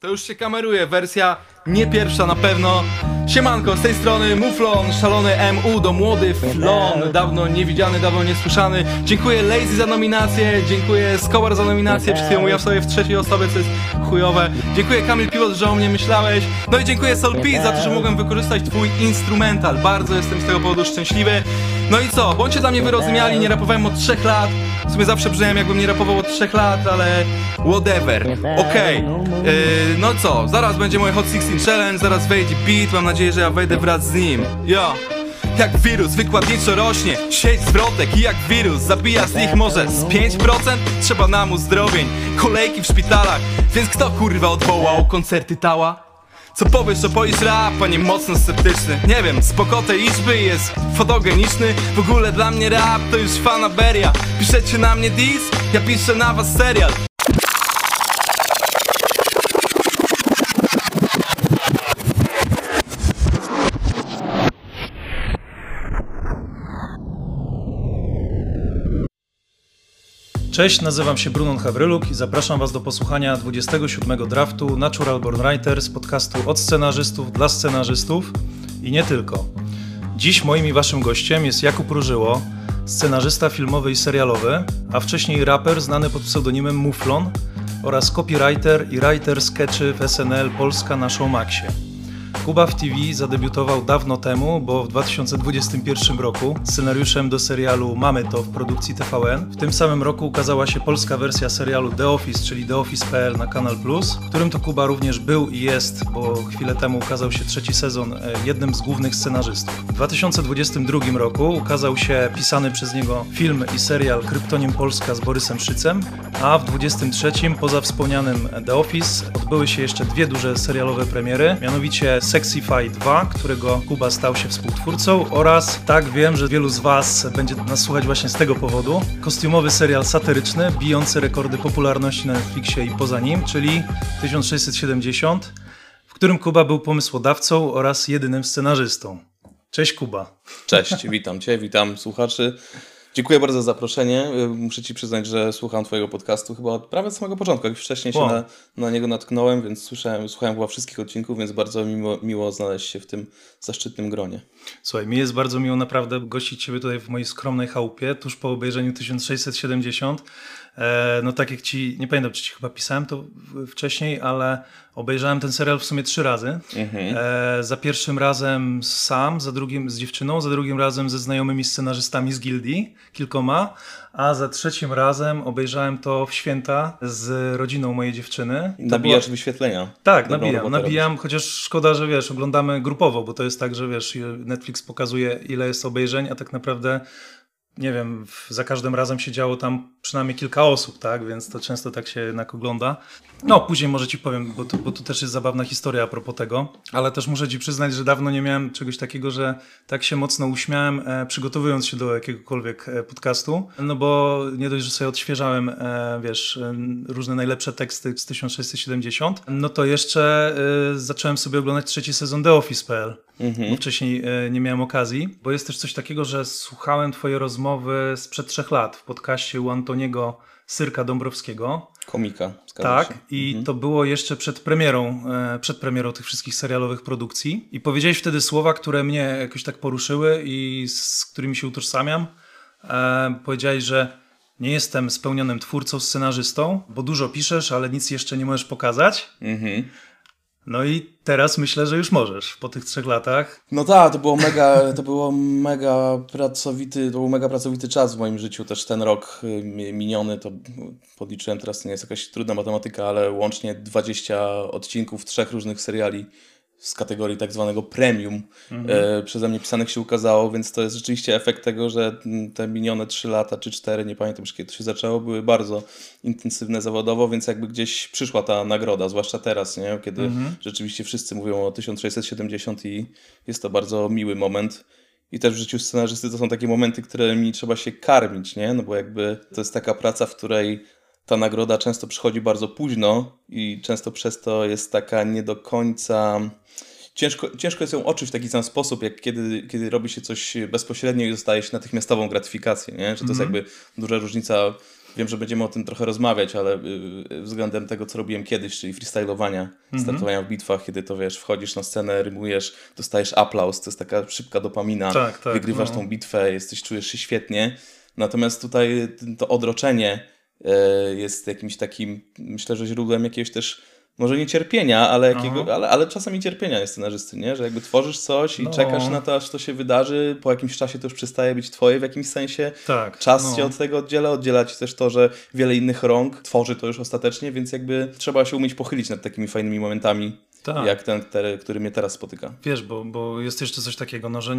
To już się kameruje, wersja nie pierwsza na pewno. Siemanko, z tej strony Muflon, szalony MU do młody Flon, dawno niewidziany, dawno niesłyszany. Dziękuję Lazy za nominację, dziękuję Skowar za nominację, przed chwilą mówiłem sobie w trzeciej osobie, co jest chujowe. Dziękuję Kamil Piłot, że o mnie myślałeś. No i dziękuję Sol P za to, że mogłem wykorzystać twój instrumental. Bardzo jestem z tego powodu szczęśliwy. No i co, bądźcie dla mnie wyrozumiali, nie rapowałem od trzech lat. W sumie zawsze brzmiałem jakbym nie rapował od trzech lat, ale whatever. Okej, yy, no co, zaraz będzie moje Hot 16 Challenge, zaraz wejdzie beat, mam nadzieję, że ja wejdę wraz z nim. Jo. Jak wirus wykładniczo rośnie, sieć zwrotek i jak wirus zabija z nich może z 5% Trzeba nam uzdrowień, kolejki w szpitalach Więc kto kurwa odwołał koncerty Tała? Co powiesz o poisz rap, panie mocno sceptyczny? Nie wiem, spoko tej liczby jest fotogeniczny. W ogóle dla mnie rap to już fanaberia. Piszecie na mnie diss, ja piszę na was serial Cześć, nazywam się Brunon Hawryluk i zapraszam Was do posłuchania 27 draftu Natural Born Writers, podcastu od scenarzystów dla scenarzystów i nie tylko. Dziś moim i Waszym gościem jest Jakub Różyło, scenarzysta filmowy i serialowy, a wcześniej raper znany pod pseudonimem Muflon oraz copywriter i writer sketchy w SNL Polska na Showmaxie. Kuba w TV zadebiutował dawno temu, bo w 2021 roku scenariuszem do serialu Mamy to w produkcji TVN. W tym samym roku ukazała się polska wersja serialu The Office, czyli The Office.pl na Kanal Plus, w którym to Kuba również był i jest, bo chwilę temu ukazał się trzeci sezon, e, jednym z głównych scenarzystów. W 2022 roku ukazał się pisany przez niego film i serial Kryptonim Polska z Borysem Szycem, a w 2023 poza wspomnianym The Office odbyły się jeszcze dwie duże serialowe premiery, mianowicie Sexify 2, którego Kuba stał się współtwórcą oraz, tak wiem, że wielu z Was będzie nas słuchać właśnie z tego powodu, kostiumowy serial satyryczny, bijący rekordy popularności na Netflixie i poza nim, czyli 1670, w którym Kuba był pomysłodawcą oraz jedynym scenarzystą. Cześć Kuba. Cześć, witam Cię, witam słuchaczy. Dziękuję bardzo za zaproszenie. Muszę Ci przyznać, że słucham Twojego podcastu chyba od prawie samego początku. Jak wcześniej się na, na, niego natknąłem, więc słyszałem, słuchałem chyba wszystkich odcinków, więc bardzo miło, miło znaleźć się w tym zaszczytnym gronie. Słuchaj, mi jest bardzo miło naprawdę gościć Ciebie tutaj w mojej skromnej chałupie, tuż po obejrzeniu 1670. E, no tak jak Ci, nie pamiętam, czy Ci chyba pisałem to wcześniej, ale obejrzałem ten serial w sumie trzy razy. Mhm. E, za pierwszym razem sam, za drugim z dziewczyną, za drugim razem ze znajomymi scenarzystami z gildii, kilkoma, a za trzecim razem obejrzałem to w święta z rodziną mojej dziewczyny. Nabijasz było... wyświetlenia. Tak, nabijam, nabijam, chociaż szkoda, że wiesz, oglądamy grupowo, bo to jest tak, że wiesz, Netflix pokazuje ile jest obejrzeń, a tak naprawdę nie wiem, za każdym razem się działo tam przynajmniej kilka osób, tak? Więc to często tak się jednak ogląda. No, później może ci powiem, bo tu, bo tu też jest zabawna historia a propos tego, ale też muszę ci przyznać, że dawno nie miałem czegoś takiego, że tak się mocno uśmiałem, e, przygotowując się do jakiegokolwiek e, podcastu, no bo nie dość, że sobie odświeżałem, e, wiesz, e, różne najlepsze teksty z 1670, no to jeszcze e, zacząłem sobie oglądać trzeci sezon The Office.pl, mhm. bo wcześniej e, nie miałem okazji, bo jest też coś takiego, że słuchałem twojej rozmowy sprzed trzech lat w podcaście u Antoniego Syrka Dąbrowskiego. Komika. Tak, się. i mhm. to było jeszcze przed premierą, e, przed premierą tych wszystkich serialowych produkcji. I powiedziałeś wtedy słowa, które mnie jakoś tak poruszyły i z którymi się utożsamiam. E, powiedziałeś, że nie jestem spełnionym twórcą, scenarzystą, bo dużo piszesz, ale nic jeszcze nie możesz pokazać. Mhm. No i teraz myślę, że już możesz po tych trzech latach. No tak, to było mega, to było mega pracowity, to był mega pracowity czas w moim życiu. Też ten rok y, miniony, to podliczyłem teraz, to nie jest jakaś trudna matematyka, ale łącznie 20 odcinków trzech różnych seriali z kategorii tak zwanego premium mhm. e, przeze mnie pisanych się ukazało, więc to jest rzeczywiście efekt tego, że te minione 3 lata czy 4, nie pamiętam już kiedy to się zaczęło, były bardzo intensywne zawodowo, więc jakby gdzieś przyszła ta nagroda, zwłaszcza teraz, nie? kiedy mhm. rzeczywiście wszyscy mówią o 1670 i jest to bardzo miły moment. I też w życiu scenarzysty to są takie momenty, którymi trzeba się karmić, nie? No bo jakby to jest taka praca, w której ta nagroda często przychodzi bardzo późno i często przez to jest taka nie do końca. Ciężko, ciężko jest ją odczuć w taki sam sposób, jak kiedy, kiedy robi się coś bezpośrednio i dostaje się natychmiastową gratyfikację. Nie? Że to mm -hmm. jest mhm. jakby duża różnica wiem, że będziemy o tym trochę rozmawiać, ale y, względem tego, co robiłem kiedyś, czyli freestylowania, Mhm. startowania w bitwach, kiedy to wiesz, wchodzisz na scenę, rymujesz, dostajesz aplauz, to jest taka szybka dopamina, Tak, tak, wygrywasz no. tą bitwę, jesteś, czujesz się świetnie. Natomiast tutaj to odroczenie e, jest jakimś takim, myślę, że źródłem jakiegoś też, może nie cierpienia, ale, jakiego, Aha. ale, ale czasami cierpienia jest scenarzysty, nie? Że jakby tworzysz coś i No. czekasz na to, aż to się wydarzy, po jakimś czasie to już przestaje być twoje w jakimś sensie. Tak. Czas no. cię od tego oddziela, oddziela ci też to, że wiele innych rąk tworzy to już ostatecznie, więc jakby trzeba się umieć pochylić nad takimi fajnymi momentami, Tak. jak ten, te, który mnie teraz spotyka. Wiesz, bo, bo jest jeszcze coś takiego, no że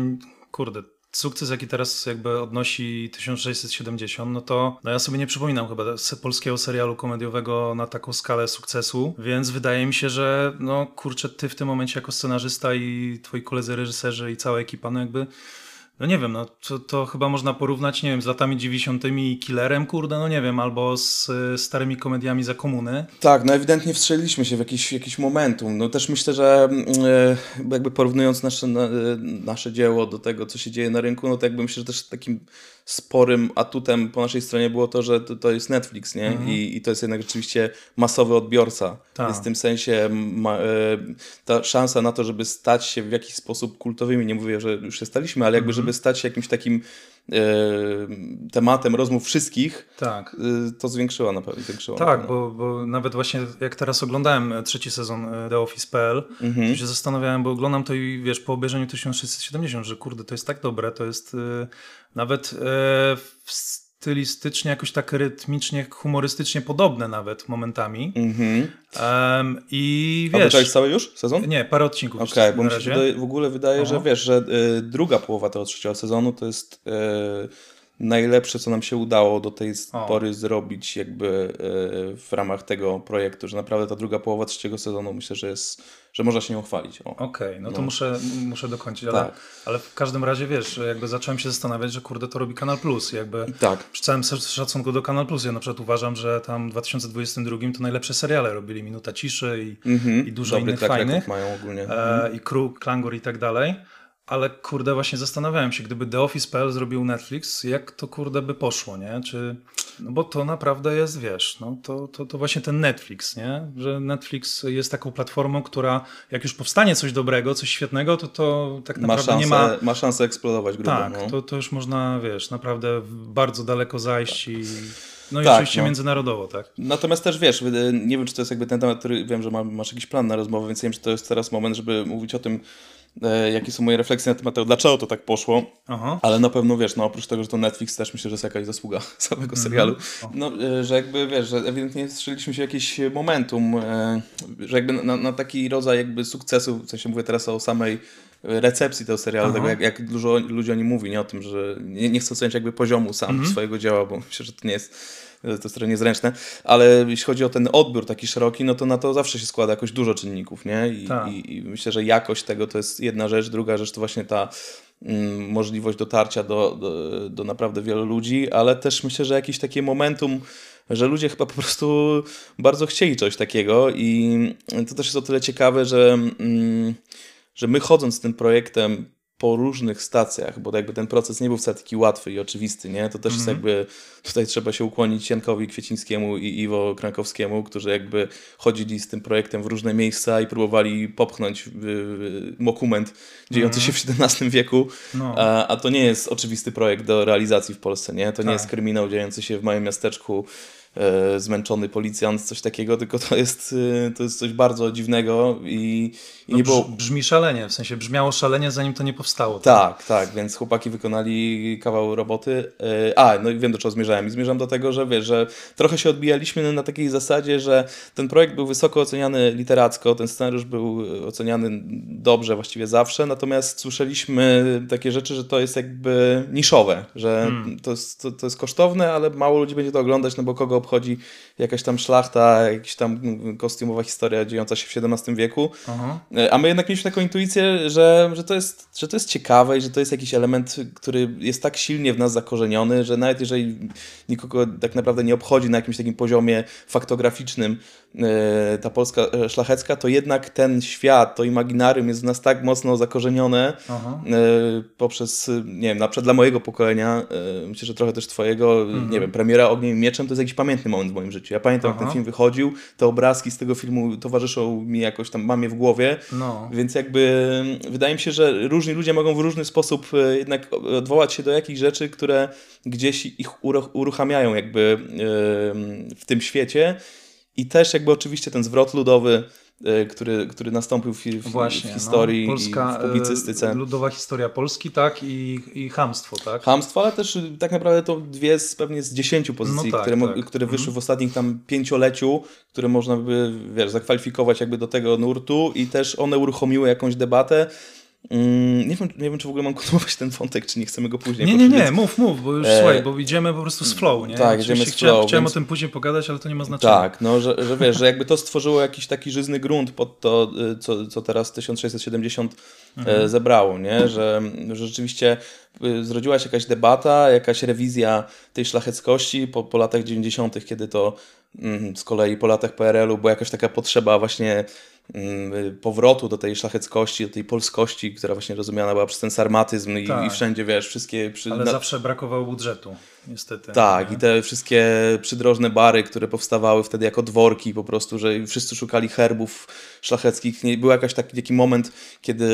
kurde, sukces jaki teraz jakby odnosi 1670, no to no ja sobie nie przypominam chyba polskiego serialu komediowego na taką skalę sukcesu, więc wydaje mi się, że no kurczę, ty w tym momencie jako scenarzysta i twoi koledzy reżyserzy i cała ekipa, no jakby no nie wiem, no to, to chyba można porównać, nie wiem, z latami 90. i Killerem, kurde, no nie wiem, albo z y, starymi komediami za komuny. Tak, no ewidentnie wstrzeliliśmy się w jakiś, jakiś momentum. No też myślę, że e, jakby porównując nasze, na, e, nasze dzieło do tego, co się dzieje na rynku, no to jakby myślę, że też takim sporym atutem po naszej stronie było to, że to, to jest Netflix, nie? I, I to jest jednak rzeczywiście masowy odbiorca. Tak. Jest w tym sensie ma, e, ta szansa na to, żeby stać się w jakiś sposób kultowymi, nie mówię, że już się staliśmy, ale jakby żeby stać się jakimś takim e, tematem rozmów wszystkich, Tak. e, to zwiększyła na pewno. Zwiększyła Tak, bo, bo nawet właśnie jak teraz oglądałem trzeci sezon The Office.pl, Mhm. to się zastanawiałem, bo oglądam to i wiesz, po obejrzeniu 1670, że kurde, to jest tak dobre, to jest nawet e, stylistycznie, jakoś tak rytmicznie, humorystycznie podobne nawet momentami. Mhm. Em, I wiesz... wiesz, cały już sezon? Nie, parę odcinków Okej, jeszcze bo mi się w ogóle wydaje, że Aha. wiesz, że y, druga połowa tego trzeciego sezonu to jest y, najlepsze, co nam się udało do tej pory zrobić jakby y, w ramach tego projektu, że naprawdę ta druga połowa trzeciego sezonu myślę, że jest, że można się nią chwalić. O. Okej, no to No. muszę, muszę dokończyć, ale, Tak. ale w każdym razie wiesz, jakby zacząłem się zastanawiać, że kurde to robi Kanal Plus, jakby Tak. przy całym sz- szacunku do Kanal Plus, ja na przykład uważam, że tam w 2022 to najlepsze seriale robili Minuta Ciszy i, Mhm. i dużo Dobry innych fajnych, mają ogólnie. e, i Kruk, Klangor i tak dalej, ale kurde właśnie zastanawiałem się, gdyby The Office.pl zrobił Netflix, jak to kurde by poszło, nie? Czy, no bo to naprawdę jest, wiesz, no to, to, to właśnie ten Netflix, nie? Że Netflix jest taką platformą, która jak już powstanie coś dobrego, coś świetnego, to to tak ma, naprawdę szansę, nie ma... ma szansę eksplodować grubo. Tak, no. to, to już można, wiesz, naprawdę bardzo daleko zajść i no i Tak, oczywiście no. międzynarodowo, tak? Natomiast też wiesz, nie wiem, czy to jest jakby ten temat, który wiem, że ma, masz jakiś plan na rozmowę, więc nie wiem, czy to jest teraz moment, żeby mówić o tym, e, jakie są moje refleksje na temat tego, dlaczego to tak poszło. Aha. Ale na pewno wiesz, no oprócz tego, że to Netflix też myślę, że jest jakaś zasługa samego serialu. No, e, że jakby wiesz, że ewidentnie strzeliśmy się jakieś momentum, e, że jakby na, na taki rodzaj jakby sukcesu, w sensie mówię teraz o samej recepcji tego serialu, Aha. tego jak, jak dużo ludzi o nim mówi, nie o tym, że nie, nie chcę oceniać jakby poziomu sam swojego dzieła, bo myślę, że to nie jest to jest trochę niezręczne, ale jeśli chodzi o ten odbiór taki szeroki, no to na to zawsze się składa jakoś dużo czynników, nie? I, Tak. i, i myślę, że jakość tego to jest jedna rzecz, druga rzecz to właśnie ta mm, możliwość dotarcia do, do, do naprawdę wielu ludzi, ale też myślę, że jakieś takie momentum, że ludzie chyba po prostu bardzo chcieli coś takiego i to też jest o tyle ciekawe, że, mm, że my chodząc z tym projektem po różnych stacjach, bo jakby ten proces nie był wcale taki łatwy i oczywisty, nie? To też jest jakby, tutaj trzeba się ukłonić Jankowi Kwiecińskiemu i Iwo Krankowskiemu, którzy jakby chodzili z tym projektem w różne miejsca i próbowali popchnąć y, y, dokument dziejący się w XVII wieku, No. a, a to nie jest oczywisty projekt do realizacji w Polsce, nie? To nie Tak. jest kryminał dziejący się w małym miasteczku, zmęczony policjant, coś takiego, tylko to jest, e, to jest coś bardzo dziwnego i, i No, nie było... brz, brzmi szalenie, w sensie brzmiało szalenie, zanim to nie powstało. Tak, tak, więc chłopaki wykonali kawał roboty. E, A, no i wiem do czego zmierzałem. I zmierzam do tego, że wiesz, że trochę się odbijaliśmy na takiej zasadzie, że ten projekt był wysoko oceniany literacko, ten scenariusz był oceniany dobrze właściwie zawsze, natomiast słyszeliśmy takie rzeczy, że to jest jakby niszowe, że to, jest, to, to jest kosztowne, ale mało ludzi będzie to oglądać, no bo kogo obchodzi jakaś tam szlachta, jakaś tam kostiumowa historia dziejąca się w XVII wieku. Aha. E, A my jednak mieliśmy taką intuicję, że, że, to jest, że to jest ciekawe i że to jest jakiś element, który jest tak silnie w nas zakorzeniony, że nawet jeżeli nikogo tak naprawdę nie obchodzi na jakimś takim poziomie faktograficznym ta Polska e, szlachecka, to jednak ten świat, to imaginarium jest w nas tak mocno zakorzenione Aha. e, poprzez, e, nie wiem, na przykład dla mojego pokolenia, e, myślę, że trochę też twojego, Mhm. nie wiem, premiera Ogniem i Mieczem to jest jakiś pamiętny moment w moim życiu. Ja pamiętam, jak Aha. ten film wychodził, te obrazki z tego filmu towarzyszą mi jakoś tam, mam je w głowie, No. więc jakby mm, wydaje mi się, że różni ludzie mogą w różny sposób e, jednak odwołać się do jakichś rzeczy, które gdzieś ich uruch- uruchamiają jakby w tym świecie i też jakby oczywiście ten zwrot ludowy, e, który, który nastąpił w, w, Właśnie, w historii no. Polska, i w publicystyce. e, ludowa historia Polski, tak, i, i chamstwo, tak? Hamstwo, ale też y, tak naprawdę to dwie z pewnie z dziesięciu pozycji, No tak, które, tak. które wyszły Mhm. w ostatnim tam pięcioleciu, które można by, wiesz, zakwalifikować jakby do tego nurtu i też one uruchomiły jakąś debatę. Mm, nie, wiem, nie wiem, czy w ogóle mam kontynuować ten wątek, czy nie chcemy go później Nie, nie, nie, mów, mów, bo już E, słuchaj, bo idziemy po prostu z flow, nie? tak, Oczywiście idziemy z chciałem, flow, Chciałem więc- o tym później pogadać, ale to nie ma znaczenia. Tak, no, że, że wiesz, że jakby to stworzyło jakiś taki żyzny grunt pod to, y, co, co teraz 1670 Mhm. e, zebrało, nie? Że, że rzeczywiście y, zrodziła się jakaś debata, jakaś rewizja tej szlacheckości po, po latach 90., kiedy to mm, z kolei po latach PRL-u była jakaś taka potrzeba właśnie powrotu do tej szlacheckości, do tej polskości, która właśnie rozumiana była przez ten sarmatyzm i, Tak. i wszędzie, wiesz, wszystkie... Przy, Ale zawsze brakowało budżetu, niestety. tak, nie? i te wszystkie przydrożne bary, które powstawały wtedy jako dworki po prostu, że wszyscy szukali herbów szlacheckich. Był jakiś taki, taki moment, kiedy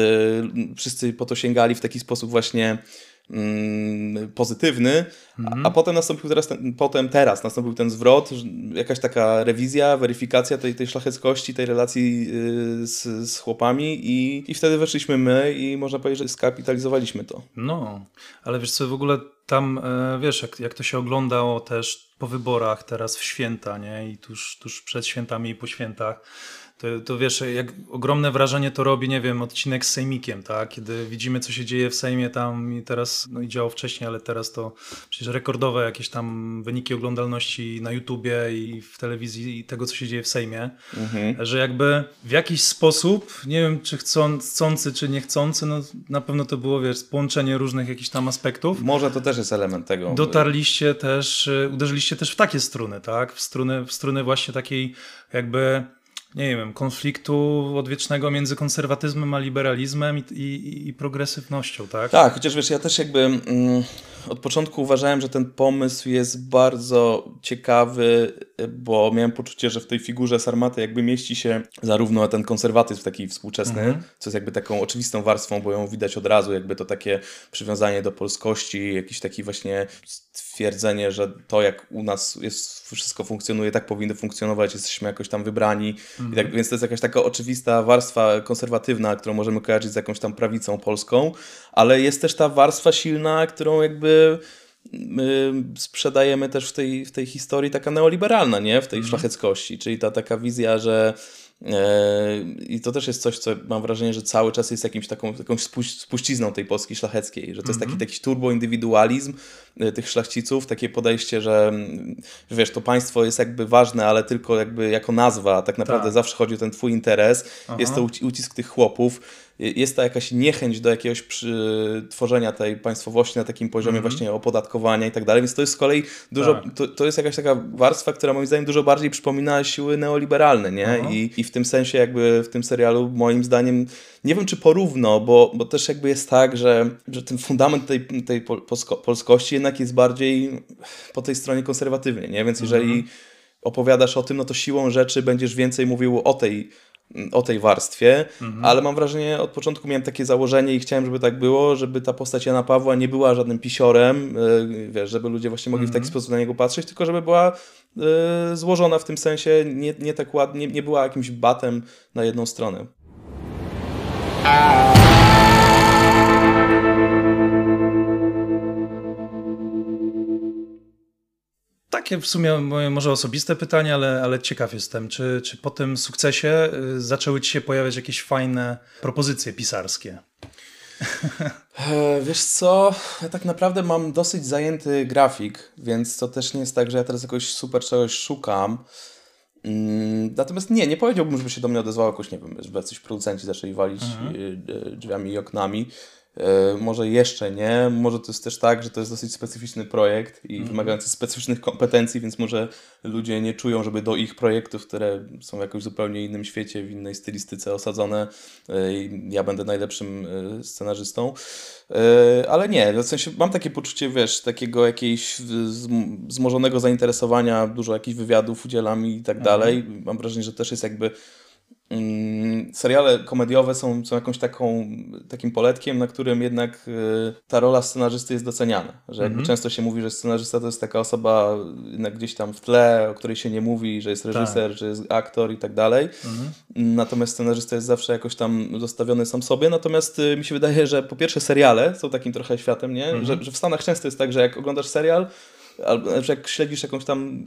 wszyscy po to sięgali w taki sposób właśnie mm, pozytywny, a, a potem nastąpił teraz ten, potem teraz nastąpił ten zwrot, jakaś taka rewizja, weryfikacja tej, tej szlacheckości, tej relacji y, z, z chłopami i, i wtedy weszliśmy my i można powiedzieć, że skapitalizowaliśmy to. No, ale wiesz co, w ogóle tam, e, wiesz, jak, jak to się oglądało też po wyborach teraz w święta, nie? I tuż, tuż przed świętami i po świętach, to, to wiesz, jak ogromne wrażenie to robi, nie wiem, odcinek z Sejmikiem, tak? Kiedy widzimy, co się dzieje w Sejmie tam i teraz, no i działo wcześniej, ale teraz to przecież rekordowe jakieś tam wyniki oglądalności na YouTubie i w telewizji i tego, co się dzieje w Sejmie Mhm. że jakby w jakiś sposób, nie wiem czy chcą- chcący, czy niechcący, no na pewno to było, wiesz, połączenie różnych jakichś tam aspektów. Może to też jest element tego. Dotarliście też, y, uderzyliście też w takie struny, tak? W struny, w struny właśnie takiej jakby, nie wiem, konfliktu odwiecznego między konserwatyzmem a liberalizmem i, i, i progresywnością, tak? Tak, chociaż wiesz, ja też jakby mm, od początku uważałem, że ten pomysł jest bardzo ciekawy, bo miałem poczucie, że w tej figurze Sarmaty jakby mieści się zarówno ten konserwatyzm taki współczesny, Mhm. co jest jakby taką oczywistą warstwą, bo ją widać od razu, jakby to takie przywiązanie do polskości, jakiś taki właśnie stwierdzenie, że to jak u nas jest, wszystko funkcjonuje, tak powinno funkcjonować, jesteśmy jakoś tam wybrani. I tak, więc to jest jakaś taka oczywista warstwa konserwatywna, którą możemy kojarzyć z jakąś tam prawicą polską, ale jest też ta warstwa silna, którą jakby my sprzedajemy też w tej, w tej historii taka neoliberalna, nie? W tej szlacheckości, czyli ta taka wizja, że e, i to też jest coś, co mam wrażenie, że cały czas jest jakimś taką, jakąś spuś- spuścizną tej Polski szlacheckiej, że to jest taki, taki turboindywidualizm e, tych szlachciców, takie podejście, że mm, wiesz, to państwo jest jakby ważne, ale tylko jakby jako nazwa, tak naprawdę Tak. zawsze chodzi o ten twój interes, Aha. jest to uci- ucisk tych chłopów, jest ta jakaś niechęć do jakiegoś tworzenia tej państwowości na takim poziomie właśnie opodatkowania i tak dalej, więc to jest z kolei dużo, Mhm. Tak. to, to jest jakaś taka warstwa, która moim zdaniem dużo bardziej przypomina siły neoliberalne, nie? Aha. I, I w tym sensie jakby w tym serialu moim zdaniem, nie wiem czy porówno, bo, bo też jakby jest tak, że, że ten fundament tej, tej pol, polsko, polskości jednak jest bardziej po tej stronie konserwatywnej, nie? Więc jeżeli Mhm. opowiadasz o tym, no to siłą rzeczy będziesz więcej mówił o tej o tej warstwie, Mhm. ale mam wrażenie, od początku miałem takie założenie i chciałem, żeby tak było, żeby ta postać Jana Pawła nie była żadnym pisiorem, yy, wiesz, żeby ludzie właśnie mogli w Mhm. taki sposób na niego patrzeć, tylko żeby była yy, złożona w tym sensie, nie, nie tak ładnie, nie była jakimś batem na jedną stronę. Takie w sumie moje może osobiste pytanie, ale, ale ciekaw jestem, czy, czy po tym sukcesie y, zaczęły ci się pojawiać jakieś fajne propozycje pisarskie? E, Wiesz co, ja tak naprawdę mam dosyć zajęty grafik, więc to też nie jest tak, że ja teraz jakoś super czegoś szukam. Mm, Natomiast nie, nie powiedziałbym, żeby się do mnie odezwało jakoś, nie wiem, żeby jacyś producenci zaczęli walić y, y, drzwiami i oknami. E, może jeszcze nie, może to jest też tak, że to jest dosyć specyficzny projekt i wymagający specyficznych kompetencji, więc może ludzie nie czują, żeby do ich projektów, które są w jakoś zupełnie innym świecie, w innej stylistyce osadzone, e, ja będę najlepszym e, scenarzystą. Ale nie, w sensie mam takie poczucie, wiesz, takiego jakiejś zm- wzmożonego zainteresowania, dużo jakichś wywiadów udzielam i tak dalej. Mam wrażenie, że też jest jakby seriale komediowe są, są jakąś taką, takim poletkiem, na którym jednak y, ta rola scenarzysty jest doceniana. Że jakby często się mówi, że scenarzysta to jest taka osoba jednak gdzieś tam w tle, o której się nie mówi, że jest reżyser, że jest aktor i tak dalej. Natomiast scenarzysta jest zawsze jakoś tam zostawiony sam sobie. Natomiast y, mi się wydaje, że po pierwsze seriale są takim trochę światem, nie? Że, że w Stanach często jest tak, że jak oglądasz serial, albo jak śledzisz jakąś tam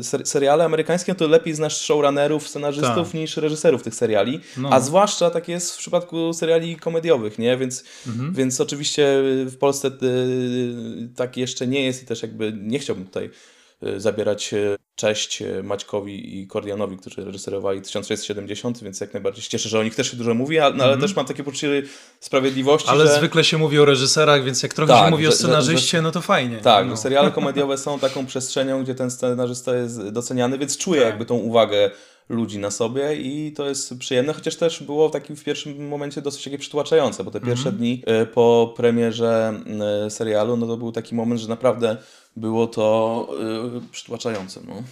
y, ser, seriale amerykańskie, to lepiej znasz showrunnerów, scenarzystów Tak. niż reżyserów tych seriali. No. A zwłaszcza tak jest w przypadku seriali komediowych, nie? Więc, więc oczywiście w Polsce y, tak jeszcze nie jest i też jakby nie chciałbym tutaj y, zabierać y, cześć y, Maćkowi i Kordianowi, którzy reżyserowali 1670, więc jak najbardziej się cieszę, że o nich też się dużo mówi, a, no, ale też mam takie poczucie sprawiedliwości, Ale że... zwykle się mówi o reżyserach, więc jak trochę Tak, się mówi o że- że- scenarzyście, no to fajnie. Tak, no. że seriale komediowe są taką przestrzenią, gdzie ten scenarzysta jest doceniany, więc czuję Tak. jakby tą uwagę ludzi na sobie i to jest przyjemne, chociaż też było w takim w pierwszym momencie dosyć takie przytłaczające, bo te Mhm. pierwsze dni e, po premierze serialu, no to był taki moment, że naprawdę było to e, przytłaczające. No.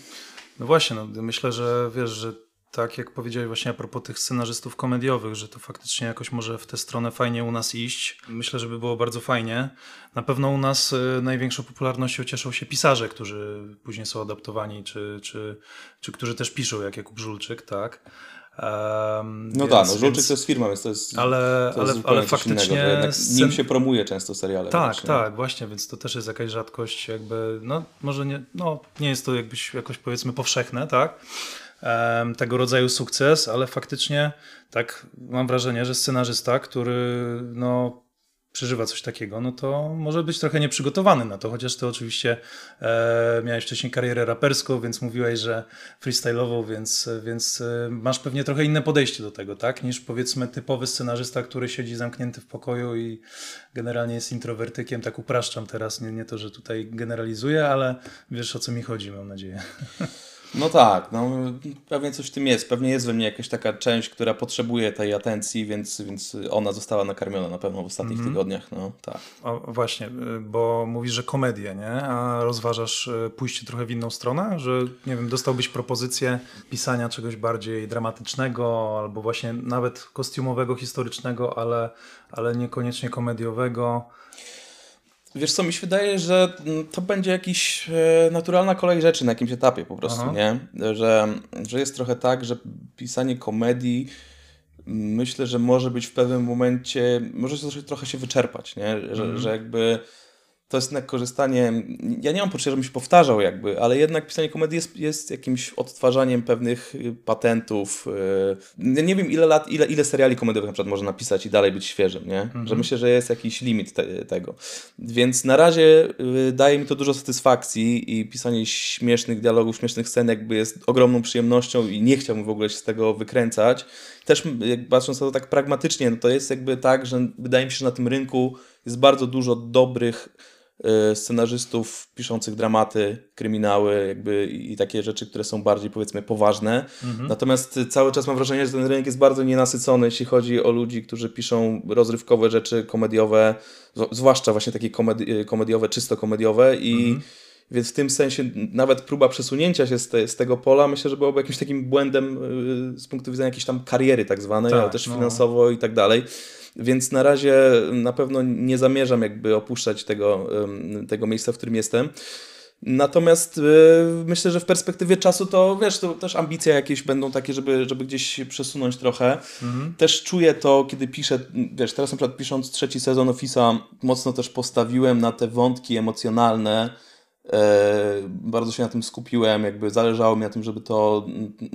No właśnie, no, myślę, że wiesz, że tak jak powiedziałeś właśnie a propos tych scenarzystów komediowych, że to faktycznie jakoś może w tę stronę fajnie u nas iść. Myślę, że by było bardzo fajnie. Na pewno u nas y, największą popularnością cieszą się pisarze, którzy później są adaptowani, czy, czy, czy którzy też piszą, jak Jakub Żulczyk, tak? Em, No tak, no Żulczyk więc- to jest firma, więc to jest, Ale, to ale, jest ale faktycznie... innego, scen- nim się promuje często seriale. tak, właśnie. tak, właśnie, więc to też jest jakaś rzadkość, jakby, no może nie, no, nie jest to jakbyś jakoś powiedzmy powszechne, tak, em, tego rodzaju sukces, ale faktycznie tak mam wrażenie, że scenarzysta, który no przeżywa coś takiego, no to może być trochę nieprzygotowany na to, chociaż ty oczywiście e, miałeś wcześniej karierę raperską, więc mówiłeś, że freestyle'ową, więc, więc e, masz pewnie trochę inne podejście do tego, tak, niż powiedzmy typowy scenarzysta, który siedzi zamknięty w pokoju i generalnie jest introwertykiem, tak upraszczam teraz, nie, nie to, że tutaj generalizuję, ale wiesz o co mi chodzi, mam nadzieję. No tak, no pewnie coś w tym jest. Pewnie jest we mnie jakaś taka część, która potrzebuje tej atencji, więc, więc ona została nakarmiona na pewno w ostatnich tygodniach. No tak. O, właśnie, bo mówisz, że komedię, nie? A rozważasz y, pójście trochę w inną stronę? Że, nie wiem, dostałbyś propozycję pisania czegoś bardziej dramatycznego albo właśnie nawet kostiumowego, historycznego, ale, ale niekoniecznie komediowego. Wiesz co, mi się wydaje, że mm, to będzie jakiś e, naturalna kolej rzeczy na jakimś etapie po prostu, Aha. nie? Że, że jest trochę tak, że pisanie komedii myślę, że może być w pewnym momencie, może się trochę, się wyczerpać, nie? Że, że jakby to jest jednak korzystanie, ja nie mam poczucia, żebym się powtarzał jakby, ale jednak pisanie komedii jest, jest jakimś odtwarzaniem pewnych y, patentów. y, Nie wiem ile lat, ile, ile seriali komediowych na przykład można napisać i dalej być świeżym, nie? Że myślę, że jest jakiś limit te, tego. Więc na razie y, daje mi to dużo satysfakcji i pisanie śmiesznych dialogów, śmiesznych scen jakby jest ogromną przyjemnością i nie chciałbym w ogóle się z tego wykręcać. Też patrząc na to tak pragmatycznie, no to jest jakby tak, że wydaje mi się, że na tym rynku jest bardzo dużo dobrych scenarzystów piszących dramaty, kryminały jakby i takie rzeczy, które są bardziej powiedzmy poważne. Natomiast y, cały czas mam wrażenie, że ten rynek jest bardzo nienasycony, jeśli chodzi o ludzi, którzy piszą rozrywkowe rzeczy, komediowe, zw- zwłaszcza właśnie takie komedi- y, komediowe, czysto komediowe i więc w tym sensie nawet próba przesunięcia się z, te, z tego pola myślę, że byłoby jakimś takim błędem y, z punktu widzenia jakiejś tam kariery tak zwanej, Tak, ale też no. finansowo i tak dalej. Więc na razie na pewno nie zamierzam jakby opuszczać tego, tego miejsca, w którym jestem. Natomiast y, myślę, że w perspektywie czasu to wiesz, to też ambicje jakieś będą takie, żeby, żeby gdzieś przesunąć trochę. Też czuję to, kiedy piszę, wiesz, teraz na przykład pisząc trzeci sezon Office'a, mocno też postawiłem na te wątki emocjonalne, bardzo się na tym skupiłem, jakby zależało mi na tym, żeby to,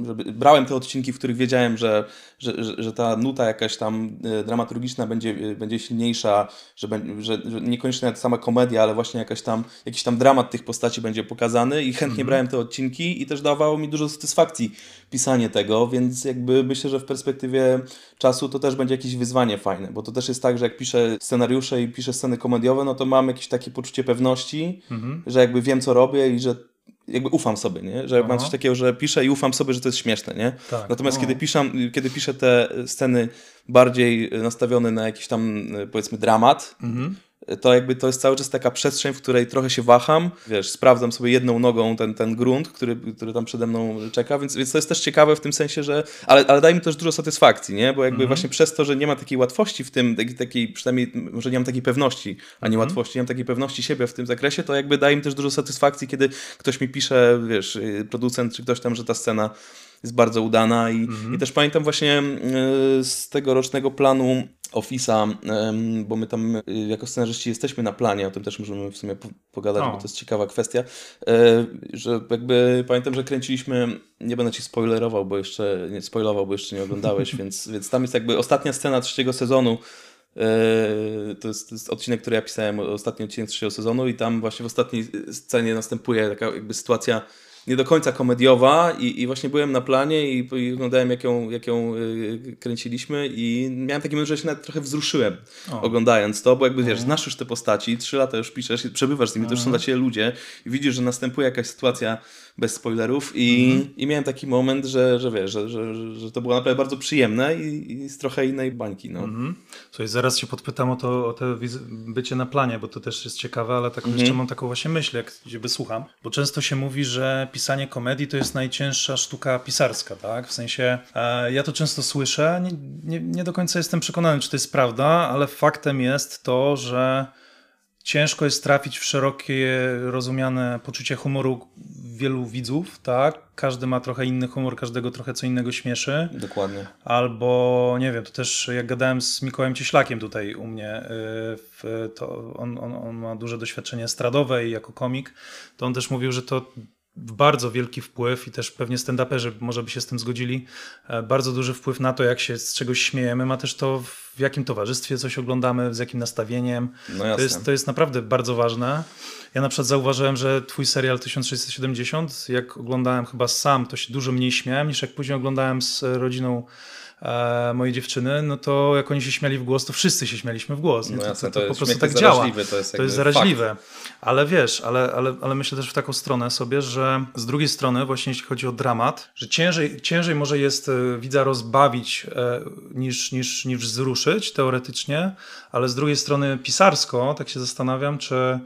żeby brałem te odcinki, w których wiedziałem, że, że, że, że ta nuta jakaś tam e, dramaturgiczna będzie, e, będzie silniejsza, że, że, że niekoniecznie nawet sama komedia, ale właśnie jakaś tam, jakiś tam dramat tych postaci będzie pokazany i chętnie brałem te odcinki i też dawało mi dużo satysfakcji pisanie tego, więc jakby myślę, że w perspektywie czasu to też będzie jakieś wyzwanie fajne, bo to też jest tak, że jak piszę scenariusze i piszę sceny komediowe, no to mam jakieś takie poczucie pewności, że jakby wiem, co robię i że jakby ufam sobie, nie? Że mam Aha. coś takiego, że piszę i ufam sobie, że to jest śmieszne, nie? Tak. Natomiast kiedy, piszę, kiedy piszę te sceny bardziej nastawione na jakiś tam, powiedzmy, dramat, Mhm. To jakby to jest cały czas taka przestrzeń, w której trochę się waham, wiesz, sprawdzam sobie jedną nogą ten, ten grunt, który, który tam przede mną czeka, więc, więc to jest też ciekawe w tym sensie, że, ale, ale daje mi też dużo satysfakcji, nie, bo jakby właśnie przez to, że nie ma takiej łatwości w tym, takiej, takiej przynajmniej, może nie mam takiej pewności, a nie łatwości, nie mam takiej pewności siebie w tym zakresie, to jakby daje mi też dużo satysfakcji, kiedy ktoś mi pisze, wiesz, y, producent czy ktoś tam, że ta scena jest bardzo udana i, i też pamiętam właśnie y, z tegorocznego planu Office'a, bo my tam y, jako scenarzyści jesteśmy na planie, o tym też możemy w sumie po- pogadać, bo to jest ciekawa kwestia, e, że jakby pamiętam, że kręciliśmy, nie będę ci spoilerował, bo jeszcze nie spoilował, bo jeszcze nie oglądałeś, więc, więc tam jest jakby ostatnia scena trzeciego sezonu, e, to jest, to jest odcinek, który ja pisałem, ostatni odcinek trzeciego sezonu i tam właśnie w ostatniej scenie następuje taka jakby sytuacja nie do końca komediowa i, i właśnie byłem na planie i, i oglądałem jak ją, jak ją y, kręciliśmy i miałem taki moment, że się nawet trochę wzruszyłem O. oglądając to, bo jakby wiesz, znasz już te postaci, trzy lata już piszesz, przebywasz z nimi, to już są Mhm. dla ciebie ludzie i widzisz, że następuje jakaś sytuacja bez spoilerów i, Mhm. i miałem taki moment, że, że wiesz, że, że, że, to było naprawdę bardzo przyjemne i, i z trochę innej bańki, no. Mhm. Słuchaj, zaraz się podpytam o to, o to bycie na planie, bo to też jest ciekawe, ale tak Mhm. jeszcze mam taką właśnie myśl, jak ciebie słucham, bo często się mówi, że pisanie komedii to jest najcięższa sztuka pisarska, tak? W sensie, e, ja to często słyszę, nie, nie, nie do końca jestem przekonany, czy to jest prawda, ale faktem jest to, że ciężko jest trafić w szerokie, rozumiane poczucie humoru wielu widzów, tak? Każdy ma trochę inny humor, każdego trochę co innego śmieszy. Dokładnie. Albo nie wiem, to też jak gadałem z Mikołajem Cieślakiem tutaj u mnie, y, to on, on, on ma duże doświadczenie estradowe i jako komik, to on też mówił, że to bardzo wielki wpływ i też pewnie stand-uperzy może by się z tym zgodzili, e, bardzo duży wpływ na to, jak się z czegoś śmiejemy, ma też to w jakim towarzystwie coś oglądamy, z jakim nastawieniem. No To jest, to jest naprawdę bardzo ważne. Ja na przykład zauważyłem, że twój serial 1670, jak oglądałem chyba sam, to się dużo mniej śmiałem niż jak później oglądałem z rodziną e, mojej dziewczyny, no to jak oni się śmiali w głos, to wszyscy się śmialiśmy w głos. No to, jasne, to, to, to po prostu tak działa. to jest To jest zaraźliwe. Ale wiesz, ale, ale, ale myślę też w taką stronę sobie, że z drugiej strony właśnie jeśli chodzi o dramat, że ciężej, ciężej może jest e, widza rozbawić e, niż, niż, niż wzruszyć teoretycznie, ale z drugiej strony pisarsko, tak się zastanawiam, czy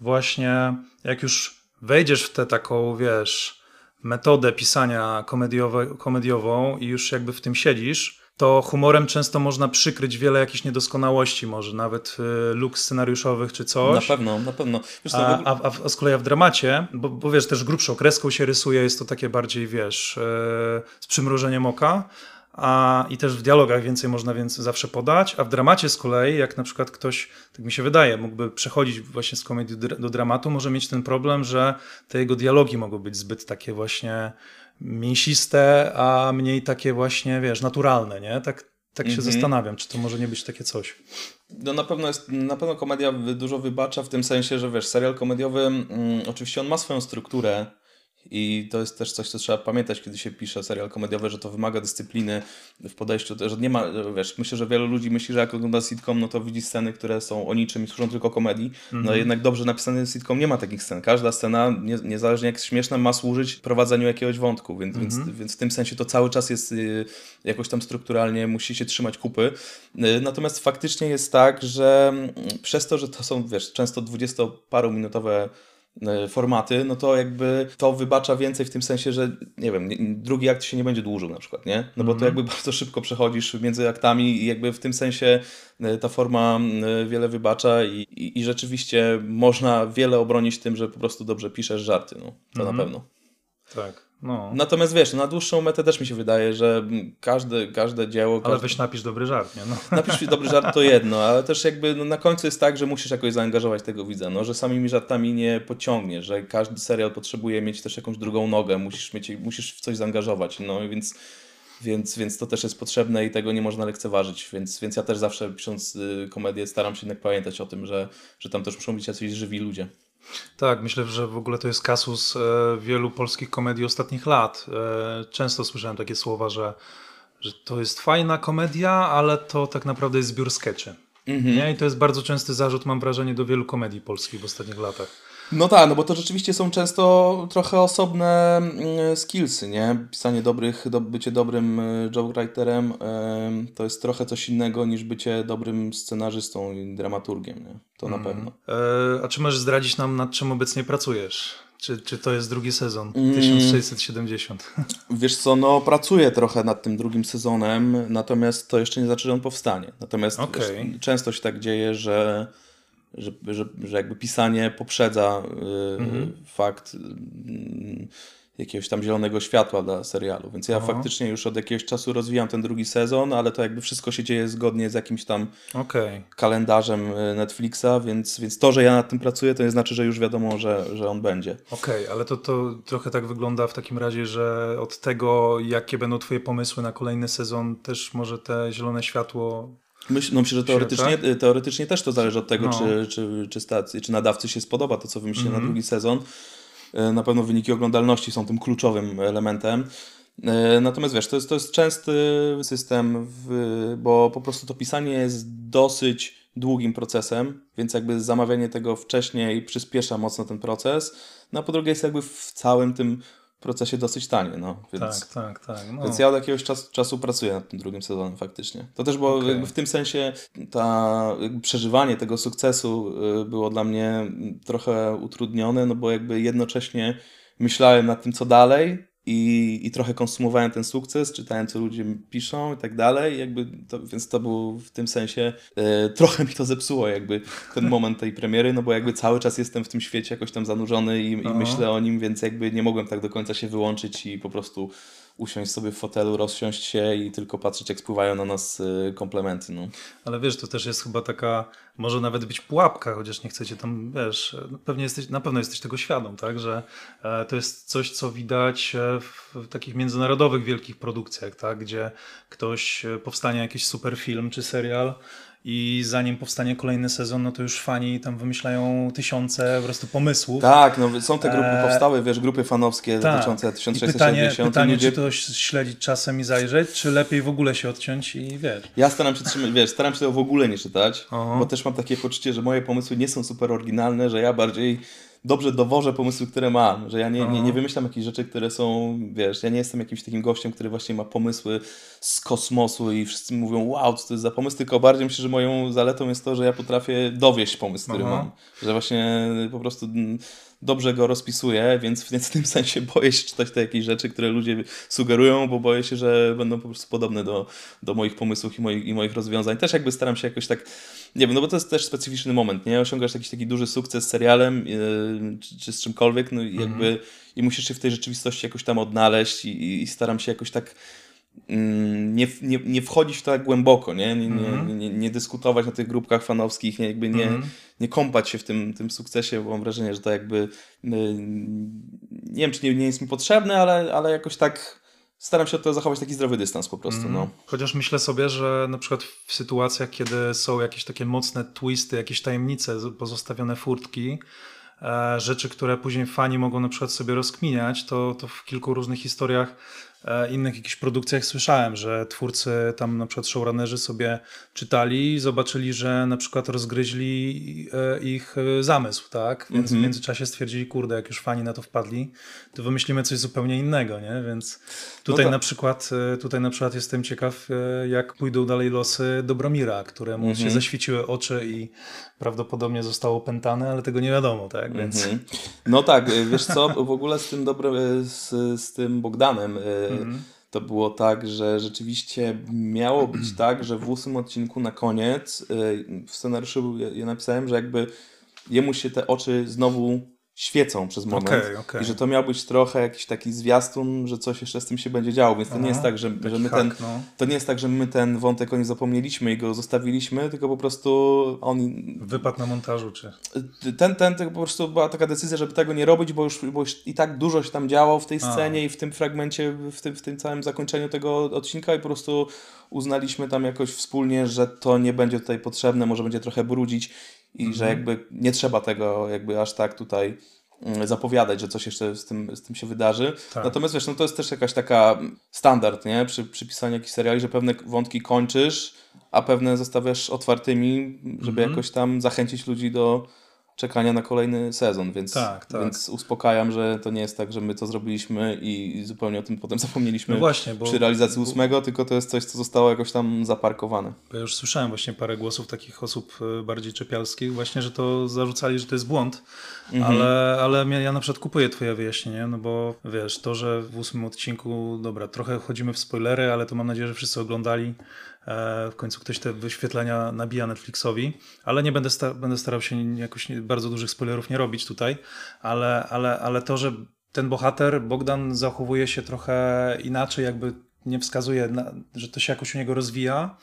właśnie jak już wejdziesz w tę taką, wiesz, metodę pisania komediowe, komediową i już jakby w tym siedzisz, to humorem często można przykryć wiele jakichś niedoskonałości, może nawet y, luk scenariuszowych czy coś. Na pewno, na pewno. Wiesz, A, ogóle- a, a, z kolei w dramacie, bo, bo wiesz, też grubszą kreską się rysuje, jest to takie bardziej, wiesz, e, z przymrużeniem oka, a, i też w dialogach więcej można więc zawsze podać, a w dramacie z kolei, jak na przykład ktoś, tak mi się wydaje, mógłby przechodzić właśnie z komedii do, dramatu, może mieć ten problem, że te jego dialogi mogą być zbyt takie właśnie mięsiste, a mniej takie właśnie, wiesz, naturalne, nie? Tak, tak się Mhm. zastanawiam, czy to może nie być takie coś. No na pewno jest, na pewno komedia dużo wybacza w tym sensie, że wiesz, serial komediowy, mm, oczywiście on ma swoją strukturę i to jest też coś, co trzeba pamiętać, kiedy się pisze serial komediowy, że to wymaga dyscypliny w podejściu, że nie ma, wiesz, myślę, że wielu ludzi myśli, że jak ogląda sitcom, no to widzi sceny, które są o niczym i służą tylko komedii, no jednak dobrze napisany sitcom nie ma takich scen. Każda scena, nie, niezależnie jak śmieszna, ma służyć prowadzeniu jakiegoś wątku, więc, więc, więc w tym sensie to cały czas jest y, jakoś tam strukturalnie, musi się trzymać kupy. Y, Natomiast faktycznie jest tak, że mm, przez to, że to są, wiesz, często dwudziestoparominutowe y, formaty, no to jakby to wybacza więcej w tym sensie, że nie wiem, drugi akt się nie będzie dłużył na przykład, nie? No bo to jakby bardzo szybko przechodzisz między aktami i jakby w tym sensie y, ta forma wiele wybacza i, i, i rzeczywiście można wiele obronić tym, że po prostu dobrze piszesz żarty, no. To na pewno. Tak. No. Natomiast wiesz, na dłuższą metę też mi się wydaje, że każde, każde dzieło. Ale każde... weź napisz dobry żart, nie? No. Napisz dobry żart to jedno, ale też jakby no, na końcu jest tak, że musisz jakoś zaangażować tego widza, no, że samymi żartami nie pociągniesz, że każdy serial potrzebuje mieć też jakąś drugą nogę, musisz, mieć, musisz w coś zaangażować, no więc, więc, więc to też jest potrzebne i tego nie można lekceważyć, więc, więc ja też zawsze pisząc y, komedię staram się jednak pamiętać o tym, że, że tam też muszą być jacyś żywi ludzie. Tak, myślę, że w ogóle to jest kasus e, wielu polskich komedii ostatnich lat. E, często słyszałem takie słowa, że, że to jest fajna komedia, ale to tak naprawdę jest zbiór skeczy. Nie? I to jest bardzo częsty zarzut, mam wrażenie, do wielu komedii polskich w ostatnich latach. No tak, no bo to rzeczywiście są często trochę osobne mm, skillsy, nie? Pisanie dobrych, do, bycie dobrym y, jokewriterem em, to jest trochę coś innego niż bycie dobrym scenarzystą i dramaturgiem, nie? To na pewno. E, a czy możesz zdradzić nam, nad czym obecnie pracujesz? Czy, czy to jest drugi sezon? Mm. 1670. Wiesz co, no pracuję trochę nad tym drugim sezonem, natomiast to jeszcze nie znaczy, że on powstanie. Natomiast Okej. wiesz, często się tak dzieje, że, że, że, że jakby pisanie poprzedza y, fakt y, jakiegoś tam zielonego światła dla serialu. Więc ja Aha. faktycznie już od jakiegoś czasu rozwijam ten drugi sezon, ale to jakby wszystko się dzieje zgodnie z jakimś tam Okej. kalendarzem y, Netflixa, więc, więc to, że ja nad tym pracuję, to nie znaczy, że już wiadomo, że, że on będzie. Okej, ale to, to trochę tak wygląda w takim razie, że od tego, jakie będą Twoje pomysły na kolejny sezon, też może te zielone światło. Myśl, no myślę, że teoretycznie, tak? teoretycznie też to zależy od tego, No. czy, czy, czy, stacji, czy nadawcy się spodoba to, co wymyślili Mhm. na drugi sezon. E, Na pewno wyniki oglądalności są tym kluczowym elementem. E, Natomiast wiesz, to jest, to jest częsty system, w, bo po prostu to pisanie jest dosyć długim procesem, więc jakby zamawianie tego wcześniej przyspiesza mocno ten proces. No a po drugie jest jakby w całym tym procesie dosyć tanie, no. Więc... Tak, tak, tak. No. Więc ja od jakiegoś czas, czasu pracuję nad tym drugim sezonem faktycznie. To też było jakby w tym sensie ta przeżywanie tego sukcesu y, było dla mnie trochę utrudnione, no bo jakby jednocześnie myślałem nad tym, co dalej i, i trochę konsumowałem ten sukces, czytałem, co ludzie piszą i tak dalej, jakby to, więc to był w tym sensie y, trochę mi to zepsuło jakby ten moment tej premiery, no bo jakby cały czas jestem w tym świecie jakoś tam zanurzony i, i Aha. myślę o nim, więc jakby nie mogłem tak do końca się wyłączyć i po prostu usiąść sobie w fotelu, rozsiąść się i tylko patrzeć, jak spływają na nas y, komplementy. No. Ale wiesz, to też jest chyba taka, może nawet być pułapka, chociaż nie chcecie tam, wiesz, no pewnie jesteś, na pewno jesteś tego świadom, tak, że e, to jest coś, co widać e, w, takich międzynarodowych wielkich produkcjach, tak, gdzie ktoś, e, powstanie jakiś super film czy serial i zanim powstanie kolejny sezon, no to już fani tam wymyślają tysiące po prostu pomysłów. Tak, no są te grupy, Eee, powstały, wiesz, grupy fanowskie Tak. dotyczące I 1670. pytanie, i pytanie ludzie... czy to śledzić czasem i zajrzeć, czy lepiej w ogóle się odciąć i wiesz. Ja staram się trzymać, wiesz, staram się tego w ogóle nie czytać, Aha. bo też mam takie poczucie, że moje pomysły nie są super oryginalne, że ja bardziej dobrze dowożę pomysły, które mam, że ja nie, nie, nie wymyślam jakichś rzeczy, które są, wiesz, ja nie jestem jakimś takim gościem, który właśnie ma pomysły z kosmosu i wszyscy mówią, wow, co to jest za pomysł, tylko bardziej myślę, że moją zaletą jest to, że ja potrafię dowieść pomysł, który Aha. mam, że właśnie po prostu dobrze go rozpisuję, więc, więc w tym sensie boję się czytać te jakieś rzeczy, które ludzie sugerują, bo boję się, że będą po prostu podobne do, do moich pomysłów i moich, i moich rozwiązań. Też jakby staram się jakoś tak, nie wiem, no bo to jest też specyficzny moment, nie? Osiągasz jakiś taki duży sukces z serialem yy, czy, czy z czymkolwiek, no i jakby i musisz się w tej rzeczywistości jakoś tam odnaleźć i, i, staram się jakoś tak mm, nie, nie, nie wchodzić w to tak głęboko, nie? Nie, nie, Mhm. nie, nie dyskutować na tych grupkach fanowskich, nie, jakby nie, Mhm. nie kąpać się w tym, tym sukcesie, bo mam wrażenie, że to jakby y, nie wiem, czy nie, nie jest mi potrzebne, ale, ale jakoś tak staram się od tego zachować taki zdrowy dystans po prostu, no. Chociaż myślę sobie, że na przykład w sytuacjach, kiedy są jakieś takie mocne twisty, jakieś tajemnice, pozostawione furtki, e, rzeczy, które później fani mogą na przykład sobie rozkminiać, to, to w kilku różnych historiach, innych jakichś produkcjach słyszałem, że twórcy tam na przykład showrunnerzy sobie czytali i zobaczyli, że na przykład rozgryźli e, ich e, zamysł, tak? Więc Mhm. w międzyczasie stwierdzili, kurde, jak już fani na to wpadli, to wymyślimy coś zupełnie innego, nie? Więc tutaj tak. na przykład e, tutaj na przykład jestem ciekaw, e, jak pójdą dalej losy Dobromira, któremu Mhm. się zaświeciły oczy i prawdopodobnie zostało opętane, ale tego nie wiadomo, tak? Więc Mhm. No tak, wiesz co, w ogóle z tym dobre, y, z, z tym Bogdanem Mhm. to było tak, że rzeczywiście miało być tak, że w ósmym odcinku na koniec y, w scenariuszu ja- ja napisałem, że jakby jemu się te oczy znowu świecą przez moment Okej, okej. i że to miał być trochę jakiś taki zwiastun, że coś jeszcze z tym się będzie działo, więc to nie jest tak, że, że my ten, no. to nie jest tak, że my ten wątek o nim zapomnieliśmy i go zostawiliśmy, tylko po prostu on Wypad na montażu, czy... ten, ten, to po prostu była taka decyzja, żeby tego nie robić, bo już, bo już i tak dużo się tam działo w tej scenie i w tym fragmencie, w tym, w tym całym zakończeniu tego odcinka i po prostu uznaliśmy tam jakoś wspólnie, że to nie będzie tutaj potrzebne, może będzie trochę brudzić i że jakby nie trzeba tego jakby aż tak tutaj mm, zapowiadać, że coś jeszcze z tym, z tym się wydarzy. Tak. Natomiast wiesz, no to jest też jakaś taka standard, nie? Przy, przy pisaniu jakichś seriali, że pewne wątki kończysz, a pewne zostawiasz otwartymi, żeby Mhm. jakoś tam zachęcić ludzi do czekania na kolejny sezon, więc, Tak, tak. więc uspokajam, że to nie jest tak, że my to zrobiliśmy i, zupełnie o tym potem zapomnieliśmy No właśnie, bo- przy realizacji ósmego, tylko to jest coś, co zostało jakoś tam zaparkowane. Bo ja już słyszałem właśnie parę głosów takich osób e, bardziej czepialskich, właśnie, że to zarzucali, że to jest błąd, Mhm. ale, ale ja na przykład kupuję twoje wyjaśnienie, no bo wiesz, to, że w ósmym odcinku, dobra, trochę wchodzimy w spoilery, ale to mam nadzieję, że wszyscy oglądali. E, W końcu ktoś te wyświetlenia nabija Netflixowi, ale nie będę, sta- będę starał się jakoś bardzo dużych spoilerów nie robić tutaj, ale, ale, ale to, że ten bohater, Bogdan, zachowuje się trochę inaczej, jakby nie wskazuje, na, że to się jakoś u niego rozwija,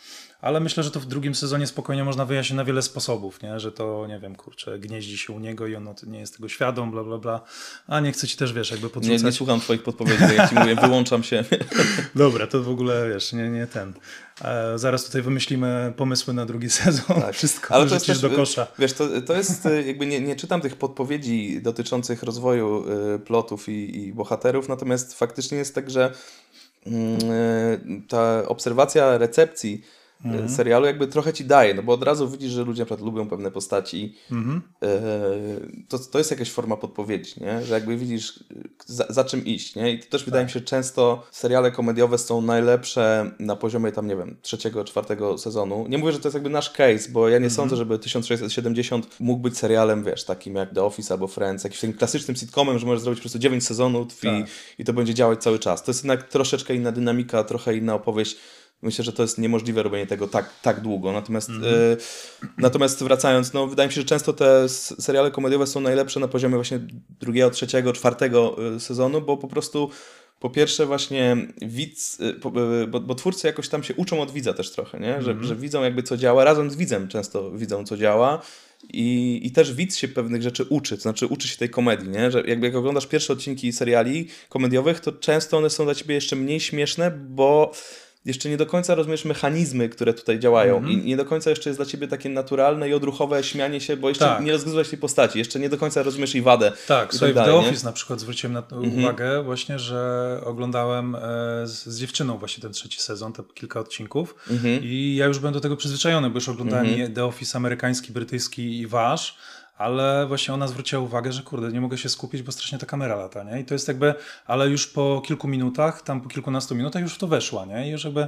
ale myślę, że to w drugim sezonie spokojnie można wyjaśnić na wiele sposobów, nie? że to, nie wiem, kurczę, gnieździ się u niego i on nie jest tego świadom, bla, bla, bla. A nie chcę ci też, wiesz, jakby Nie, podrzucać. nie słucham twoich podpowiedzi, jak ci mówię, wyłączam się. Dobra, to w ogóle, wiesz, nie, nie ten. E, zaraz tutaj wymyślimy pomysły na drugi sezon. Wszystko Ale to jest też, do kosza. Wiesz, to, to jest y, jakby nie, nie czytam tych podpowiedzi dotyczących rozwoju y, plotów i, i bohaterów, natomiast faktycznie jest tak, że mm, y, ta obserwacja recepcji Mhm. serialu jakby trochę ci daje, no bo od razu widzisz, że ludzie na przykład lubią pewne postaci. Y, To, to jest jakaś forma podpowiedzi, nie? że jakby widzisz za, za czym iść. Nie? I to też wydaje mi się, że często seriale komediowe są najlepsze na poziomie tam, nie wiem, trzeciego, czwartego sezonu. Nie mówię, że to jest jakby nasz case, bo ja nie sądzę, żeby 1670 mógł być serialem, wiesz, takim jak The Office albo Friends, jakimś takim klasycznym sitcomem, że możesz zrobić po prostu 9 sezonów i, Tak. i to będzie działać cały czas. To jest jednak troszeczkę inna dynamika, trochę inna opowieść. Myślę, że to jest niemożliwe robienie tego tak, tak długo. Natomiast, y, natomiast wracając, no, wydaje mi się, że często te seriale komediowe są najlepsze na poziomie właśnie drugiego, trzeciego, czwartego y, sezonu, bo po prostu po pierwsze właśnie widz, y, bo, bo twórcy jakoś tam się uczą od widza też trochę, nie? Że, że widzą jakby co działa, razem z widzem często widzą co działa i, i też widz się pewnych rzeczy uczy, to znaczy uczy się tej komedii, nie? Że jakby jak oglądasz pierwsze odcinki seriali komediowych, to często one są dla ciebie jeszcze mniej śmieszne, bo jeszcze nie do końca rozumiesz mechanizmy, które tutaj działają. I nie do końca jeszcze jest dla ciebie takie naturalne i odruchowe śmianie się, bo jeszcze Tak. nie rozgryzłeś tej postaci, jeszcze nie do końca rozumiesz jej wadę. Tak, i tak w The dalej, nie? Office na przykład zwróciłem na to uwagę właśnie, że oglądałem e, z, z dziewczyną właśnie ten trzeci sezon, te kilka odcinków. I ja już byłem do tego przyzwyczajony, bo już oglądałem i The Office amerykański, brytyjski i wasz, ale właśnie ona zwróciła uwagę, że kurde, nie mogę się skupić, bo strasznie ta kamera lata, nie? I to jest jakby, ale już po kilku minutach, tam po kilkunastu minutach już w to weszła, nie? I już jakby,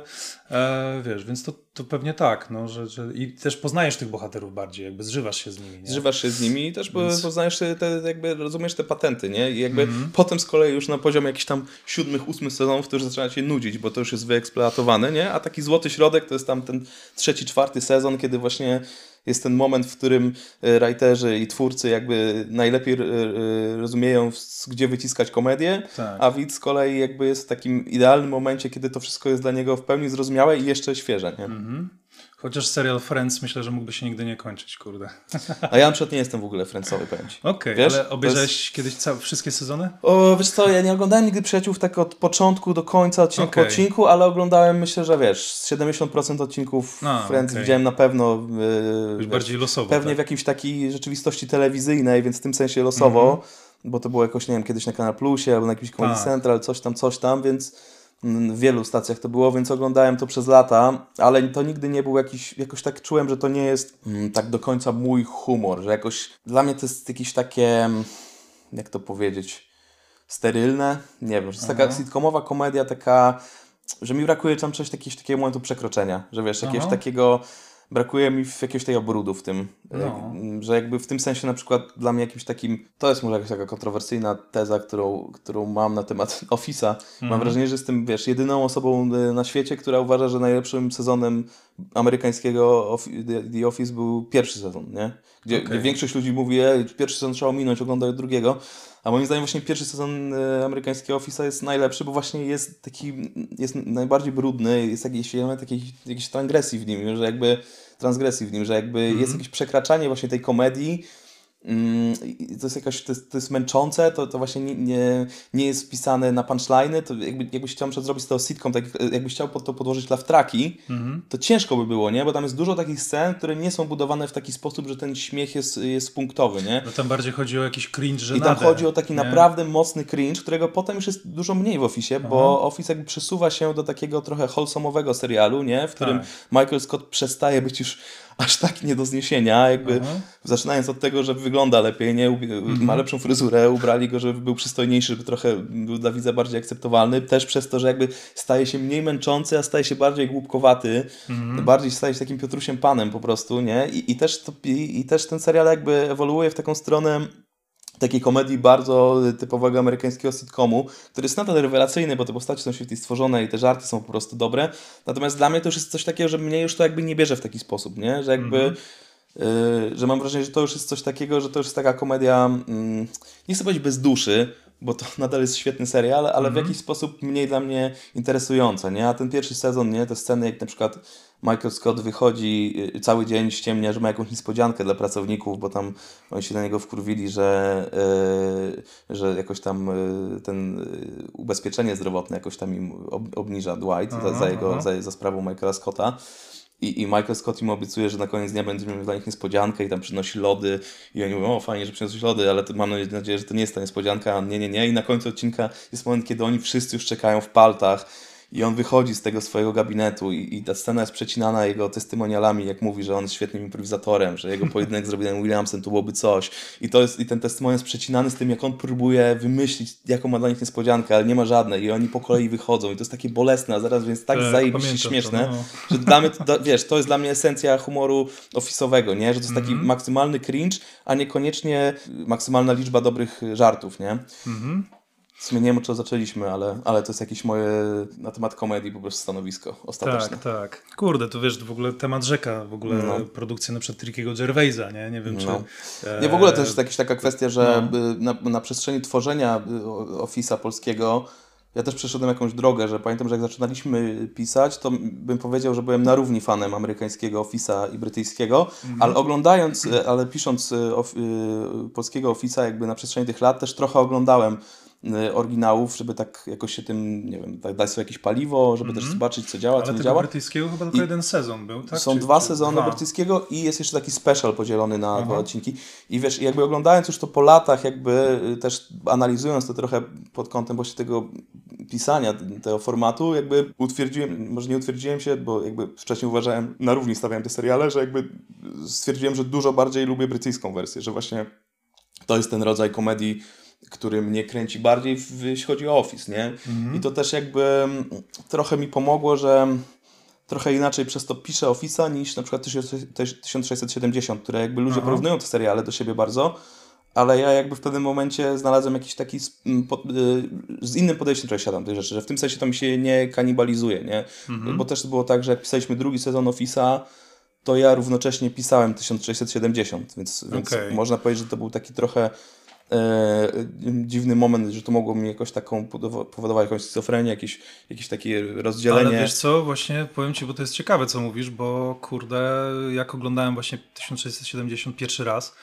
e, wiesz, więc to, to pewnie tak, no, że, że i też poznajesz tych bohaterów bardziej, jakby zżywasz się z nimi, nie? Zżywasz się z nimi i też Więc- poznajesz te, jakby rozumiesz te patenty, nie? I jakby Mhm. potem z kolei już na poziomie jakichś tam siódmych, ósmych sezonów to już zaczyna cię nudzić, bo to już jest wyeksploatowane, nie? A taki złoty środek to jest tam ten trzeci, czwarty sezon, kiedy właśnie jest ten moment, w którym e, writerzy i twórcy jakby najlepiej e, e, rozumieją, gdzie wyciskać komedię, Tak. a widz z kolei jakby jest w takim idealnym momencie, kiedy to wszystko jest dla niego w pełni zrozumiałe i jeszcze świeże, nie? Mhm. Chociaż serial Friends myślę, że mógłby się nigdy nie kończyć, kurde. A ja na przykład nie jestem w ogóle Friendsowy, powiem ci. Okej, Wiesz, ale obejrzałeś kiedyś ca- wszystkie sezony? O, wiesz co, ja nie oglądałem nigdy Przyjaciół tak od początku do końca, odcinek po Okej. odcinku, ale oglądałem, myślę, że wiesz, z 70% odcinków A, Friends okej. widziałem na pewno. Yy, Już wiesz, bardziej losowo, Pewnie tak? w jakiejś takiej rzeczywistości telewizyjnej, więc w tym sensie losowo, Mhm. bo to było jakoś, nie wiem, kiedyś na Kanal Plusie albo na jakimś Comedy Tak. Central, coś tam, coś tam, więc mm, w wielu stacjach to było, więc oglądałem to przez lata, ale to nigdy nie był jakiś, jakoś tak czułem, że to nie jest mm, tak do końca mój humor, że jakoś dla mnie to jest jakieś takie, mm, jak to powiedzieć, sterylne, nie wiem, że to jest taka sitcomowa komedia taka, że mi brakuje tam coś, jakiegoś takiego momentu przekroczenia, że wiesz, jakiegoś Aha. takiego brakuje mi w jakiegoś tej obrudu w tym, No. e, że jakby w tym sensie na przykład dla mnie jakimś takim, to jest może jakaś taka kontrowersyjna teza, którą, którą mam na temat Office'a. Mhm. Mam wrażenie, że jestem, wiesz, jedyną osobą e, na świecie, która uważa, że najlepszym sezonem amerykańskiego The- Office był pierwszy sezon, nie? Gdzie, Okej. gdzie większość ludzi mówi, Ej, pierwszy sezon trzeba ominąć, oglądaj drugiego. A moim zdaniem właśnie pierwszy sezon e, amerykańskiego Office'a jest najlepszy, bo właśnie jest taki, jest najbardziej brudny, jest jakiś element jakiejś, jakiejś transgresji w nim, że jakby transgresji w nim, że jakby Mhm. jest jakieś przekraczanie właśnie tej komedii, Mm, to jest jakaś, to jest, to jest męczące, to, to właśnie nie, nie, nie jest wpisane na punchline'y, to jakby, jakbyś chciał na zrobić z tego sitcom, tak jak- jakbyś chciał pod to podłożyć love tracki, Mhm. to ciężko by było, nie? Bo tam jest dużo takich scen, które nie są budowane w taki sposób, że ten śmiech jest, jest punktowy, nie? No tam bardziej chodzi o jakiś cringe, że I tam chodzi o taki nie? naprawdę mocny cringe, którego potem już jest dużo mniej w Office, bo Office jakby przesuwa się do takiego trochę wholesomowego serialu, nie? W którym Tak. Michael Scott przestaje być już aż tak nie do zniesienia, jakby Aha. zaczynając od tego, że wygląda lepiej, nie? Mhm. Ma lepszą fryzurę, ubrali go, żeby był przystojniejszy, żeby trochę był dla widza bardziej akceptowalny, też przez to, że jakby staje się mniej męczący, a staje się bardziej głupkowaty, Mhm. bardziej staje się takim Piotrusiem Panem po prostu, nie? I, i, też, to, i, I też ten serial jakby ewoluuje w taką stronę takiej komedii bardzo typowego amerykańskiego sitcomu, który jest nadal rewelacyjny, bo te postacie są świetnie stworzone i te żarty są po prostu dobre. Natomiast dla mnie to już jest coś takiego, że mnie już to jakby nie bierze w taki sposób, nie? Że jakby... y, że mam wrażenie, że to już jest coś takiego, że to już jest taka komedia, mm, nie chcę powiedzieć bez duszy, bo to nadal jest świetny serial, ale w jakiś sposób mniej dla mnie interesująca, nie? A ten pierwszy sezon, nie? Te sceny, jak na przykład Michael Scott wychodzi y, cały dzień ściemnia, że ma jakąś niespodziankę dla pracowników, bo tam oni się na niego wkurwili, że, y, że jakoś tam y, ten y, ubezpieczenie zdrowotne jakoś tam im ob, obniża Dwight za, za, Aha, jego, aha. za, za sprawą Michaela Scotta. I, I Michael Scott im obiecuje, że na koniec dnia będzie miał dla nich niespodziankę i tam przynosi lody. I oni mówią, o fajnie, że przyniosłeś lody, ale to mam nadzieję, że to nie jest ta niespodzianka. Nie, nie, nie. I na końcu odcinka jest moment, kiedy oni wszyscy już czekają w paltach. I on wychodzi z tego swojego gabinetu i, i ta scena jest przecinana jego testymonialami, jak mówi, że on jest świetnym improwizatorem, że jego pojedynek z Robinem Williamsem to byłoby coś. I, to jest, I ten testymonial jest przecinany z tym, jak on próbuje wymyślić, jaką ma dla nich niespodziankę, ale nie ma żadnej. I oni po kolei wychodzą. I to jest takie bolesne, a zaraz więc tak Tak, zajebiście śmieszne, to, no. że dla mnie, to, wiesz, to jest dla mnie esencja humoru ofisowego, nie? Że to jest taki Mhm. maksymalny cringe, a niekoniecznie maksymalna liczba dobrych żartów, nie? Mhm. W sumie nie wiem, czego zaczęliśmy, ale, ale to jest jakieś moje na temat komedii po prostu stanowisko ostateczne. Tak, tak. Kurde, to wiesz, w ogóle temat rzeka, w ogóle No. produkcja na przykład Trickiego Gervaisa, nie? Nie wiem, czy... No. e, Nie, w ogóle też jest jakaś taka kwestia, że no. y, na, na przestrzeni tworzenia y, Office'a polskiego ja też przeszedłem jakąś drogę, że pamiętam, że jak zaczynaliśmy pisać, to bym powiedział, że byłem na równi fanem amerykańskiego Office'a i brytyjskiego, Mhm. ale oglądając, y, ale pisząc of, polskiego Office'a jakby na przestrzeni tych lat, też trochę oglądałem oryginałów, żeby tak jakoś się tym, nie wiem, tak dać sobie jakieś paliwo, żeby też zobaczyć, co działa, co Mhm. Ale nie tego działa. brytyjskiego chyba tylko I- jeden sezon był, tak? Są Czy- dwa czy sezony dwa? brytyjskiego i jest jeszcze taki special podzielony na Aha. dwa odcinki. I wiesz, jakby oglądając już to po latach, jakby y, też analizując to trochę pod kątem właśnie tego pisania tego formatu, jakby utwierdziłem, może nie utwierdziłem się, bo jakby wcześniej uważałem, na równi stawiałem te seriale, że jakby stwierdziłem, że dużo bardziej lubię brytyjską wersję, że właśnie to jest ten rodzaj komedii, który mnie kręci bardziej, w- jeśli chodzi o Office, nie? I to też jakby mm, trochę mi pomogło, że trochę inaczej przez to piszę Office'a niż na przykład 1670, które jakby ludzie Aha. porównują te seriale do siebie bardzo, ale ja jakby w pewnym momencie znalazłem jakiś taki po, y, z innym podejściem trochę siadam tych rzeczy, że w tym sensie to mi się nie kanibalizuje, nie? Mhm. Bo też było tak, że jak pisaliśmy drugi sezon Office'a, to ja równocześnie pisałem 1670, więc, więc Okej. można powiedzieć, że to był taki trochę e, dziwny moment, że to mogło mi jakoś taką powodować jakąś schizofrenię, jakieś, jakieś takie rozdzielenie. Ale wiesz co, właśnie powiem Ci, bo to jest ciekawe, co mówisz, bo kurde, jak oglądałem właśnie 1670 pierwszy raz,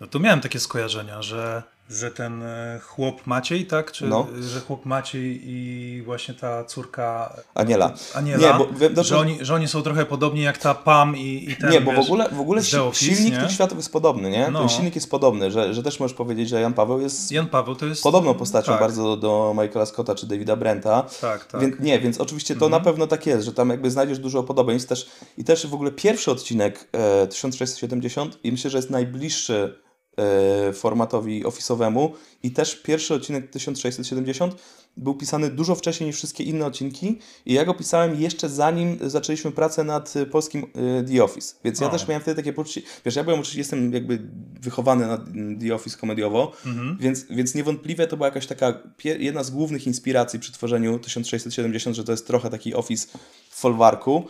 no to miałem takie skojarzenia, że, że ten e, chłop Maciej, tak? Czy, No. Że chłop Maciej i właśnie ta córka Aniela. Aniela, Nie, bo wiem, że, oni, że oni są trochę podobni jak ta Pam i, i ten, nie, bo wiesz, w ogóle, w ogóle Office, silnik nie? tych światów jest podobny, nie? No. Ten silnik jest podobny, że, że też możesz powiedzieć, że Jan Paweł jest Jan Paweł to jest... podobną postacią tak, bardzo do, do Michaela Scotta czy Davida Brenta. Tak, tak. Więc, nie, więc oczywiście to na pewno tak jest, że tam jakby znajdziesz dużo podobieństw też i też w ogóle pierwszy odcinek e, 1670 i myślę, że jest najbliższy e, formatowi ofisowemu. I też pierwszy odcinek 1670 był pisany dużo wcześniej niż wszystkie inne odcinki i ja go pisałem jeszcze zanim zaczęliśmy pracę nad polskim y, The Office, więc ja też miałem wtedy takie poczucie, wiesz, ja byłem oczywiście, jestem jakby wychowany na The Office komediowo, więc, więc niewątpliwie to była jakaś taka jedna z głównych inspiracji przy tworzeniu 1670, że to jest trochę taki Office w folwarku,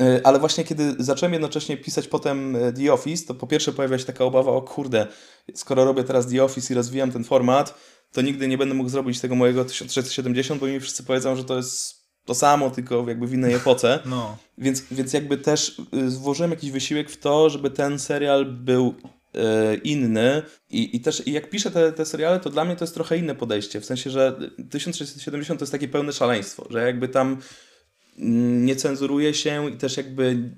Y, ale właśnie kiedy zacząłem jednocześnie pisać potem y, The Office, to po pierwsze pojawia się taka obawa, o kurde, skoro robię teraz The Office i rozwijam ten format, to nigdy nie będę mógł zrobić tego mojego 1670, bo mi wszyscy powiedzą, że to jest to samo, tylko jakby w innej epoce. No. Więc, więc jakby też y, włożyłem jakiś wysiłek w to, żeby ten serial był y, inny i, i też i jak piszę te, te seriale, to dla mnie to jest trochę inne podejście, w sensie, że 1670 to jest takie pełne szaleństwo, że jakby tam mm, nie cenzuruje się i też jakby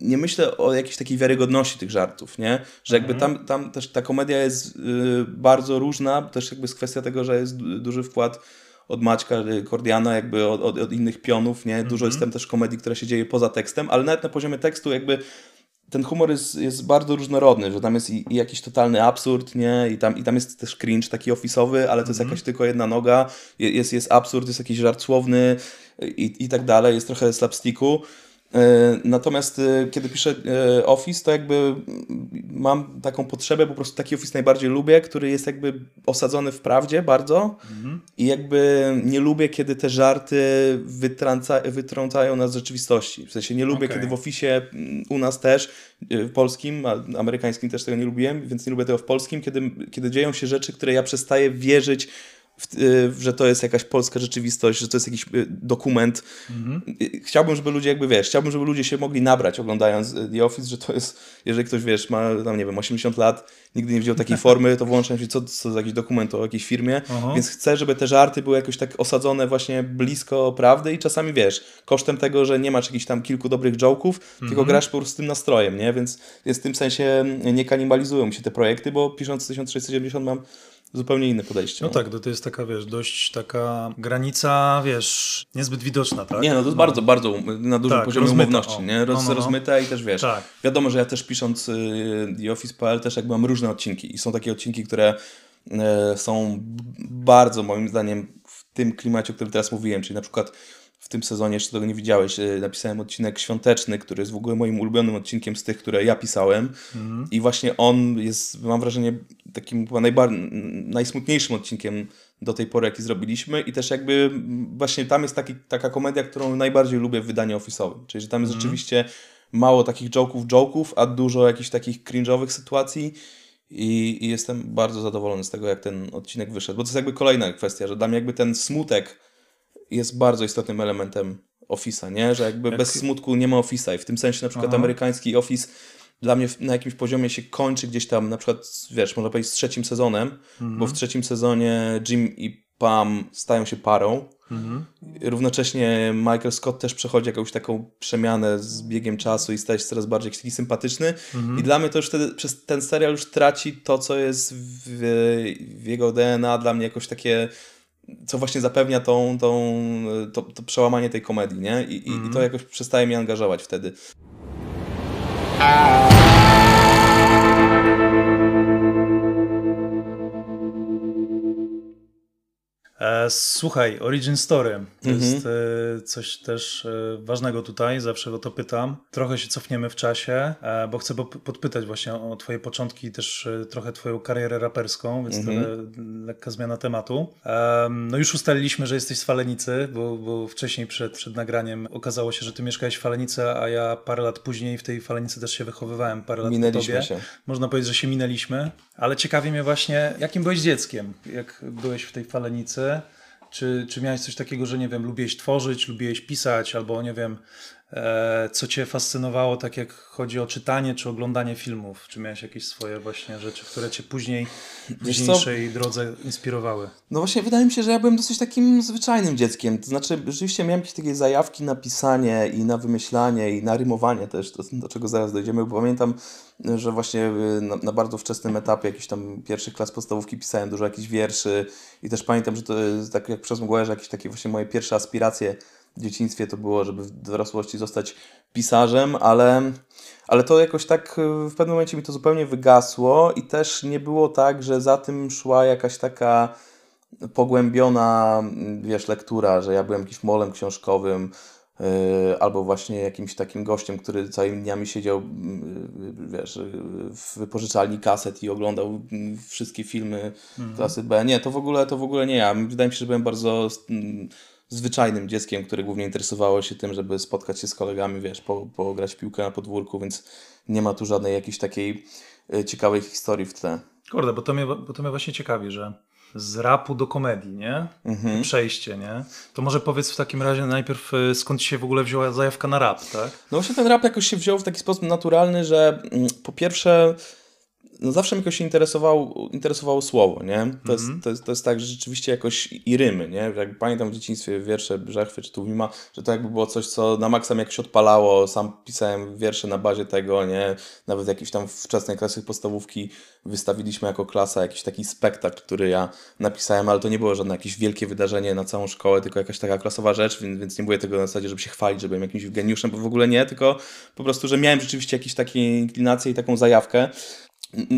nie myślę o jakiejś takiej wiarygodności tych żartów, nie? Że jakby tam, tam też ta komedia jest y, bardzo różna, też jakby jest kwestia tego, że jest du- duży wkład od Maćka y, Kordiana, jakby od, od, od innych pionów, nie? Dużo jest tam też komedii, która się dzieje poza tekstem, ale nawet na poziomie tekstu jakby ten humor jest, jest bardzo różnorodny, że tam jest i, i jakiś totalny absurd, nie? I tam, I tam jest też cringe taki ofisowy, ale to jest jakaś tylko jedna noga, Je- jest, jest absurd, jest jakiś żart słowny i, i tak dalej, jest trochę slapsticku. E, Natomiast e, kiedy piszę e, Office, to jakby mam taką potrzebę, po prostu taki Office najbardziej lubię, który jest jakby osadzony w prawdzie bardzo i jakby nie lubię, kiedy te żarty wytrąca, wytrącają nas z rzeczywistości. W sensie nie lubię, Okej. kiedy w Office mm, u nas też, w polskim, a amerykańskim też tego nie lubiłem, więc nie lubię tego w polskim, kiedy, kiedy dzieją się rzeczy, które ja przestaję wierzyć że to jest jakaś polska rzeczywistość, że to jest jakiś y, dokument. Y, Chciałbym, żeby ludzie jakby, wiesz, chciałbym, żeby ludzie się mogli nabrać oglądając y, The Office, że to jest, jeżeli ktoś, wiesz, ma tam, nie wiem, 80 lat, nigdy nie widział takiej formy, to włączam się, co, co za jakiś dokument o jakiejś firmie, Aha. więc chcę, żeby te żarty były jakoś tak osadzone właśnie blisko prawdy i czasami, wiesz, kosztem tego, że nie masz jakichś tam kilku dobrych joke'ów, tylko grasz po prostu z tym nastrojem, nie? Więc, więc w tym sensie nie kanibalizują się te projekty, bo pisząc 1670 mam zupełnie inne podejście. No tak, to, jest taka, wiesz, dość taka granica, wiesz, niezbyt widoczna, tak? Nie, no to jest bardzo, bardzo um- na dużym Tak, poziomie rozmyta, umowności, o. nie? Roz, No, no, no. Rozmyte i też wiesz, Tak. wiadomo, że ja też pisząc y, The Office.pl też jakby mam różne odcinki i są takie odcinki, które e, są bardzo moim zdaniem w tym klimacie, o którym teraz mówiłem, czyli na przykład tym sezonie, jeszcze tego nie widziałeś, e, napisałem odcinek świąteczny, który jest w ogóle moim ulubionym odcinkiem z tych, które ja pisałem. I właśnie on jest, mam wrażenie, takim chyba najbar- najsmutniejszym odcinkiem do tej pory, jaki zrobiliśmy. I też jakby właśnie tam jest taki, taka komedia, którą najbardziej lubię w wydaniu office'owym, czyli że tam jest rzeczywiście mało takich joke'ów, joke'ów, a dużo jakichś takich cringe'owych sytuacji. I, i jestem bardzo zadowolony z tego, jak ten odcinek wyszedł, bo to jest jakby kolejna kwestia, że mnie jakby ten smutek jest bardzo istotnym elementem Office'a, nie? Że jakby Jak- bez smutku nie ma Office'a i w tym sensie na przykład Aha. amerykański Office dla mnie na jakimś poziomie się kończy gdzieś tam, na przykład, wiesz, można powiedzieć z trzecim sezonem, bo w trzecim sezonie Jim i Pam stają się parą. Równocześnie Michael Scott też przechodzi jakąś taką przemianę z biegiem czasu i staje się coraz bardziej taki sympatyczny. I dla mnie to już wtedy przez ten serial już traci to, co jest w, w jego DNA, dla mnie jakoś takie co właśnie zapewnia tą, tą, to, to przełamanie tej komedii, nie? I, i, I to jakoś przestaje mnie angażować wtedy. Słuchaj, Origin Story to Mhm. jest e, coś też e, ważnego tutaj, zawsze o to pytam. Trochę się cofniemy w czasie, e, bo chcę podpytać właśnie o twoje początki i też e, trochę twoją karierę raperską, więc Mhm. tyle, lekka zmiana tematu. Em, no już ustaliliśmy, że jesteś z Falenicy, bo, bo wcześniej przed, przed nagraniem okazało się, że ty mieszkałeś w Falenicy, a ja parę lat później w tej Falenicy też się wychowywałem, parę lat po Minęliśmy tobie. się. Można powiedzieć, że się minęliśmy, ale ciekawi mnie właśnie, jakim byłeś dzieckiem, jak byłeś w tej falenicy. Czy, czy miałeś coś takiego, że nie wiem, lubiłeś tworzyć, lubiłeś pisać, albo nie wiem, co cię fascynowało, tak jak chodzi o czytanie czy oglądanie filmów? Czy miałeś jakieś swoje właśnie rzeczy, które cię później w późniejszej drodze inspirowały? No właśnie, wydaje mi się, że ja byłem dosyć takim zwyczajnym dzieckiem. To znaczy, rzeczywiście miałem jakieś takie zajawki na pisanie i na wymyślanie i na rymowanie też, do, do czego zaraz dojdziemy, bo pamiętam, że właśnie y, na, na bardzo wczesnym etapie jakichś tam pierwszych klas podstawówki pisałem dużo jakichś wierszy i też pamiętam, że to jest tak jak przez mgłę, że jakieś takie właśnie moje pierwsze aspiracje w dzieciństwie to było, żeby w dorosłości zostać pisarzem, ale, ale to jakoś tak y, w pewnym momencie mi to zupełnie wygasło i też nie było tak, że za tym szła jakaś taka pogłębiona, mm, wiesz, lektura, że ja byłem jakimś molem książkowym, yy, albo właśnie jakimś takim gościem, który całymi dniami siedział, yy, wiesz, w wypożyczalni kaset i oglądał mm, wszystkie filmy klasy B. Nie, to w ogóle, to w ogóle nie ja. Wydaje mi się, że byłem bardzo mm, zwyczajnym dzieckiem, które głównie interesowało się tym, żeby spotkać się z kolegami, wiesz, po, pograć piłkę na podwórku, więc nie ma tu żadnej jakiejś takiej y, ciekawej historii w tle. Kurde, bo to, mnie, bo to mnie właśnie ciekawi, że z rapu do komedii, nie? Mhm. Przejście, nie? To może powiedz w takim razie najpierw y, skąd się w ogóle wzięła zajawka na rap, tak? No właśnie ten rap jakoś się wziął w taki sposób naturalny, że mm, po pierwsze no zawsze mnie jakoś się interesowało, interesowało słowo, nie? To, jest, to, jest, to jest tak, że rzeczywiście jakoś i rymy, nie? Jak pamiętam w dzieciństwie wiersze Brzechwy czy Tuwima, że to jakby było coś, co na maksa mnie jakoś odpalało, sam pisałem wiersze na bazie tego, nie? Nawet jakieś tam wczesnej klasy podstawówki wystawiliśmy jako klasa jakiś taki spektakl, który ja napisałem, ale to nie było żadne jakieś wielkie wydarzenie na całą szkołę, tylko jakaś taka klasowa rzecz, więc, więc nie było tego na zasadzie, żeby się chwalić, że byłem jakimś geniuszem, bo w ogóle nie, tylko po prostu, że miałem rzeczywiście jakieś takie inklinacje i taką zajawkę,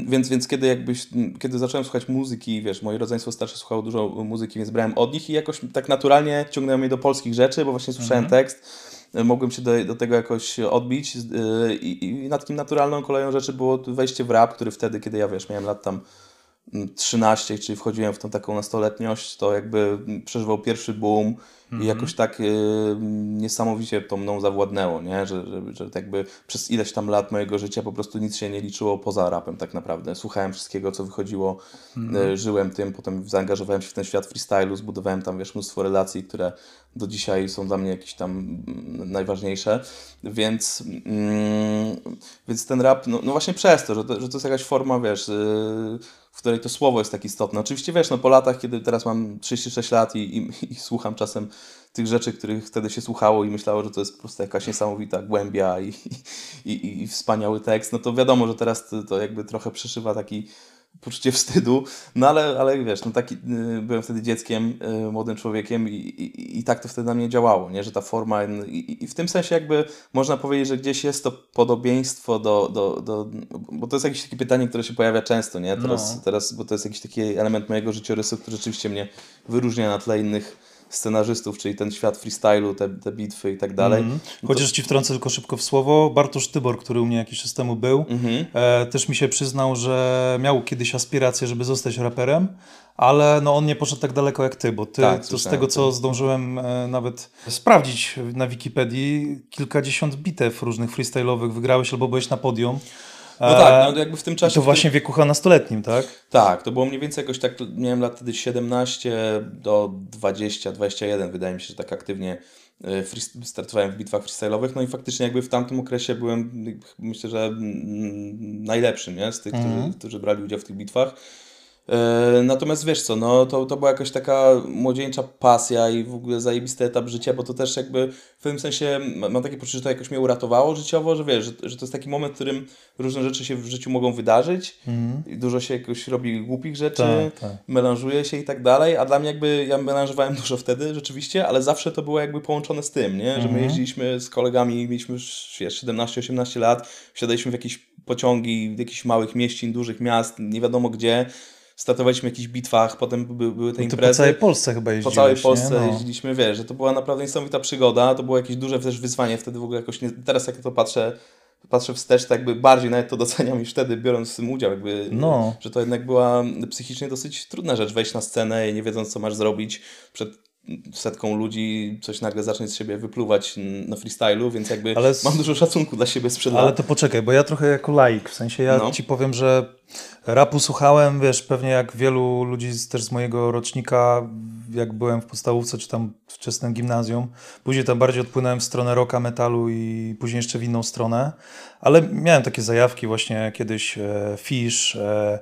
więc, więc kiedy jakbyś, kiedy zacząłem słuchać muzyki, wiesz, moje rodzeństwo starsze słuchało dużo muzyki, więc brałem od nich i jakoś tak naturalnie ciągnęło mnie do polskich rzeczy, bo właśnie słyszałem tekst, mogłem się do, do tego jakoś odbić yy, i, i nad takim naturalną koleją rzeczy było wejście w rap, który wtedy, kiedy ja, wiesz, miałem lat tam 13, czyli wchodziłem w tą taką nastoletniość, to jakby przeżywał pierwszy boom i jakoś tak y, niesamowicie to mną zawładnęło, nie? Że, że, że jakby przez ileś tam lat mojego życia po prostu nic się nie liczyło poza rapem tak naprawdę. Słuchałem wszystkiego, co wychodziło, y, żyłem tym, potem zaangażowałem się w ten świat freestylu, zbudowałem tam, wiesz, mnóstwo relacji, które do dzisiaj są dla mnie jakieś tam mm, najważniejsze, więc, mm, więc ten rap, no, no właśnie przez to, że to, że to jest jakaś forma, wiesz, y, w której to słowo jest tak istotne. Oczywiście wiesz, no po latach, kiedy teraz mam 36 lat i, i, i słucham czasem tych rzeczy, których wtedy się słuchało i myślało, że to jest po prostu jakaś niesamowita głębia i, i, i, i wspaniały tekst, no to wiadomo, że teraz to, to jakby trochę przeszywa taki poczucie wstydu, no ale, ale wiesz, no taki, y, byłem wtedy dzieckiem, y, młodym człowiekiem i, i, i tak to wtedy na mnie działało, nie? że ta forma i, i w tym sensie jakby można powiedzieć, że gdzieś jest to podobieństwo do, do, do bo to jest jakieś takie pytanie, które się pojawia często, nie? Teraz, No. teraz bo to jest jakiś taki element mojego życiorysu, który rzeczywiście mnie wyróżnia na tle innych scenarzystów, czyli ten świat freestylu, te, te bitwy i tak dalej. Mhm. Chociaż ci wtrącę tylko szybko w słowo, Bartosz Tybor, który u mnie jakiś czas temu był, Mhm. e, też mi się przyznał, że miał kiedyś aspiracje, żeby zostać raperem, ale no on nie poszedł tak daleko jak ty, bo ty, Tak, to z tego co zdążyłem e, nawet sprawdzić na Wikipedii, kilkadziesiąt bitew różnych freestyle'owych wygrałeś albo byłeś na podium. No tak, no jakby w tym I czasie... to w właśnie w wieku chyba nastoletnim, tak? Tak, to było mniej więcej jakoś tak, miałem lat wtedy 17 do 20, 21, wydaje mi się, że tak aktywnie free- startowałem w bitwach freestyle'owych, no i faktycznie jakby w tamtym okresie byłem, myślę, że mm, najlepszym, nie? Z tych, którzy, którzy brali udział w tych bitwach. E, Natomiast wiesz co, no to, to była jakaś taka młodzieńcza pasja i w ogóle zajebisty etap życia, bo to też jakby w pewnym sensie ma- mam takie poczucie, że to jakoś mnie uratowało życiowo, że wiesz, że, że to jest taki moment, w którym różne rzeczy się w życiu mogą wydarzyć i dużo się jakoś robi głupich rzeczy, Tak, tak. melanżuje się i tak dalej, a dla mnie jakby, ja melanżowałem dużo wtedy rzeczywiście, ale zawsze to było jakby połączone z tym, nie? Że my jeździliśmy z kolegami, mieliśmy już wiesz, 17-18 lat, wsiadaliśmy w jakieś pociągi, w jakichś małych mieścin, dużych miast, nie wiadomo gdzie, startowaliśmy w jakichś bitwach, potem by, były te po imprezy. całej Polsce chyba Po jeździłeś, całej Polsce? No. jeździliśmy, wiesz, że to była naprawdę niesamowita przygoda, to było jakieś duże też wyzwanie, wtedy w ogóle jakoś nie, teraz jak to patrzę, patrzę wstecz, to jakby bardziej nawet to doceniam niż wtedy, biorąc w tym udział, jakby, No. że to jednak była psychicznie dosyć trudna rzecz, wejść na scenę i nie wiedząc, co masz zrobić przed setką ludzi, coś nagle zacznie z siebie wypluwać na freestylu, więc jakby Ale mam dużo szacunku dla siebie sprzed Ale to poczekaj, bo ja trochę jako laik, w sensie ja No. ci powiem, że rapu słuchałem, wiesz, pewnie jak wielu ludzi z, też z mojego rocznika, jak byłem w podstawówce czy tam wczesnym gimnazjum. Później tam bardziej odpłynąłem w stronę rocka, metalu i później jeszcze w inną stronę, ale miałem takie zajawki właśnie kiedyś e, Fish, e,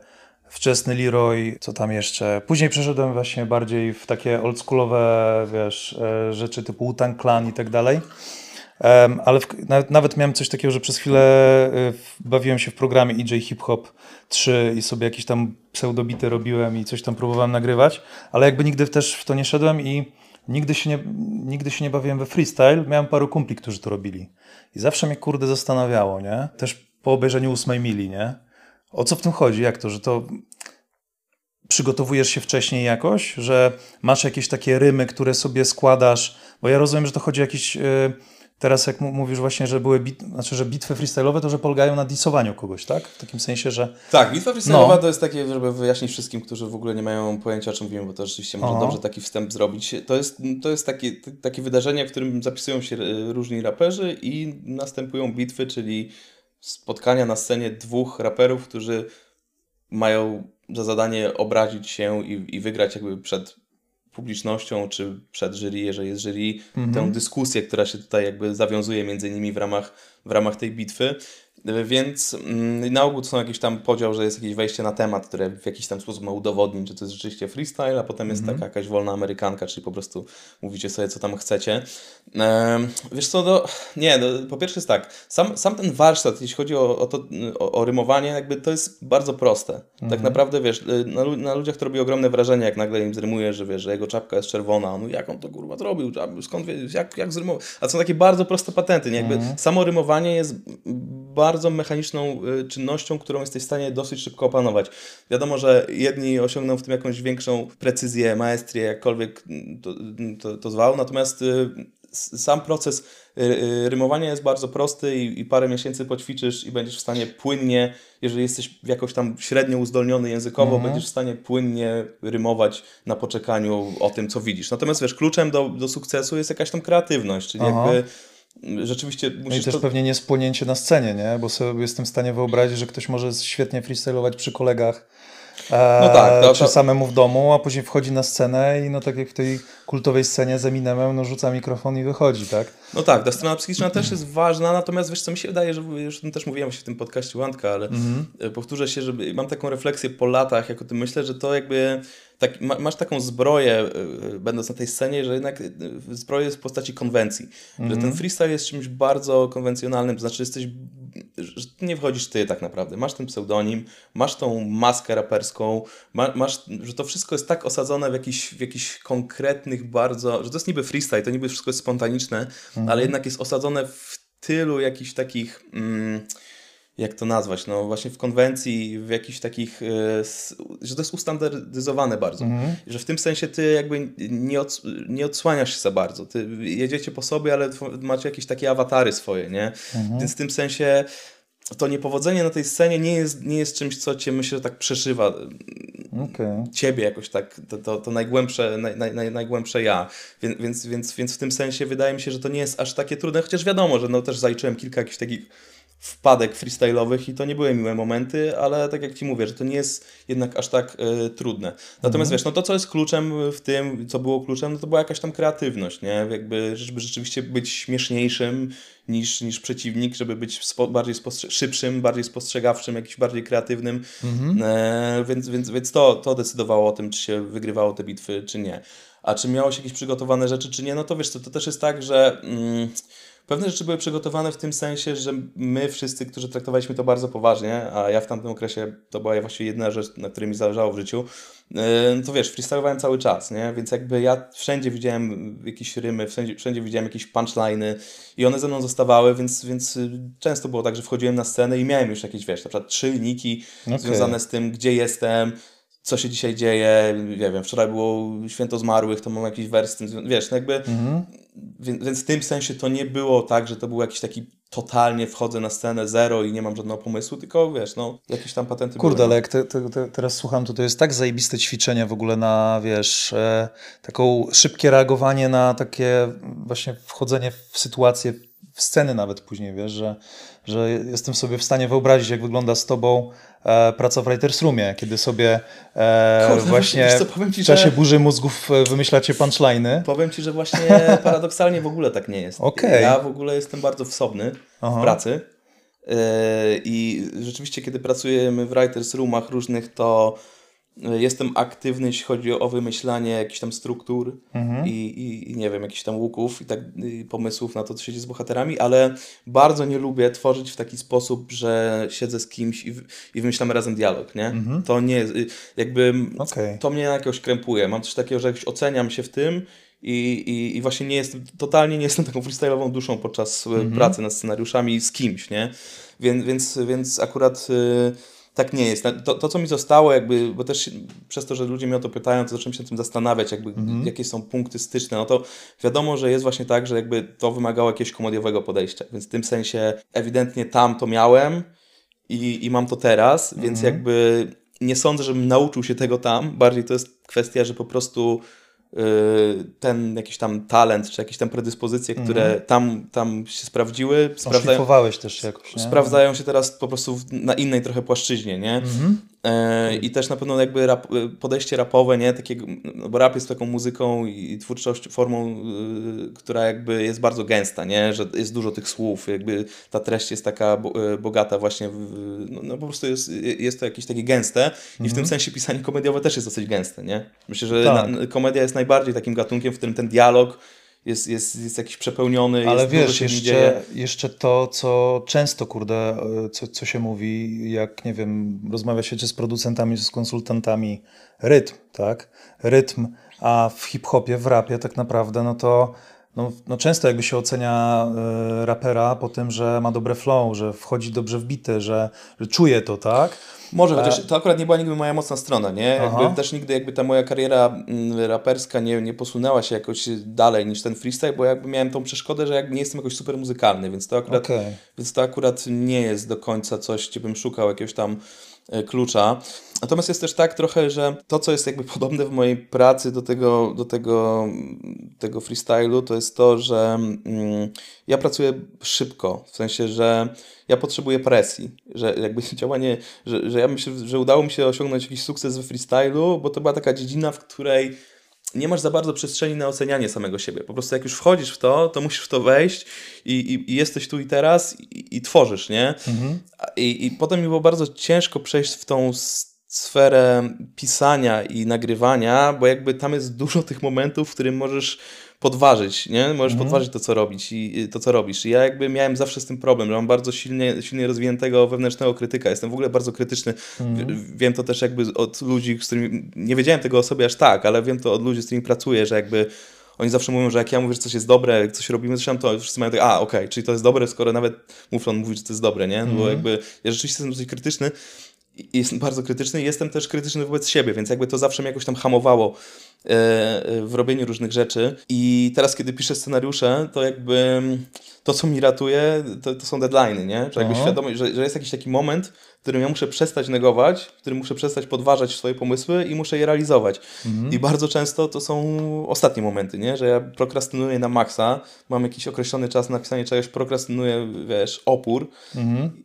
wczesny Leroy, co tam jeszcze. Później przeszedłem właśnie bardziej w takie oldschoolowe, wiesz, e, rzeczy typu Wu-Tang Clan i tak dalej. Em, ale w, nawet, nawet miałem coś takiego, że przez chwilę y, bawiłem się w programie EJ Hip Hop 3 i sobie jakieś tam pseudobity robiłem i coś tam próbowałem nagrywać, ale jakby nigdy też w to nie szedłem i nigdy się nie, nigdy się nie bawiłem we freestyle. Miałem paru kumpli, którzy to robili. I zawsze mnie kurde zastanawiało, nie? Też po obejrzeniu ósmej mili, nie? O co w tym chodzi? Jak to, że to przygotowujesz się wcześniej jakoś, że masz jakieś takie rymy, które sobie składasz, bo ja rozumiem, że to chodzi o jakiś... y, Teraz jak mówisz właśnie, że były bit, znaczy, że bitwy freestyle'owe, to że polegają na disowaniu kogoś, tak? W takim sensie, że Tak, bitwa freestyle'owa No. to jest takie, żeby wyjaśnić wszystkim, którzy w ogóle nie mają pojęcia o czym mówimy, bo to rzeczywiście może Aha. dobrze taki wstęp zrobić. To jest, to jest takie, takie wydarzenie, w którym zapisują się e, różni raperzy i następują bitwy, czyli spotkania na scenie dwóch raperów, którzy mają za zadanie obrazić się i, i wygrać jakby przed publicznością, czy przed jury, jeżeli jest jury, tę dyskusję, która się tutaj jakby zawiązuje między nimi w ramach, w ramach tej bitwy. Więc mm, na ogół to są jakiś tam podział, że jest jakieś wejście na temat, które w jakiś tam sposób ma udowodnić, że to jest rzeczywiście freestyle, a potem jest taka jakaś wolna amerykanka, czyli po prostu mówicie sobie, co tam chcecie. Em, wiesz co, no, nie, no, po pierwsze jest tak, sam, sam ten warsztat, jeśli chodzi o, o to, o, o rymowanie, jakby to jest bardzo proste. Tak naprawdę, wiesz, y, na, na ludziach to robi ogromne wrażenie, jak nagle im zrymuje, że wiesz, że jego czapka jest czerwona, no jak on to kurwa zrobił, skąd wie, jak, jak zrymował, a są takie bardzo proste patenty, nie? Jakby samo rymowanie jest bardzo mechaniczną y, czynnością, którą jesteś w stanie dosyć szybko opanować. Wiadomo, że jedni osiągną w tym jakąś większą precyzję, maestrię, jakkolwiek mm, to, to, to zwał, natomiast y, sam proces y, rymowania jest bardzo prosty i, i parę miesięcy poćwiczysz i będziesz w stanie płynnie, jeżeli jesteś jakoś tam średnio uzdolniony językowo, będziesz w stanie płynnie rymować na poczekaniu o tym, co widzisz. Natomiast wiesz, kluczem do, do sukcesu jest jakaś tam kreatywność, czyli Aha. jakby mm, rzeczywiście No i musisz też to... pewnie nie spłonięcie na scenie, nie? Bo sobie jestem w stanie wyobrazić, że ktoś może świetnie freestylować przy kolegach. E, No tak, to- czy to- samemu w domu, a później wchodzi na scenę i no tak jak w tej kultowej scenie z Eminemem, no rzuca mikrofon i wychodzi, tak? No tak, ta strona psychiczna też jest ważna, natomiast wiesz co, mi się wydaje, że już o tym też mówiłem właśnie w tym podcaście Łanka, ale e, powtórzę się, że mam taką refleksję po latach, jak o tym myślę, że to jakby tak, ma, masz taką zbroję, e, będąc na tej scenie, że jednak e, zbroję jest w postaci konwencji, że ten freestyle jest czymś bardzo konwencjonalnym, to znaczy jesteś, że nie wchodzisz ty tak naprawdę, masz ten pseudonim, masz tą maskę raperską, ma, masz, że to wszystko jest tak osadzone w jakichś, w jakichś konkretnych bardzo, że to jest niby freestyle, to niby wszystko jest spontaniczne, ale jednak jest osadzone w tylu jakichś takich, mm, jak to nazwać, no właśnie w konwencji, w jakichś takich, e, że to jest ustandaryzowane bardzo. Że w tym sensie ty jakby nie, od, nie odsłaniasz się za bardzo. Ty jedziecie po sobie, ale macie jakieś takie awatary swoje, nie? Więc w tym sensie to niepowodzenie na tej scenie nie jest, nie jest czymś, co cię myślę, że tak przeszywa Okej. ciebie jakoś tak, to, to, to najgłębsze, naj, naj, naj, najgłębsze ja. Więc, więc, więc, więc w tym sensie wydaje mi się, że to nie jest aż takie trudne, chociaż wiadomo, że no też zaliczyłem kilka jakichś takich wpadek freestyle'owych i to nie były miłe momenty, ale tak jak Ci mówię, że to nie jest jednak aż tak e, trudne. Natomiast wiesz, no to co jest kluczem w tym, co było kluczem, no to była jakaś tam kreatywność, nie? Jakby, żeby rzeczywiście być śmieszniejszym niż, niż przeciwnik, żeby być spo, bardziej spostrze- szybszym, bardziej spostrzegawczym, jakiś bardziej kreatywnym. E, więc więc, więc to, to decydowało o tym, czy się wygrywało te bitwy, czy nie. A czy miało się jakieś przygotowane rzeczy, czy nie, no to wiesz, to, to też jest tak, że mm, pewne rzeczy były przygotowane w tym sensie, że my wszyscy, którzy traktowaliśmy to bardzo poważnie, a ja w tamtym okresie to była właściwie jedna rzecz, na której mi zależało w życiu, yy, to wiesz, freestylowałem cały czas, nie? Więc jakby ja wszędzie widziałem jakieś rymy, wszędzie, wszędzie widziałem jakieś punchliny i one ze mną zostawały, więc, więc y, często było tak, że wchodziłem na scenę i miałem już jakieś, wiesz, na przykład trzy liniki Okej. związane z tym, gdzie jestem, co się dzisiaj dzieje, nie wiem, wczoraj było święto zmarłych, to mam jakiś wers wiesz, no jakby, więc, więc w tym sensie to nie było tak, że to był jakiś taki totalnie wchodzę na scenę zero i nie mam żadnego pomysłu, tylko wiesz, no, jakieś tam patenty Kurde, były. ale jak te, te, te, teraz słucham, to to jest tak zajebiste ćwiczenie w ogóle na, wiesz, e, taką szybkie reagowanie na takie właśnie wchodzenie w sytuację, w sceny nawet później, wiesz, że, że jestem sobie w stanie wyobrazić, jak wygląda z tobą e, praca w Writers Roomie, kiedy sobie e, Kurde, właśnie wiesz co, powiem ci, w czasie że- burzy mózgów e, wymyślacie punchliny. Powiem Ci, że właśnie paradoksalnie w ogóle tak nie jest. Okej. Ja w ogóle jestem bardzo wsobny Aha. w pracy Yy, i rzeczywiście kiedy pracujemy w writers roomach różnych, to jestem aktywny, jeśli chodzi o wymyślanie jakichś tam struktur Mhm. i, i, i nie wiem, jakichś tam łuków i tak i pomysłów na to, co się dzieje z bohaterami, ale bardzo nie lubię tworzyć w taki sposób, że siedzę z kimś i, i wymyślamy razem dialog, nie? To nie jest, y, jakby Mhm. Okej. to mnie jakoś krępuje. Mam coś takiego, że jakoś oceniam się w tym i, i, i właśnie nie jestem, totalnie nie jestem taką freestyle'ową duszą podczas e, pracy nad scenariuszami z kimś, nie? Więc, więc, więc akurat y, tak nie jest. To, to, co mi zostało, jakby, bo też przez to, że ludzie mnie o to pytają, to zacząłem się tym zastanawiać, jakby, jakie są punkty styczne. No to wiadomo, że jest właśnie tak, że jakby to wymagało jakiegoś komediowego podejścia, więc w tym sensie ewidentnie tam to miałem i, i mam to teraz, więc jakby nie sądzę, żebym nauczył się tego tam. Bardziej to jest kwestia, że po prostu ten jakiś tam talent, czy jakieś tam predyspozycje, które tam, tam się sprawdziły, sprawdzają, Szlifowałeś też jakoś, nie? sprawdzają się teraz po prostu na innej trochę płaszczyźnie, nie? Mhm. I też na pewno jakby rap, podejście rapowe, nie? Takiego, no bo rap jest taką muzyką i twórczością, formą, y, która jakby jest bardzo gęsta, nie? Że jest dużo tych słów, jakby ta treść jest taka bo, bogata właśnie, w, no, no po prostu jest, jest to jakieś takie gęste i w tym sensie pisanie komediowe też jest dosyć gęste, nie? Myślę, że Tak. na, komedia jest najbardziej takim gatunkiem, w którym ten dialog jest, jest, jest jakiś przepełniony, Ale jest wiesz, jeszcze, jeszcze to, co często, kurde, y, co, co się mówi, jak, nie wiem, rozmawia się czy z producentami, czy z konsultantami, rytm, tak? Rytm, a w hip-hopie, w rapie tak naprawdę, no to no, no często jakby się ocenia y, rapera po tym, że ma dobre flow, że wchodzi dobrze w bity, że, że czuje to, tak? Może, chociaż to akurat nie była nigdy moja mocna strona, nie? Aha. Jakby też nigdy jakby ta moja kariera mm, raperska nie, nie posunęła się jakoś dalej niż ten freestyle, bo jakby miałem tą przeszkodę, że jakby nie jestem jakoś super muzykalny, więc to akurat, Okej. więc to akurat nie jest do końca coś, gdzie bym szukał jakiegoś tam e, klucza. Natomiast jest też tak trochę, że to, co jest jakby podobne w mojej pracy do tego, do tego, tego freestylu, to jest to, że mm, ja pracuję szybko, w sensie, że ja potrzebuję presji, że jakby działanie, że, że ja myślę, że udało mi się osiągnąć jakiś sukces we freestylu, bo to była taka dziedzina, w której nie masz za bardzo przestrzeni na ocenianie samego siebie. Po prostu jak już wchodzisz w to, to musisz w to wejść i, i, i jesteś tu i teraz i, i tworzysz, nie? A- I, I potem mi było bardzo ciężko przejść w tą sferę pisania i nagrywania, bo jakby tam jest dużo tych momentów, w którym możesz podważyć, nie? Możesz podważyć to, co robić i to, co robisz. I ja jakby miałem zawsze z tym problem, że mam bardzo silnie, silnie rozwiniętego wewnętrznego krytyka. Jestem w ogóle bardzo krytyczny. W- Wiem to też jakby od ludzi, z którymi, nie wiedziałem tego o sobie aż tak, ale wiem to od ludzi, z którymi pracuję, że jakby oni zawsze mówią, że jak ja mówię, że coś jest dobre, jak coś robimy, tam, to wszyscy mają tak, a okej, czyli to jest dobre, skoro nawet Muflon mówi, że to jest dobre, nie? No Bo jakby ja rzeczywiście jestem dosyć krytyczny jestem bardzo krytyczny i jestem też krytyczny wobec siebie, więc jakby to zawsze mnie jakoś tam hamowało e, e, w robieniu różnych rzeczy. I teraz, kiedy piszę scenariusze, to jakby to, co mi ratuje, to, to są deadlines, nie? Że jakby Aha. świadomość, że, że jest jakiś taki moment, w którym ja muszę przestać negować, w którym muszę przestać podważać swoje pomysły i muszę je realizować. I bardzo często to są ostatnie momenty, nie? Że ja prokrastynuję na maksa, mam jakiś określony czas na napisanie czegoś, prokrastynuję, wiesz, opór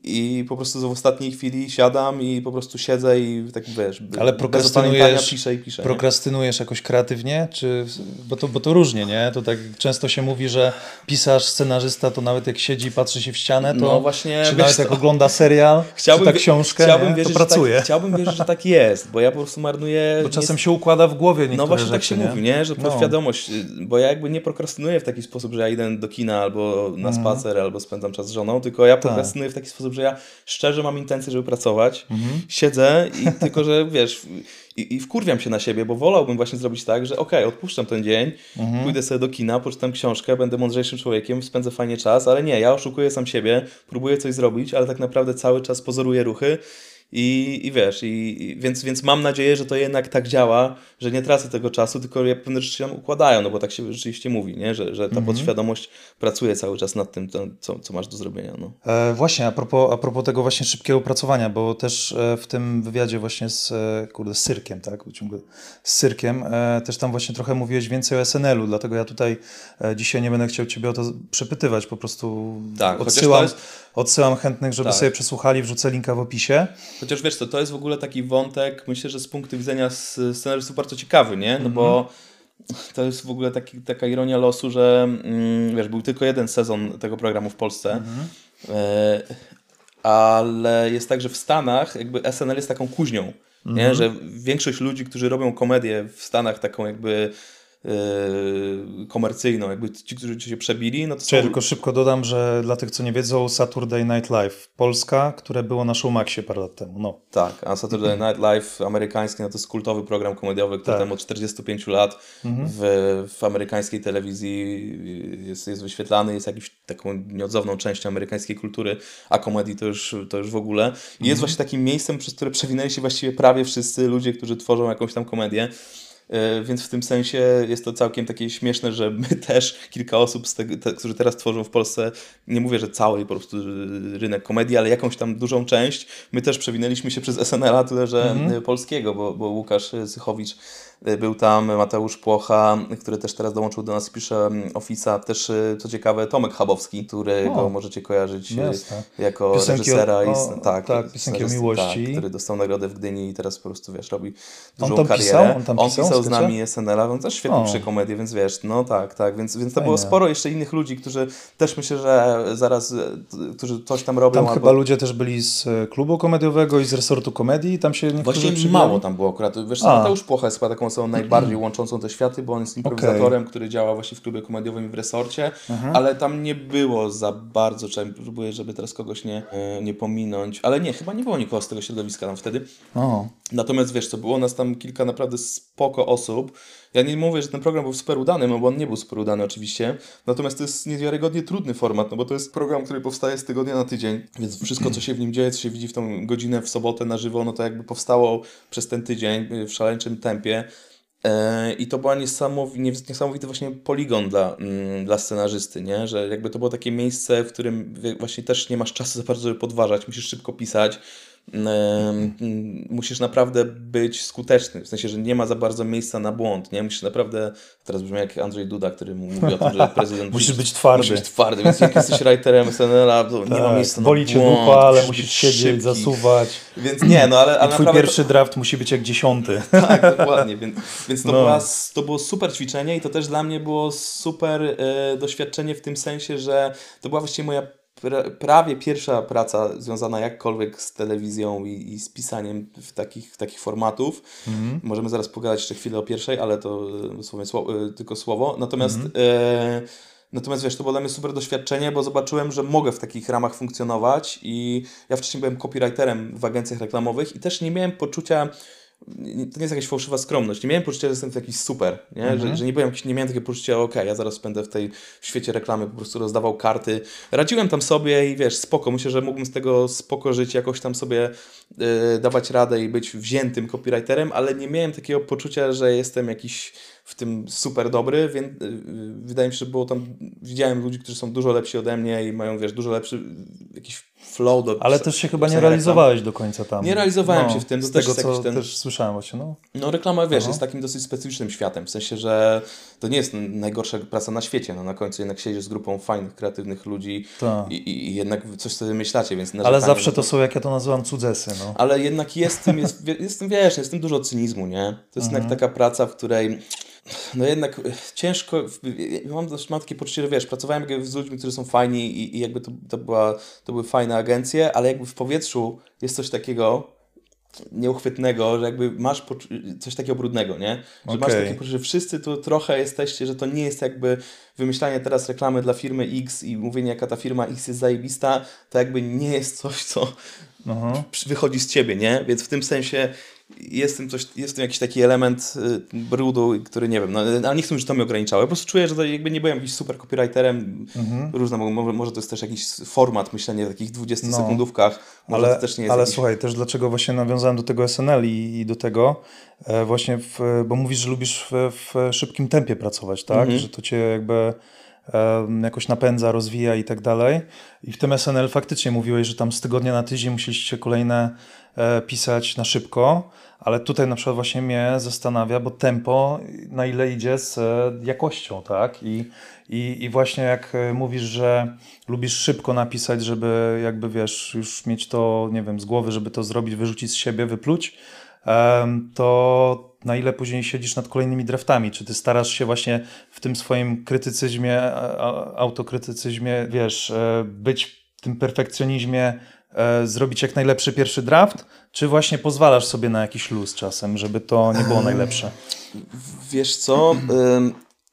i po prostu w ostatniej chwili siadam i po prostu siedzę i tak, wiesz, Ale prokrastynujesz, piszę i piszę. nie? prokrastynujesz jakoś kreatywnie? Czy, bo, to, bo to różnie, nie? To tak często się mówi, że pisarz, scenarzysta to nawet jak siedzi i patrzy się w ścianę, to No właśnie, czy nawet co? jak ogląda serial, Chciałbym, wie- książkę, chciałbym nie? wierzyć, to że pracuje. Tak, chciałbym wierzyć, że tak jest, bo ja po prostu marnuję... Bo czasem nie- się układa w głowie No właśnie rzeczy, tak się nie? mówi, nie? Że No. podświadomość, y, bo ja jakby nie prokrastynuję w taki sposób, że ja idę do kina albo na Mhm. spacer, albo spędzam czas z żoną, tylko ja Tak. prokrastynuję w taki sposób, że ja szczerze mam intencję, żeby pracować, Mhm. siedzę i tylko, że wiesz, i, i wkurwiam się na siebie, bo wolałbym właśnie zrobić tak, że okej, odpuszczam ten dzień, Mhm. pójdę sobie do kina, poczytam książkę, będę mądrzejszym człowiekiem, spędzę fajnie czas, ale nie, ja oszukuję sam siebie, próbuję coś zrobić, ale tak naprawdę cały czas pozoruję ruchy i, i wiesz, i, i, więc, więc mam nadzieję, że to jednak tak działa, że nie tracę tego czasu, tylko pewne rzeczy się tam układają, no bo tak się rzeczywiście mówi, nie? Że, że ta podświadomość pracuje cały czas nad tym, co, co masz do zrobienia. No. E, właśnie, a propos, a propos tego właśnie szybkiego pracowania, bo też e, w tym wywiadzie właśnie z, e, kurde, z Cyrkiem, tak, ciągle z Cyrkiem, e, też tam właśnie trochę mówiłeś więcej o SNL-u, dlatego ja tutaj e, dzisiaj nie będę chciał Ciebie o to przepytywać, po prostu Tak, odsyłam, jest- odsyłam chętnych, żeby Tak. sobie przesłuchali, wrzucę linka w opisie. Chociaż wiesz co, to jest w ogóle taki wątek, myślę, że z punktu widzenia scenarzystów bardzo ciekawy, nie? No bo to jest w ogóle taki, taka ironia losu, że mm, wiesz, był tylko jeden sezon tego programu w Polsce, e, ale jest tak, że w Stanach jakby SNL jest taką kuźnią, nie? Że większość ludzi, którzy robią komedię w Stanach taką jakby komercyjną, jakby ci, którzy się przebili, no to Czy ja są... tylko szybko dodam, że dla tych, co nie wiedzą, Saturday Night Live Polska, które było na Showmaxie parę lat temu. No. Tak, a Saturday Night Live amerykański, no to jest kultowy program komediowy, który Tak. tam od 45 lat Mhm. w, w amerykańskiej telewizji jest, jest wyświetlany, jest jakąś taką nieodzowną częścią amerykańskiej kultury, a komedii to już, to już w ogóle. I Mhm. jest właśnie takim miejscem, przez które przewinęli się właściwie prawie wszyscy ludzie, którzy tworzą jakąś tam komedię. E, Więc w tym sensie jest to całkiem takie śmieszne, że my też, kilka osób, z tego, te, którzy teraz tworzą w Polsce, nie mówię, że cały po prostu rynek komedii, ale jakąś tam dużą część, my też przewinęliśmy się przez SNL-a, tyle że Mhm. e, polskiego, bo, bo Łukasz Sychowicz był tam, Mateusz Płocha, który też teraz dołączył do nas, pisze mm, Office'a, też e, co ciekawe Tomek Chabowski, którego O. możecie kojarzyć e, Jasne. jako Piosenki reżysera o- i tak, tak, piosenki o scenarysty, miłości. Tak, który dostał nagrodę w Gdyni i teraz po prostu wiesz, robi On dużą tam karierę. pisał? On tam pisał pisał z nami SNL-a, on też świetnie pisze komedię, więc wiesz, no tak, tak, więc, więc to Fajnie. było sporo jeszcze innych ludzi, którzy też myślę, że zaraz, e, którzy coś tam robią. Tam albo... chyba ludzie też byli z e, klubu komediowego i z resortu komedii. Tam się niektórzy przybijali. mało tam było akurat. Wiesz. Mateusz Płocha jest chyba taką osobą najbardziej łączącą te światy, bo on jest improwizatorem, który działa właśnie w klubie komediowym i w resorcie, ale tam nie było za bardzo, czy próbuję, żeby teraz kogoś nie, e, nie pominąć, ale nie, chyba nie było nikogo z tego środowiska tam wtedy. O, Natomiast wiesz co, było nas tam kilka naprawdę spoko osób. Ja nie mówię, że ten program był super udany, no bo on nie był super udany oczywiście. Natomiast to jest niewiarygodnie trudny format, no bo to jest program, który powstaje z tygodnia na tydzień, więc wszystko, co się w nim dzieje, co się widzi w tą godzinę w sobotę na żywo, no to jakby powstało przez ten tydzień y, w szaleńczym tempie. E, I to była niesamowity, niesamowity właśnie poligon dla, mm, dla scenarzysty, nie? że jakby to było takie miejsce, w którym właśnie też nie masz czasu za bardzo, żeby podważać, musisz szybko pisać, musisz naprawdę być skuteczny, w sensie, że nie ma za bardzo miejsca na błąd, nie? Musisz naprawdę, teraz brzmi jak Andrzej Duda, który mówi o tym, że prezydent... Musisz musi- być twardy. Musisz być twardy, więc jak jesteś writerem SNL-a, to nie ma tak. miejsca na Boli cię błąd, dupa, ale musisz siedzieć, szybki. zasuwać. Więc nie, no ale, ale twój naprawdę... pierwszy draft musi być jak dziesiąty. Tak, dokładnie, więc, więc to, No. była, to było super ćwiczenie i to też dla mnie było super e, doświadczenie w tym sensie, że to była właściwie moja prawie pierwsza praca związana jakkolwiek z telewizją i, i z pisaniem w takich, takich formatów. Możemy zaraz pogadać jeszcze chwilę o pierwszej, ale to e, dosłownie sło, e, tylko słowo. Natomiast e, Natomiast wiesz, to było dla mnie super doświadczenie, bo zobaczyłem, że mogę w takich ramach funkcjonować i ja wcześniej byłem copywriterem w agencjach reklamowych i też nie miałem poczucia, to nie jest jakaś fałszywa skromność, nie miałem poczucia, że jestem jakiś super, nie? Że, że nie, byłem jakiś, nie miałem takiego poczucia, okej, ja zaraz będę w tej w świecie reklamy po prostu rozdawał karty. Radziłem tam sobie i wiesz, spoko, myślę, że mógłbym z tego spoko żyć, jakoś tam sobie y, dawać radę i być wziętym copywriterem, ale nie miałem takiego poczucia, że jestem jakiś w tym super dobry, więc y, y, wydaje mi się, że było tam, widziałem ludzi, którzy są dużo lepsi ode mnie i mają, wiesz, dużo lepszy jakiś flow do Ale też się chyba nie pisania reklam. realizowałeś do końca tam. Nie realizowałem się w tym, to z też tego, co ten- też słyszałem właśnie, no. No reklama, wiesz, jest takim dosyć specyficznym światem, w sensie, że to nie jest najgorsza praca na świecie, no na końcu jednak siedzisz z grupą fajnych, kreatywnych ludzi i, i, jednak coś sobie myślacie, więc Ale zawsze no to są, jak ja to nazywam, cudzesy, no. ale jednak jest w tym, jest, jest w tym, wiesz, jest w tym dużo cynizmu, nie? To jest Mhm. jednak taka praca, w której no jednak eh, ciężko, mam, mam takie poczucie, że wiesz, pracowałem jakby z ludźmi, którzy są fajni i, i jakby to, to, była, to były fajne agencje, ale jakby w powietrzu jest coś takiego nieuchwytnego, że jakby masz coś takiego brudnego, nie? Że masz Okej. takie poczucie, że wszyscy tu trochę jesteście, że to nie jest jakby wymyślanie teraz reklamy dla firmy X i mówienie jaka ta firma X jest zajebista, to jakby nie jest coś, co Aha. wychodzi z ciebie, nie? Więc w tym sensie jest w tym, coś, jest w tym jakiś taki element y, brudu, który nie wiem, no, ale nie chcę, że to mnie ograniczało. Ja po prostu czuję, że jakby nie byłem jakimś super copywriterem. Mhm. Różne, może, może to jest też jakiś format myślenia w takich 20 No. sekundówkach. Może Ale, to też nie jest ale jakiś... słuchaj, też dlaczego właśnie nawiązałem do tego SNL i, i do tego, e, właśnie, w, bo mówisz, że lubisz w, w szybkim tempie pracować, tak? Mhm. Że to cię jakby jakoś napędza, rozwija i tak dalej. I w tym SNL faktycznie mówiłeś, że tam z tygodnia na tydzień musieliście kolejne pisać na szybko, ale tutaj na przykład właśnie mnie zastanawia, bo tempo na ile idzie z e, jakością, tak? I, i, I właśnie jak e, mówisz, że lubisz szybko napisać, żeby jakby wiesz, już mieć to, nie wiem, z głowy, żeby to zrobić, wyrzucić z siebie, wypluć, to na ile później siedzisz nad kolejnymi draftami? Czy ty starasz się właśnie w tym swoim krytycyzmie, autokrytycyzmie, wiesz, e, być w tym perfekcjonizmie, e, zrobić jak najlepszy pierwszy draft, czy właśnie pozwalasz sobie na jakiś luz czasem, żeby to nie było najlepsze? Wiesz co,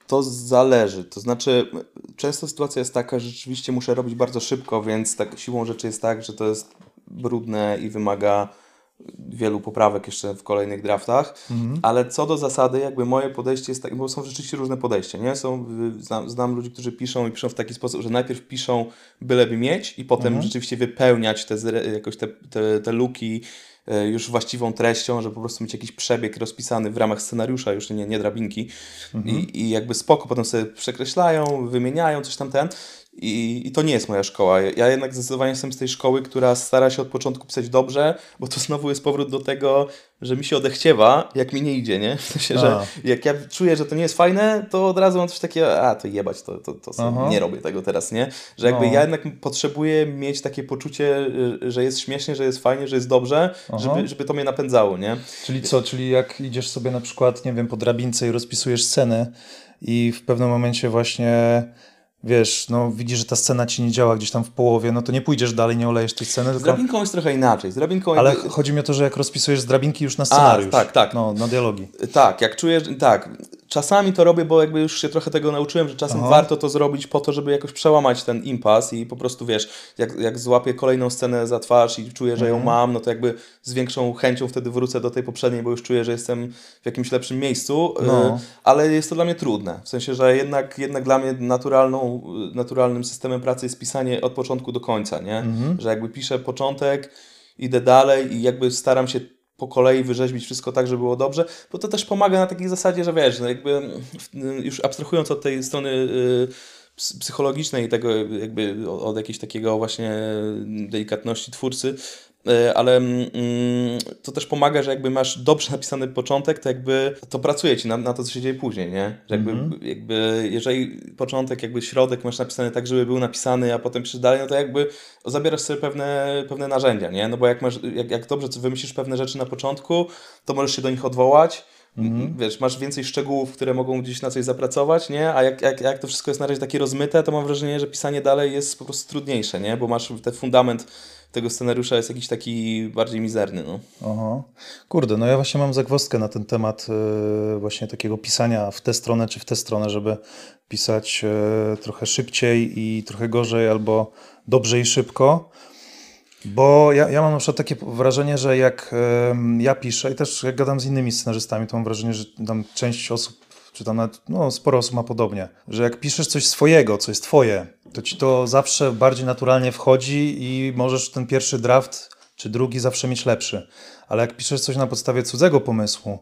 to zależy. To znaczy, często sytuacja jest taka, że rzeczywiście muszę robić bardzo szybko, więc tak siłą rzeczy jest tak, że to jest brudne i wymaga wielu poprawek jeszcze w kolejnych draftach, ale co do zasady, jakby moje podejście jest takie, bo są rzeczywiście różne podejścia, nie? Są, znam, znam ludzi, którzy piszą i piszą w taki sposób, że najpierw piszą byleby mieć i potem rzeczywiście wypełniać te, jakoś te, te, te luki y, już właściwą treścią, żeby po prostu mieć jakiś przebieg rozpisany w ramach scenariusza, już nie, nie drabinki. I, i jakby spoko, potem sobie przekreślają, wymieniają coś tam ten i, I to nie jest moja szkoła. Ja jednak zdecydowanie jestem z tej szkoły, która stara się od początku pisać dobrze, bo to znowu jest powrót do tego, że mi się odechciewa, jak mi nie idzie, nie? W sensie, że jak ja czuję, że to nie jest fajne, to od razu mam coś takiego, a to jebać, to, to, to sobie Aha. nie robię tego teraz, nie? Że jakby No. ja jednak potrzebuję mieć takie poczucie, że jest śmiesznie, że jest fajnie, że jest dobrze, Aha. żeby, żeby to mnie napędzało, nie? Czyli co, czyli jak idziesz sobie na przykład, nie wiem, po drabince i rozpisujesz sceny i w pewnym momencie właśnie, wiesz, no widzisz, że ta scena ci nie działa gdzieś tam w połowie, no to nie pójdziesz dalej, nie olejesz tej sceny, Z tylko... drabinką jest trochę inaczej. Z drabinką Ale jakby... chodzi mi o to, że jak rozpisujesz z drabinki już na scenariusz. tak, tak. No, na dialogi. Tak, jak czuję, że- tak. Czasami to robię, bo jakby już się trochę tego nauczyłem, że czasem Aha. warto to zrobić po to, żeby jakoś przełamać ten impas i po prostu wiesz, jak, jak złapię kolejną scenę za twarz i czuję, że ją Mhm. mam, no to jakby z większą chęcią wtedy wrócę do tej poprzedniej, bo już czuję, że jestem w jakimś lepszym miejscu, No. y, ale jest to dla mnie trudne. W sensie, że jednak, jednak dla mnie naturalną, y, naturalnym systemem pracy jest pisanie od początku do końca, nie? Mhm. Że jakby piszę początek, idę dalej i jakby staram się po kolei wyrzeźbić wszystko tak, żeby było dobrze, bo to też pomaga na takiej zasadzie, że wiesz, no jakby w- już abstrahując od tej strony y, ps- psychologicznej tego jakby od, jakiegoś takiego właśnie delikatności twórcy, y, ale mm, to też pomaga, że jakby masz dobrze napisany początek, to jakby to pracuje ci na, na to, co się dzieje później, nie? Że jakby, jakby jeżeli początek, jakby środek masz napisany tak, żeby był napisany, a potem przyjdziesz dalej, no to jakby zabierasz sobie pewne, pewne narzędzia, nie? No bo jak masz, jak, jak dobrze wymyślisz pewne rzeczy na początku, to możesz się do nich odwołać, Wiesz, masz więcej szczegółów, które mogą gdzieś na coś zapracować, nie? A jak, jak, jak to wszystko jest na razie takie rozmyte, to mam wrażenie, że pisanie dalej jest po prostu trudniejsze, nie? Bo masz ten fundament tego scenariusza jest jakiś taki bardziej mizerny, no. Aha. Kurde, no ja właśnie mam zagwozdkę na ten temat y, właśnie takiego pisania w tę stronę czy w tę stronę, żeby pisać y, trochę szybciej i trochę gorzej albo dobrze i szybko. Bo ja, ja mam na przykład takie wrażenie, że jak em, ja piszę i też jak gadam z innymi scenarzystami, to mam wrażenie, że tam część osób, czy tam nawet no, sporo osób ma podobnie, że jak piszesz coś swojego, co jest twoje, to ci to zawsze bardziej naturalnie wchodzi i możesz ten pierwszy draft czy drugi zawsze mieć lepszy. Ale jak piszesz coś na podstawie cudzego pomysłu,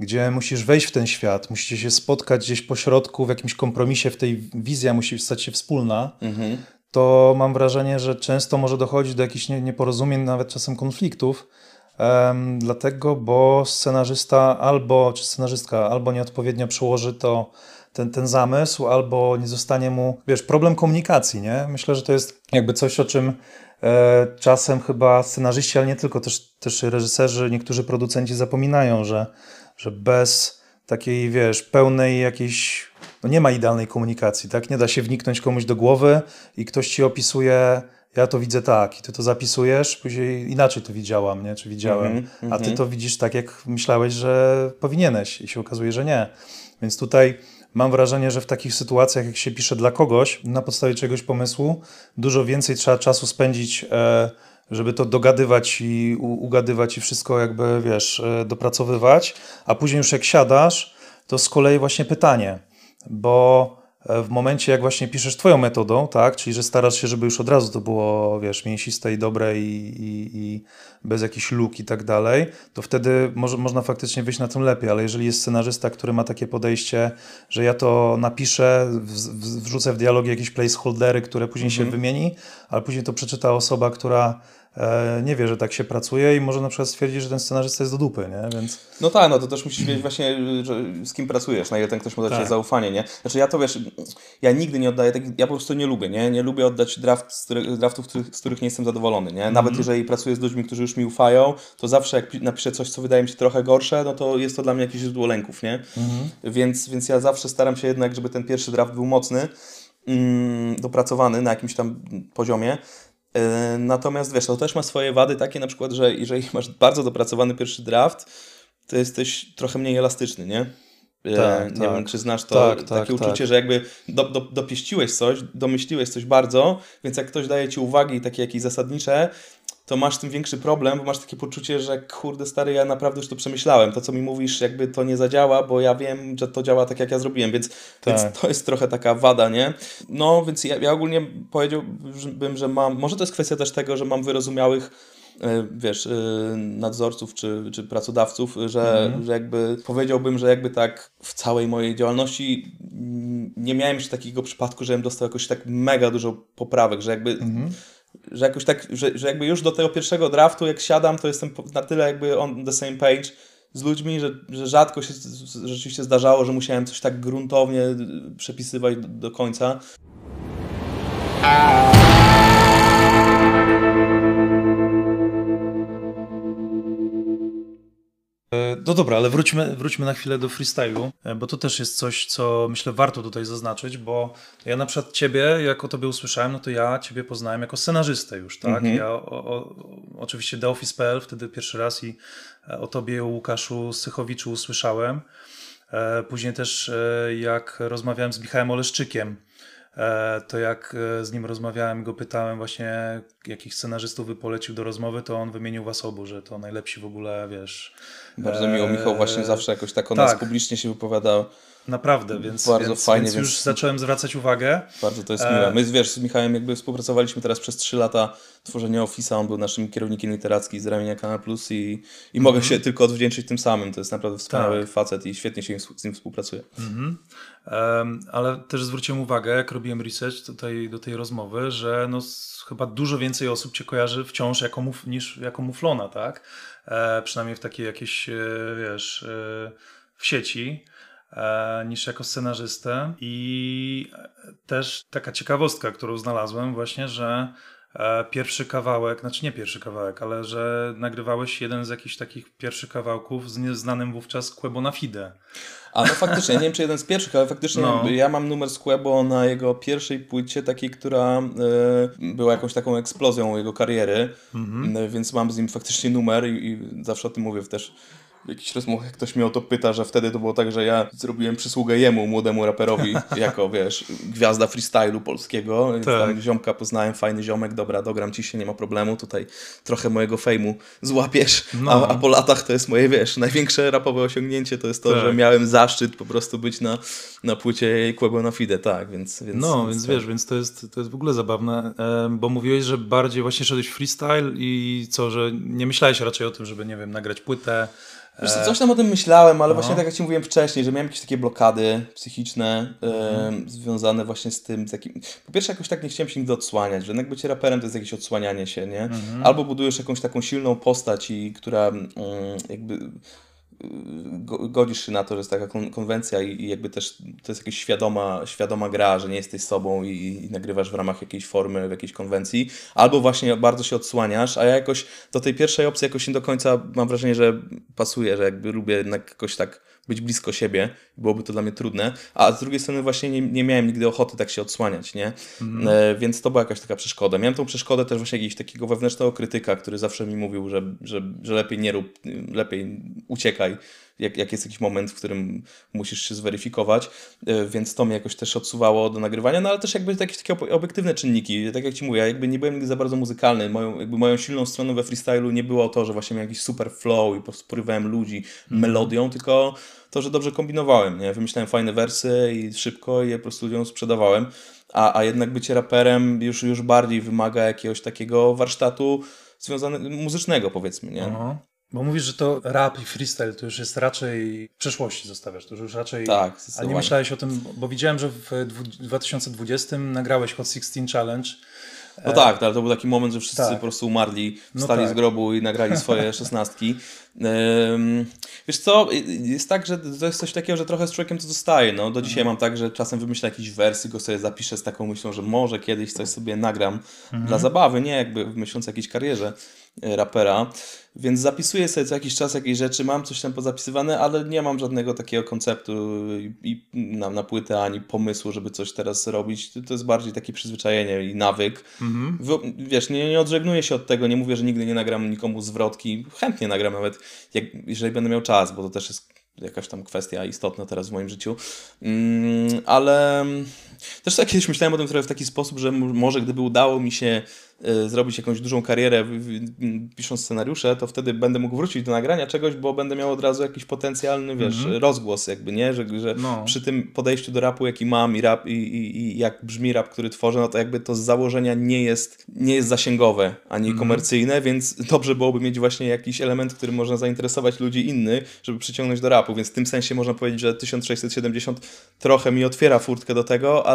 gdzie musisz wejść w ten świat, musicie się spotkać gdzieś po środku w jakimś kompromisie, w tej wizja musi stać się wspólna, to mam wrażenie, że często może dochodzić do jakichś nie- nieporozumień, nawet czasem konfliktów, em, dlatego, bo scenarzysta albo, czy scenarzystka albo nieodpowiednio przełoży to, ten, ten zamysł, albo nie zostanie mu, wiesz, problem komunikacji, nie? Myślę, że to jest jakby coś, o czym e, czasem chyba scenarzyści, ale nie tylko, też, też reżyserzy, niektórzy producenci zapominają, że, że bez takiej, wiesz, pełnej jakiejś, no nie ma idealnej komunikacji, tak? Nie da się wniknąć komuś do głowy i ktoś ci opisuje, ja to widzę tak i ty to zapisujesz, później inaczej to widziałam, nie? Czy widziałem, Mhm, a ty to widzisz tak, jak myślałeś, że powinieneś i się okazuje, że nie. Więc tutaj mam wrażenie, że w takich sytuacjach, jak się pisze dla kogoś, na podstawie czegoś pomysłu, dużo więcej trzeba czasu spędzić, e, żeby to dogadywać i ugadywać i wszystko jakby, wiesz, e, dopracowywać, a później już jak siadasz, to z kolei właśnie pytanie, bo w momencie, jak właśnie piszesz twoją metodą, tak, czyli że starasz się, żeby już od razu to było, wiesz, mięsiste i dobre i, i, i bez jakichś luk i tak dalej, to wtedy może, można faktycznie wyjść na tym lepiej, ale jeżeli jest scenarzysta, który ma takie podejście, że ja to napiszę, w, w, wrzucę w dialogi jakieś placeholdery, które później się wymieni, ale później to przeczyta osoba, która e, nie wie, że tak się pracuje i może na przykład stwierdzić, że ten scenarzysta jest do dupy, nie? Więc No tak, no to też musisz wiedzieć właśnie, że, z kim pracujesz, na ile ten ktoś ma ciebie Tak. zaufanie, nie? Znaczy ja to wiesz, ja nigdy nie oddaję, takich, ja po prostu nie lubię, nie? Nie lubię oddać draft, z których, draftów, z których nie jestem zadowolony, nie? Nawet Mhm. jeżeli pracuję z ludźmi, którzy już mi ufają, to zawsze jak pi- napiszę coś, co wydaje mi się trochę gorsze, no to jest to dla mnie jakieś źródło lęków, nie? Mhm. Więc, więc ja zawsze staram się jednak, żeby ten pierwszy draft był mocny, mm, dopracowany na jakimś tam poziomie. Yy, Natomiast wiesz, to też ma swoje wady takie na przykład, że jeżeli masz bardzo dopracowany pierwszy draft, to jesteś trochę mniej elastyczny, nie? E, Tak, nie tak. wiem, czy znasz to, Tak, takie tak, uczucie, tak. że jakby do, do, dopieściłeś coś, domyśliłeś coś bardzo, więc jak ktoś daje ci uwagi takie jakieś zasadnicze, to masz tym większy problem, bo masz takie poczucie, że kurde stary, ja naprawdę już to przemyślałem. To, co mi mówisz, jakby to nie zadziała, bo ja wiem, że to działa tak, jak ja zrobiłem, więc, Tak. więc to jest trochę taka wada, nie? No, więc ja, ja ogólnie powiedziałbym, że mam, może to jest kwestia też tego, że mam wyrozumiałych e, wiesz, e, nadzorców czy, czy pracodawców, że, że jakby powiedziałbym, że jakby tak w całej mojej działalności nie miałem jeszcze takiego przypadku, żebym dostał jakoś tak mega dużo poprawek, że jakby że jakoś tak, że, że jakby już do tego pierwszego draftu jak siadam, to jestem na tyle jakby on the same page z ludźmi, że, że rzadko się rzeczywiście zdarzało, że musiałem coś tak gruntownie przepisywać do, do końca. No dobra, ale wróćmy, wróćmy na chwilę do freestylu, e, bo to też jest coś, co myślę warto tutaj zaznaczyć, bo ja na przykład ciebie, jak o tobie usłyszałem, no to ja ciebie poznałem jako scenarzystę już, tak? Ja o, o, oczywiście The Office.pl wtedy pierwszy raz i e, o tobie, o Łukaszu Sychowiczu usłyszałem. E, Później też e, jak rozmawiałem z Michałem Oleszczykiem, e, to jak e, z nim rozmawiałem, go pytałem właśnie, jakich scenarzystów by polecił do rozmowy, to on wymienił was obu, że to najlepsi w ogóle, wiesz. Bardzo miło, Michał właśnie zawsze jakoś tak o tak. nas publicznie się wypowiadał. Naprawdę, więc, Bardzo więc, fajnie, więc już więc- zacząłem zwracać uwagę. Bardzo to jest E, miłe. My wiesz, z Michałem jakby współpracowaliśmy teraz przez 3 lata tworzenia Office'a, on był naszym kierownikiem literackim z ramienia Kanal Plus i, i mogę się tylko odwdzięczyć tym samym. To jest naprawdę wspaniały Tak. facet i świetnie się z nim współpracuje. Em, ale też zwróciłem uwagę, jak robiłem research tutaj do tej rozmowy, że no, chyba dużo więcej osób cię kojarzy wciąż jako muf, niż jako muflona, tak? E, przynajmniej w takiej jakiejś, e, wiesz, e, w sieci. E, niż jako scenarzystę. I też taka ciekawostka, którą znalazłem, właśnie, że e, pierwszy kawałek, znaczy nie pierwszy kawałek, ale że nagrywałeś jeden z jakichś takich pierwszych kawałków z nieznanym wówczas Quebo na Fide. A no faktycznie, nie wiem czy jeden z pierwszych, ale faktycznie No. ja mam numer z Quebo na jego pierwszej płycie, takiej, która e, była jakąś taką eksplozją jego kariery, E, więc mam z nim faktycznie numer i, i zawsze o tym mówię też w jakichś rozmowach, jak ktoś mnie o to pyta, że wtedy to było tak, że ja zrobiłem przysługę jemu, młodemu raperowi, jako, wiesz, gwiazda freestylu polskiego. Tak. Tam ziomka poznałem, fajny ziomek, dobra, dogram ci się, nie ma problemu, tutaj trochę mojego fejmu złapiesz, No. a, a po latach to jest moje, wiesz, największe rapowe osiągnięcie to jest to, Tak. że miałem zaszczyt po prostu być na, na płycie Quebo na Fide, tak, więc... więc No, więc tak. wiesz, więc to jest, to jest w ogóle zabawne, bo mówiłeś, że bardziej właśnie szedłeś freestyle i co, że nie myślałeś raczej o tym, żeby, nie wiem, nagrać płytę. Wiesz co, coś tam o tym myślałem, ale no. właśnie tak jak Ci mówiłem wcześniej, że miałem jakieś takie blokady psychiczne Mhm. e, związane właśnie z tym, z takim... Po pierwsze jakoś tak nie chciałem się nigdy odsłaniać, że jednak bycie raperem to jest jakieś odsłanianie się, nie? Mhm. Albo budujesz jakąś taką silną postać i która mm, jakby godzisz się na to, że jest taka kon- konwencja i, i jakby też to jest jakaś świadoma, świadoma gra, że nie jesteś sobą i, i nagrywasz w ramach jakiejś formy, w jakiejś konwencji, albo właśnie bardzo się odsłaniasz, a ja jakoś do tej pierwszej opcji jakoś nie do końca mam wrażenie, że pasuje, że jakby lubię jednak jakoś tak być blisko siebie, byłoby to dla mnie trudne, a z drugiej strony właśnie nie, nie miałem nigdy ochoty tak się odsłaniać, nie? E, więc to była jakaś taka przeszkoda. Miałem tą przeszkodę też właśnie jakiegoś takiego wewnętrznego krytyka, który zawsze mi mówił, że, że, że lepiej nie rób, lepiej uciekaj, jak, jak jest jakiś moment, w którym musisz się zweryfikować, e, więc to mnie jakoś też odsuwało do nagrywania, no ale też jakby jakieś takie ob- obiektywne czynniki, tak jak Ci mówię, ja jakby nie byłem nigdy za bardzo muzykalny, moją, jakby moją silną stroną we freestylu nie było to, że właśnie miałem jakiś super flow i po prostu porywałem ludzi melodią, tylko to, że dobrze kombinowałem, nie? Wymyślałem fajne wersy i szybko je po prostu ludziom sprzedawałem, a, a jednak bycie raperem już, już bardziej wymaga jakiegoś takiego warsztatu związanego, muzycznego powiedzmy, nie? Aha. Bo mówisz, że to rap i freestyle to już jest raczej w przeszłości zostawiasz, to już raczej... Tak, Ale nie zdecydowanie. myślałeś o tym, bo widziałem, że w dwu- 2020 nagrałeś Hot 16 Challenge. No tak, ale to był taki moment, że wszyscy tak. po prostu umarli, No wstali tak. z grobu i nagrali swoje szesnastki. Wiesz co, y- jest tak, że to jest coś takiego, że trochę z człowiekiem to zostaje. No, do dzisiaj mam tak, że czasem wymyślę jakiś wers i go sobie zapiszę z taką myślą, że może kiedyś coś sobie nagram dla zabawy, nie jakby myśląc o jakiejś karierze y, rapera. Więc zapisuję sobie co jakiś czas jakieś rzeczy, mam coś tam pozapisywane, ale nie mam żadnego takiego konceptu i, i na, na płytę ani pomysłu, żeby coś teraz robić. To, jest bardziej takie przyzwyczajenie i nawyk. Wy- Wiesz, nie, nie odżegnuję się od tego, nie mówię, że nigdy nie nagram nikomu zwrotki. Chętnie nagram nawet, jak, jeżeli będę miał czas, bo to też jest jakaś tam kwestia istotna teraz w moim życiu. Mm, ale też tak kiedyś myślałem o tym trochę w taki sposób, że może gdyby udało mi się y, zrobić jakąś dużą karierę pisząc scenariusze, to wtedy będę mógł wrócić do nagrania czegoś, bo będę miał od razu jakiś potencjalny, wiesz, rozgłos jakby, nie? Że, że No. przy tym podejściu do rapu, jaki mam i rap i, i, i jak brzmi rap, który tworzę, no to jakby to z założenia nie jest, nie jest zasięgowe, ani komercyjne, więc dobrze byłoby mieć właśnie jakiś element, który można zainteresować ludzi innych, żeby przyciągnąć do rapu, więc w tym sensie można powiedzieć, że 1670 trochę mi otwiera furtkę do tego, ale,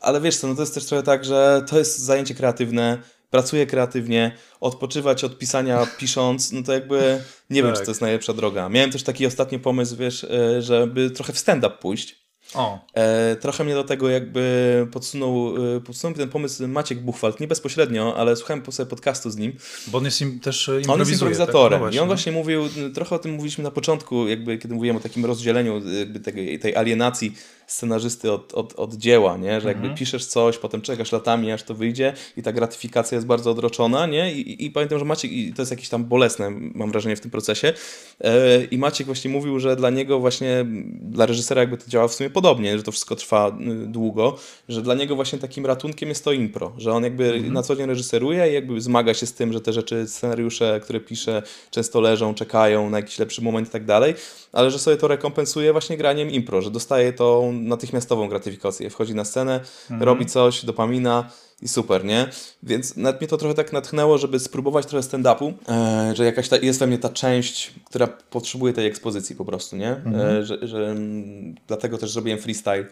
ale wiesz co, no to jest też trochę tak, że to jest zajęcie kreatywne, pracuję kreatywnie, odpoczywać od pisania pisząc, no to jakby nie wiem, Tak. czy to jest najlepsza droga. Miałem też taki ostatni pomysł, wiesz, e, żeby trochę w stand-up pójść. O, E, trochę mnie do tego jakby podsunął, e, podsunął ten pomysł Maciek Buchwald, nie bezpośrednio, ale słuchałem po sobie podcastu z nim. bo on jest im, też e, On jest improwizuje. improwizatorem tak? No i on właśnie mówił, trochę o tym mówiliśmy na początku, jakby kiedy mówiłem o takim rozdzieleniu jakby tej, tej alienacji scenarzysty od, od, od dzieła, nie? że jakby piszesz coś, potem czekasz latami, aż to wyjdzie i ta gratyfikacja jest bardzo odroczona, nie? I, i, i pamiętam, że Maciek, i to jest jakieś tam bolesne, mam wrażenie, w tym procesie e, i Maciek właśnie mówił, że dla niego właśnie, dla reżysera jakby to działa w sumie podobnie, że to wszystko trwa y, długo, że dla niego właśnie takim ratunkiem jest to impro, że on jakby na co dzień reżyseruje i jakby zmaga się z tym, że te rzeczy, scenariusze, które pisze, często leżą, czekają na jakiś lepszy moment i tak dalej, ale że sobie to rekompensuje właśnie graniem impro, że dostaje tą natychmiastową gratyfikację. Wchodzi na scenę, robi coś, dopamina i super, nie? Więc nawet mnie to trochę tak natchnęło, żeby spróbować trochę stand-upu, e, że jakaś ta, jest we mnie ta część, która potrzebuje tej ekspozycji po prostu, nie? E, że, że mm, dlatego też zrobiłem freestyle,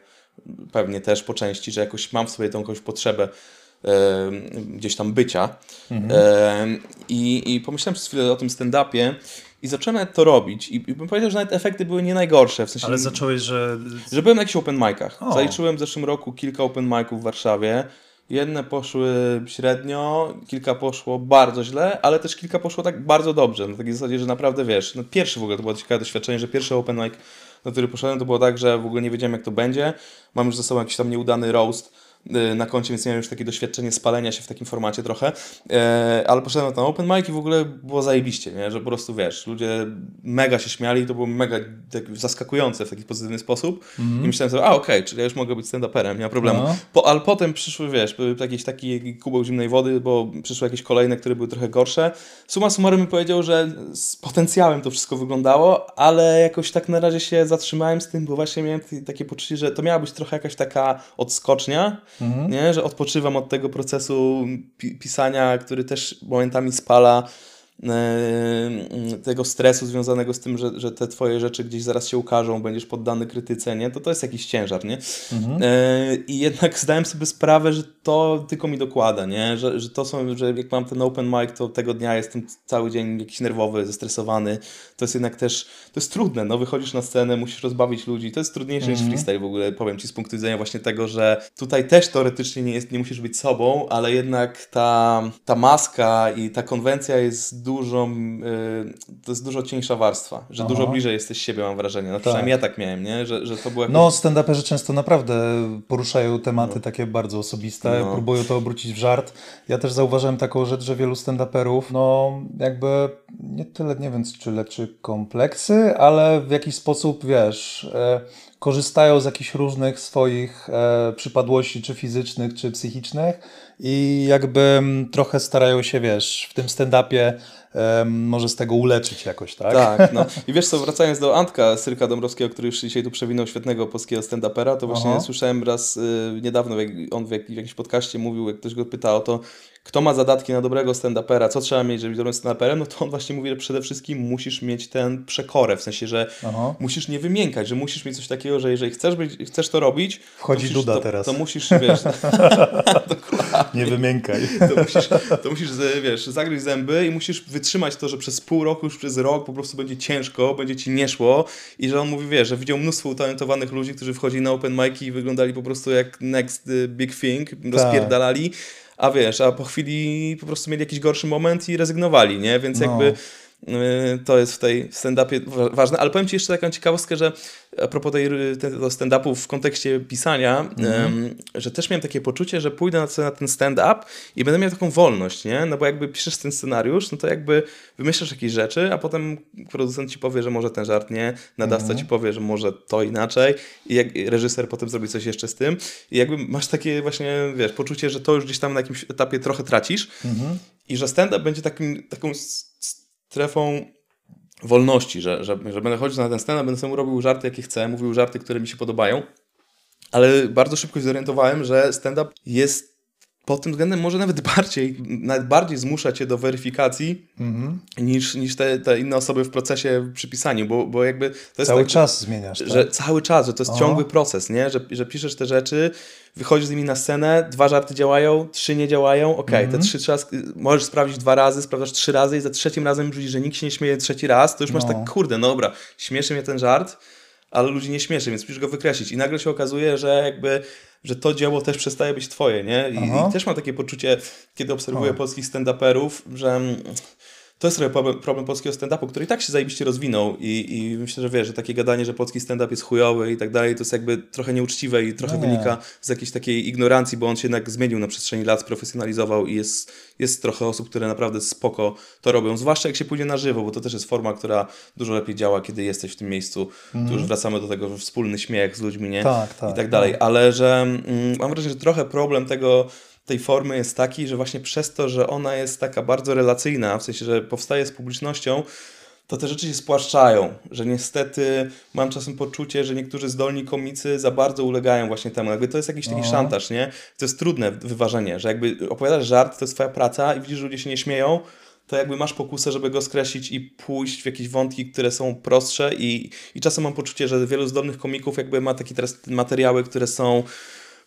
pewnie też po części, że jakoś mam w sobie tą jakąś potrzebę e, gdzieś tam bycia. E, i, I pomyślałem przez chwilę o tym stand-upie i zacząłem to robić i, i bym powiedział, że nawet efekty były nie najgorsze, w sensie... Ale zacząłeś, że... Że byłem na jakichś open micach. O. Zaliczyłem w zeszłym roku kilka open miców w Warszawie. Jedne poszły średnio, kilka poszło bardzo źle, ale też kilka poszło tak bardzo dobrze. Na takiej zasadzie, że naprawdę wiesz, no pierwszy w ogóle to było ciekawe doświadczenie, że pierwszy open mic, na który poszedłem, to było tak, że w ogóle nie wiedziałem jak to będzie. Mam już ze sobą jakiś tam nieudany roast na koncie, więc miałem już takie doświadczenie spalenia się w takim formacie trochę, e, ale poszedłem na ten open mic i w ogóle było zajebiście, nie? że po prostu wiesz, ludzie mega się śmiali, to było mega tak, zaskakujące w taki pozytywny sposób i myślałem sobie, a okej, czyli ja już mogę być stand-uperem, nie ma problemu. No. Po, ale potem przyszły, wiesz, były jakieś taki kubeł zimnej wody, bo przyszły jakieś kolejne, które były trochę gorsze. Suma summarum bym powiedział, że z potencjałem to wszystko wyglądało, ale jakoś tak na razie się zatrzymałem z tym, bo właśnie miałem takie poczucie, że to miała być trochę jakaś taka odskocznia, nie? że odpoczywam od tego procesu pi- pisania, który też momentami spala tego stresu związanego z tym, że, że te twoje rzeczy gdzieś zaraz się ukażą, będziesz poddany krytyce, nie? To to jest jakiś ciężar, nie? E, I jednak zdałem sobie sprawę, że to tylko mi dokłada, nie? Że, że to są, że jak mam ten open mic, to tego dnia jestem cały dzień jakiś nerwowy, zestresowany. To jest jednak też, to jest trudne, no wychodzisz na scenę, musisz rozbawić ludzi, to jest trudniejsze niż freestyle w ogóle, powiem Ci z punktu widzenia właśnie tego, że tutaj też teoretycznie nie, jest, nie musisz być sobą, ale jednak ta, ta maska i ta konwencja jest dużą, y, to jest dużo cieńsza warstwa, że Aha. dużo bliżej jesteś siebie, mam wrażenie. No przynajmniej ja tak miałem, nie? Że, że to było jakoś... No, stand-uperzy często naprawdę poruszają tematy takie bardzo osobiste, No. próbują to obrócić w żart. Ja też zauważyłem taką rzecz, że wielu stand-uperów, no jakby nie tyle, nie wiem czy leczy kompleksy, ale w jakiś sposób, wiesz, e, korzystają z jakichś różnych swoich e, przypadłości, czy fizycznych, czy psychicznych i jakby mm, trochę starają się, wiesz, w tym stand-upie może z tego uleczyć jakoś, tak? Tak, no. I wiesz co, wracając do Antka Syrka Dąbrowskiego, który już dzisiaj tu przewinął świetnego polskiego stand-upera, to właśnie Aha. słyszałem raz y, niedawno, jak on w, jak, w jakimś podcaście mówił, jak ktoś go pyta o to, kto ma zadatki na dobrego stand-upera, co trzeba mieć, żeby być dobrym stand-uperem, no to on właśnie mówi, że przede wszystkim musisz mieć ten przekorę, w sensie, że Aha. musisz nie wymiękać, że musisz mieć coś takiego, że jeżeli chcesz, być, chcesz to robić, Wchodzi to musisz, Duda to, teraz. To musisz, wiesz, Nie wymiękaj. to musisz, to musisz z- wiesz, zagryźć zęby i musisz wytrzymać to, że przez pół roku, już przez rok po prostu będzie ciężko, będzie ci nie szło i że on mówi, wiesz, że widział mnóstwo utalentowanych ludzi, którzy wchodzili na open mic'i i wyglądali po prostu jak next y, big thing, rozpierdalali, a wiesz, a po chwili po prostu mieli jakiś gorszy moment i rezygnowali, nie? Więc No. jakby To jest w tej stand-upie wa- ważne, ale powiem Ci jeszcze taką ciekawostkę, że a propos tej, tego stand-upu w kontekście pisania, em, że też miałem takie poczucie, że pójdę na, ten stand-up i będę miał taką wolność, nie? No bo jakby piszesz ten scenariusz, no to jakby wymyślasz jakieś rzeczy, a potem producent Ci powie, że może ten żart nie, nadawca Ci powie, że może to inaczej i jak reżyser potem zrobi coś jeszcze z tym. I jakby masz takie właśnie, wiesz, poczucie, że to już gdzieś tam na jakimś etapie trochę tracisz i że stand-up będzie takim, taką strefą wolności, że, że, że będę chodził na ten stand-up, będę sobie robił żarty, jakie chcę, mówił żarty, które mi się podobają, ale bardzo szybko się zorientowałem, że stand-up jest pod tym względem może nawet bardziej, nawet bardziej zmusza cię do weryfikacji niż, niż te, te inne osoby w procesie przy pisaniu, bo, bo jakby to jest Cały tak, czas zmieniasz. Tak? że cały czas, że to jest Aha. ciągły proces, nie? Że, że piszesz te rzeczy, wychodzisz z nimi na scenę, dwa żarty działają, trzy nie działają, okej, Mhm. te trzy trzeba, możesz sprawdzić dwa razy, sprawdzasz trzy razy i za trzecim razem już widzisz, że nikt się nie śmieje trzeci raz, to już masz No. tak, kurde, no dobra, śmieszy mnie ten żart, ale ludzi nie śmieszy, więc musisz go wykreślić. I nagle się okazuje, że jakby że to dzieło też przestaje być twoje, nie? I, i też mam takie poczucie, kiedy obserwuję polskich stand-uperów, że to jest trochę problem, problem polskiego stand-upu, który i tak się zajebiście rozwinął i, i myślę, że wiesz, że takie gadanie, że polski stand-up jest chujowy i tak dalej, to jest jakby trochę nieuczciwe i trochę No wynika z jakiejś takiej ignorancji, bo on się jednak zmienił na przestrzeni lat, sprofesjonalizował i jest, jest trochę osób, które naprawdę spoko to robią, zwłaszcza jak się pójdzie na żywo, bo to też jest forma, która dużo lepiej działa, kiedy jesteś w tym miejscu. Tu już wracamy do tego, że wspólny śmiech z ludźmi, nie? Mhm. Tak, tak, I tak dalej, ale że mm, mam wrażenie, że trochę problem tego tej formy jest taki, że właśnie przez to, że ona jest taka bardzo relacyjna, w sensie, że powstaje z publicznością, to te rzeczy się spłaszczają, że niestety mam czasem poczucie, że niektórzy zdolni komicy za bardzo ulegają właśnie temu. Jakby to jest jakiś taki No. szantaż, nie? To jest trudne wyważenie, że jakby opowiadasz żart, to jest twoja praca i widzisz, że ludzie się nie śmieją, to jakby masz pokusę, żeby go skreślić i pójść w jakieś wątki, które są prostsze i, i czasem mam poczucie, że wielu zdolnych komików jakby ma takie teraz materiały, które są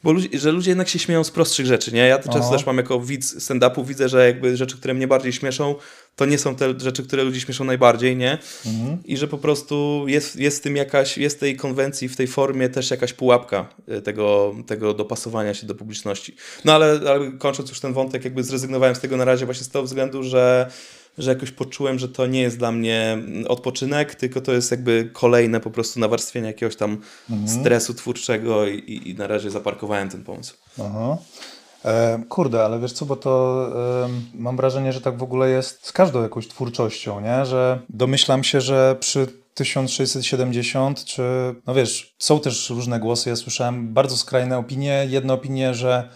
bo ludzie, że ludzie jednak się śmieją z prostszych rzeczy, nie? Ja to często Aha. też mam jako widz stand-upu, widzę, że jakby rzeczy, które mnie bardziej śmieszą, to nie są te rzeczy, które ludzi śmieszą najbardziej, nie? I że po prostu jest, jest w tym jakaś, jest w tej konwencji, w tej formie też jakaś pułapka y, tego, tego dopasowania się do publiczności. No ale, ale kończąc już ten wątek, jakby zrezygnowałem z tego na razie właśnie z tego względu, że że jakoś poczułem, że to nie jest dla mnie mm, odpoczynek, tylko to jest jakby kolejne po prostu nawarstwienie jakiegoś tam stresu twórczego i, i, na razie zaparkowałem ten pomysł. Aha. E, kurde, ale wiesz co, bo to em, mam wrażenie, że tak w ogóle jest z każdą jakąś twórczością, nie? Że domyślam się, że przy 1670, czy no wiesz, są też różne głosy. Ja słyszałem bardzo skrajne opinie. Jedne opinie, że e,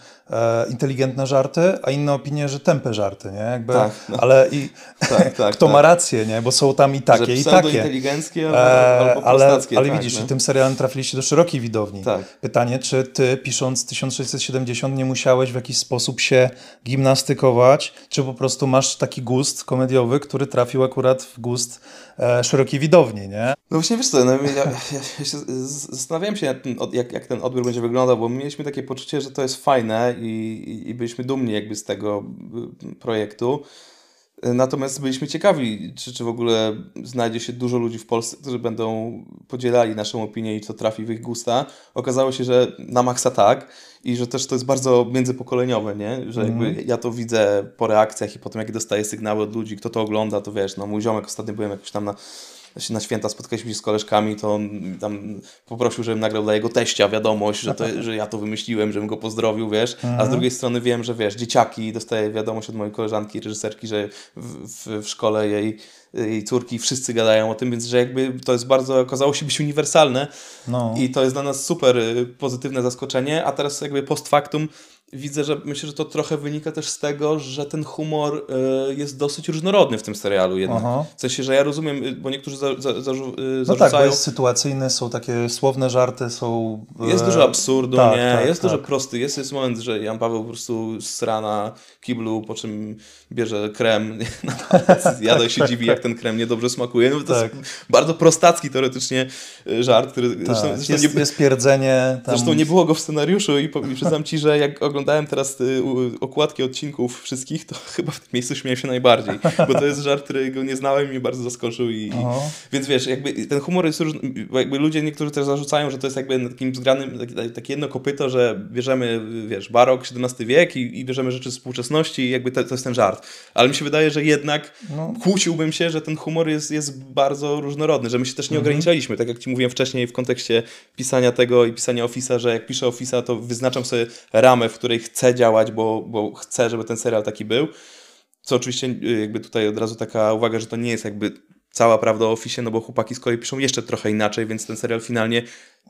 inteligentne żarty, a inne opinie, że tępe żarty, nie? Jakby, Tak, no. Ale i Tak, tak, kto tak. ma rację, nie? Bo są tam i takie, i takie. inteligenckie albo, E, albo ale, ale tak, widzisz, no. tym serialem trafiliście do szerokiej widowni. Tak. Pytanie, czy ty pisząc 1670 nie musiałeś w jakiś sposób się gimnastykować, czy po prostu masz taki gust komediowy, który trafił akurat w gust e, szerokiej widowni, nie? No właśnie wiesz co, no, ja, ja, ja się zastanawiałem się, tym, od- jak, jak ten odbiór będzie wyglądał, bo mieliśmy takie poczucie, że to jest fajne i, i, byliśmy dumni jakby z tego y, projektu. Natomiast byliśmy ciekawi, czy, czy w ogóle znajdzie się dużo ludzi w Polsce, którzy będą podzielali naszą opinię i co trafi w ich gusta. Okazało się, że na maksa tak i że też to jest bardzo międzypokoleniowe, nie? Że jakby ja to widzę po reakcjach i potem jak dostaję sygnały od ludzi, kto to ogląda, to wiesz, no mój ziomek ostatnio byłem jakoś tam na się na święta spotkaliśmy się z koleżkami, to on tam poprosił, żebym nagrał dla jego teścia wiadomość, że, to, że ja to wymyśliłem, żebym go pozdrowił, wiesz, a z drugiej strony wiem, że wiesz, dzieciaki, dostaję wiadomość od mojej koleżanki, reżyserki, że w, w, w szkole jej, jej córki wszyscy gadają o tym, więc że jakby to jest bardzo, okazało się być uniwersalne No. i to jest dla nas super y, pozytywne zaskoczenie, a teraz jakby post factum widzę, że myślę, że to trochę wynika też z tego, że ten humor y, jest dosyć różnorodny w tym serialu jednak. Aha. W sensie, że ja rozumiem, y, bo niektórzy za, za, zarzu- y, No zarzucają... tak, bo jest sytuacyjny, są takie słowne żarty, są... e, Jest dużo absurdu, tak, nie? tak, jest tak. dużo prosty. Jest, jest moment, że Jan Paweł po prostu sra na kiblu, po czym bierze krem. Jada się dziwi, jak ten krem niedobrze smakuje. No, to Tak. jest bardzo prostacki teoretycznie y, żart, który Tak, zresztą, zresztą jest, nie, jest pierdzenie. Tam... Zresztą nie było go w scenariuszu i przyznam ci, że jak oglądałem oglądałem teraz y, okładki odcinków wszystkich, to chyba w tym miejscu śmiałem się najbardziej, bo to jest żart, którego nie znałem i mnie bardzo zaskoczył. I, więc wiesz, jakby ten humor jest różny, bo jakby ludzie niektórzy też zarzucają, że to jest jakby takim zgranym, takie, takie jedno kopyto, że bierzemy, wiesz, barok, XVII wiek i, i bierzemy rzeczy z współczesności i jakby to, to jest ten żart. Ale mi się wydaje, że jednak No. kłóciłbym się, że ten humor jest, jest bardzo różnorodny, że my się też nie ograniczaliśmy, tak jak ci mówiłem wcześniej w kontekście pisania tego i pisania Office'a, że jak piszę Office'a, to wyznaczam sobie ramę, w której chcę działać, bo, bo chcę, żeby ten serial taki był. Co oczywiście y, jakby tutaj od razu taka uwaga, że to nie jest jakby cała prawda o Office, no bo chłopaki z kolei piszą jeszcze trochę inaczej, więc ten serial finalnie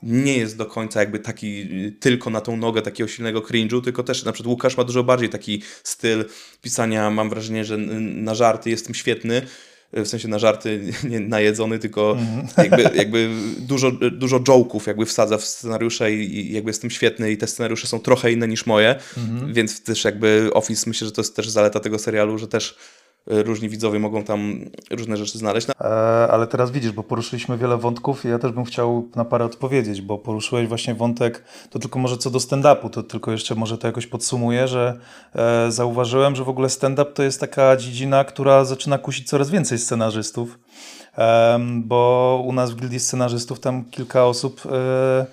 nie jest do końca jakby taki y, tylko na tą nogę takiego silnego cringe'u, tylko też na przykład Łukasz ma dużo bardziej taki styl pisania, mam wrażenie, że na żarty jest tym świetny, w sensie na żarty nie najedzony, tylko jakby, jakby dużo, dużo joke'ów jakby wsadza w scenariusze i, i jakby jestem świetny i te scenariusze są trochę inne niż moje, więc też jakby Office myślę, że to jest też zaleta tego serialu, że też różni widzowie mogą tam różne rzeczy znaleźć. E, ale teraz widzisz, bo poruszyliśmy wiele wątków i ja też bym chciał na parę odpowiedzieć, bo poruszyłeś właśnie wątek, to tylko może co do stand-upu, to tylko jeszcze może to jakoś podsumuję, że e, zauważyłem, że w ogóle stand-up to jest taka dziedzina, która zaczyna kusić coraz więcej scenarzystów, Em, bo u nas w gildii scenarzystów tam kilka osób e,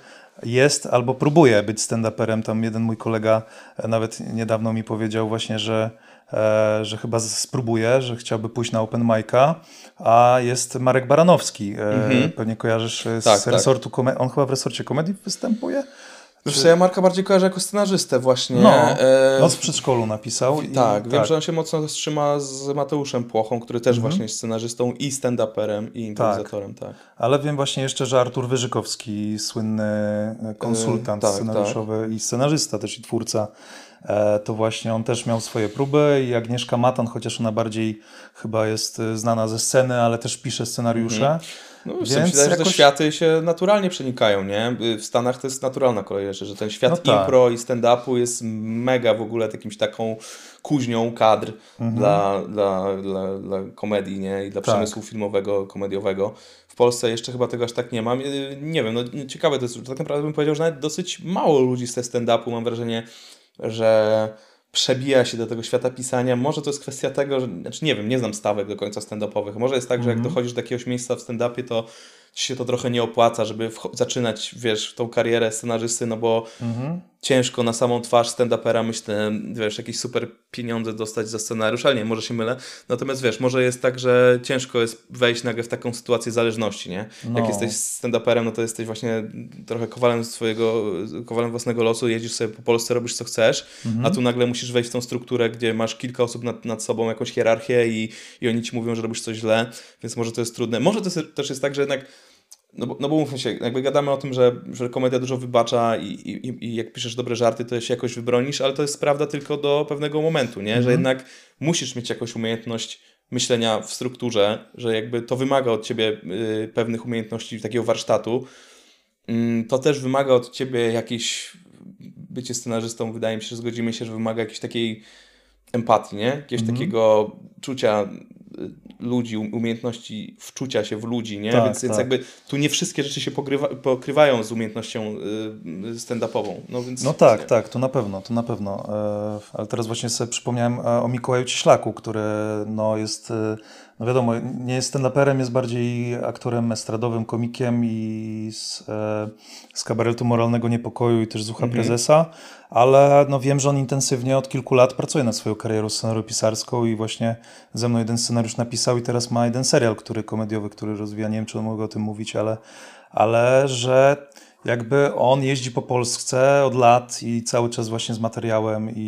jest albo próbuje być stand-uperem. Tam jeden mój kolega e, nawet niedawno mi powiedział właśnie, że, e, że chyba spróbuje, że chciałby pójść na open mic'a, a jest Marek Baranowski. E, Pewnie kojarzysz e, z Tak, tak. resortu komedii. On chyba w resorcie komedii występuje? Wiesz co, ja Marka bardziej kojarzę jako scenarzystę właśnie. No, E, Noc w przedszkolu napisał. i- tak, wiem, że on się mocno trzyma z Mateuszem Płochą, który też właśnie jest scenarzystą i stand-uperem i improwizatorem, tak. Ale wiem właśnie jeszcze, że Artur Wyżykowski, słynny e, konsultant tak, scenariuszowy i scenarzysta też i twórca, e, to właśnie on też miał swoje próby i Agnieszka Matan, chociaż ona bardziej chyba jest e, znana ze sceny, ale też pisze scenariusze. No, Więc wydaje, że te jakoś- światy się naturalnie przenikają, nie? W Stanach to jest naturalna kolej rzeczy, że ten świat No tak. impro i stand-upu jest mega w ogóle jakimś taką kuźnią kadr dla, dla, dla, dla komedii, nie? I dla Tak. przemysłu filmowego, komediowego. W Polsce jeszcze chyba tego aż tak nie mam. Nie wiem, no ciekawe to jest, że tak naprawdę bym powiedział, że nawet dosyć mało ludzi ze stand-upu mam wrażenie, że przebija się do tego świata pisania. Może to jest kwestia tego, że, znaczy nie wiem, nie znam stawek do końca stand-upowych. Może jest tak, że jak dochodzisz do jakiegoś miejsca w stand-upie, to ci się to trochę nie opłaca, żeby zaczynać, wiesz, tą karierę scenarzysty, no bo ciężko na samą twarz stand-upera, myślę, wiesz, jakieś super pieniądze dostać za scenariusz, ale nie, może się mylę. Natomiast wiesz, może jest tak, że ciężko jest wejść nagle w taką sytuację zależności, nie? No. Jak jesteś stand-uperem, no to jesteś właśnie trochę kowalem swojego, kowalem własnego losu, jedziesz sobie po Polsce, robisz co chcesz, a tu nagle musisz wejść w tą strukturę, gdzie masz kilka osób nad, nad sobą, jakąś hierarchię i, i oni ci mówią, że robisz coś źle, więc może to jest trudne. Może to jest, też jest tak, że jednak no bo, no bo mówmy się, jakby gadamy o tym, że, że komedia dużo wybacza i, i, i jak piszesz dobre żarty, to się jakoś wybronisz, ale to jest prawda tylko do pewnego momentu, nie? Że jednak musisz mieć jakąś umiejętność myślenia w strukturze, że jakby to wymaga od ciebie y, pewnych umiejętności takiego warsztatu. Mm, to też wymaga od ciebie jakiejś bycie scenarzystą, wydaje mi się, że zgodzimy się, że wymaga jakiejś takiej empatii, nie? Jakiegoś takiego czucia y, ludzi, um- umiejętności wczucia się w ludzi, nie? Tak, więc, więc tak. jakby tu nie wszystkie rzeczy się pokrywa, pokrywają z umiejętnością y, stand-upową. No, więc No tak, nie. tak, to na pewno, to na pewno. E, Ale teraz właśnie sobie przypomniałem e, o Mikołaju Cieślaku, który no jest, e, no wiadomo, nie jest stand-uperem, jest bardziej aktorem estradowym, komikiem i z, z kabaretu Moralnego Niepokoju i też z Ucha Prezesa, ale no wiem, że on intensywnie od kilku lat pracuje nad swoją karierą scenariopisarską i właśnie ze mną jeden scenariusz napisał i teraz ma jeden serial, który komediowy, który rozwija, nie wiem, czy mogę o tym mówić, ale, ale że jakby on jeździ po Polsce od lat i cały czas właśnie z materiałem i,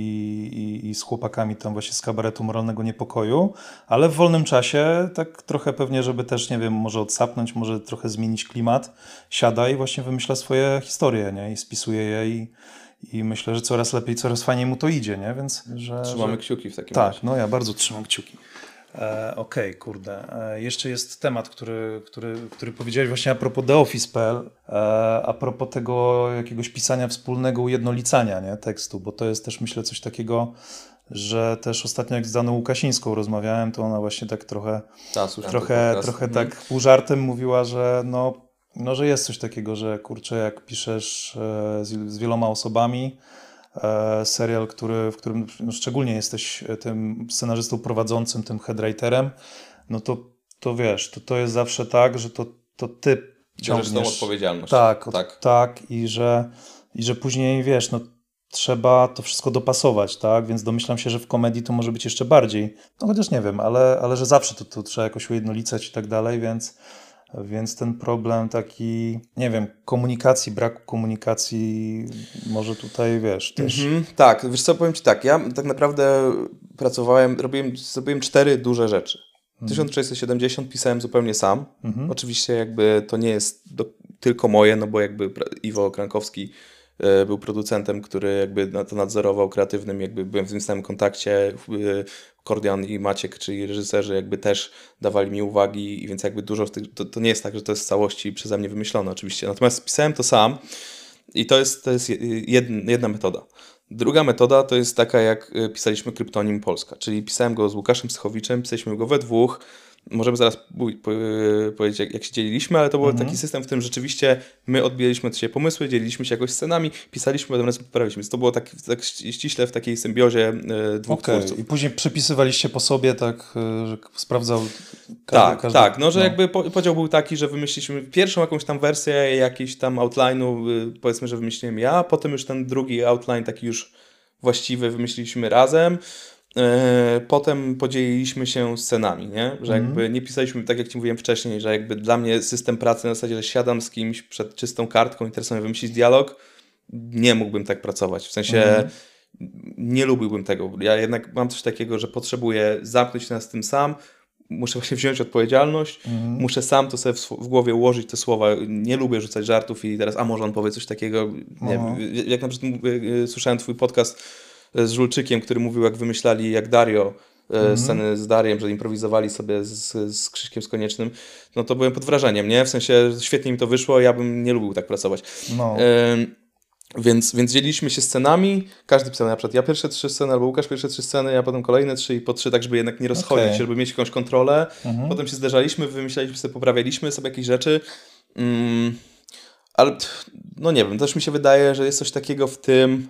i, i z chłopakami tam właśnie z kabaretu Moralnego Niepokoju, ale w wolnym czasie tak trochę pewnie, żeby też, nie wiem, może odsapnąć, może trochę zmienić klimat, siada i właśnie wymyśla swoje historie, nie? I spisuje je i, i myślę, że coraz lepiej, coraz fajniej mu to idzie, nie? Więc, że... Trzymamy że... kciuki w takim Tak, razie. no ja bardzo trzymam kciuki. E, Okej, kurde. E, jeszcze jest temat, który, który, który powiedziałeś właśnie a propos TheOffice.pl, e, a propos tego jakiegoś pisania wspólnego, ujednolicania nie, tekstu, bo to jest też myślę coś takiego, że też ostatnio jak z Daną Łukasińską rozmawiałem, to ona właśnie tak trochę, Ta, trochę, trochę Mhm. tak pół żartem mówiła, że no, no, że jest coś takiego, że kurczę, jak piszesz e, z, z wieloma osobami, e, serial, który, w którym no, szczególnie jesteś tym scenarzystą prowadzącym, tym headwriterem, no to, to wiesz, to, to jest zawsze tak, że to, to ty Bierzesz tą ciągniesz. odpowiedzialność. Tak, tak. tak. tak i, że, i że później, wiesz, no trzeba to wszystko dopasować, tak? Więc domyślam się, że w komedii to może być jeszcze bardziej. No chociaż nie wiem, ale, ale że zawsze to, to trzeba jakoś ujednolicać i tak dalej, więc, więc ten problem taki, nie wiem, komunikacji, braku komunikacji może tutaj, wiesz, też... Mhm, tak, wiesz co, powiem Ci tak, ja tak naprawdę pracowałem, robiłem, zrobiłem cztery duże rzeczy. 1670 pisałem zupełnie sam. Mhm. Oczywiście jakby to nie jest do, tylko moje, no bo jakby Iwo Krankowski był producentem, który jakby to nadzorował kreatywnym, jakby byłem w tym samym kontakcie. e, Kordian i Maciek, czyli reżyserzy, jakby też dawali mi uwagi, więc jakby dużo w tych, to, to nie jest tak, że to jest w całości przeze mnie wymyślone oczywiście. Natomiast pisałem to sam i to jest, to jest jedna, jedna metoda. Druga metoda to jest taka, jak y, pisaliśmy Kryptonim Polska, czyli pisałem go z Łukaszem Psychowiczem, pisaliśmy go we dwóch. Możemy zaraz y, powiedzieć, jak, jak się dzieliliśmy, ale to był taki system, w którym rzeczywiście my odbieraliśmy od siebie pomysły, dzieliliśmy się jakoś scenami, pisaliśmy, potem razem poprawiliśmy. Więc to było tak, tak ściśle w takiej symbiozie y, dwóch Okej, twórców. i później przepisywaliście po sobie, tak, y, że sprawdzał każdy, Tak, każdy, tak. No, że jakby po, podział był taki, że wymyśliliśmy pierwszą jakąś tam wersję jakiejś tam outline'u, y, powiedzmy, że wymyśliłem ja, potem już ten drugi outline taki już właściwy wymyśliliśmy razem. E, Potem podzieliliśmy się scenami, nie? Że jakby nie pisaliśmy, tak jak Ci mówiłem wcześniej, że jakby dla mnie system pracy na zasadzie, że siadam z kimś przed czystą kartką i teraz sobie wymyślić dialog, nie mógłbym tak pracować. W sensie nie lubiłbym tego. Ja jednak mam coś takiego, że potrzebuję zamknąć się z tym sam, muszę właśnie wziąć odpowiedzialność, muszę sam to sobie w, w głowie ułożyć te słowa. Nie lubię rzucać żartów i teraz, a może on powie coś takiego. Nie wiem, jak na przykład y, y, słyszałem twój podcast z Żulczykiem, który mówił, jak wymyślali, jak Dario, y, sceny z Dariem, że improwizowali sobie z, z Krzyśkiem z Koniecznym, no to byłem pod wrażeniem, nie? W sensie świetnie mi to wyszło, ja bym nie lubił tak pracować. No. Ym, więc, więc dzieliliśmy się scenami, każdy pisał na przykład ja pierwsze trzy sceny, albo Łukasz pierwsze trzy sceny, ja potem kolejne trzy i po trzy, tak żeby jednak nie rozchodzić się, żeby mieć jakąś kontrolę. Potem się zderzaliśmy, wymyślaliśmy sobie, poprawialiśmy sobie jakieś rzeczy. Ym, ale no nie wiem, też mi się wydaje, że jest coś takiego w tym,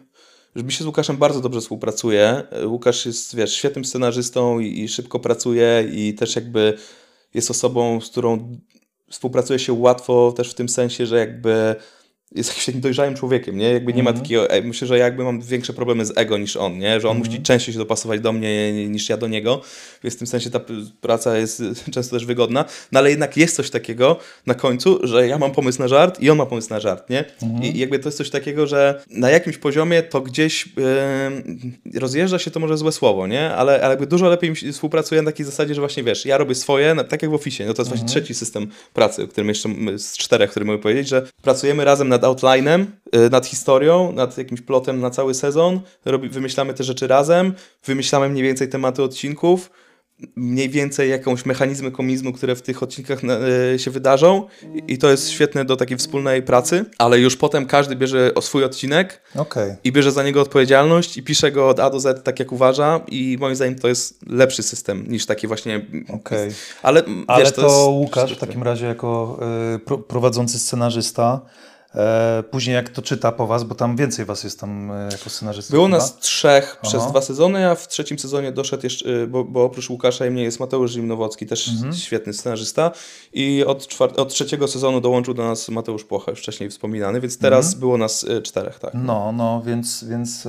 że mi się z Łukaszem bardzo dobrze współpracuje. Łukasz jest, wiesz, świetnym scenarzystą i, i szybko pracuje i też jakby jest osobą, z którą współpracuje się łatwo też w tym sensie, że jakby jest jakimś takim dojrzałym człowiekiem, nie? Jakby nie ma takiego, e, myślę, że jakby mam większe problemy z ego niż on, nie? Że on musi częściej się dopasować do mnie niż ja do niego, więc w tym sensie ta praca jest często też wygodna, no ale jednak jest coś takiego na końcu, że ja mam pomysł na żart i on ma pomysł na żart, nie? I jakby to jest coś takiego, że na jakimś poziomie to gdzieś yy, rozjeżdża się to może złe słowo, nie? Ale, ale jakby dużo lepiej mi współpracuje na takiej zasadzie, że właśnie wiesz, ja robię swoje, na, tak jak w Office, no to jest właśnie trzeci system pracy, o którym jeszcze z czterech, który mogę powiedzieć, że pracujemy razem nad outlinem, y, nad historią, nad jakimś plotem na cały sezon, robi, wymyślamy te rzeczy razem, wymyślamy mniej więcej tematy odcinków, mniej więcej jakąś mechanizmy komizmu, które w tych odcinkach y, się wydarzą I, to jest świetne do takiej wspólnej pracy, ale już potem każdy bierze o swój odcinek Okej. i bierze za niego odpowiedzialność i pisze go od A do Z tak jak uważa i moim zdaniem to jest lepszy system niż taki właśnie... Okej. Ale, Ale wiesz, to, jest... Łukasz w takim razie jako y, pro, prowadzący scenarzysta, później jak to czyta po was, bo tam więcej was jest tam e, jako scenarzystów. Było chyba? nas trzech przez Aha. dwa sezony, a w trzecim sezonie doszedł jeszcze, y, bo, bo oprócz Łukasza i mnie jest Mateusz Zimnowocki, też Mhm. świetny scenarzysta i od, czwar- od trzeciego sezonu dołączył do nas Mateusz Płocha, już wcześniej wspominany, więc teraz Mhm. było nas czterech, tak. No, no, więc, więc,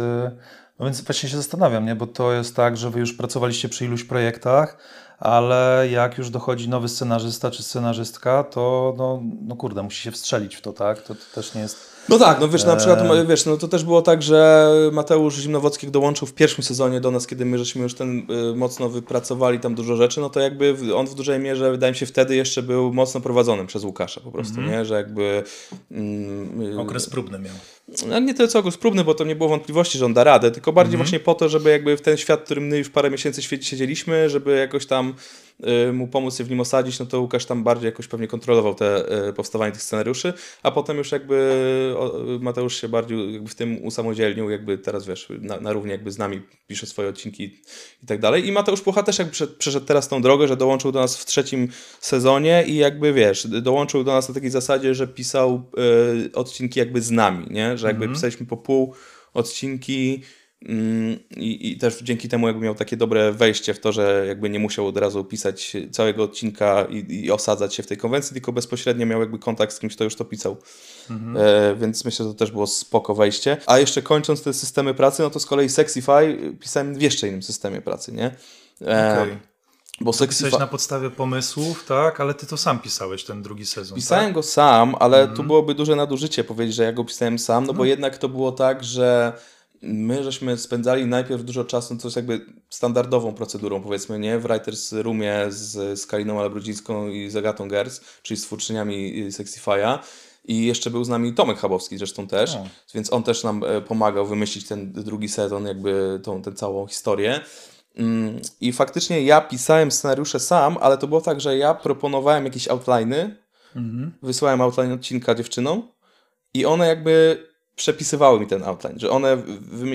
no więc właśnie się zastanawiam, nie? bo to jest tak, że wy już pracowaliście przy iluś projektach, ale jak już dochodzi nowy scenarzysta czy scenarzystka, to no, no kurde, musi się wstrzelić w to, tak? To, to też nie jest... No tak, no wiesz, na przykład, Eee. wiesz, no to też było tak, że Mateusz Zimnowocki jak dołączył w pierwszym sezonie do nas, kiedy my żeśmy już ten y, mocno wypracowali tam dużo rzeczy, no to jakby on w dużej mierze, wydaje mi się, wtedy jeszcze był mocno prowadzony przez Łukasza po prostu, nie? Że jakby... Mm, y, Okres próbny miał. No nie tyle co okres próbny, bo to nie było wątpliwości, że on da radę, tylko bardziej właśnie po to, żeby jakby w ten świat, w którym my już parę miesięcy siedzieliśmy, żeby jakoś tam y, mu pomóc się w nim osadzić, no to Łukasz tam bardziej jakoś pewnie kontrolował te y, powstawanie tych scenariuszy, a potem już jakby o, Mateusz się bardziej jakby w tym usamodzielnił, jakby teraz wiesz, na, na równi jakby z nami pisze swoje odcinki i tak dalej. I Mateusz Pucha też jakby przeszedł, przeszedł teraz tą drogę, że dołączył do nas w trzecim sezonie i jakby wiesz, dołączył do nas na takiej zasadzie, że pisał y, odcinki jakby z nami, nie? Że jakby pisaliśmy po pół odcinki mm, i, i też dzięki temu jakby miał takie dobre wejście w to, że jakby nie musiał od razu pisać całego odcinka i, i osadzać się w tej konwencji, tylko bezpośrednio miał jakby kontakt z kimś, kto już to pisał. E, więc myślę, że to też było spoko wejście. A jeszcze kończąc te systemy pracy, no to z kolei Sexify pisałem w jeszcze innym systemie pracy, nie? E, Okej. Bo Pisałeś Sexify... na podstawie pomysłów, tak? Ale ty to sam pisałeś, ten drugi sezon. Pisałem tak? go sam, ale Mhm. tu byłoby duże nadużycie powiedzieć, że ja go pisałem sam, no bo jednak to było tak, że my żeśmy spędzali najpierw dużo czasu, no to jest jakby standardową procedurą, powiedzmy, nie? W Writers Roomie z, z Kaliną Alabrudzińską i z Agatą Gers, czyli z twórczyniami y, Sexify'a. I jeszcze był z nami Tomek Chabowski zresztą też, więc on też nam e, pomagał wymyślić ten drugi sezon, jakby tą, tę całą historię. Mm, I faktycznie ja pisałem scenariusze sam, ale to było tak, że ja proponowałem jakieś outliny, Mhm. wysłałem outline odcinka dziewczynom i one jakby przepisywały mi ten outline, że one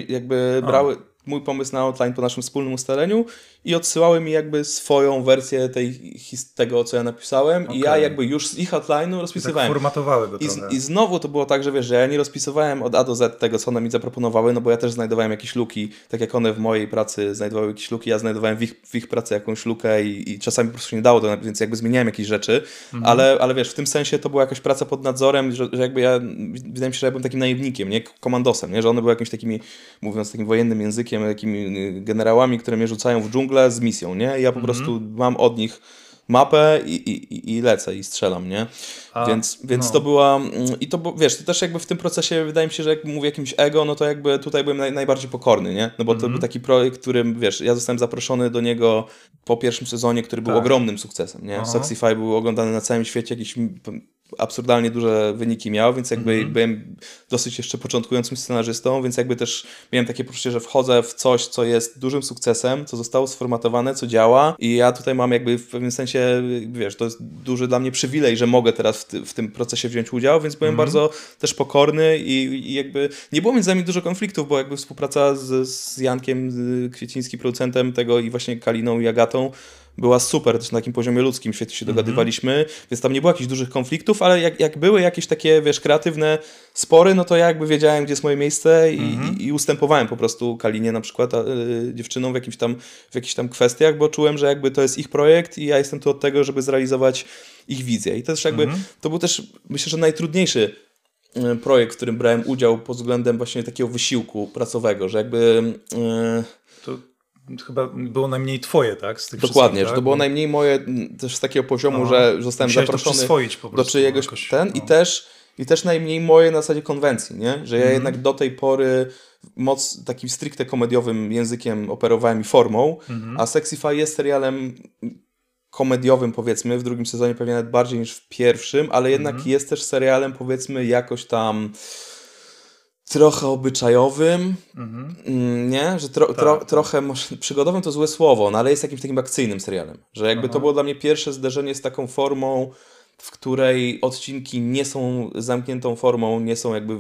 jakby A. brały mój pomysł na outline po naszym wspólnym ustaleniu i odsyłały mi jakby swoją wersję tej, tego, co ja napisałem. I ja jakby już z ich ouline'u I tak rozpisywałem. formatowały go I, z, I znowu to było tak, że wiesz, że ja nie rozpisywałem od A do Z tego, co one mi zaproponowały, no bo ja też znajdowałem jakieś luki, tak jak one w mojej pracy znajdowały jakieś luki, ja znajdowałem w ich, w ich pracy jakąś lukę i, i czasami po prostu się nie dało, to, więc jakby zmieniałem jakieś rzeczy, Mhm. ale, ale wiesz, w tym sensie to była jakaś praca pod nadzorem, że, że jakby ja, wydaje mi się, że ja byłem takim naiwnikiem, nie, komandosem, nie, że one były jakimiś takimi, mówiąc takim wojennym językiem, takimi y, generałami, które mnie rzucają w dżunglę z misją, nie, ja po Mhm. prostu mam od nich mapę i, i, i- lecę i strzelam, nie? A, więc więc no. to była. mm, I to wiesz, to też jakby w tym procesie wydaje mi się, że jak mówię jakimś ego, no to jakby tutaj byłem naj, najbardziej pokorny, nie? No bo Mhm. to był taki projekt, którym, wiesz, ja zostałem zaproszony do niego po pierwszym sezonie, który był Tak. ogromnym sukcesem, nie? Aha. Był oglądany na całym świecie, p- absurdalnie duże wyniki miał, więc jakby Mhm. byłem dosyć jeszcze początkującym scenarzystą, więc jakby też miałem takie poczucie, że wchodzę w coś, co jest dużym sukcesem, co zostało sformatowane, co działa i ja tutaj mam jakby w pewnym sensie, wiesz, to jest duży dla mnie przywilej, że mogę teraz w, ty, w tym procesie wziąć udział, więc byłem Mhm. bardzo też pokorny i, i jakby nie było między nami dużo konfliktów, bo jakby współpraca z, z Jankiem z Kwiecińskim, producentem tego i właśnie Kaliną i Agatą była super, też na takim poziomie ludzkim świetnie się dogadywaliśmy, więc tam nie było jakichś dużych konfliktów, ale jak, jak były jakieś takie, wiesz, kreatywne spory, no to ja jakby wiedziałem, gdzie jest moje miejsce i, i, i ustępowałem po prostu Kalinie na przykład, a, y, dziewczynom w, jakimś tam, w jakichś tam kwestiach, bo czułem, że jakby to jest ich projekt i ja jestem tu od tego, żeby zrealizować ich wizję. I to też jakby, to był też, myślę, że najtrudniejszy y, projekt, w którym brałem udział pod względem właśnie takiego wysiłku pracowego, że jakby... y, chyba było najmniej twoje, tak? Dokładnie, wszystkich, że tak? to było Bo najmniej moje też z takiego poziomu, Aha. że zostałem zaproszony po do prostu czyjegoś jakoś, ten i no. też i też najmniej moje na zasadzie konwencji, nie? Że ja Mhm. jednak do tej pory moc takim stricte komediowym językiem operowałem i formą, Mhm. a Sexify jest serialem komediowym powiedzmy, w drugim sezonie pewnie nawet bardziej niż w pierwszym, ale jednak Mhm. jest też serialem powiedzmy jakoś tam trochę obyczajowym, Mhm. Mm, Nie, że tro, Tak, tro, tak. trochę, może przygodowym to złe słowo, no ale jest jakimś takim akcyjnym serialem. Że jakby to Aha. było dla mnie pierwsze zderzenie z taką formą, w której odcinki nie są zamkniętą formą, nie są jakby.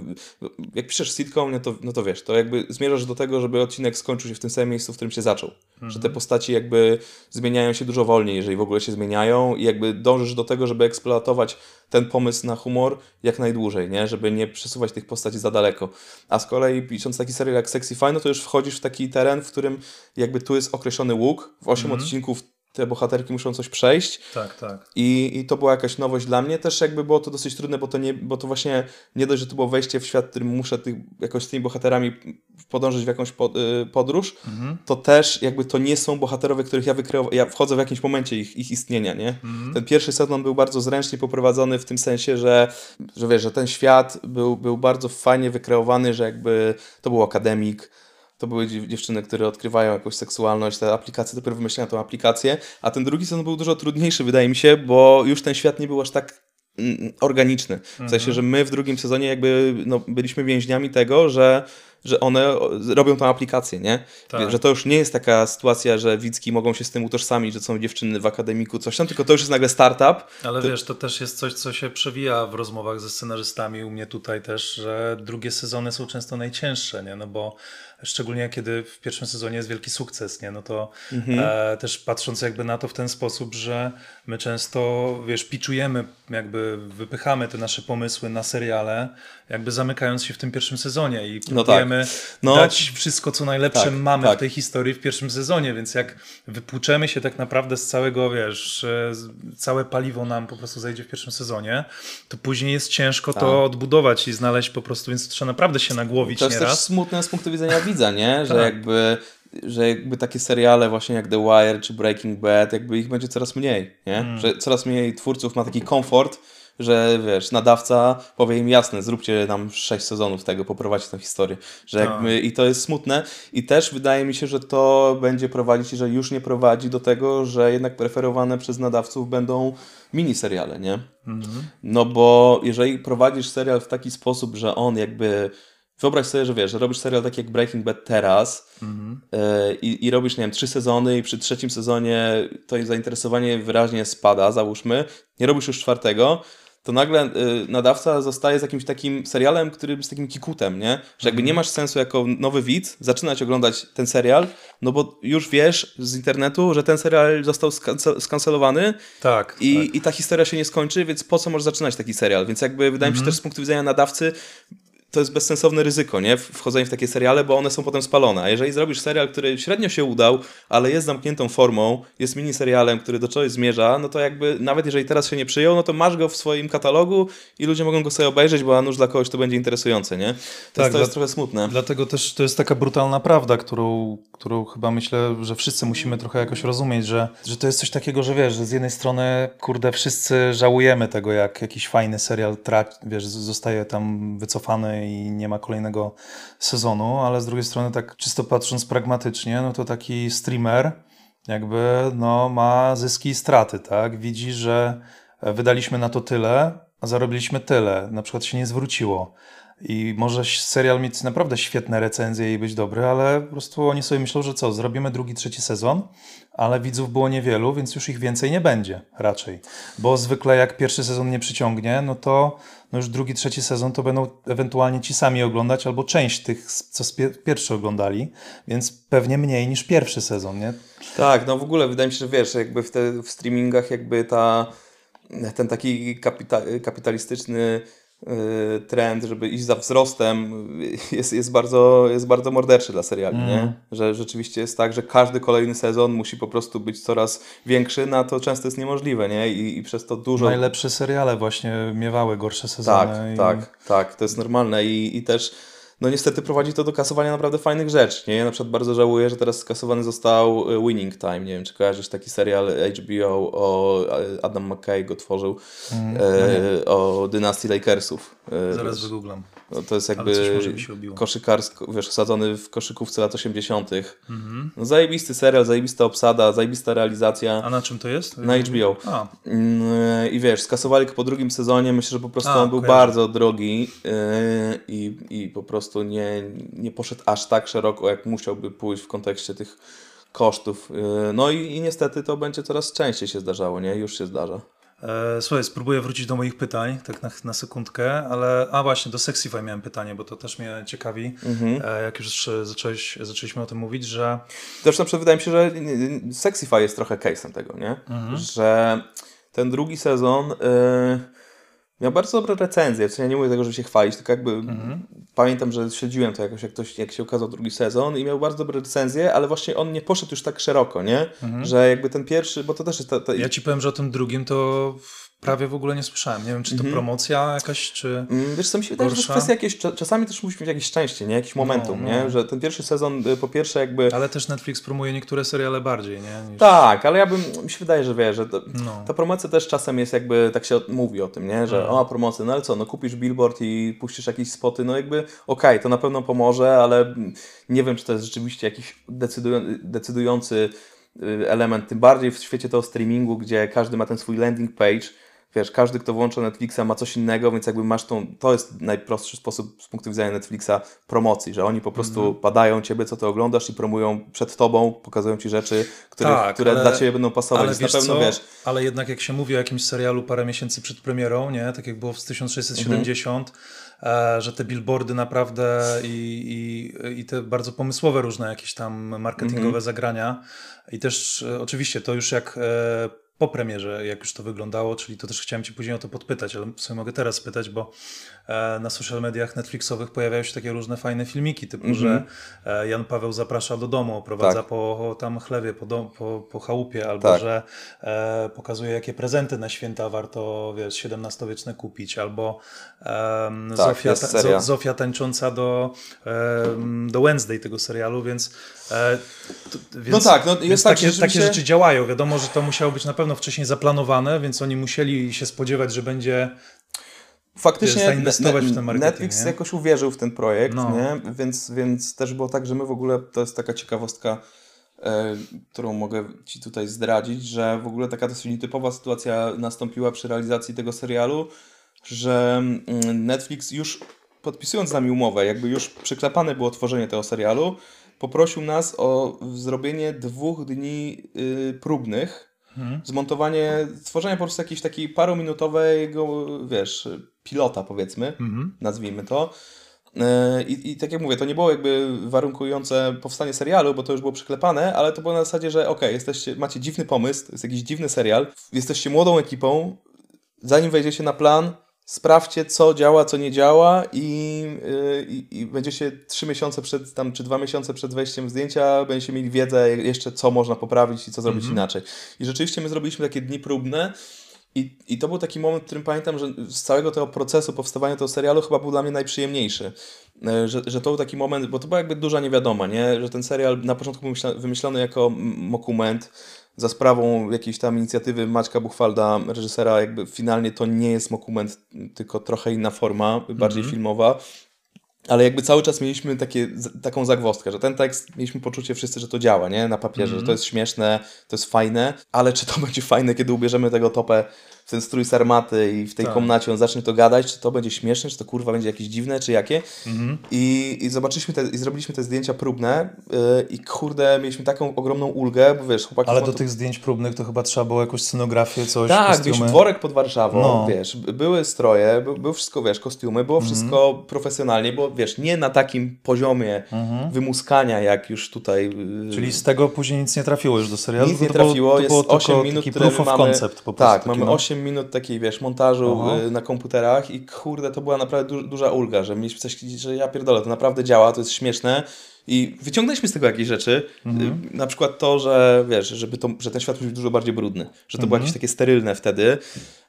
Jak piszesz sitcom, no to, no to wiesz, to jakby zmierzasz do tego, żeby odcinek skończył się w tym samym miejscu, w którym się zaczął. Że Mhm. te postaci jakby zmieniają się dużo wolniej, jeżeli w ogóle się zmieniają, i jakby dążysz do tego, żeby eksploatować ten pomysł na humor jak najdłużej, nie? Żeby nie przesuwać tych postaci za daleko. A z kolei pisząc taki serial jak Sexify, no to już wchodzisz w taki teren, w którym jakby tu jest określony łuk. W 8 Mhm. odcinków te bohaterki muszą coś przejść. Tak, tak. I, I to była jakaś nowość dla mnie. Też jakby było to dosyć trudne, bo to, nie, bo to właśnie nie dość, że to było wejście w świat, w którym muszę tych, jakoś z tymi bohaterami podążyć w jakąś pod, y, podróż, Mhm. to też jakby to nie są bohaterowie, których ja wykreowałem. Ja wchodzę w jakimś momencie ich, ich istnienia, nie? Mhm. Ten pierwszy sezon był bardzo zręcznie poprowadzony w tym sensie, że, że wiesz, że ten świat był, był bardzo fajnie wykreowany, że jakby to był akademik, to były dziew- dziewczyny, które odkrywają jakąś seksualność, te aplikacje, dopiero wymyślają tą aplikację, a ten drugi sezon był dużo trudniejszy, wydaje mi się, bo już ten świat nie był aż tak mm, organiczny. W sensie, że my w drugim sezonie jakby no, byliśmy więźniami tego, że, że one robią tą aplikację, nie? Tak. Że to już nie jest taka sytuacja, że widzki mogą się z tym utożsamić, że są dziewczyny w akademiku, coś tam, tylko to już jest nagle startup. Ale wiesz, to też jest coś, co się przewija w rozmowach ze scenarzystami, u mnie tutaj też, że drugie sezony są często najcięższe, nie? No bo szczególnie kiedy w pierwszym sezonie jest wielki sukces, nie? No to e, też patrząc jakby na to w ten sposób, że my często, wiesz, piczujemy, jakby wypychamy te nasze pomysły na seriale, jakby zamykając się w tym pierwszym sezonie i No próbujemy chcemy No. dać wszystko, co najlepsze Tak, mamy tak. w tej historii w pierwszym sezonie, więc jak wypłuczemy się tak naprawdę z całego, wiesz, e, całe paliwo nam po prostu zejdzie w pierwszym sezonie, to później jest ciężko Tak. to odbudować i znaleźć po prostu, więc trzeba naprawdę się nagłowić To jest też nieraz. smutne z punktu widzenia widza, nie? Że Tak. jakby że jakby takie seriale właśnie jak The Wire czy Breaking Bad, jakby ich będzie coraz mniej, nie? Mm. Że coraz mniej twórców ma taki komfort, że wiesz, nadawca powie im jasne, zróbcie nam sześć sezonów tego, poprowadźcie tę historię. Że Tak. jakby, I to jest smutne i też wydaje mi się, że to będzie prowadzić, że już nie prowadzi do tego, że jednak preferowane przez nadawców będą miniseriale, nie? Mhm. No bo jeżeli prowadzisz serial w taki sposób, że on jakby. Wyobraź sobie, że wiesz, że robisz serial taki jak Breaking Bad teraz Mhm. i, i robisz, nie wiem, trzy sezony i przy trzecim sezonie to zainteresowanie wyraźnie spada, załóżmy, nie robisz już czwartego, to nagle yy, nadawca zostaje z jakimś takim serialem, który jest takim kikutem, nie? Że jakby nie masz sensu jako nowy widz zaczynać oglądać ten serial, no bo już wiesz z internetu, że ten serial został skance- skancelowany Tak, i, tak. I ta historia się nie skończy, więc po co możesz zaczynać taki serial? Więc jakby wydaje mi się też z punktu widzenia nadawcy to jest bezsensowne ryzyko, nie? Wchodzenie w takie seriale, bo one są potem spalone. A jeżeli zrobisz serial, który średnio się udał, ale jest zamkniętą formą, jest miniserialem, który do czegoś zmierza, no to jakby nawet jeżeli teraz się nie przyjął, no to masz go w swoim katalogu i ludzie mogą go sobie obejrzeć, bo a nuż dla kogoś to będzie interesujące, nie? To, Tak, jest, to jest trochę smutne. Dlatego też to jest taka brutalna prawda, którą, którą chyba myślę, że wszyscy musimy trochę jakoś rozumieć, że, że to jest coś takiego, że wiesz, że z jednej strony, kurde, wszyscy żałujemy tego, jak jakiś fajny serial traci, wiesz, zostaje tam wycofany i nie ma kolejnego sezonu, ale z drugiej strony, tak czysto patrząc pragmatycznie, no to taki streamer jakby no, ma zyski i straty, tak? Widzi, że wydaliśmy na to tyle, a zarobiliśmy tyle, na przykład się nie zwróciło. I może serial mieć naprawdę świetne recenzje i być dobry, ale po prostu oni sobie myślą, że co, zrobimy drugi, trzeci sezon, ale widzów było niewielu, więc już ich więcej nie będzie raczej. Bo zwykle jak pierwszy sezon nie przyciągnie, no to no już drugi, trzeci sezon to będą ewentualnie ci sami oglądać, albo część tych, co pierwszy oglądali, więc pewnie mniej niż pierwszy sezon, nie? Tak, no w ogóle wydaje mi się, że wiesz, jakby w, te, w streamingach jakby ta, ten taki kapita, kapitalistyczny trend, żeby iść za wzrostem y, jest, jest, bardzo, jest bardzo morderczy dla seriali, nie? Że rzeczywiście jest tak, że każdy kolejny sezon musi po prostu być coraz większy, no a to często jest niemożliwe, nie? I, i przez to dużo... Najlepsze seriale właśnie miewały gorsze sezony. Tak, i... tak, tak, to jest normalne i, i też no niestety prowadzi to do kasowania naprawdę fajnych rzeczy, nie? Ja na przykład bardzo żałuję, że teraz skasowany został e, Winning Time, nie wiem czy kojarzysz taki serial HBO o Adam McKay go tworzył e, o dynastii Lakersów. E, Mm, Zaraz wygooglam. No, to jest jakby koszykarsko, wiesz, osadzony w koszykówce lat 80. Mhm. No zajebisty serial, zajebista obsada, zajebista realizacja. A na czym to jest? Na HBO. A, Mm, I wiesz, skasowali go po drugim sezonie. Myślę, że po prostu A, on był kojarzę. bardzo drogi yy, i, i po prostu nie, nie poszedł aż tak szeroko, jak musiałby pójść w kontekście tych kosztów. Yy, no i, i niestety to będzie coraz częściej się zdarzało, nie? Już się zdarza. E, słuchaj, spróbuję wrócić do moich pytań, tak na, na sekundkę, ale a właśnie, do Sexify miałem pytanie, bo to też mnie ciekawi, Mhm. e, jak już zacząłeś, zaczęliśmy o tym mówić, że na przykład wydaje mi się, że Sexify jest trochę case'em tego, nie? Że ten drugi sezon yy, miał bardzo dobre recenzje. W sensie ja nie mówię tego, żeby się chwalić, tylko jakby pamiętam, że śledziłem to jakoś, jak, ktoś, jak się ukazał drugi sezon i miał bardzo dobre recenzje, ale właśnie on nie poszedł już tak szeroko, nie? Że jakby ten pierwszy, bo to też jest... Ta, ta, ja ci powiem, że o tym drugim to prawie w ogóle nie słyszałem. Nie wiem, czy to promocja jakaś, czy... Mm, Wiesz co, mi się wydaje, że to jest Gorsza? kwestia jakieś, cza- czasami też musi mieć jakieś szczęście, nie? Jakiś momentum, no. nie? Że ten pierwszy sezon, y, po pierwsze jakby... Ale też Netflix promuje niektóre seriale bardziej, nie? Niż... Tak, ale ja bym, mi się wydaje, że wiesz, że to, No. ta promocja też czasem jest jakby, tak się mówi o tym, nie? Że o, promocja, no ale co, no kupisz billboard i puścisz jakieś spoty, no jakby okej, to na pewno pomoże, ale nie wiem, czy to jest rzeczywiście jakiś decydują, decydujący y, element, tym bardziej w świecie tego streamingu, gdzie każdy ma ten swój landing page, Wiesz, każdy, kto włącza Netflixa ma coś innego, więc jakby masz tą, to jest najprostszy sposób z punktu widzenia Netflixa promocji, że oni po prostu Mhm. badają ciebie, co ty oglądasz i promują przed tobą, pokazują ci rzeczy, które, Tak, które ale- dla ciebie będą pasować. Ale wiesz na pewno co? wiesz, Ale jednak jak się mówi o jakimś serialu parę miesięcy przed premierą, nie? Tak jak było w 1670, e, że te billboardy naprawdę i, i, i te bardzo pomysłowe różne jakieś tam marketingowe Mhm. zagrania i też e, oczywiście to już jak e, po premierze, jak już to wyglądało, czyli to też chciałem Cię później o to podpytać, ale w sumie mogę teraz spytać, bo na social mediach Netflixowych pojawiają się takie różne fajne filmiki, typu, Mhm. że e, Jan Paweł zaprasza do domu, oprowadza Tak. po tam chlewie, po, dom, po, po chałupie, albo Tak. że e, pokazuje, jakie prezenty na święta warto, wiesz, XVII-wieczne kupić, albo em, Tak, Zofia, ta, Zofia tańcząca do, em, do Wednesday tego serialu, więc, e, to, więc No tak, no jest tak, takie, takie rzeczy działają. Wiadomo, że to musiało być na pewno wcześniej zaplanowane, więc oni musieli się spodziewać, że będzie faktycznie zainwestować w ten marketing, Netflix nie? jakoś uwierzył w ten projekt, No. nie? Więc, więc też było tak, że my w ogóle, to jest taka ciekawostka, e, którą mogę Ci tutaj zdradzić, że w ogóle taka dosyć nietypowa sytuacja nastąpiła przy realizacji tego serialu, że mm, Netflix już podpisując z nami umowę, jakby już przyklepane było tworzenie tego serialu, poprosił nas o zrobienie dwóch dni y, próbnych, zmontowanie, stworzenie po prostu jakiejś takiej parominutowego, wiesz, pilota powiedzmy, nazwijmy to. E, I, I tak jak mówię, to nie było jakby warunkujące powstanie serialu, bo to już było przyklepane, ale to było na zasadzie, że okej, jesteście, macie dziwny pomysł, jest jakiś dziwny serial, jesteście młodą ekipą, zanim wejdziecie na plan, sprawdźcie, co działa, co nie działa i, yy, i, i będziecie trzy miesiące przed, tam, czy dwa miesiące przed wejściem zdjęcia, będziecie mieli wiedzę jeszcze, co można poprawić i co zrobić inaczej. I rzeczywiście my zrobiliśmy takie dni próbne i, I to był taki moment, w którym pamiętam, że z całego tego procesu powstawania tego serialu chyba był dla mnie najprzyjemniejszy. E, Że, że to był taki moment, bo to była jakby duża niewiadoma, nie? że ten serial na początku był wymyślony jako mokument za sprawą jakiejś tam inicjatywy Maćka Buchwalda, reżysera, jakby finalnie to nie jest mokument, tylko trochę inna forma, bardziej filmowa. Ale jakby cały czas mieliśmy takie, taką zagwozdkę, że ten tekst, mieliśmy poczucie wszyscy, że to działa, nie? Na papierze, że to jest śmieszne, to jest fajne, ale czy to będzie fajne, kiedy ubierzemy tego topę w ten strój sarmaty i w tej Tak. komnacie on zacznie to gadać, czy to będzie śmieszne, czy to kurwa będzie jakieś dziwne, czy jakie? I, I zobaczyliśmy te, i zrobiliśmy te zdjęcia próbne yy, i kurde, mieliśmy taką ogromną ulgę, bo wiesz, chłopaki... Ale do tu- tych zdjęć próbnych to chyba trzeba było jakąś scenografię, coś, tak, kostiumy. mieliśmy dworek pod Warszawą, No. wiesz, by- były stroje, by, było wszystko, wiesz, kostiumy, było Mhm. wszystko profesjonalnie, było, wiesz, nie na takim poziomie wymuskania, jak już tutaj... yy, Mhm. Czyli z tego później nic nie trafiło już do serialu? nic nie to było- trafiło, to jest było tylko 8 minut, proof of mamy, concept po prostu. Tak, mamy no. 8 minut takiej, wiesz, montażu Aha. y, na komputerach i kurde, to była naprawdę du duża ulga, że mieliśmy coś, że ja pierdolę, to naprawdę działa, to jest śmieszne i wyciągnęliśmy z tego jakieś rzeczy, Mhm. y, na przykład to, że wiesz, żeby to, że ten świat być dużo bardziej brudny, że to było Mhm. jakieś takie sterylne wtedy,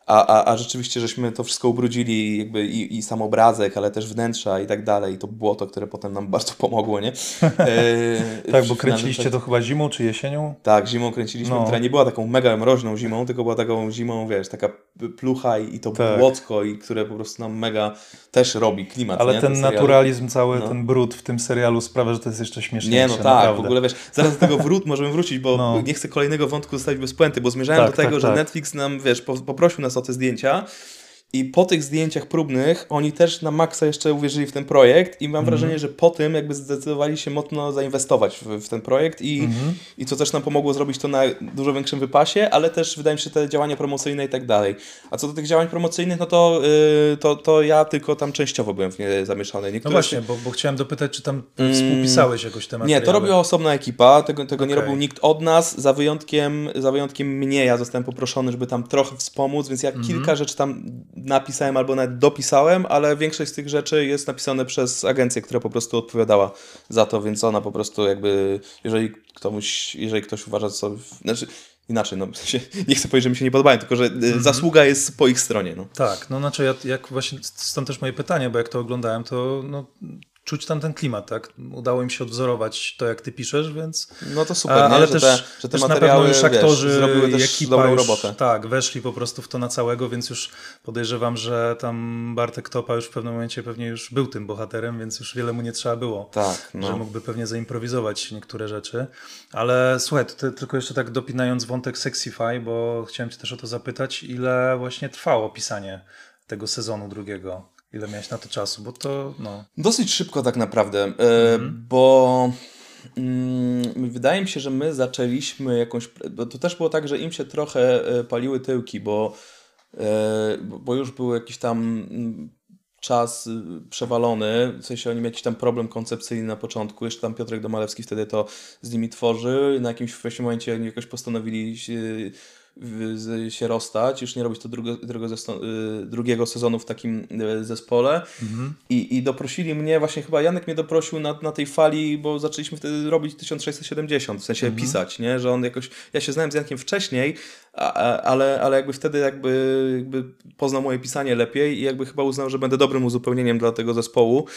a, a, a rzeczywiście żeśmy to wszystko ubrudzili jakby i, i sam obrazek, ale też wnętrza i tak dalej i to błoto, które potem nam bardzo pomogło, nie? E, Tak, bo kręciliście tekście. to chyba zimą czy jesienią? Tak, zimą kręciliśmy, No. która nie była taką mega mroźną zimą, tylko była taką zimą, wiesz, taka plucha i, i to Tak. błocko, i które po prostu nam mega też robi klimat. Ale nie, ten serial. naturalizm cały, No. ten brud w tym serialu sprawia, że to jest jeszcze śmieszniejsze. Nie, no tak, naprawdę. w ogóle wiesz, zaraz do tego wrót, możemy wrócić, bo No. nie chcę kolejnego wątku zostawić bez puenty, bo zmierzałem Tak, do tego, tak, że tak. Netflix nam, wiesz, po, poprosił nas o te zdjęcia i po tych zdjęciach próbnych oni też na maksa jeszcze uwierzyli w ten projekt i mam Mhm. wrażenie, że po tym jakby zdecydowali się mocno zainwestować w, w ten projekt i, Mhm. i co też nam pomogło zrobić to na dużo większym wypasie, ale też wydaje mi się te działania promocyjne i tak dalej. A co do tych działań promocyjnych, no to, yy, to, to ja tylko tam częściowo byłem w nie zamieszany. No Niektóre właśnie, z bo, bo chciałem dopytać, czy tam współpisałeś jakoś te Mm. nie, to robiła osobna ekipa, tego, tego nie Okej. robił nikt od nas, za wyjątkiem, za wyjątkiem mnie. Ja zostałem poproszony, żeby tam trochę wspomóc, więc ja Mhm. kilka rzeczy tam napisałem albo nawet dopisałem, ale większość z tych rzeczy jest napisane przez agencję, która po prostu odpowiadała za to, więc ona po prostu jakby, jeżeli ktoś, jeżeli ktoś uważa, co, znaczy inaczej, no nie chcę powiedzieć, że mi się nie podobają, tylko że Mhm. y, zasługa jest po ich stronie. No. Tak, no znaczy ja, jak właśnie, stąd też moje pytanie, bo jak to oglądałem, to no, czuć tam ten klimat, tak? Udało im się odwzorować to, jak ty piszesz, więc... No to super, A, nie? ale że, też, te, że te też na pewno już aktorzy wiesz, zrobiły też ekipa dobrą już, robotę. Tak, weszli po prostu w to na całego, więc już podejrzewam, że tam Bartek Topa już w pewnym momencie pewnie już był tym bohaterem, więc już wiele mu nie trzeba było. Tak, no. Że mógłby pewnie zaimprowizować niektóre rzeczy. Ale słuchaj, to, tylko jeszcze tak dopinając wątek Sexify, bo chciałem cię też o to zapytać, ile właśnie trwało pisanie tego sezonu drugiego? Ile miałeś na to czasu? Bo to, no... Dosyć szybko tak naprawdę, e, bo mm, wydaje mi się, że my zaczęliśmy jakąś. Bo to też było tak, że im się trochę e, paliły tyłki, bo, e, bo- bo już był jakiś tam mm, czas y, przewalony, w sensie oni mieli jakiś tam problem koncepcyjny na początku, jeszcze tam Piotrek Domalewski wtedy to z nimi tworzył, na jakimś właśnie momencie oni jakoś postanowili się, rozstać, już nie robić to drugo, drugo y, drugiego sezonu w takim y, zespole. I, I doprosili mnie, właśnie chyba Janek mnie doprosił na, na tej fali, bo zaczęliśmy wtedy robić 1670, w sensie pisać, nie? Że on jakoś, ja się znałem z Jankiem wcześniej, a, a, ale, ale jakby wtedy jakby, jakby poznał moje pisanie lepiej i jakby chyba uznał, że będę dobrym uzupełnieniem dla tego zespołu.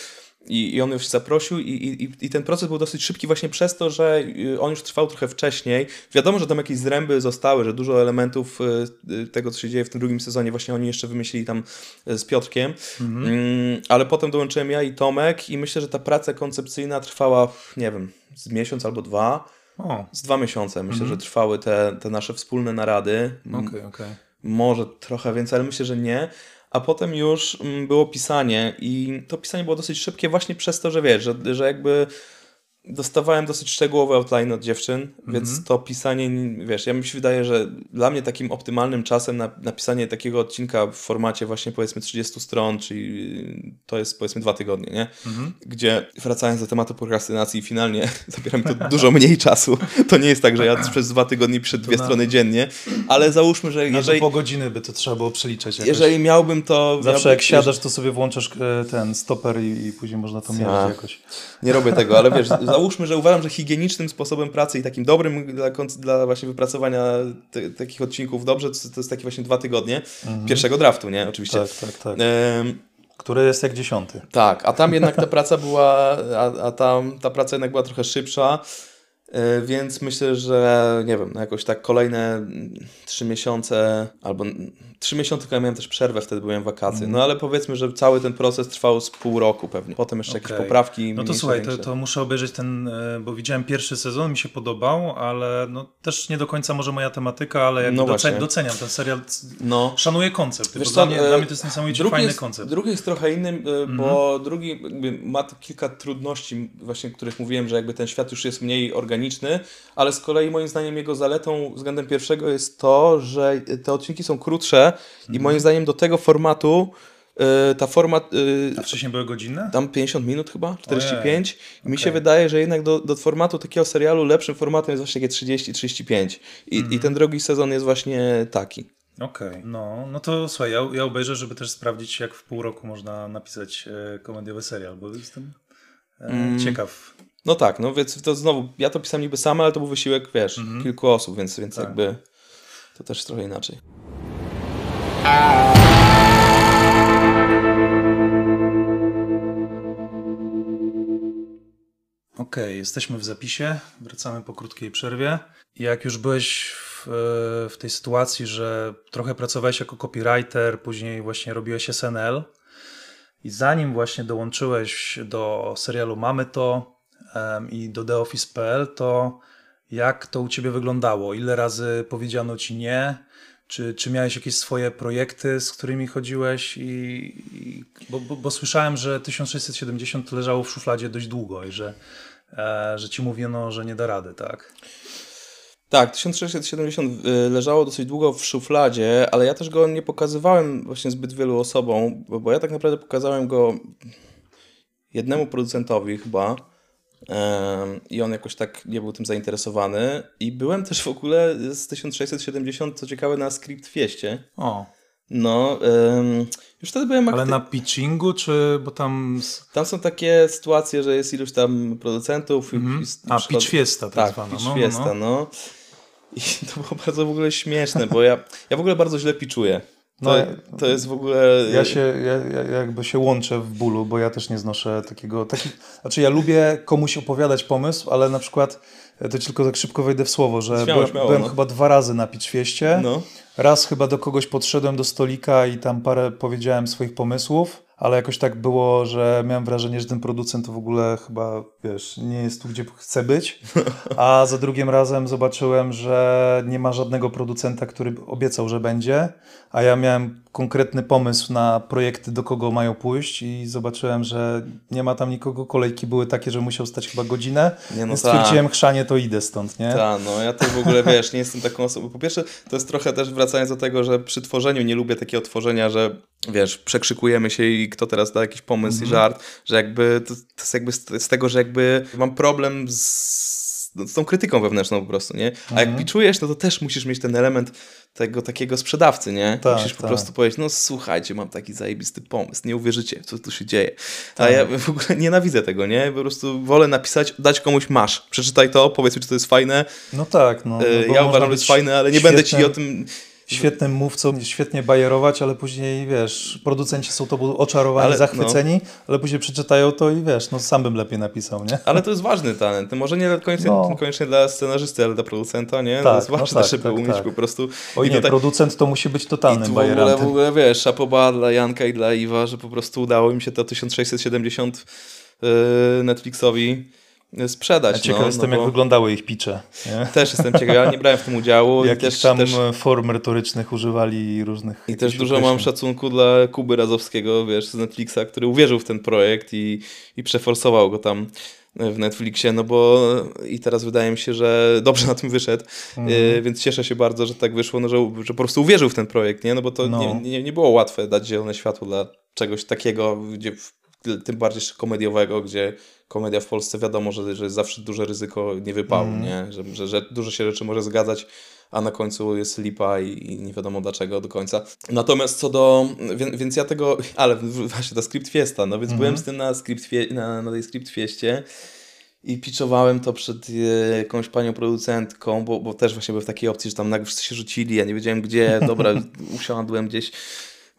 I, I on już zaprosił i, i, i ten proces był dosyć szybki właśnie przez to, że y, on już trwał trochę wcześniej. Wiadomo, że tam jakieś zręby zostały, że dużo elementów y, y, tego, co się dzieje w tym drugim sezonie, właśnie oni jeszcze wymyślili tam z Piotrkiem. Mm, ale potem dołączyłem ja i Tomek i myślę, że ta praca koncepcyjna trwała, nie wiem, z miesiąc albo dwa. O, Z dwa miesiące myślę, że trwały te, te nasze wspólne narady. okej, okej. Może trochę więcej, ale myślę, że nie. A potem już mm, było pisanie i to pisanie było dosyć szybkie właśnie przez to, że wiesz, że, że jakby dostawałem dosyć szczegółowy outline od dziewczyn, więc to pisanie, wiesz, ja mi się wydaje, że dla mnie takim optymalnym czasem na napisanie takiego odcinka w formacie właśnie powiedzmy 30 stron, czyli to jest powiedzmy dwa tygodnie, nie? Gdzie wracając do tematu prokrastynacji finalnie zabiera mi to dużo mniej czasu. To nie jest tak, że ja przez dwa tygodnie piszę dwie na- strony dziennie, ale załóżmy, że Jeżeli... jeżeli, po godziny by to trzeba było przeliczać jakoś. jeżeli miałbym to... Zawsze miałbym, jak siadasz, to sobie włączasz e, ten stoper i, i później można to mierzyć Tak. jakoś. Nie robię tego, ale wiesz, załóżmy, że uważam, że higienicznym sposobem pracy i takim dobrym dla, dla właśnie wypracowania te, takich odcinków dobrze, to, to jest takie właśnie dwa tygodnie pierwszego draftu, nie? Oczywiście. Tak, tak, tak. Który jest jak dziesiąty. tak, a tam jednak ta praca była, a, a tam ta praca jednak była trochę szybsza, e, więc myślę, że nie wiem, no jakoś tak kolejne mm, trzy miesiące, albo trzy miesiące, tylko ja miałem też przerwę, wtedy byłem wakacje, no ale powiedzmy, że cały ten proces trwał z pół roku pewnie, potem jeszcze jakieś Okej. poprawki No to słuchaj, to, to muszę obejrzeć ten, e, bo widziałem pierwszy sezon, mi się podobał, ale no też nie do końca może moja tematyka, ale jakby No docen, doceniam ten serial, No. szanuję koncept, Wiesz co, dla, mnie, e, dla mnie to jest niesamowicie drugi fajny jest, koncept. Drugi jest trochę inny, y, bo drugi jakby ma kilka trudności, właśnie o których mówiłem, że jakby ten świat już jest mniej organiczny, ale z kolei moim zdaniem jego zaletą względem pierwszego jest to, że te odcinki są krótsze Mhm. i moim zdaniem do tego formatu y, ta format y, A wcześniej były godzinne? tam 50 minut chyba, 45 i mi się wydaje, że jednak do, do formatu takiego serialu lepszym formatem jest właśnie takie 30-35 I, Mhm. i ten drugi sezon jest właśnie taki. Okej, no, no to słuchaj, ja, ja obejrzę, żeby też sprawdzić, jak w pół roku można napisać e, komediowy serial, bo jestem e, Mm. ciekaw. No tak, no więc to znowu, ja to pisałem niby sam, ale to był wysiłek, wiesz, kilku osób, więc, więc Tak. jakby to też trochę inaczej. Okej, jesteśmy w zapisie, wracamy po krótkiej przerwie. Jak już byłeś w, w tej sytuacji, że trochę pracowałeś jako copywriter, później właśnie robiłeś SNL i zanim właśnie dołączyłeś do serialu Mamy to em, i do The Office.pl, to jak to u Ciebie wyglądało? Ile razy powiedziano Ci nie? Czy, czy miałeś jakieś swoje projekty, z którymi chodziłeś? I, i, bo, bo, bo słyszałem, że 1670 leżało w szufladzie dość długo i że, e, że ci mówiono, że nie da rady, tak? Tak, 1670 y, leżało dosyć długo w szufladzie, ale ja też go nie pokazywałem właśnie zbyt wielu osobom, bo, ja tak naprawdę pokazałem go jednemu producentowi chyba i on jakoś tak nie był tym zainteresowany i byłem też w ogóle z 1670, co ciekawe, na Script Fieście. O, No, em, już wtedy byłem ale akty- na pitchingu, czy bo tam. Tam są takie sytuacje, że jest iluś tam producentów. i s- A, przychod- pitch fiesta tak, Tak, zwana. pitch no, no, fiesta, no. no. I to było bardzo w ogóle śmieszne, bo ja, ja w ogóle bardzo źle piczuję. No, to jest w ogóle... Ja się ja, ja jakby się łączę w bólu, bo ja też nie znoszę takiego. Taki, znaczy, ja lubię komuś opowiadać pomysł, ale na przykład e, to tylko tak szybko wejdę w słowo, że Śmiało, byłem, śmiało, byłem no. chyba dwa razy na Pitchfieście. No. Raz chyba do kogoś podszedłem do stolika i tam parę powiedziałem swoich pomysłów, ale jakoś tak było, że miałem wrażenie, że ten producent to w ogóle chyba, wiesz, nie jest tu, gdzie chce być. A za drugim razem zobaczyłem, że nie ma żadnego producenta, który obiecał, że będzie, a ja miałem konkretny pomysł na projekty, do kogo mają pójść i zobaczyłem, że nie ma tam nikogo. Kolejki były takie, że musiał stać chyba godzinę. Nie, no stwierdziłem, chrzanie to idę stąd, nie? Tak, no ja to w ogóle, wiesz, nie jestem taką osobą. Po pierwsze, to jest trochę też wracając do tego, że przy tworzeniu nie lubię takiego tworzenia, że wiesz, przekrzykujemy się i kto teraz da jakiś pomysł Mhm. i żart, że jakby to, to jest jakby z, z tego, że jakby mam problem z z, z tą krytyką wewnętrzną po prostu, nie? A Mhm. jak piczujesz, no to też musisz mieć ten element tego takiego sprzedawcy, nie? Tak, musisz po tak. prostu powiedzieć, no słuchajcie, mam taki zajebisty pomysł, nie uwierzycie, co tu się dzieje. A Tak. ja w ogóle nienawidzę tego, nie? Po prostu wolę napisać, dać komuś masz, przeczytaj to, powiedz mi, czy to jest fajne. No tak, no. no bo ja uważam, że być jest fajne, ale nie będę ci o tym... Świetnym mówcą, świetnie bajerować, ale później, wiesz, producenci są to oczarowani, Ale, no. zachwyceni, ale później przeczytają to i wiesz, no sam bym lepiej napisał, nie? Ale to jest ważny talent. Może nie koniecznie, No. koniecznie dla scenarzysty, ale dla producenta, nie? to Tak, jest no ważne, tak, żeby tak, umieć tak. po prostu... I nie, tutaj- producent to musi być totalnym tu w ogóle, w bajerantem. ogóle, wiesz, szapoba dla Janka i dla Iwa, że po prostu udało im się to 1670 yy, Netflixowi sprzedać. Ja ciekaw no, jestem, no jak wyglądały ich picze. Nie? Też jestem ciekaw, ja nie brałem w tym udziału. Jakich też, tam też, form retorycznych używali różnych. I też dużo mam określeń. szacunku dla Kuby Razowskiego, wiesz, z Netflixa, który uwierzył w ten projekt i, i przeforsował go tam w Netflixie, no bo i teraz wydaje mi się, że dobrze na tym wyszedł, Mhm. yy, więc cieszę się bardzo, że tak wyszło, no, że, że po prostu uwierzył w ten projekt, nie? No bo to No. nie, nie, nie było łatwe dać zielone światło dla czegoś takiego, gdzie tym bardziej komediowego, gdzie komedia w Polsce wiadomo, że, że jest zawsze duże ryzyko nie wypału, Mhm. nie? Że, że, że dużo się rzeczy może zgadzać, a na końcu jest lipa i, i nie wiadomo dlaczego do końca. Natomiast co do, więc, więc ja tego, ale właśnie ta Script Fiesta, no więc Mhm. byłem z tym na, script na, na tej Script Fieście i pitchowałem to przed e, jakąś panią producentką, bo, bo też właśnie byłem w takiej opcji, że tam nagle wszyscy się rzucili, ja nie wiedziałem gdzie, dobra, usiadłem gdzieś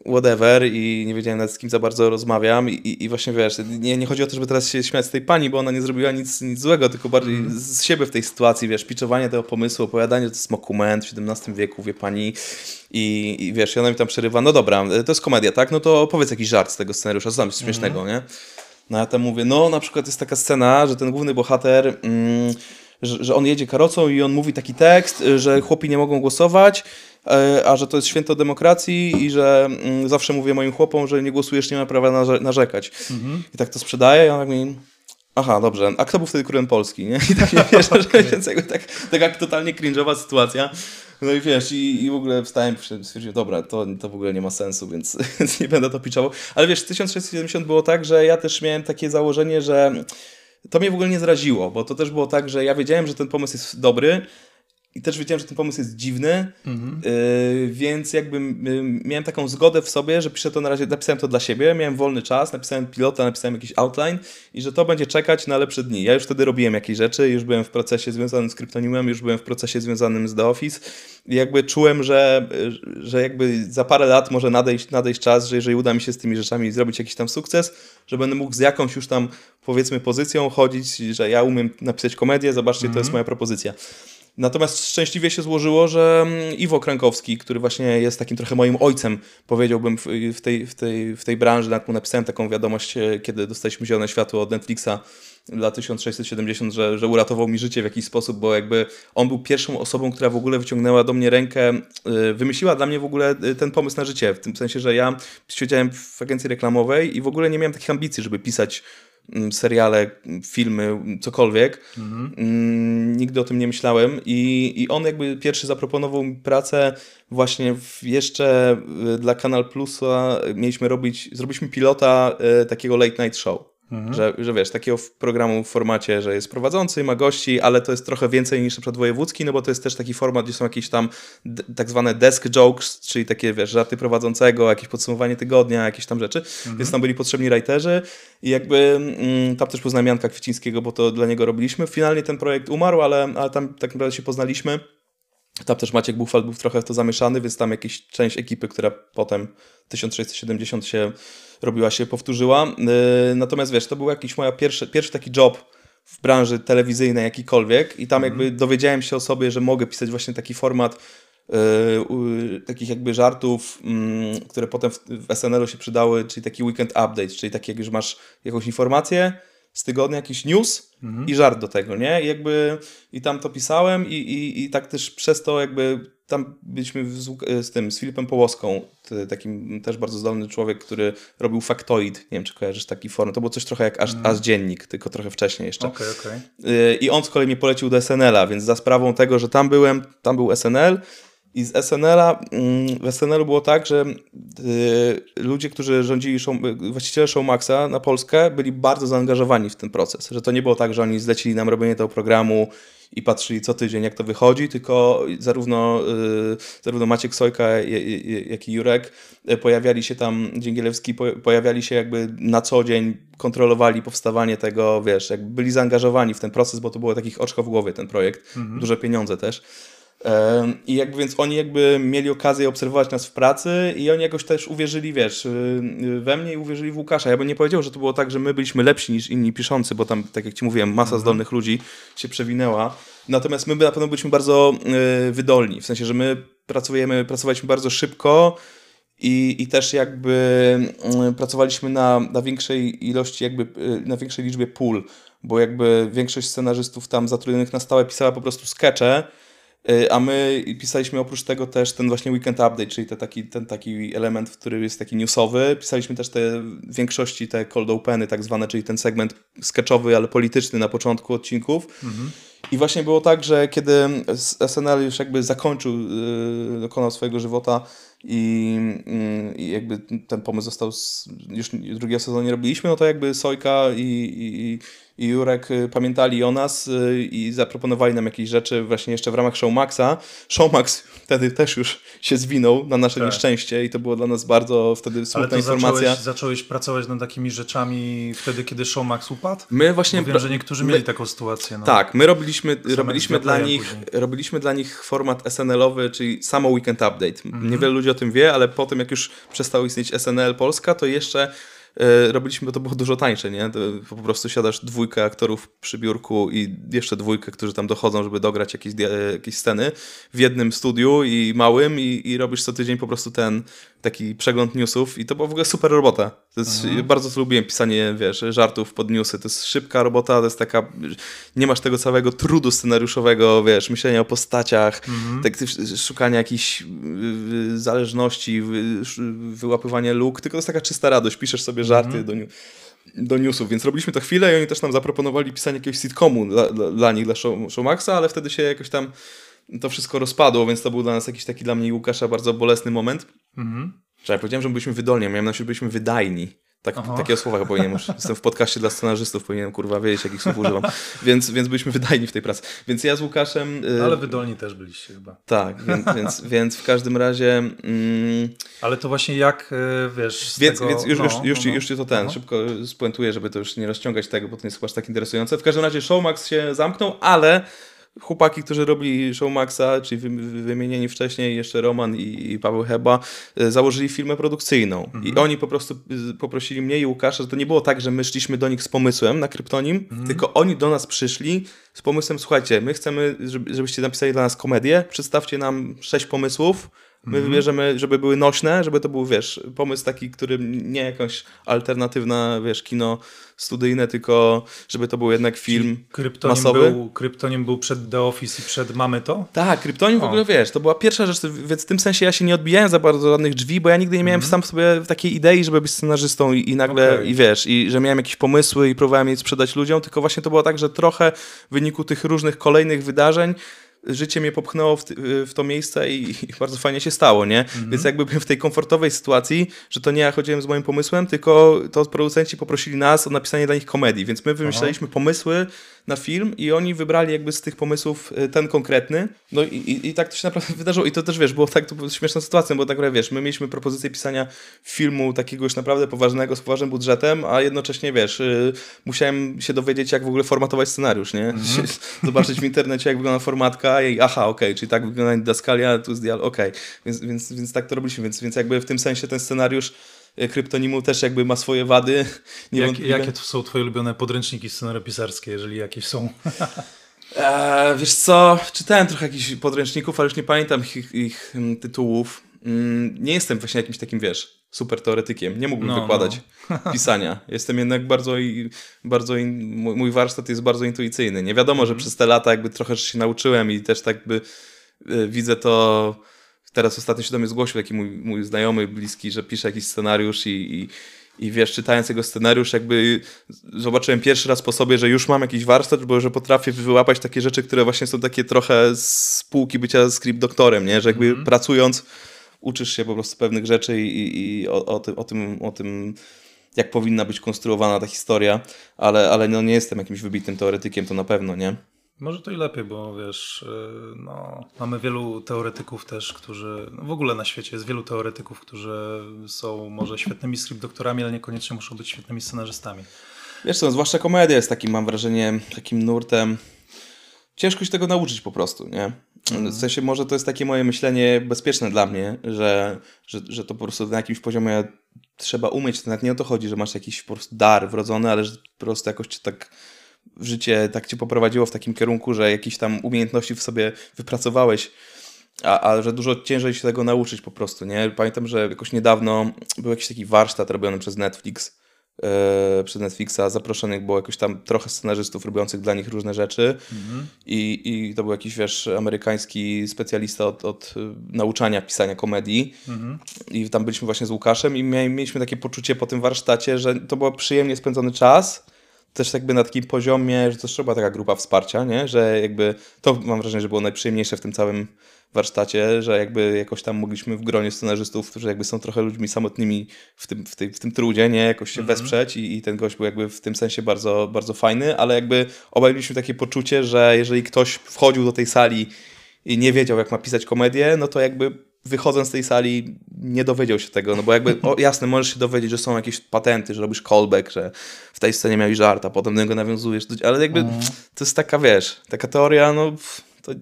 whatever i nie wiedziałem nawet z kim za bardzo rozmawiam i, i, i właśnie wiesz, nie, nie chodzi o to, żeby teraz się śmiać z tej pani, bo ona nie zrobiła nic, nic złego, tylko bardziej z siebie w tej sytuacji, wiesz, pitchowanie tego pomysłu, opowiadanie, to jest dokument w XVII wieku, wie pani i, i wiesz, i ona mi tam przerywa, no dobra, to jest komedia, tak, no to opowiedz jakiś żart z tego scenariusza, co tam jest śmiesznego, nie? No ja tam mówię, no na przykład jest taka scena, że ten główny bohater, mm, że, że on jedzie karocą i on mówi taki tekst, że chłopi nie mogą głosować, a że to jest święto demokracji i że mm, zawsze mówię moim chłopom, że nie głosujesz, nie ma prawa narze- narzekać. I tak to sprzedaje i on tak mi... Aha, dobrze. A kto był wtedy królem Polski, nie? I tak nie wiesz, że więc jakby tak, taka totalnie cringe'owa sytuacja. No i wiesz, i, i w ogóle wstałem i stwierdziłem, dobra, to, to w ogóle nie ma sensu, więc, więc nie będę to pitchował. Ale wiesz, 1670 było tak, że ja też miałem takie założenie, że to mnie w ogóle nie zraziło, bo to też było tak, że ja wiedziałem, że ten pomysł jest dobry i też wiedziałem, że ten pomysł jest dziwny, yy, więc jakby yy, miałem taką zgodę w sobie, że piszę to na razie, napisałem to dla siebie, miałem wolny czas, napisałem pilota, napisałem jakiś outline i że to będzie czekać na lepsze dni. Ja już wtedy robiłem jakieś rzeczy, już byłem w procesie związanym z kryptonimem, już byłem w procesie związanym z The Office i jakby czułem, że, że jakby za parę lat może nadejść, nadejść czas, że jeżeli uda mi się z tymi rzeczami zrobić jakiś tam sukces, że będę mógł z jakąś już tam powiedzmy pozycją chodzić, że ja umiem napisać komedię, zobaczcie, to jest moja propozycja. Natomiast szczęśliwie się złożyło, że mm, Iwo Krankowski, który właśnie jest takim trochę moim ojcem, powiedziałbym w, tej, w, tej, w tej branży, nawet mu napisałem taką wiadomość, e, kiedy dostaliśmy zielone światło od Netflixa dla 1670, że, że uratował mi życie w jakiś sposób, bo jakby on był pierwszą osobą, która w ogóle wyciągnęła do mnie rękę, y, wymyśliła dla mnie w ogóle y, ten pomysł na życie, w tym sensie, że ja siedziałem w agencji reklamowej i w ogóle nie miałem takich ambicji, żeby pisać seriale, mm, filmy, mm, cokolwiek. Mm, Nigdy o tym nie myślałem I, i on jakby pierwszy zaproponował mi pracę właśnie jeszcze y, dla Kanal Plusa mieliśmy robić, zrobiliśmy pilota y, takiego late night show. Że, że wiesz, takiego programu w formacie, że jest prowadzący, ma gości, ale to jest trochę więcej niż na przykład wojewódzki, no bo to jest też taki format, gdzie są jakieś tam tak zwane desk jokes, czyli takie, wiesz, żarty prowadzącego, jakieś podsumowanie tygodnia, jakieś tam rzeczy, więc tam byli potrzebni writerzy i jakby mm, tam też poznałem Janka Kwiecińskiego, bo to dla niego robiliśmy. Finalnie ten projekt umarł, ale, ale tam tak naprawdę się poznaliśmy. Tam też Maciek Buchwald był trochę w to zamieszany, więc tam jakaś część ekipy, która potem 1670 się robiła, się powtórzyła. Yy, Natomiast wiesz, to był jakiś moja pierwszy, pierwszy taki job w branży telewizyjnej jakikolwiek i tam jakby dowiedziałem się o sobie, że mogę pisać właśnie taki format yy, takich jakby żartów, mm, które potem w, w SNL-u się przydały, czyli taki weekend update, czyli taki jak już masz jakąś informację z tygodnia, jakiś news i żart do tego, nie? I jakby i tam to pisałem i, i, i tak też przez to jakby tam byliśmy z, z tym, z Filipem Połoską, takim też bardzo zdolny człowiek, który robił Factoid, nie wiem czy kojarzysz taki forum, to było coś trochę jak aż, aż dziennik, tylko trochę wcześniej jeszcze. Okej, okej. Y, I on z kolei mnie polecił do SNL-a, więc za sprawą tego, że tam byłem, tam był SNL i z SNL-a, mm, w SNL-u było tak, że y, ludzie, którzy rządzili show, właściciele Showmaxa na Polskę byli bardzo zaangażowani w ten proces, że to nie było tak, że oni zlecili nam robienie tego programu i patrzyli co tydzień jak to wychodzi, tylko zarówno, y, zarówno Maciek Sojka, jak i Jurek y, pojawiali się tam, Dzięgielewski po- pojawiali się jakby na co dzień, kontrolowali powstawanie tego, wiesz, jakby byli zaangażowani w ten proces, bo to było takich oczko w głowie ten projekt, duże pieniądze też. I jakby więc oni jakby mieli okazję obserwować nas w pracy i oni jakoś też uwierzyli, wiesz, y, y, we mnie i uwierzyli w Łukasza. Ja bym nie powiedział, że to było tak, że my byliśmy lepsi niż inni piszący, bo tam, tak jak ci mówiłem, masa zdolnych ludzi się przewinęła. Natomiast my na pewno byliśmy bardzo y, wydolni, w sensie, że my pracujemy, pracowaliśmy bardzo szybko i, i też jakby pracowaliśmy na, na większej ilości, jakby na większej liczbie pól, bo jakby większość scenarzystów tam zatrudnionych na stałe pisała po prostu skecze, a my pisaliśmy oprócz tego też ten właśnie weekend update, czyli te taki, ten taki element, który jest taki newsowy. Pisaliśmy też te w większości te cold openy tak zwane, czyli ten segment sketchowy, ale polityczny na początku odcinków. I właśnie było tak, że kiedy SNL już jakby zakończył, yy, dokonał swojego żywota i, yy, i jakby ten pomysł został, już drugiego sezonu nie robiliśmy, no to jakby Sojka i, i, i Jurek y, pamiętali o nas y, i zaproponowali nam jakieś rzeczy właśnie jeszcze w ramach Showmaxa. Showmax wtedy też już się zwinął na nasze Tak. nieszczęście i to było dla nas bardzo wtedy Ale smutna informacja. zacząłeś, zacząłeś pracować nad takimi rzeczami wtedy, kiedy Showmax upadł? My właśnie... Wiem, że niektórzy my- mieli taką sytuację. No. Tak, my robiliśmy, robiliśmy, dla nich, później. robiliśmy dla nich format SNL-owy, czyli samo Weekend Update. Mhm. Niewiele ludzi o tym wie, ale po tym jak już przestał istnieć SNL Polska, to jeszcze robiliśmy, bo to było dużo tańsze, nie? Po prostu siadasz dwójkę aktorów przy biurku i jeszcze dwójkę, którzy tam dochodzą, żeby dograć jakieś, e, jakieś sceny w jednym studiu i małym i, i robisz co tydzień po prostu ten taki przegląd newsów i to była w ogóle super robota. Jest, Mhm. Bardzo lubiłem pisanie, wiesz, żartów pod newsy. To jest szybka robota, to jest taka, nie masz tego całego trudu scenariuszowego, wiesz, myślenia o postaciach, Mhm. tak, szukania jakichś y, y, zależności, wyłapywania luk, tylko to jest taka czysta radość, piszesz sobie żarty Mhm. do, do newsów, więc robiliśmy to chwilę i oni też nam zaproponowali pisanie jakiegoś sitcomu dla, dla, dla nich, dla show, Showmaxa, ale wtedy się jakoś tam to wszystko rozpadło, więc to był dla nas jakiś taki dla mnie i Łukasza bardzo bolesny moment. Mhm. Że ja powiedziałem, że byliśmy wydolni, miałem na myśli, że byliśmy wydajni. Tak, Aha. takiego słowa chyba powinienem, już jestem w podcaście dla scenarzystów, powinienem kurwa wiedzieć, jakich słów używam. Więc, więc byliśmy wydajni w tej pracy. Więc ja z Łukaszem... y, Ale wydolni też byliście chyba. Tak, więc, więc, więc w każdym razie... Mm, Ale to właśnie jak, e, wiesz, więc, tego... więc już, no, już, już, no, ci- no. już ci to ten, Aha. szybko spuentuję, żeby to już nie rozciągać tego, bo to nie jest chyba aż tak interesujące. W każdym razie Showmax się zamknął, ale chłopaki, którzy robili Showmaxa, czyli wy, wy- wymienieni wcześniej jeszcze Roman i, Paweł Heba, y, założyli firmę produkcyjną. I oni po prostu y, poprosili mnie i Łukasza, że to nie było tak, że my szliśmy do nich z pomysłem na kryptonim, tylko oni do nas przyszli z pomysłem, słuchajcie, my chcemy, żeby, żebyście napisali dla nas komedię, przedstawcie nam sześć pomysłów, My wybierzemy, żeby były nośne, żeby to był, wiesz, pomysł taki, który nie jakaś alternatywna, wiesz, kino studyjne, tylko żeby to był jednak film Kryptonim masowy. był, kryptonim był przed The Office i przed Mamy to? Tak, kryptonim w O. ogóle, wiesz, to była pierwsza rzecz, więc w tym sensie ja się nie odbijałem za bardzo żadnych drzwi, bo ja nigdy nie miałem sam w sobie takiej idei, żeby być scenarzystą i, i nagle, Okej. i wiesz, i że miałem jakieś pomysły i próbowałem je sprzedać ludziom, tylko właśnie to było tak, że trochę w wyniku tych różnych kolejnych wydarzeń życie mnie popchnęło w, ty- w to miejsce i, i bardzo fajnie się stało, nie? Więc jakby byłem w tej komfortowej sytuacji, że to nie ja chodziłem z moim pomysłem, tylko to producenci poprosili nas o napisanie dla nich komedii, więc my wymyślaliśmy pomysły na film i oni wybrali jakby z tych pomysłów y, ten konkretny. No i, i, i tak to się naprawdę wydarzyło i to też, wiesz, było tak, to była śmieszna sytuacja, bo tak naprawdę, wiesz, my mieliśmy propozycję pisania filmu takiego już naprawdę poważnego, z poważnym budżetem, a jednocześnie, wiesz, y, musiałem się dowiedzieć, jak w ogóle formatować scenariusz, nie? Zobaczyć w internecie, jak wygląda formatka i aha, okej, czyli tak wygląda didaskalia, tu jest dial, okej. Więc, więc, więc tak to robiliśmy, więc, więc jakby w tym sensie ten scenariusz kryptonimu też jakby ma swoje wady. Jak, jakie to są twoje ulubione podręczniki scenariopisarskie, jeżeli jakieś są? Eee, wiesz co, czytałem trochę jakichś podręczników, ale już nie pamiętam ich, ich mm, tytułów. Mm, nie jestem właśnie jakimś takim, wiesz, super teoretykiem. Nie mógłbym No, wykładać pisania. Jestem jednak bardzo, bardzo in, mój warsztat jest bardzo intuicyjny. Nie wiadomo, że przez te lata jakby trochę się nauczyłem i też tak by e, widzę to... Teraz ostatnio się do mnie zgłosił taki mój, mój znajomy, bliski, że pisze jakiś scenariusz i, i i wiesz, czytając jego scenariusz, jakby zobaczyłem pierwszy raz po sobie, że już mam jakiś warsztat, bo że potrafię wyłapać takie rzeczy, które właśnie są takie trochę z półki bycia script doktorem, nie? Że jakby pracując uczysz się po prostu pewnych rzeczy i, i, i o, o, tym, o, tym, o tym, jak powinna być konstruowana ta historia, ale, ale no nie jestem jakimś wybitnym teoretykiem, to na pewno, nie? Może to i lepiej, bo wiesz, yy, no, mamy wielu teoretyków też, którzy, no w ogóle na świecie jest wielu teoretyków, którzy są może świetnymi script doktorami, ale niekoniecznie muszą być świetnymi scenarzystami. Wiesz co, zwłaszcza komedia jest takim, mam wrażenie, takim nurtem. Ciężko się tego nauczyć po prostu, nie? W sensie może to jest takie moje myślenie bezpieczne dla mnie, że, że, że to po prostu na jakimś poziomie trzeba umieć. To nawet nie o to chodzi, że masz jakiś po prostu dar wrodzony, ale że po prostu jakoś cię tak życie tak cię poprowadziło w takim kierunku, że jakieś tam umiejętności w sobie wypracowałeś, a, a że dużo ciężej się tego nauczyć po prostu, nie? Pamiętam, że jakoś niedawno był jakiś taki warsztat robiony przez Netflix, e, przez Netflixa, zaproszonych było jakoś tam trochę scenarzystów robiących dla nich różne rzeczy. I, i to był jakiś, wiesz, amerykański specjalista od, od e, nauczania pisania komedii. I tam byliśmy właśnie z Łukaszem i mieliśmy takie poczucie po tym warsztacie, że to był przyjemnie spędzony czas, też jakby na takim poziomie, że to też była taka grupa wsparcia, nie? że jakby to mam wrażenie, że było najprzyjemniejsze w tym całym warsztacie, że jakby jakoś tam mogliśmy w gronie scenarzystów, którzy jakby są trochę ludźmi samotnymi w tym, w tej, w tym trudzie, nie? Jakoś się wesprzeć i, i ten gość był jakby w tym sensie bardzo, bardzo fajny, ale jakby obaj mieliśmy takie poczucie, że jeżeli ktoś wchodził do tej sali i nie wiedział, jak ma pisać komedię, no to jakby wychodząc z tej sali nie dowiedział się tego, no bo jakby, o, jasne, możesz się dowiedzieć, że są jakieś patenty, że robisz callback, że w tej scenie miałeś żart, a potem do niego nawiązujesz, ale jakby to jest taka, wiesz, taka teoria, no to,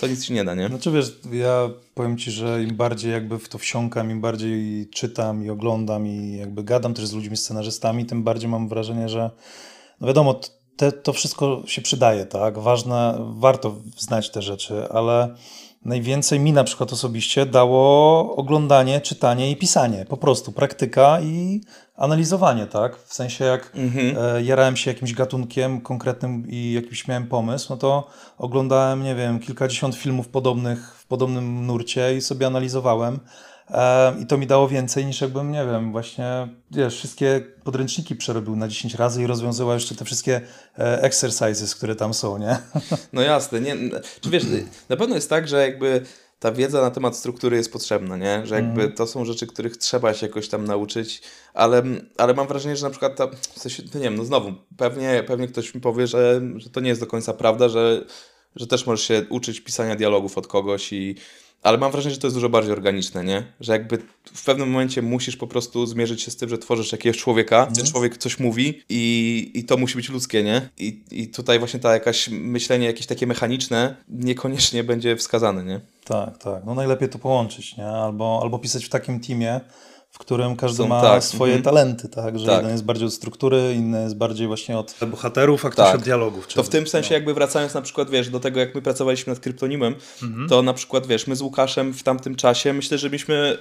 to nic ci nie da, nie? Znaczy wiesz, ja powiem ci, że im bardziej jakby w to wsiąkam, im bardziej czytam i oglądam i jakby gadam też z ludźmi, scenarzystami, tym bardziej mam wrażenie, że no wiadomo, te, to wszystko się przydaje, tak? Ważne, warto znać te rzeczy, ale najwięcej mi na przykład osobiście dało oglądanie, czytanie i pisanie. Po prostu praktyka i analizowanie, tak? W sensie jak e, jarałem się jakimś gatunkiem konkretnym i jakiś miałem pomysł, no to oglądałem, nie wiem, kilkadziesiąt filmów podobnych w podobnym nurcie i sobie analizowałem. I to mi dało więcej niż jakbym, nie wiem, właśnie, wiesz, wszystkie podręczniki przerobił na 10 razy i rozwiązywał jeszcze te wszystkie e, exercises, które tam są, nie? No jasne, nie, czy wiesz, na pewno jest tak, że jakby ta wiedza na temat struktury jest potrzebna, nie? Że jakby to są rzeczy, których trzeba się jakoś tam nauczyć, ale, ale mam wrażenie, że na przykład ta, w sensie, no nie wiem, no znowu, pewnie, pewnie ktoś mi powie, że, że to nie jest do końca prawda, że, że też możesz się uczyć pisania dialogów od kogoś i ale mam wrażenie, że to jest dużo bardziej organiczne, nie? Że jakby w pewnym momencie musisz po prostu zmierzyć się z tym, że tworzysz jakiegoś człowieka, ten człowiek coś mówi i, i to musi być ludzkie, nie? I, I tutaj właśnie ta jakaś myślenie jakieś takie mechaniczne niekoniecznie będzie wskazane, nie? Tak, tak. No najlepiej to połączyć, nie? Albo, albo pisać w takim teamie, w którym każdy Są- ma tak, swoje mhm. talenty, tak? Że Tak. jeden jest bardziej od struktury, inny jest bardziej właśnie od... Bohaterów, a ktoś Tak. od dialogów. To w tym sensie jakby wracając na przykład, wiesz, do tego jak my pracowaliśmy nad kryptonimem, to na przykład, wiesz, my z Łukaszem w tamtym czasie, myślę, że byśmy,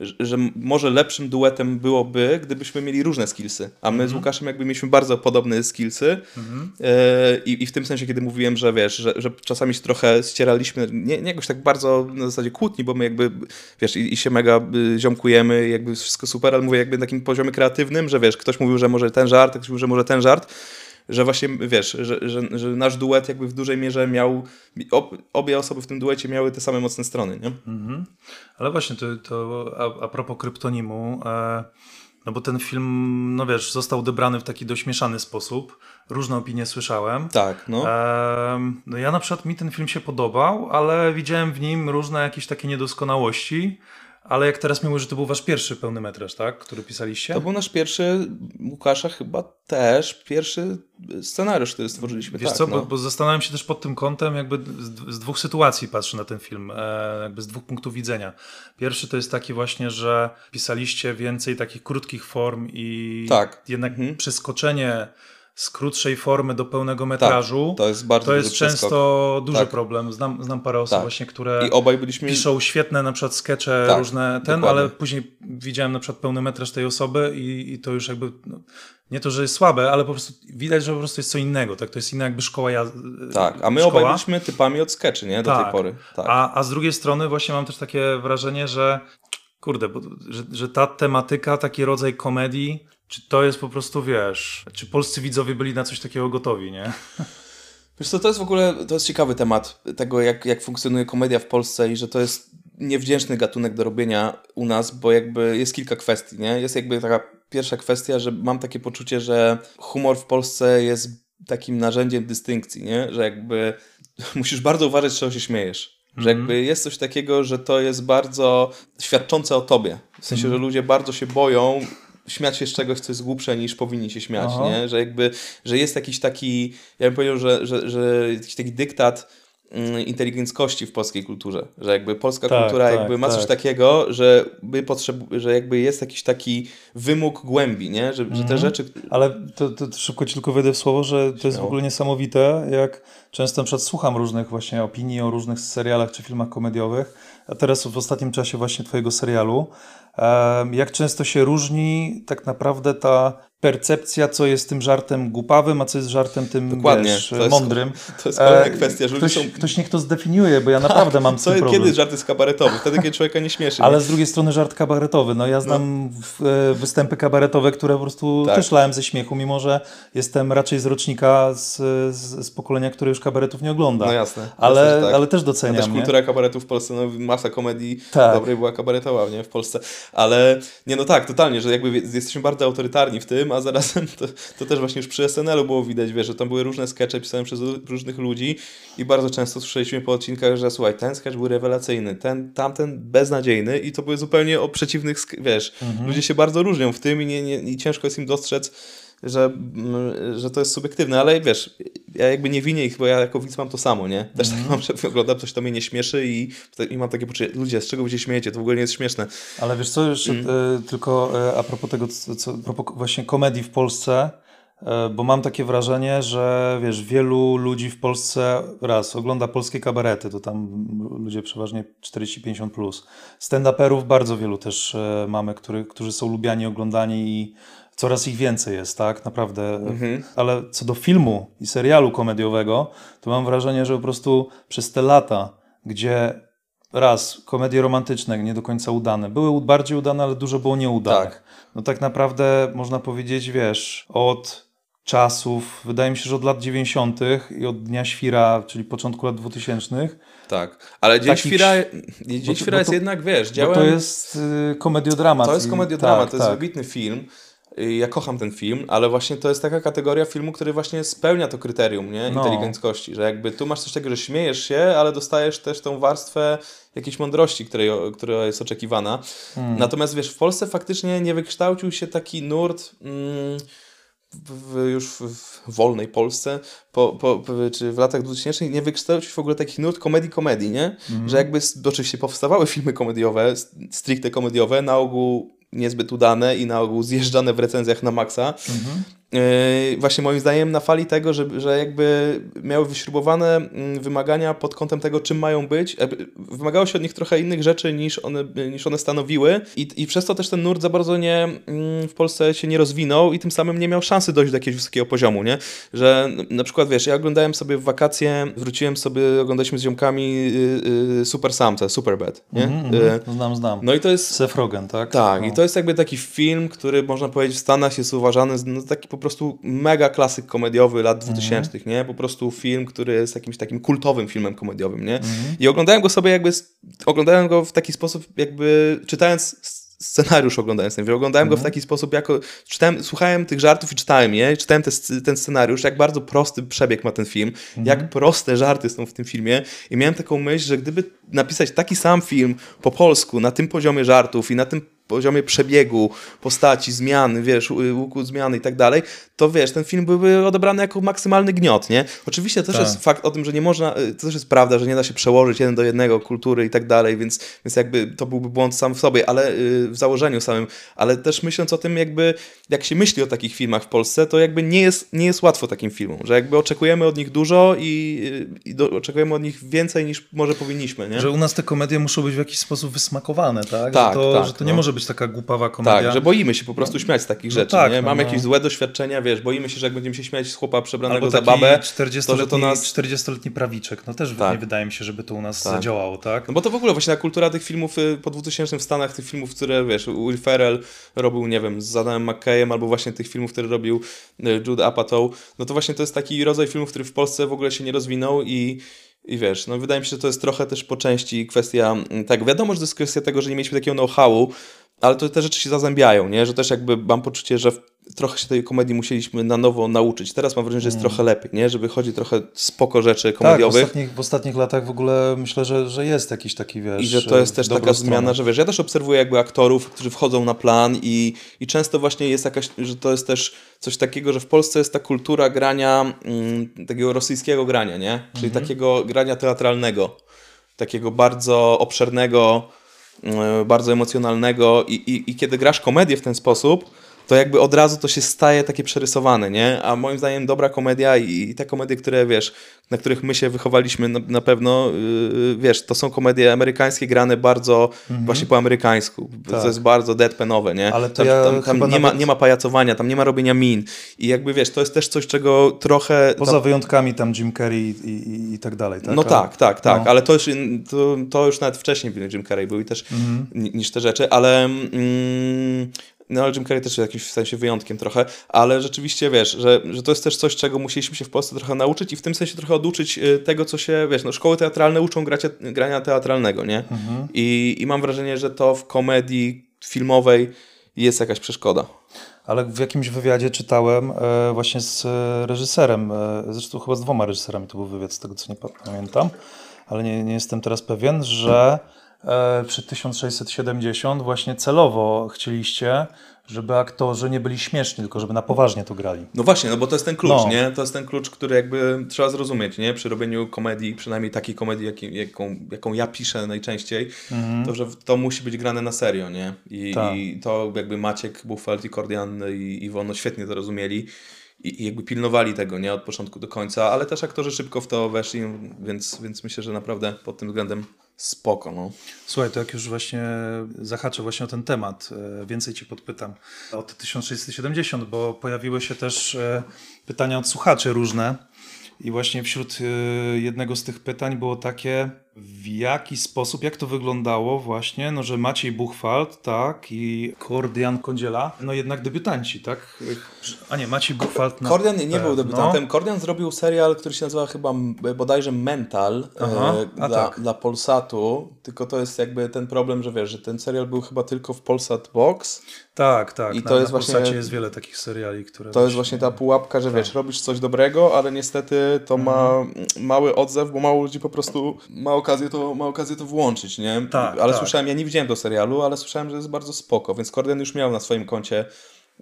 y, że- że może lepszym duetem byłoby, gdybyśmy mieli różne skillsy, a my z Łukaszem jakby mieliśmy bardzo podobne skillsy y, i, i w tym sensie, kiedy mówiłem, że wiesz, że, że czasami się trochę ścieraliśmy, nie, nie jakoś tak bardzo na zasadzie kłótni, bo my jakby, wiesz, i, i się mega y, ziomkujemy, jakby wszystko super, ale mówię jakby na takim poziomie kreatywnym, że wiesz, ktoś mówił, że może ten żart, ktoś mówił, że może ten żart, że właśnie, wiesz, że, że, że nasz duet jakby w dużej mierze miał, ob, obie osoby w tym duecie miały te same mocne strony, nie? Ale właśnie, to, to a, a propos kryptonimu, e, no bo ten film, no wiesz, został odebrany w taki dość mieszany sposób. Różne opinie słyszałem. Tak, no. Em, no ja na przykład mi ten film się podobał, ale widziałem w nim różne jakieś takie niedoskonałości. Ale jak teraz mówisz, że to był wasz pierwszy pełny metraż, tak? Który pisaliście? To był nasz pierwszy, Łukasza chyba też, pierwszy scenariusz, który stworzyliśmy. Wiesz tak, co, no. bo, bo zastanawiam się też pod tym kątem, jakby z, z dwóch sytuacji patrzę na ten film, e, jakby z dwóch punktów widzenia. Pierwszy to jest taki właśnie, że pisaliście więcej takich krótkich form i Tak. jednak Mhm. przeskoczenie z krótszej formy do pełnego metrażu to jest bardzo to duży jest przeskok. często duży Tak. problem. Znam, znam parę osób Tak. właśnie, które I obaj byliśmy... piszą świetne na przykład skecze Tak, różne ten, dokładnie. ale później widziałem na przykład pełny metraż tej osoby i, i to już jakby no, nie to, że jest słabe, ale po prostu widać, że po prostu jest co innego, tak? To jest inna jakby szkoła jazdy. Tak, a my obaj byliśmy typami od skeczy, nie? Do tej Tak. pory. Tak. A, a z drugiej strony właśnie mam też takie wrażenie, że kurde, bo, że, że ta tematyka, taki rodzaj komedii, czy to jest po prostu, wiesz, czy polscy widzowie byli na coś takiego gotowi, nie? Wiesz co, to jest w ogóle, to jest ciekawy temat tego, jak, jak funkcjonuje komedia w Polsce i że to jest niewdzięczny gatunek do robienia u nas, bo jakby jest kilka kwestii, nie? Jest jakby taka pierwsza kwestia, że mam takie poczucie, że humor w Polsce jest takim narzędziem dystynkcji, nie? Że jakby musisz bardzo uważać, czego się śmiejesz. Że jakby jest coś takiego, że to jest bardzo świadczące o tobie. W sensie, że ludzie bardzo się boją śmiać się z czegoś, co jest głupsze niż powinni się śmiać, Aha. nie? Że jakby, że jest jakiś taki, ja bym powiedział, że, że, że jakiś taki dyktat mm, inteligenckości w polskiej kulturze, że jakby polska Tak, kultura tak, jakby ma coś tak. takiego, że, my potrzeb, że jakby jest jakiś taki wymóg głębi, nie? Że, że te rzeczy... Ale to, to szybko ci tylko wejdę w słowo, że to jest w ogóle niesamowite, jak często na przykład słucham różnych właśnie opinii o różnych serialach czy filmach komediowych, a teraz w ostatnim czasie właśnie twojego serialu, jak często się różni tak naprawdę ta percepcja, co jest tym żartem głupawym, a co jest żartem tym Dokładnie, wiesz, to jest- mądrym. to jest kolejna E, kwestia, że ktoś, są- ktoś niech to zdefiniuje, bo ja naprawdę mam Co, problem. kiedy żart jest kabaretowy? Wtedy, kiedy człowieka nie śmieszy. Ale nie? z drugiej strony żart kabaretowy. No ja znam w, e, występy kabaretowe, które po prostu Tak. też lałem ze śmiechu, mimo że jestem raczej z rocznika z, z, z pokolenia, które już kabaretów nie ogląda. No jasne. Ale, Jasne, tak. ale też doceniam. też nie? kultura kabaretu w Polsce, no masa komedii Tak. dobrej była kabaretowa, nie? W Polsce. Ale nie, no tak, totalnie, że jakby jesteśmy bardzo autorytarni w tym, a zarazem to, to też właśnie już przy SNL-u było widać, wiesz, że tam były różne skecze pisane przez różnych ludzi i bardzo często słyszeliśmy po odcinkach, że słuchaj, ten sketch był rewelacyjny, ten, tamten beznadziejny i to były zupełnie o przeciwnych, wiesz, Mhm. ludzie się bardzo różnią w tym i, nie, nie, i ciężko jest im dostrzec że, mm, że to jest subiektywne, ale wiesz, ja jakby nie winię ich, bo ja jako widz mam to samo, nie? Też tak mam, że oglądam coś, to mnie nie śmieszy i, i mam takie poczucie, ludzie, z czego wy się śmiejecie, to w ogóle nie jest śmieszne. Ale wiesz co, jeszcze Mm. e, tylko e, a propos tego, co, propos właśnie komedii w Polsce, e, bo mam takie wrażenie, że wiesz, wielu ludzi w Polsce raz ogląda polskie kabarety, to tam ludzie przeważnie 40-50+. Plus. Stand-uperów bardzo wielu też mamy, który, którzy są lubiani, oglądani i coraz ich więcej jest, tak? Naprawdę. Mhm. Ale co do filmu i serialu komediowego, to mam wrażenie, że po prostu przez te lata, gdzie raz, komedie romantyczne nie do końca udane. Były bardziej udane, ale dużo było nieudanych. Tak. No tak naprawdę można powiedzieć, wiesz, od czasów, wydaje mi się, że od lat 90. i od Dnia Świra, czyli początku lat 2000, Tak, ale Dzień Takich- Świra, Dzień bo Świra bo jest to- jednak, wiesz, działem... to jest y, komediodramat. To jest i- komediodrama, tak, to jest tak. wybitny film. Y, Ja kocham ten film, ale właśnie to jest taka kategoria filmu, który właśnie spełnia to kryterium nie? No. inteligenckości, że jakby tu masz coś takiego, że śmiejesz się, ale dostajesz też tą warstwę jakiejś mądrości, której, która jest oczekiwana. Hmm. Natomiast wiesz, w Polsce faktycznie nie wykształcił się taki nurt mm, w, już w, w wolnej Polsce, po, po, czy w latach 2000 nie wykształcił się w ogóle taki nurt komedii komedii, nie? Że jakby oczywiście powstawały filmy komediowe, stricte komediowe, na ogół niezbyt udane i na ogół zjeżdżane w recenzjach na maksa. Yy, właśnie moim zdaniem na fali tego, że, że jakby miały wyśrubowane mm, wymagania pod kątem tego, czym mają być. Wymagało się od nich trochę innych rzeczy niż one, niż one stanowiły i, i przez to też ten nurt za bardzo nie, mm, w Polsce się nie rozwinął i tym samym nie miał szansy dojść do jakiegoś wysokiego poziomu, nie? Że na przykład, wiesz, ja oglądałem sobie w wakacje, wróciłem sobie, oglądaliśmy z ziomkami y, y, Super Samce, Superbad, nie? Mhm, Y, mhm. Znam, znam. no i to jest... Seth Rogen, tak? Tak, no. i to jest jakby taki film, który można powiedzieć w Stanach jest uważany no, taki po prostu mega klasyk komediowy lat 2000, nie? Po prostu film, który jest jakimś takim kultowym filmem komediowym, nie? I oglądałem go sobie jakby, oglądałem go w taki sposób jakby czytając scenariusz oglądając ten film, oglądałem go w taki sposób jako, czytałem, słuchałem tych żartów i czytałem je, czytałem te, ten scenariusz, jak bardzo prosty przebieg ma ten film, jak proste żarty są w tym filmie i miałem taką myśl, że gdyby napisać taki sam film po polsku, na tym poziomie żartów i na tym poziomie przebiegu, postaci, zmiany, wiesz, łuku zmiany i tak dalej, to wiesz, ten film byłby odebrany jako maksymalny gniot, nie? Oczywiście też Tak. jest fakt o tym, że nie można, y, to też jest prawda, że nie da się przełożyć jeden do jednego kultury i tak dalej, więc, więc jakby to byłby błąd sam w sobie, ale y, w założeniu samym, ale też myśląc o tym jakby, jak się myśli o takich filmach w Polsce, to jakby nie jest, nie jest łatwo takim filmom, że jakby oczekujemy od nich dużo i, y, i do, oczekujemy od nich więcej niż może powinniśmy, nie? Że u nas te komedie muszą być w jakiś sposób wysmakowane, tak? Tak, że to, tak, że to no. nie może być taka głupawa komedia. Tak, że boimy się po prostu śmiać z takich rzeczy, tak, nie? no, Mamy no. jakieś złe doświadczenia, wiesz, boimy się, że jak będziemy się śmiać z chłopa przebranego za babę, 40-letni, to, że to nas... 40-letni prawiczek. No też Tak. nie wydaje mi się, żeby to u nas Tak. zadziałało, tak? No bo to w ogóle właśnie ta kultura tych filmów y, po 2000 w Stanach, tych filmów, które, wiesz, Will Ferrell robił, nie wiem, z Adamem McKayem, albo właśnie tych filmów, które robił y, Jude Apatow, no to właśnie to jest taki rodzaj filmów, który w Polsce w ogóle się nie rozwinął i I wiesz, no wydaje mi się, że to jest trochę też po części kwestia mm, tego. Wiadomo, że to jest kwestia tego, że nie mieliśmy takiego know-howu, ale to te rzeczy się zazębiają, nie? Że też jakby mam poczucie, że trochę się tej komedii musieliśmy na nowo nauczyć. Teraz mam wrażenie, że jest trochę lepiej, nie? Że wychodzi trochę spoko rzeczy Tak, w komediowych. ostatnich, w ostatnich latach w ogóle myślę, że, że jest jakiś taki, wiesz... I że to jest też taka zmiana, że wiesz, ja też obserwuję jakby aktorów, którzy wchodzą na plan i, i często właśnie jest jakaś, że to jest też coś takiego, że w Polsce jest ta kultura grania, mm, takiego rosyjskiego grania, nie? Czyli Mhm. takiego grania teatralnego, takiego bardzo obszernego, mm, bardzo emocjonalnego i, i, i kiedy grasz komedię w ten sposób, to jakby od razu to się staje takie przerysowane, nie? A moim zdaniem dobra komedia i, i te komedie, które wiesz, na których my się wychowaliśmy na, na pewno, yy, wiesz, to są komedie amerykańskie grane bardzo właśnie po amerykańsku. Tak. To jest bardzo deadpanowe, nie? Ale to tam, ja tam, tam nie, ma, nawet- nie ma pajacowania, tam nie ma robienia min. I jakby wiesz, to jest też coś, czego trochę... Poza wyjątkami tam Jim Carrey i, i, i tak dalej, tak? no Ale- tak, tak, tak, no. ale to już, to, to już nawet wcześniej Jim Carrey był i też Mhm. ni- niż te rzeczy, ale mm, no ale Jim Carrey też jest jakimś w sensie wyjątkiem trochę, ale rzeczywiście wiesz, że, że to jest też coś, czego musieliśmy się w Polsce trochę nauczyć i w tym sensie trochę oduczyć y, tego, co się, wiesz, no szkoły teatralne uczą gracia, grania teatralnego, nie? Mhm. I, I mam wrażenie, że to w komedii filmowej jest jakaś przeszkoda. Ale w jakimś wywiadzie czytałem e, właśnie z e, reżyserem, e, zresztą chyba z dwoma reżyserami to był wywiad, z tego co nie pa- pamiętam, ale nie, nie jestem teraz pewien, że e, przy 1670 właśnie celowo chcieliście, żeby aktorzy nie byli śmieszni, tylko żeby na poważnie to grali. No właśnie, no bo to jest ten klucz, No. nie? To jest ten klucz, który jakby trzeba zrozumieć, nie? Przy robieniu komedii, przynajmniej takiej komedii, jaką, jaką ja piszę najczęściej, to że to musi być grane na serio, nie? I, Mhm. Tak. i to jakby Maciek, Buchwald i Kordian i Iwono świetnie to rozumieli i, i jakby pilnowali tego, nie? Od początku do końca, ale też aktorzy szybko w to weszli, więc, więc myślę, że naprawdę pod tym względem spoko, no. Słuchaj, to jak już właśnie zahaczę właśnie o ten temat, e, więcej Cię podpytam o te 1670, bo pojawiły się też e, pytania od słuchaczy różne i właśnie wśród e, jednego z tych pytań było takie, w jaki sposób, jak to wyglądało właśnie, no że Maciej Buchwald, tak, i Kordian Kondziela, no jednak debiutanci, tak? A nie, Maciej Buchwald... na Kordian nie, był debiutantem. Kordian zrobił serial, który się nazywa chyba bodajże Mental Aha, e, dla, tak. dla Polsatu, tylko to jest jakby ten problem, że wiesz, że ten serial był chyba tylko w Polsat Box. Tak, tak. I to na, jest na właśnie- Polsacie jest wiele takich seriali, które... To jest właśnie ta pułapka, że wiesz, robisz coś dobrego, ale niestety to ma Mhm. mały odzew, bo mało ludzi po prostu ma okazję to, ma okazję to włączyć, nie? Tak, ale tak. słyszałem, ja nie widziałem do serialu, ale słyszałem, że jest bardzo spoko, więc Kordian już miał na swoim koncie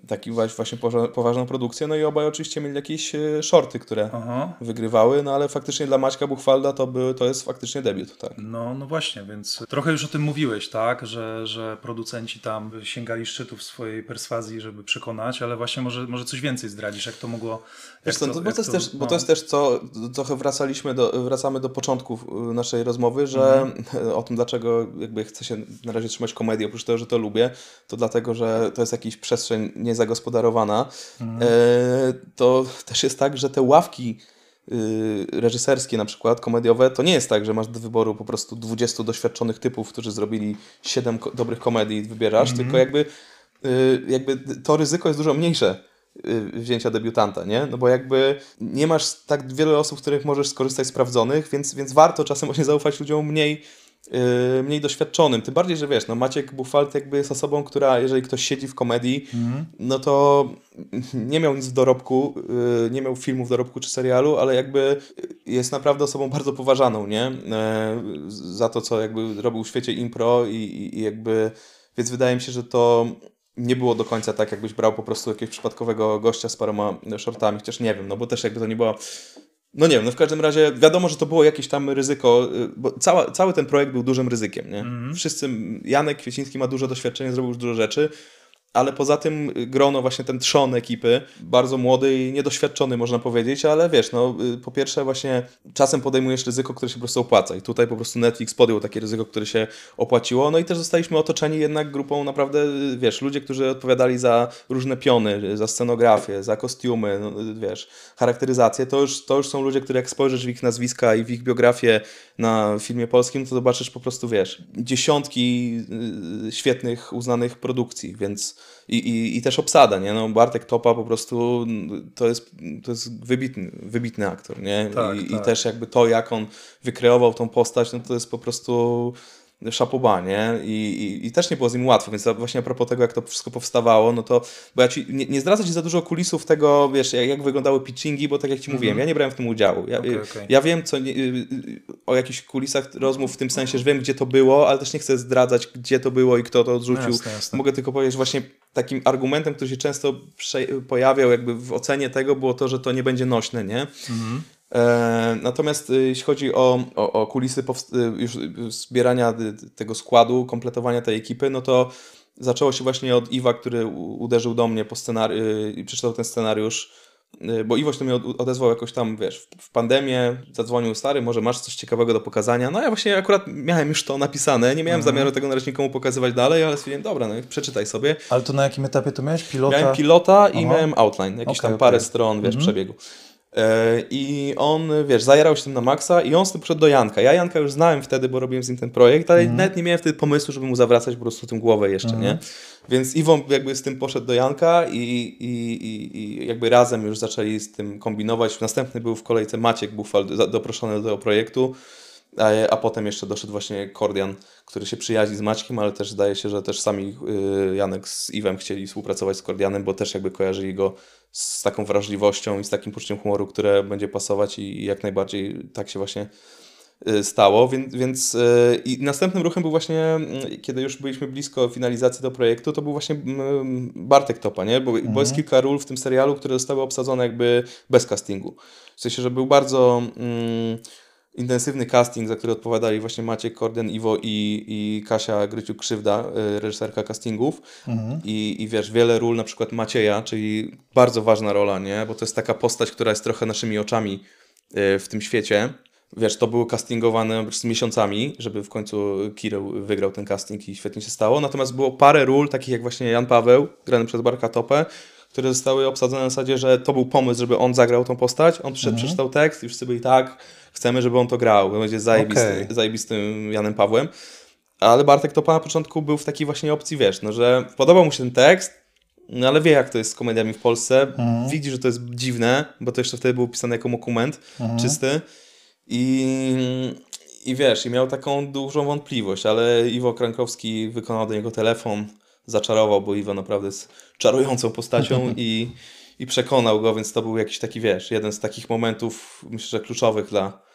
taki właśnie poważną produkcję, no i obaj oczywiście mieli jakieś e, shorty, które Aha. wygrywały, no ale faktycznie dla Maćka Buchwalda to, by, to jest faktycznie debiut, tak. No, no właśnie, więc trochę już o tym mówiłeś, tak, że, że producenci tam sięgali szczytów swojej perswazji, żeby przekonać, ale właśnie może, może coś więcej zdradzisz, jak to mogło... Wiesz co, to, bo, to jest też, bo no. to jest też co, trochę wracaliśmy do, wracamy do początków y, naszej rozmowy, że Mhm. o tym dlaczego jakby chcę się na razie trzymać komedii, oprócz tego, że to lubię, to dlatego, że to jest jakaś przestrzeń niezagospodarowana. Mhm. E, to też jest tak, że te ławki y, reżyserskie na przykład, komediowe, to nie jest tak, że masz do wyboru po prostu 20 doświadczonych typów, którzy zrobili 7 ko- dobrych komedii i wybierasz, Mhm. tylko jakby, y, jakby to ryzyko jest dużo mniejsze wzięcia debiutanta, nie? No bo jakby nie masz tak wiele osób, z których możesz skorzystać sprawdzonych, więc, więc warto czasem właśnie zaufać ludziom mniej yy, mniej doświadczonym. Tym bardziej, że wiesz, no Maciek Buchwald jakby jest osobą, która jeżeli ktoś siedzi w komedii, no to nie miał nic w dorobku, yy, nie miał filmu w dorobku czy serialu, ale jakby jest naprawdę osobą bardzo poważaną, nie? Yy, za to, co jakby robił w świecie impro i, i, i jakby, więc wydaje mi się, że to nie było do końca tak, jakbyś brał po prostu jakiegoś przypadkowego gościa z paroma shortami, chociaż nie wiem, no bo też jakby to nie była no nie wiem, no w każdym razie wiadomo, że to było jakieś tam ryzyko, y, bo cała, cały ten projekt był dużym ryzykiem, nie? Wszyscy, Janek Kwieciński ma duże doświadczenie, zrobił już dużo rzeczy, ale poza tym grono właśnie ten trzon ekipy, bardzo młody i niedoświadczony można powiedzieć, ale wiesz, no y, po pierwsze właśnie czasem podejmujesz ryzyko, które się po prostu opłaca. I tutaj po prostu Netflix podjął takie ryzyko, które się opłaciło, no i też zostaliśmy otoczeni jednak grupą naprawdę, y, wiesz, ludzie, którzy odpowiadali za różne piony, y, za scenografię, za kostiumy, no, wiesz, charakteryzację, to już, to już są ludzie, które jak spojrzysz w ich nazwiska i w ich biografię na filmie polskim, to zobaczysz po prostu, wiesz, dziesiątki y, świetnych, uznanych produkcji, więc i, i, i też obsada, nie? No Bartek Topa po prostu mm, to jest, to jest wybitny, wybitny aktor, nie? Tak, I, tak. I też jakby to, jak on wykreował tą postać, no to jest po prostu szapoba, nie? I, i, I też nie było z nim łatwo, więc właśnie a propos tego, jak to wszystko powstawało, no to, bo ja ci, nie, nie zdradzę ci za dużo kulisów tego, wiesz, jak, jak wyglądały pitchingi, bo tak jak ci mówiłem, ja nie brałem w tym udziału. Ja, Okej, okej. ja wiem co, nie, y, y, o jakichś kulisach rozmów w tym sensie, że wiem, gdzie to było, ale też nie chcę zdradzać, gdzie to było i kto to odrzucił. Jasne, jasne. Mogę tylko powiedzieć, że właśnie takim argumentem, który się często pojawiał jakby w ocenie tego, było to, że to nie będzie nośne, nie? E, natomiast y, jeśli chodzi o, o, o kulisy y, już zbierania tego składu, kompletowania tej ekipy, no to zaczęło się właśnie od Iwa, który uderzył do mnie po scenariusz i przeczytał ten scenariusz, bo Iwo się do mnie od- odezwał jakoś tam, wiesz, w- pandemię, zadzwonił stary, może masz coś ciekawego do pokazania. No ja właśnie akurat miałem już to napisane, nie miałem zamiaru tego na razie nikomu pokazywać dalej, ale stwierdziłem, dobra, no przeczytaj sobie. Ale to na jakim etapie to miałeś? Pilota? Miałem pilota i Aha. miałem outline, jakieś Okej, tam parę okej. stron, wiesz, Mhm. przebiegu. E, I on, wiesz, zajarał się tym na maksa i on z tym poszedł do Janka. Ja Janka już znałem wtedy, bo robiłem z nim ten projekt, Mhm. ale nawet nie miałem wtedy pomysłu, żeby mu zawracać po prostu tym głowę jeszcze, nie? Więc Iwon jakby z tym poszedł do Janka i, i, i, i jakby razem już zaczęli z tym kombinować. Następny był w kolejce Maciek Bufal, doproszony do tego projektu. A, a potem jeszcze doszedł właśnie Kordian, który się przyjaźni z Maćkiem, ale też zdaje się, że też sami y, Janek z Iwem chcieli współpracować z Kordianem, bo też jakby kojarzyli go z taką wrażliwością i z takim poczuciem humoru, które będzie pasować i, jak najbardziej tak się właśnie y, stało, więc, więc y, i następnym ruchem był właśnie, mm, kiedy już byliśmy blisko finalizacji do projektu, to był właśnie mm, Bartek Topa, nie? Bo, bo jest kilka ról w tym serialu, które zostały obsadzone jakby bez castingu. W sensie, że był bardzo mm, intensywny casting, za który odpowiadali właśnie Maciek Korden, Iwo i, i Kasia Gryciuk-Krzywda, y, reżyserka castingów. I, I wiesz, wiele ról, na przykład Macieja, czyli bardzo ważna rola, nie? Bo to jest taka postać, która jest trochę naszymi oczami y, w tym świecie. Wiesz, to było castingowane z miesiącami, żeby w końcu Kireł wygrał ten casting i świetnie się stało. Natomiast było parę ról, takich jak właśnie Jan Paweł, grany przez Barka Topę, które zostały obsadzone na zasadzie, że to był pomysł, żeby on zagrał tą postać. On przyszedł, przeczytał tekst i wszyscy byli tak, chcemy, żeby on to grał. Będzie zajebisty, Okej. zajebistym Janem Pawłem. Ale Bartek Topa na początku był w takiej właśnie opcji, wiesz, no, że podobał mu się ten tekst, no ale wie jak to jest z komediami w Polsce. Widzi, że to jest dziwne, bo to jeszcze wtedy był pisany jako dokument czysty. I, I wiesz, i miał taką dużą wątpliwość, ale Iwo Krankowski wykonał do niego telefon, zaczarował, bo Iwo naprawdę jest czarującą postacią i, i przekonał go, więc to był jakiś taki, wiesz, jeden z takich momentów, myślę, że kluczowych dla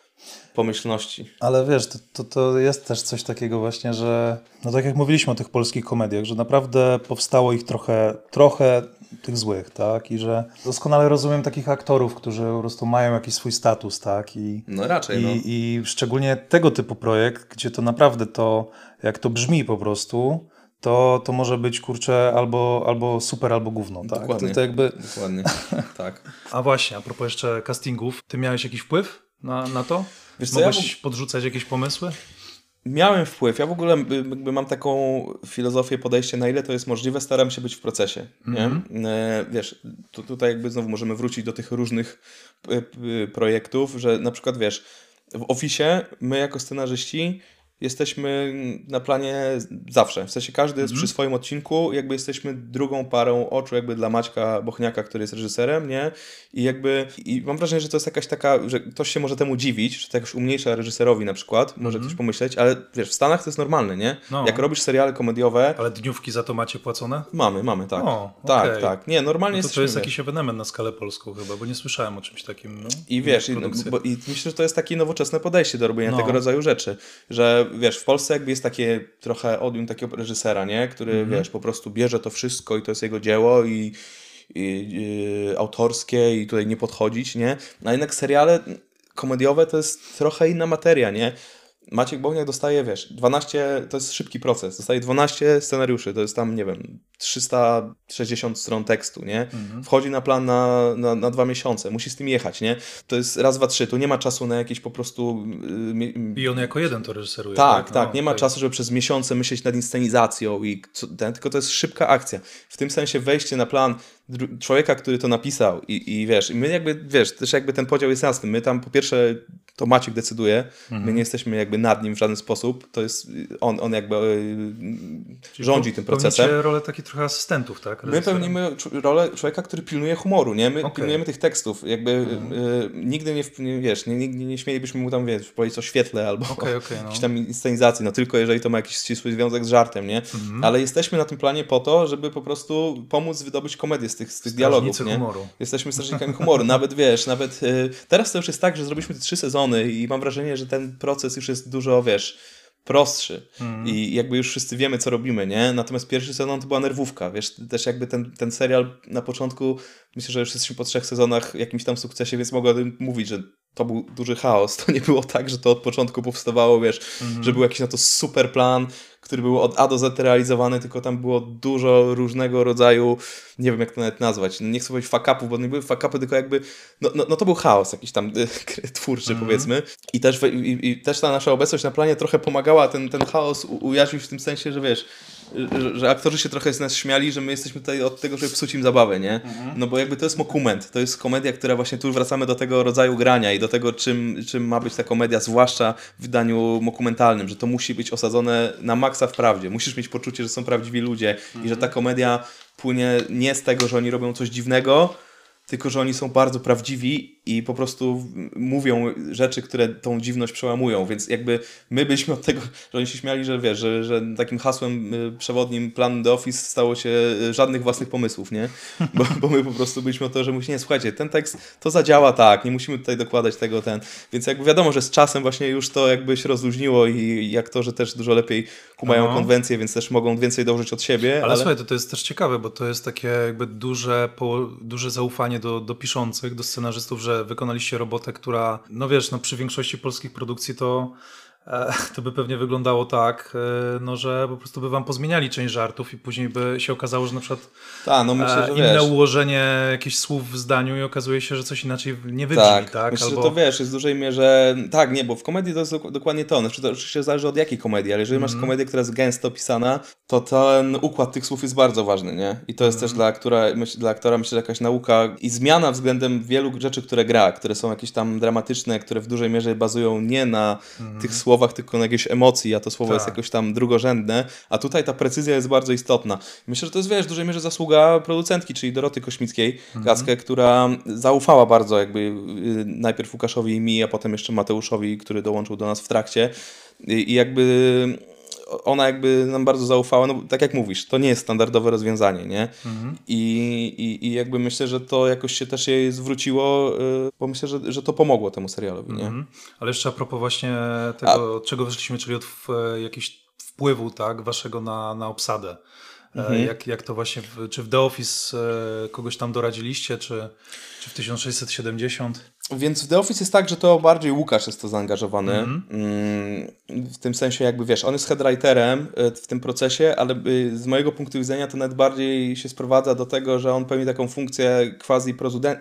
pomyślności. Ale wiesz, to, to, to jest też coś takiego właśnie, że no tak jak mówiliśmy o tych polskich komediach, że naprawdę powstało ich trochę, trochę tych złych, tak? I że doskonale rozumiem takich aktorów, którzy po prostu mają jakiś swój status, tak? I, No raczej, i, no. I szczególnie tego typu projekt, gdzie to naprawdę to, jak to brzmi po prostu, to, to może być, kurczę, albo, albo super, albo gówno, tak? Dokładnie. To, to jakby... Dokładnie, tak. A właśnie, a propos jeszcze castingów, ty miałeś jakiś wpływ na, na to? Wiesz co, ja Mogłeś podrzucać jakieś pomysły? Miałem wpływ. Ja w ogóle jakby mam taką filozofię, podejście, na ile to jest możliwe, staram się być w procesie. Nie? E, Wiesz, tu, tutaj jakby znowu możemy wrócić do tych różnych projektów, że na przykład wiesz, w Office my jako scenarzyści jesteśmy na planie zawsze. W sensie każdy jest przy swoim odcinku, jakby jesteśmy drugą parą oczu jakby dla Maćka Bochniaka, który jest reżyserem, nie? I jakby, i mam wrażenie, że to jest jakaś taka, że ktoś się może temu dziwić, że to jakoś umniejsza reżyserowi na przykład, może ktoś pomyśleć, ale wiesz, w Stanach to jest normalne, nie? No. Jak robisz seriale komediowe, Ale dniówki za to macie płacone? mamy, mamy, tak. O, tak, okej. tak. Nie, normalnie No to, to jest jakiś ewenement na skalę polską chyba, bo nie słyszałem o czymś takim. No, I wiesz, i, bo, i myślę, że to jest takie nowoczesne podejście do robienia No. tego rodzaju rzeczy, że wiesz, w Polsce jakby jest takie trochę odium takiego reżysera, nie? Który, Mhm. wiesz, po prostu bierze to wszystko i to jest jego dzieło i, i, i autorskie i tutaj nie podchodzić, nie? A jednak seriale komediowe to jest trochę inna materia, nie? Maciek Bochniak dostaje, wiesz, 12, to jest szybki proces, dostaje 12 scenariuszy, to jest tam, nie wiem, 360 stron tekstu, nie? Mhm. Wchodzi na plan na, na, na dwa miesiące, musi z tym jechać, nie? To jest raz, dwa, trzy, tu nie ma czasu na jakieś po prostu... Yy, mi- I on jako jeden to reżyseruje. tak, tak, No, nie ma czasu, żeby przez miesiące myśleć nad inscenizacją i ten, tylko to jest szybka akcja. W tym sensie wejście na plan człowieka, który to napisał i, i wiesz, i my jakby, wiesz, też jakby ten podział jest jasny. My tam po pierwsze to Maciek decyduje, Mhm. my nie jesteśmy jakby nad nim w żaden sposób, to jest on, on jakby y, rządzi tym Pełnicie procesem. rolę takich trochę asystentów, tak? My pełnimy rolę człowieka, który pilnuje humoru, nie? My Okej. pilnujemy tych tekstów, jakby Mhm. y, nigdy nie, nie, wiesz, nie, nigdy nie śmielibyśmy mu tam, wiesz, powiedzieć o świetle albo Okej, o okej, no. jakiejś tam inscenizacji, no tylko jeżeli to ma jakiś ścisły związek z żartem, nie? Mhm. Ale jesteśmy na tym planie po to, żeby po prostu pomóc wydobyć komedię z tych, z tych dialogów, nie? humoru. Jesteśmy strażnikami humoru, nawet wiesz, nawet y, teraz to już jest tak, że zrobiliśmy te trzy sezony i mam wrażenie, że ten proces już jest dużo, wiesz, prostszy Mhm. i jakby już wszyscy wiemy, co robimy, nie? Natomiast pierwszy sezon to była nerwówka, wiesz, też jakby ten, ten serial na początku, myślę, że już jesteśmy po trzech sezonach jakimś tam sukcesie, więc mogę o tym mówić, że to był duży chaos. To nie było tak, że to od początku powstawało, wiesz, Mhm. że był jakiś na to super plan, który był od A do Z realizowany, tylko tam było dużo różnego rodzaju, nie wiem jak to nawet nazwać, nie chcę powiedzieć fuck-upów, bo nie były fuck-upy, tylko jakby, no, no, no to był chaos jakiś tam twórczy powiedzmy i też, i, i też ta nasza obecność na planie trochę pomagała ten, ten chaos u- ujarzmić w tym sensie, że wiesz, że, aktorzy się trochę z nas śmiali, że my jesteśmy tutaj od tego, żeby psuć im zabawę, nie? No bo jakby to jest mokument, to jest komedia, która właśnie tu wracamy do tego rodzaju grania i do tego, czym, czym ma być ta komedia, zwłaszcza w wydaniu dokumentalnym, że to musi być osadzone na maksa w prawdzie. Musisz mieć poczucie, że są prawdziwi ludzie i że ta komedia płynie nie z tego, że oni robią coś dziwnego, tylko że oni są bardzo prawdziwi i po prostu mówią rzeczy, które tą dziwność przełamują, więc jakby my byliśmy od tego, że oni się śmiali, że wiesz, że, że takim hasłem y, przewodnim Plan The Office stało się y, żadnych własnych pomysłów, nie? Bo, bo my po prostu byliśmy o to, że musi, nie, słuchajcie, ten tekst to zadziała tak, nie musimy tutaj dokładać tego, ten, więc jakby wiadomo, że z czasem właśnie już to jakby się rozluźniło i, i aktorzy też dużo lepiej kumają Aha. konwencje, więc też mogą więcej dążyć od siebie, Ale, ale, słuchaj, to, to jest też ciekawe, bo to jest takie jakby duże, duże zaufanie do, do piszących, do scenarzystów, że wykonaliście robotę, która, no wiesz, no przy większości polskich produkcji to, to by pewnie wyglądało tak, e, no że po prostu by wam pozmieniali część żartów i później by się okazało, że na przykład ta, no myślę, e, że inne wiesz, ułożenie jakichś słów w zdaniu i okazuje się, że coś inaczej nie wybrzmi, tak? Tak, myślę, Albo... że to wiesz, jest w dużej mierze. Tak, nie, bo w komedii to jest dok- dokładnie to. Znaczy, to oczywiście zależy od jakiej komedii, ale jeżeli Mhm. masz komedię, która jest gęsto pisana, to ten układ tych słów jest bardzo ważny, nie? I to jest Mhm. też dla aktora, myśl, dla aktora, myślę, że jakaś nauka i zmiana względem wielu rzeczy, które gra, które są jakieś tam dramatyczne, które w dużej mierze bazują nie na tych słowach, tylko na jakiejś emocji, a to słowo jest. Tak. jakoś tam drugorzędne, a tutaj ta precyzja jest bardzo istotna. Myślę, że to jest, wiesz, w dużej mierze zasługa producentki, czyli Doroty Kośmickiej, Mhm. Gackę, która zaufała bardzo jakby y, najpierw Łukaszowi i mi, a potem jeszcze Mateuszowi, który dołączył do nas w trakcie i jakby ona jakby nam bardzo zaufała, no tak jak mówisz, to nie jest standardowe rozwiązanie, nie? Mhm. I, i, I jakby myślę, że to jakoś się też jej zwróciło, y, bo myślę, że, że to pomogło temu serialowi, nie? Mhm. Ale jeszcze a propos właśnie tego, od czego wyszliśmy, czyli od w, jakichś wpływu tak, waszego na, na obsadę. E, Mhm. Jak, jak to właśnie, w, czy w The Office e, kogoś tam doradziliście, czy, czy w 1670? Więc w The Office jest tak, że to bardziej Łukasz jest to zaangażowany. Mhm. Mm, W tym sensie jakby, wiesz, on jest headwriterem y, w tym procesie, ale y, z mojego punktu widzenia to nawet bardziej się sprowadza do tego, że on pełni taką funkcję quasi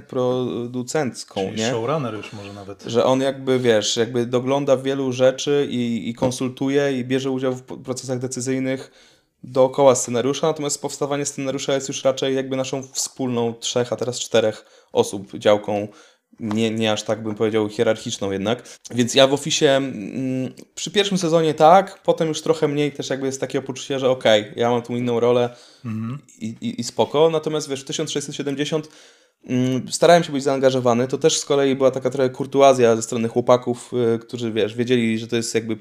producencką, Czyli nie? showrunner już może nawet. Że on jakby, wiesz, jakby dogląda wielu rzeczy i, i konsultuje i bierze udział w procesach decyzyjnych dookoła scenariusza, natomiast powstawanie scenariusza jest już raczej jakby naszą wspólną trzech, a teraz czterech osób działką, nie, nie aż tak bym powiedział hierarchiczną jednak. Więc ja w Office mm, przy pierwszym sezonie tak, potem już trochę mniej też jakby jest takie poczucie, że okej, ja mam tu inną rolę Mhm. i, i, i spoko. Natomiast wiesz, w 1670 mm, starałem się być zaangażowany. To też z kolei była taka trochę kurtuazja ze strony chłopaków, y, którzy wiesz, wiedzieli, że to jest jakby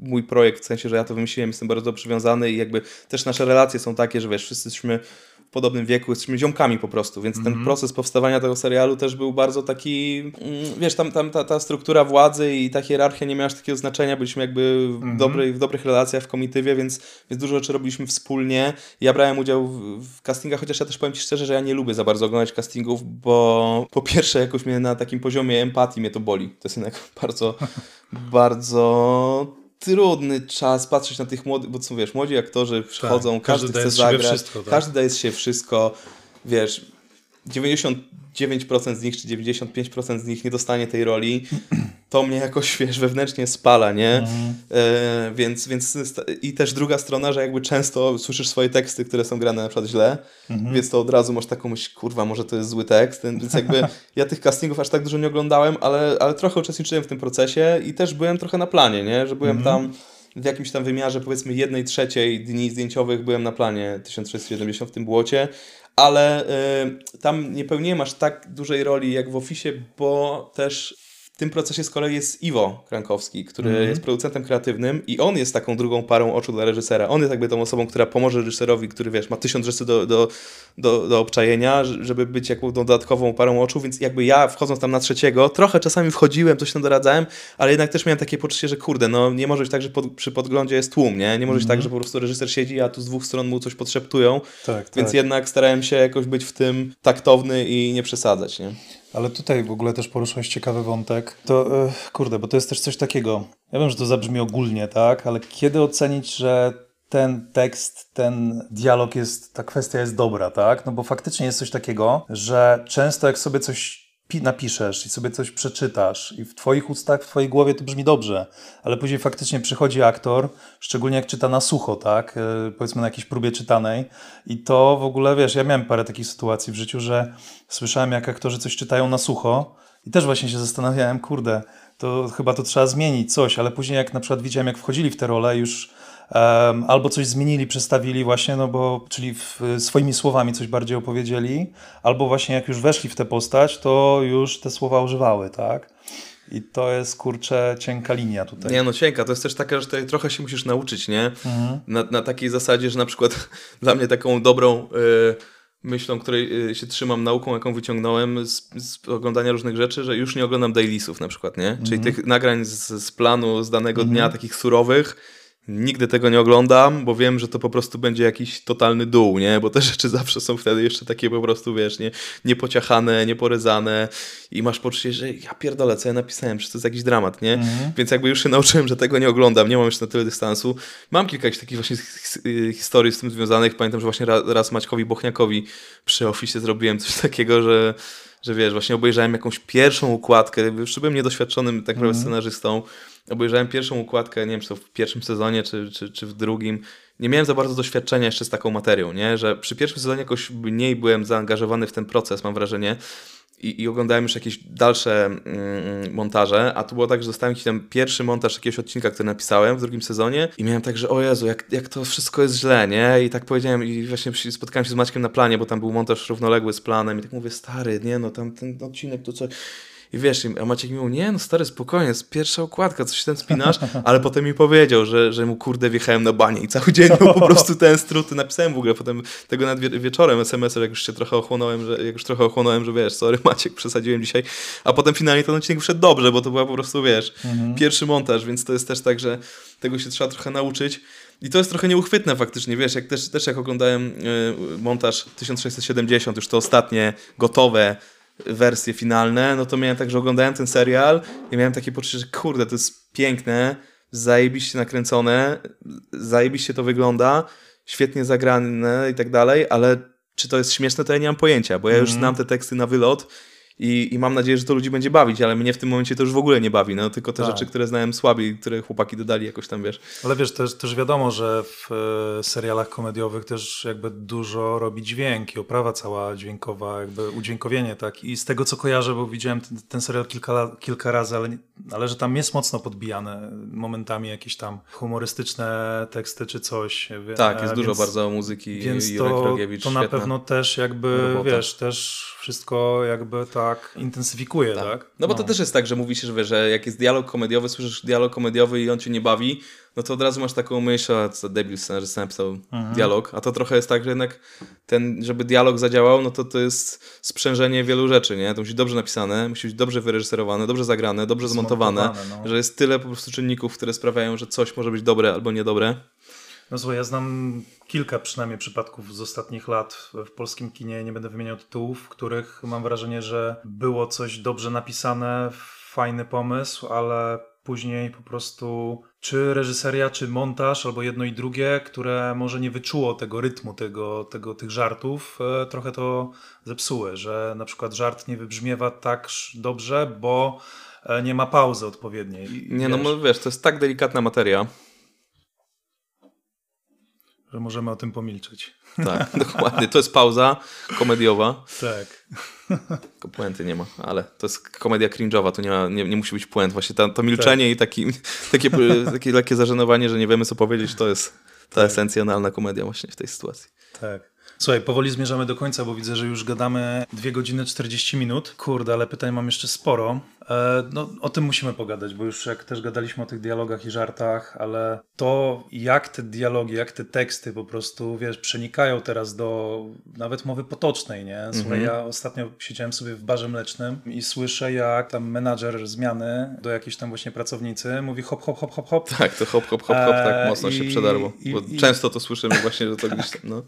mój projekt, w sensie, że ja to wymyśliłem, jestem bardzo przywiązany i jakby też nasze relacje są takie, że wiesz, wszyscy jesteśmy w podobnym wieku, jesteśmy ziomkami po prostu, więc ten proces powstawania tego serialu też był bardzo taki, mm, wiesz, tam, tam ta, ta struktura władzy i ta hierarchia nie miała aż takiego znaczenia, byliśmy jakby w, dobrej, w dobrych relacjach w komitywie, więc, więc dużo rzeczy robiliśmy wspólnie. Ja brałem udział w, w castingach, chociaż ja też powiem Ci szczerze, że ja nie lubię za bardzo oglądać castingów, bo po pierwsze jakoś mnie na takim poziomie empatii mnie to boli. To jest jednak bardzo, bardzo trudny czas patrzeć na tych młodych, bo co wiesz, młodzi aktorzy przychodzą, każdy każdy, daje chce zagrać, wszystko, tak? każdy daje siebie wszystko, wiesz, 99% z nich, czy 95% z nich nie dostanie tej roli, to mnie jakoś, wiesz, wewnętrznie spala, nie? E, więc, więc i też druga strona, że jakby często słyszysz swoje teksty, które są grane na przykład źle, więc to od razu masz taką myśl, kurwa, może to jest zły tekst, więc jakby ja tych castingów aż tak dużo nie oglądałem, ale, ale trochę uczestniczyłem w tym procesie i też byłem trochę na planie, nie? Że byłem tam w jakimś tam wymiarze powiedzmy jednej trzeciej dni zdjęciowych byłem na planie 1670 w tym błocie, ale y, tam nie pełniłem aż tak dużej roli jak w Office, bo też w tym procesie z kolei jest Iwo Krankowski, który jest producentem kreatywnym i on jest taką drugą parą oczu dla reżysera. On jest jakby tą osobą, która pomoże reżyserowi, który wiesz, ma tysiąc rzeczy do, do, do, do obczajenia, żeby być jakąś dodatkową parą oczu, więc jakby ja wchodząc tam na trzeciego, trochę czasami wchodziłem, coś tam doradzałem, ale jednak też miałem takie poczucie, że kurde, no nie może być tak, że pod, przy podglądzie jest tłum, nie? Nie może być tak, że po prostu reżyser siedzi, a tu z dwóch stron mu coś podszeptują, Tak, więc tak. jednak starałem się jakoś być w tym taktowny i nie przesadzać, nie? Ale tutaj w ogóle też poruszyłeś ciekawy wątek. To e, kurde, bo to jest też coś takiego. Ja wiem, że to zabrzmi ogólnie, tak, ale kiedy ocenić, że ten tekst, ten dialog jest, ta kwestia jest dobra, tak? No bo faktycznie jest coś takiego, że często jak sobie coś napiszesz i sobie coś przeczytasz i w twoich ustach, w twojej głowie to brzmi dobrze, ale później faktycznie przychodzi aktor, szczególnie jak czyta na sucho, tak? E, Powiedzmy na jakiejś próbie czytanej i to w ogóle, wiesz, ja miałem parę takich sytuacji w życiu, że słyszałem jak aktorzy coś czytają na sucho i też właśnie się zastanawiałem, kurde, to chyba to trzeba zmienić coś, ale później jak na przykład widziałem jak wchodzili w te role już albo coś zmienili, przestawili właśnie, no bo, czyli w, swoimi słowami coś bardziej opowiedzieli, albo właśnie jak już weszli w tę postać, to już te słowa używały, tak? I to jest, kurczę, cienka linia tutaj. Nie no, cienka, to jest też taka, że tutaj trochę się musisz nauczyć, nie? Na, na takiej zasadzie, że na przykład dla mnie taką dobrą y, myślą, której y, się trzymam, nauką, jaką wyciągnąłem z, z oglądania różnych rzeczy, że już nie oglądam dailisów na przykład, nie? Czyli tych nagrań z, z planu, z danego dnia, takich surowych, Nigdy tego nie oglądam, bo wiem, że to po prostu będzie jakiś totalny dół, nie? Bo te rzeczy zawsze są wtedy jeszcze takie po prostu, wiesz, nie, niepociachane, nieporezane i masz poczucie, że ja pierdolę, co ja napisałem, że to jest jakiś dramat, nie? Więc jakby już się nauczyłem, że tego nie oglądam, nie mam jeszcze na tyle dystansu. Mam kilka jakichś takich właśnie y, historii z tym związanych. Pamiętam, że właśnie ra- raz Maćkowi Bochniakowi przy Office zrobiłem coś takiego, że że wiesz, właśnie obejrzałem jakąś pierwszą układkę, już byłem niedoświadczonym tak naprawdę scenarzystą, obejrzałem pierwszą układkę, nie wiem, czy to w pierwszym sezonie, czy, czy, czy w drugim. Nie miałem za bardzo doświadczenia jeszcze z taką materią, nie? Że przy pierwszym sezonie jakoś mniej byłem zaangażowany w ten proces, mam wrażenie. I, I oglądałem już jakieś dalsze mm, montaże, a tu było tak, że dostałem jakiś tam pierwszy montaż jakiegoś odcinka, który napisałem w drugim sezonie i miałem tak, że o Jezu, jak, jak to wszystko jest źle, nie? I tak powiedziałem i właśnie spotkałem się z Maćkiem na planie, bo tam był montaż równoległy z planem i tak mówię, stary, nie no, tam ten odcinek to co... I wiesz, a Maciek mi mówił, nie no stary, spokojnie, jest pierwsza okładka, coś ten spinasz, ale potem mi powiedział, że, że mu kurde wjechałem na banie i cały dzień miał po prostu ten struty, napisałem w ogóle potem tego nad wie- wieczorem SMS-a, jak już się trochę ochłonąłem, że, jak już trochę ochłonąłem, że wiesz, sorry Maciek, przesadziłem dzisiaj, a potem finalnie ten odcinek wszedł dobrze, bo to była po prostu, wiesz, pierwszy montaż, więc to jest też tak, że tego się trzeba trochę nauczyć. I to jest trochę nieuchwytne faktycznie, wiesz, jak też, też jak oglądałem y, montaż 1670, już te ostatnie gotowe wersje finalne, no to miałem tak, że oglądałem ten serial i miałem takie poczucie, że kurde, to jest piękne, zajebiście nakręcone, zajebiście to wygląda, świetnie zagrane i tak dalej, ale czy to jest śmieszne, to ja nie mam pojęcia, bo ja już znam te teksty na wylot i, i mam nadzieję, że to ludzi będzie bawić, ale mnie w tym momencie to już w ogóle nie bawi, no tylko te Tak. rzeczy, które znałem słabiej, które chłopaki dodali jakoś tam, wiesz. Ale wiesz, też, też wiadomo, że w e, serialach komediowych też jakby dużo robi dźwięk i oprawa cała dźwiękowa, jakby udźwiękowienie, tak. I z tego, co kojarzę, bo widziałem ten, ten serial kilka, kilka razy, ale, ale że tam jest mocno podbijane momentami jakieś tam humorystyczne teksty czy coś. Tak, jest e, dużo więc- bardzo muzyki Więc Jurek to, Rogiewicz, to na pewno też jakby, robota. wiesz, też wszystko jakby tak intensyfikuje, tak? No bo to też jest tak, że mówi się, że, wiesz, że jak jest dialog komediowy, słyszysz dialog komediowy i on cię nie bawi, no to od razu masz taką myśl, a co debil scenarzysta napisał dialog, a to trochę jest tak, że jednak ten, żeby dialog zadziałał, no to to jest sprzężenie wielu rzeczy, nie? To musi być dobrze napisane, musi być dobrze wyreżyserowane, dobrze zagrane, dobrze zmontowane, Zmontowane, no. że jest tyle po prostu czynników, które sprawiają, że coś może być dobre albo niedobre. No słuchaj, ja znam kilka przynajmniej przypadków z ostatnich lat w polskim kinie, nie będę wymieniał tytułów, w których mam wrażenie, że było coś dobrze napisane, fajny pomysł, ale później po prostu czy reżyseria, czy montaż, albo jedno i drugie, które może nie wyczuło tego rytmu, tego, tego, tych żartów, e, trochę to zepsuły, że na przykład żart nie wybrzmiewa tak dobrze, bo e, nie ma pauzy odpowiedniej. Nie, no wiesz, bo wiesz, to jest tak delikatna materia. Że możemy o tym pomilczeć. Tak, dokładnie. To jest pauza komediowa. Tak. Tylko puenty nie ma, ale to jest komedia cringe'owa, to nie, ma, nie, nie musi być puent. Właśnie ta, to milczenie i taki, takie, takie lekkie zażenowanie, że nie wiemy co powiedzieć, to jest ta esencjonalna komedia właśnie w tej sytuacji. Tak. Słuchaj, powoli zmierzamy do końca, bo widzę, że już gadamy 2 godziny 40 minut. Kurde, ale pytań mam jeszcze sporo. E, no, o tym musimy pogadać, bo już jak też gadaliśmy o tych dialogach i żartach, ale to jak te dialogi, jak te teksty po prostu, wiesz, przenikają teraz do nawet mowy potocznej, nie? Słuchaj, ja ostatnio siedziałem sobie w barze mlecznym i słyszę, jak tam menadżer zmiany do jakiejś tam właśnie pracownicy mówi hop, hop, hop, hop, hop. Tak, to hop, hop, hop, hop, tak Eee, mocno się i- przedarło. Bo i- często to słyszymy właśnie, że to gdzieś tam, no.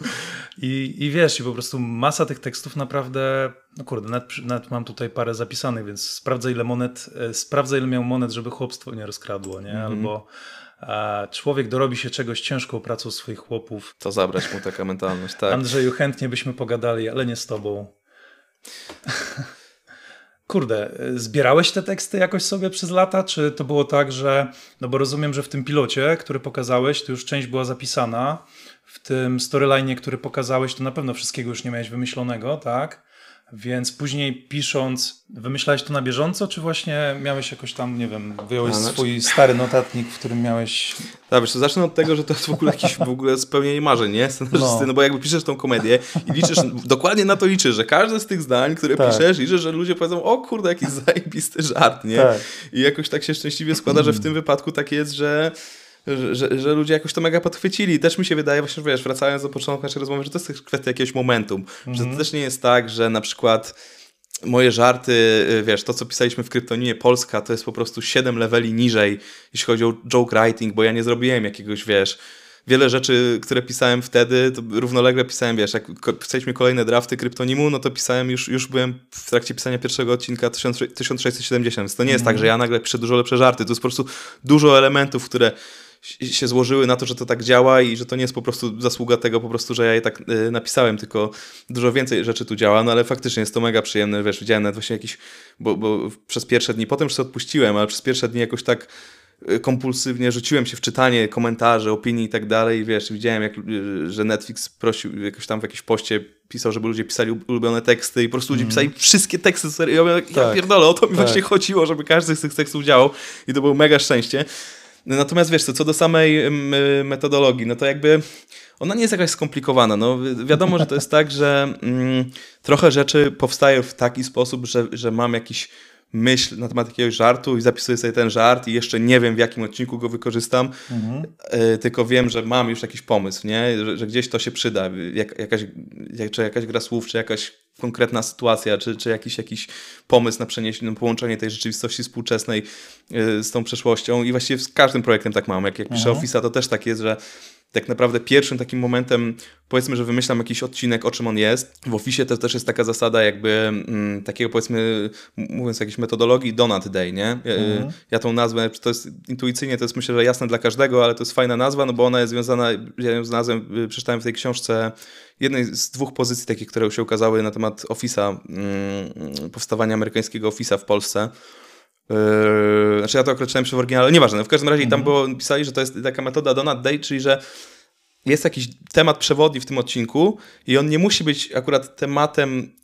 I, I wiesz, i po prostu masa tych tekstów naprawdę, no kurde, nawet, nawet mam tutaj parę zapisanych, więc sprawdzę ile monet, e, sprawdzę ile miał monet, żeby chłopstwo nie rozkradło, nie? Albo e, człowiek dorobi się czegoś ciężką pracą swoich chłopów. To zabrać mu taka mentalność, tak. Andrzeju, chętnie byśmy pogadali, ale nie z tobą. Kurde, e, zbierałeś te teksty jakoś sobie przez lata, czy to było tak, że, no bo rozumiem, że w tym pilocie, który pokazałeś, to już część była zapisana, w tym storyline'ie, który pokazałeś, to na pewno wszystkiego już nie miałeś wymyślonego, tak? Więc później pisząc, wymyślałeś to na bieżąco, czy właśnie miałeś jakoś tam, nie wiem, wyjąłeś A, znaczy- swój stary notatnik, w którym miałeś... Dobra, wiesz, to zacznę od tego, że to jest w ogóle jakieś w ogóle spełnienie marzeń, nie? No. no. bo jakby piszesz tą komedię i liczysz, dokładnie na to liczysz, że każde z tych zdań, które Tak. piszesz, liczysz, że ludzie powiedzą, o kurde, jakiś zajebisty żart, nie? Tak. I jakoś tak się szczęśliwie składa, że w tym wypadku tak jest, że że, że, że ludzie jakoś to mega podchwycili. Też mi się wydaje, właśnie, że wiesz, wracając do początku naszej rozmowy, że to jest kwestia jakiegoś momentum. Że Mhm. to też nie jest tak, że na przykład moje żarty, y, wiesz, to co pisaliśmy w Kryptoninie Polska, to jest po prostu 7 leveli niżej, jeśli chodzi o joke writing, bo ja nie zrobiłem jakiegoś, wiesz, wiele rzeczy, które pisałem wtedy, to równolegle pisałem, wiesz, jak pisaliśmy kolejne drafty Kryptonimu, no to pisałem, już, już byłem w trakcie pisania pierwszego odcinka 1000 1670, więc to nie jest tak, że ja nagle piszę dużo lepsze żarty, to jest po prostu dużo elementów, które się- się złożyły na to, że to tak działa i że to nie jest po prostu zasługa tego po prostu, że ja je tak y, napisałem, tylko dużo więcej rzeczy tu działa, no ale faktycznie jest to mega przyjemne, wiesz, widziałem nawet właśnie jakiś, bo, bo przez pierwsze dni, potem już sobie odpuściłem, ale przez pierwsze dni jakoś tak y, kompulsywnie rzuciłem się w czytanie komentarzy, opinii i tak dalej, wiesz, widziałem jak, y, że Netflix prosił jakoś tam w jakimś poście pisał, żeby ludzie pisali ulubione teksty i po prostu ludzie pisali wszystkie teksty, serio, ja, mówię, ja Tak. pierdolę, o to mi Tak. właśnie chodziło, żeby każdy z tych tekstów działał i to było mega szczęście. Natomiast wiesz co, co do samej metodologii, no to jakby ona nie jest jakaś skomplikowana. No, wi- wiadomo, że to jest tak, że mm, trochę rzeczy powstają w taki sposób, że, że mam jakiś myśl na temat jakiegoś żartu i zapisuję sobie ten żart i jeszcze nie wiem w jakim odcinku go wykorzystam, y, tylko wiem, że mam już jakiś pomysł, nie? Że, że gdzieś to się przyda, jak, jakaś, jak, czy jakaś gra słów, czy jakaś konkretna sytuacja, czy, czy jakiś, jakiś pomysł na przeniesienie, połączenie tej rzeczywistości współczesnej y, z tą przeszłością i właściwie z każdym projektem tak mam. Jak, jak piszę Office'a, to też tak jest, że tak naprawdę pierwszym takim momentem, powiedzmy, że wymyślam jakiś odcinek, o czym on jest. W Office to też jest taka zasada jakby mm, takiego powiedzmy, mówiąc jakiejś metodologii, Donut Day, nie? Y, Ja tą nazwę, to jest intuicyjnie, to jest myślę, że jasne dla każdego, ale to jest fajna nazwa, no bo ona jest związana, ja ją znalazłem, y, przeczytałem w tej książce jednej z dwóch pozycji takich, które się ukazały na temat Office'a, mm, powstawania amerykańskiego Office'a w Polsce. Yy, znaczy ja to określałem przy oryginale, ale nieważne. No w każdym razie tam było, pisali, że to jest taka metoda Donut Day, czyli że jest jakiś temat przewodni w tym odcinku i on nie musi być akurat tematem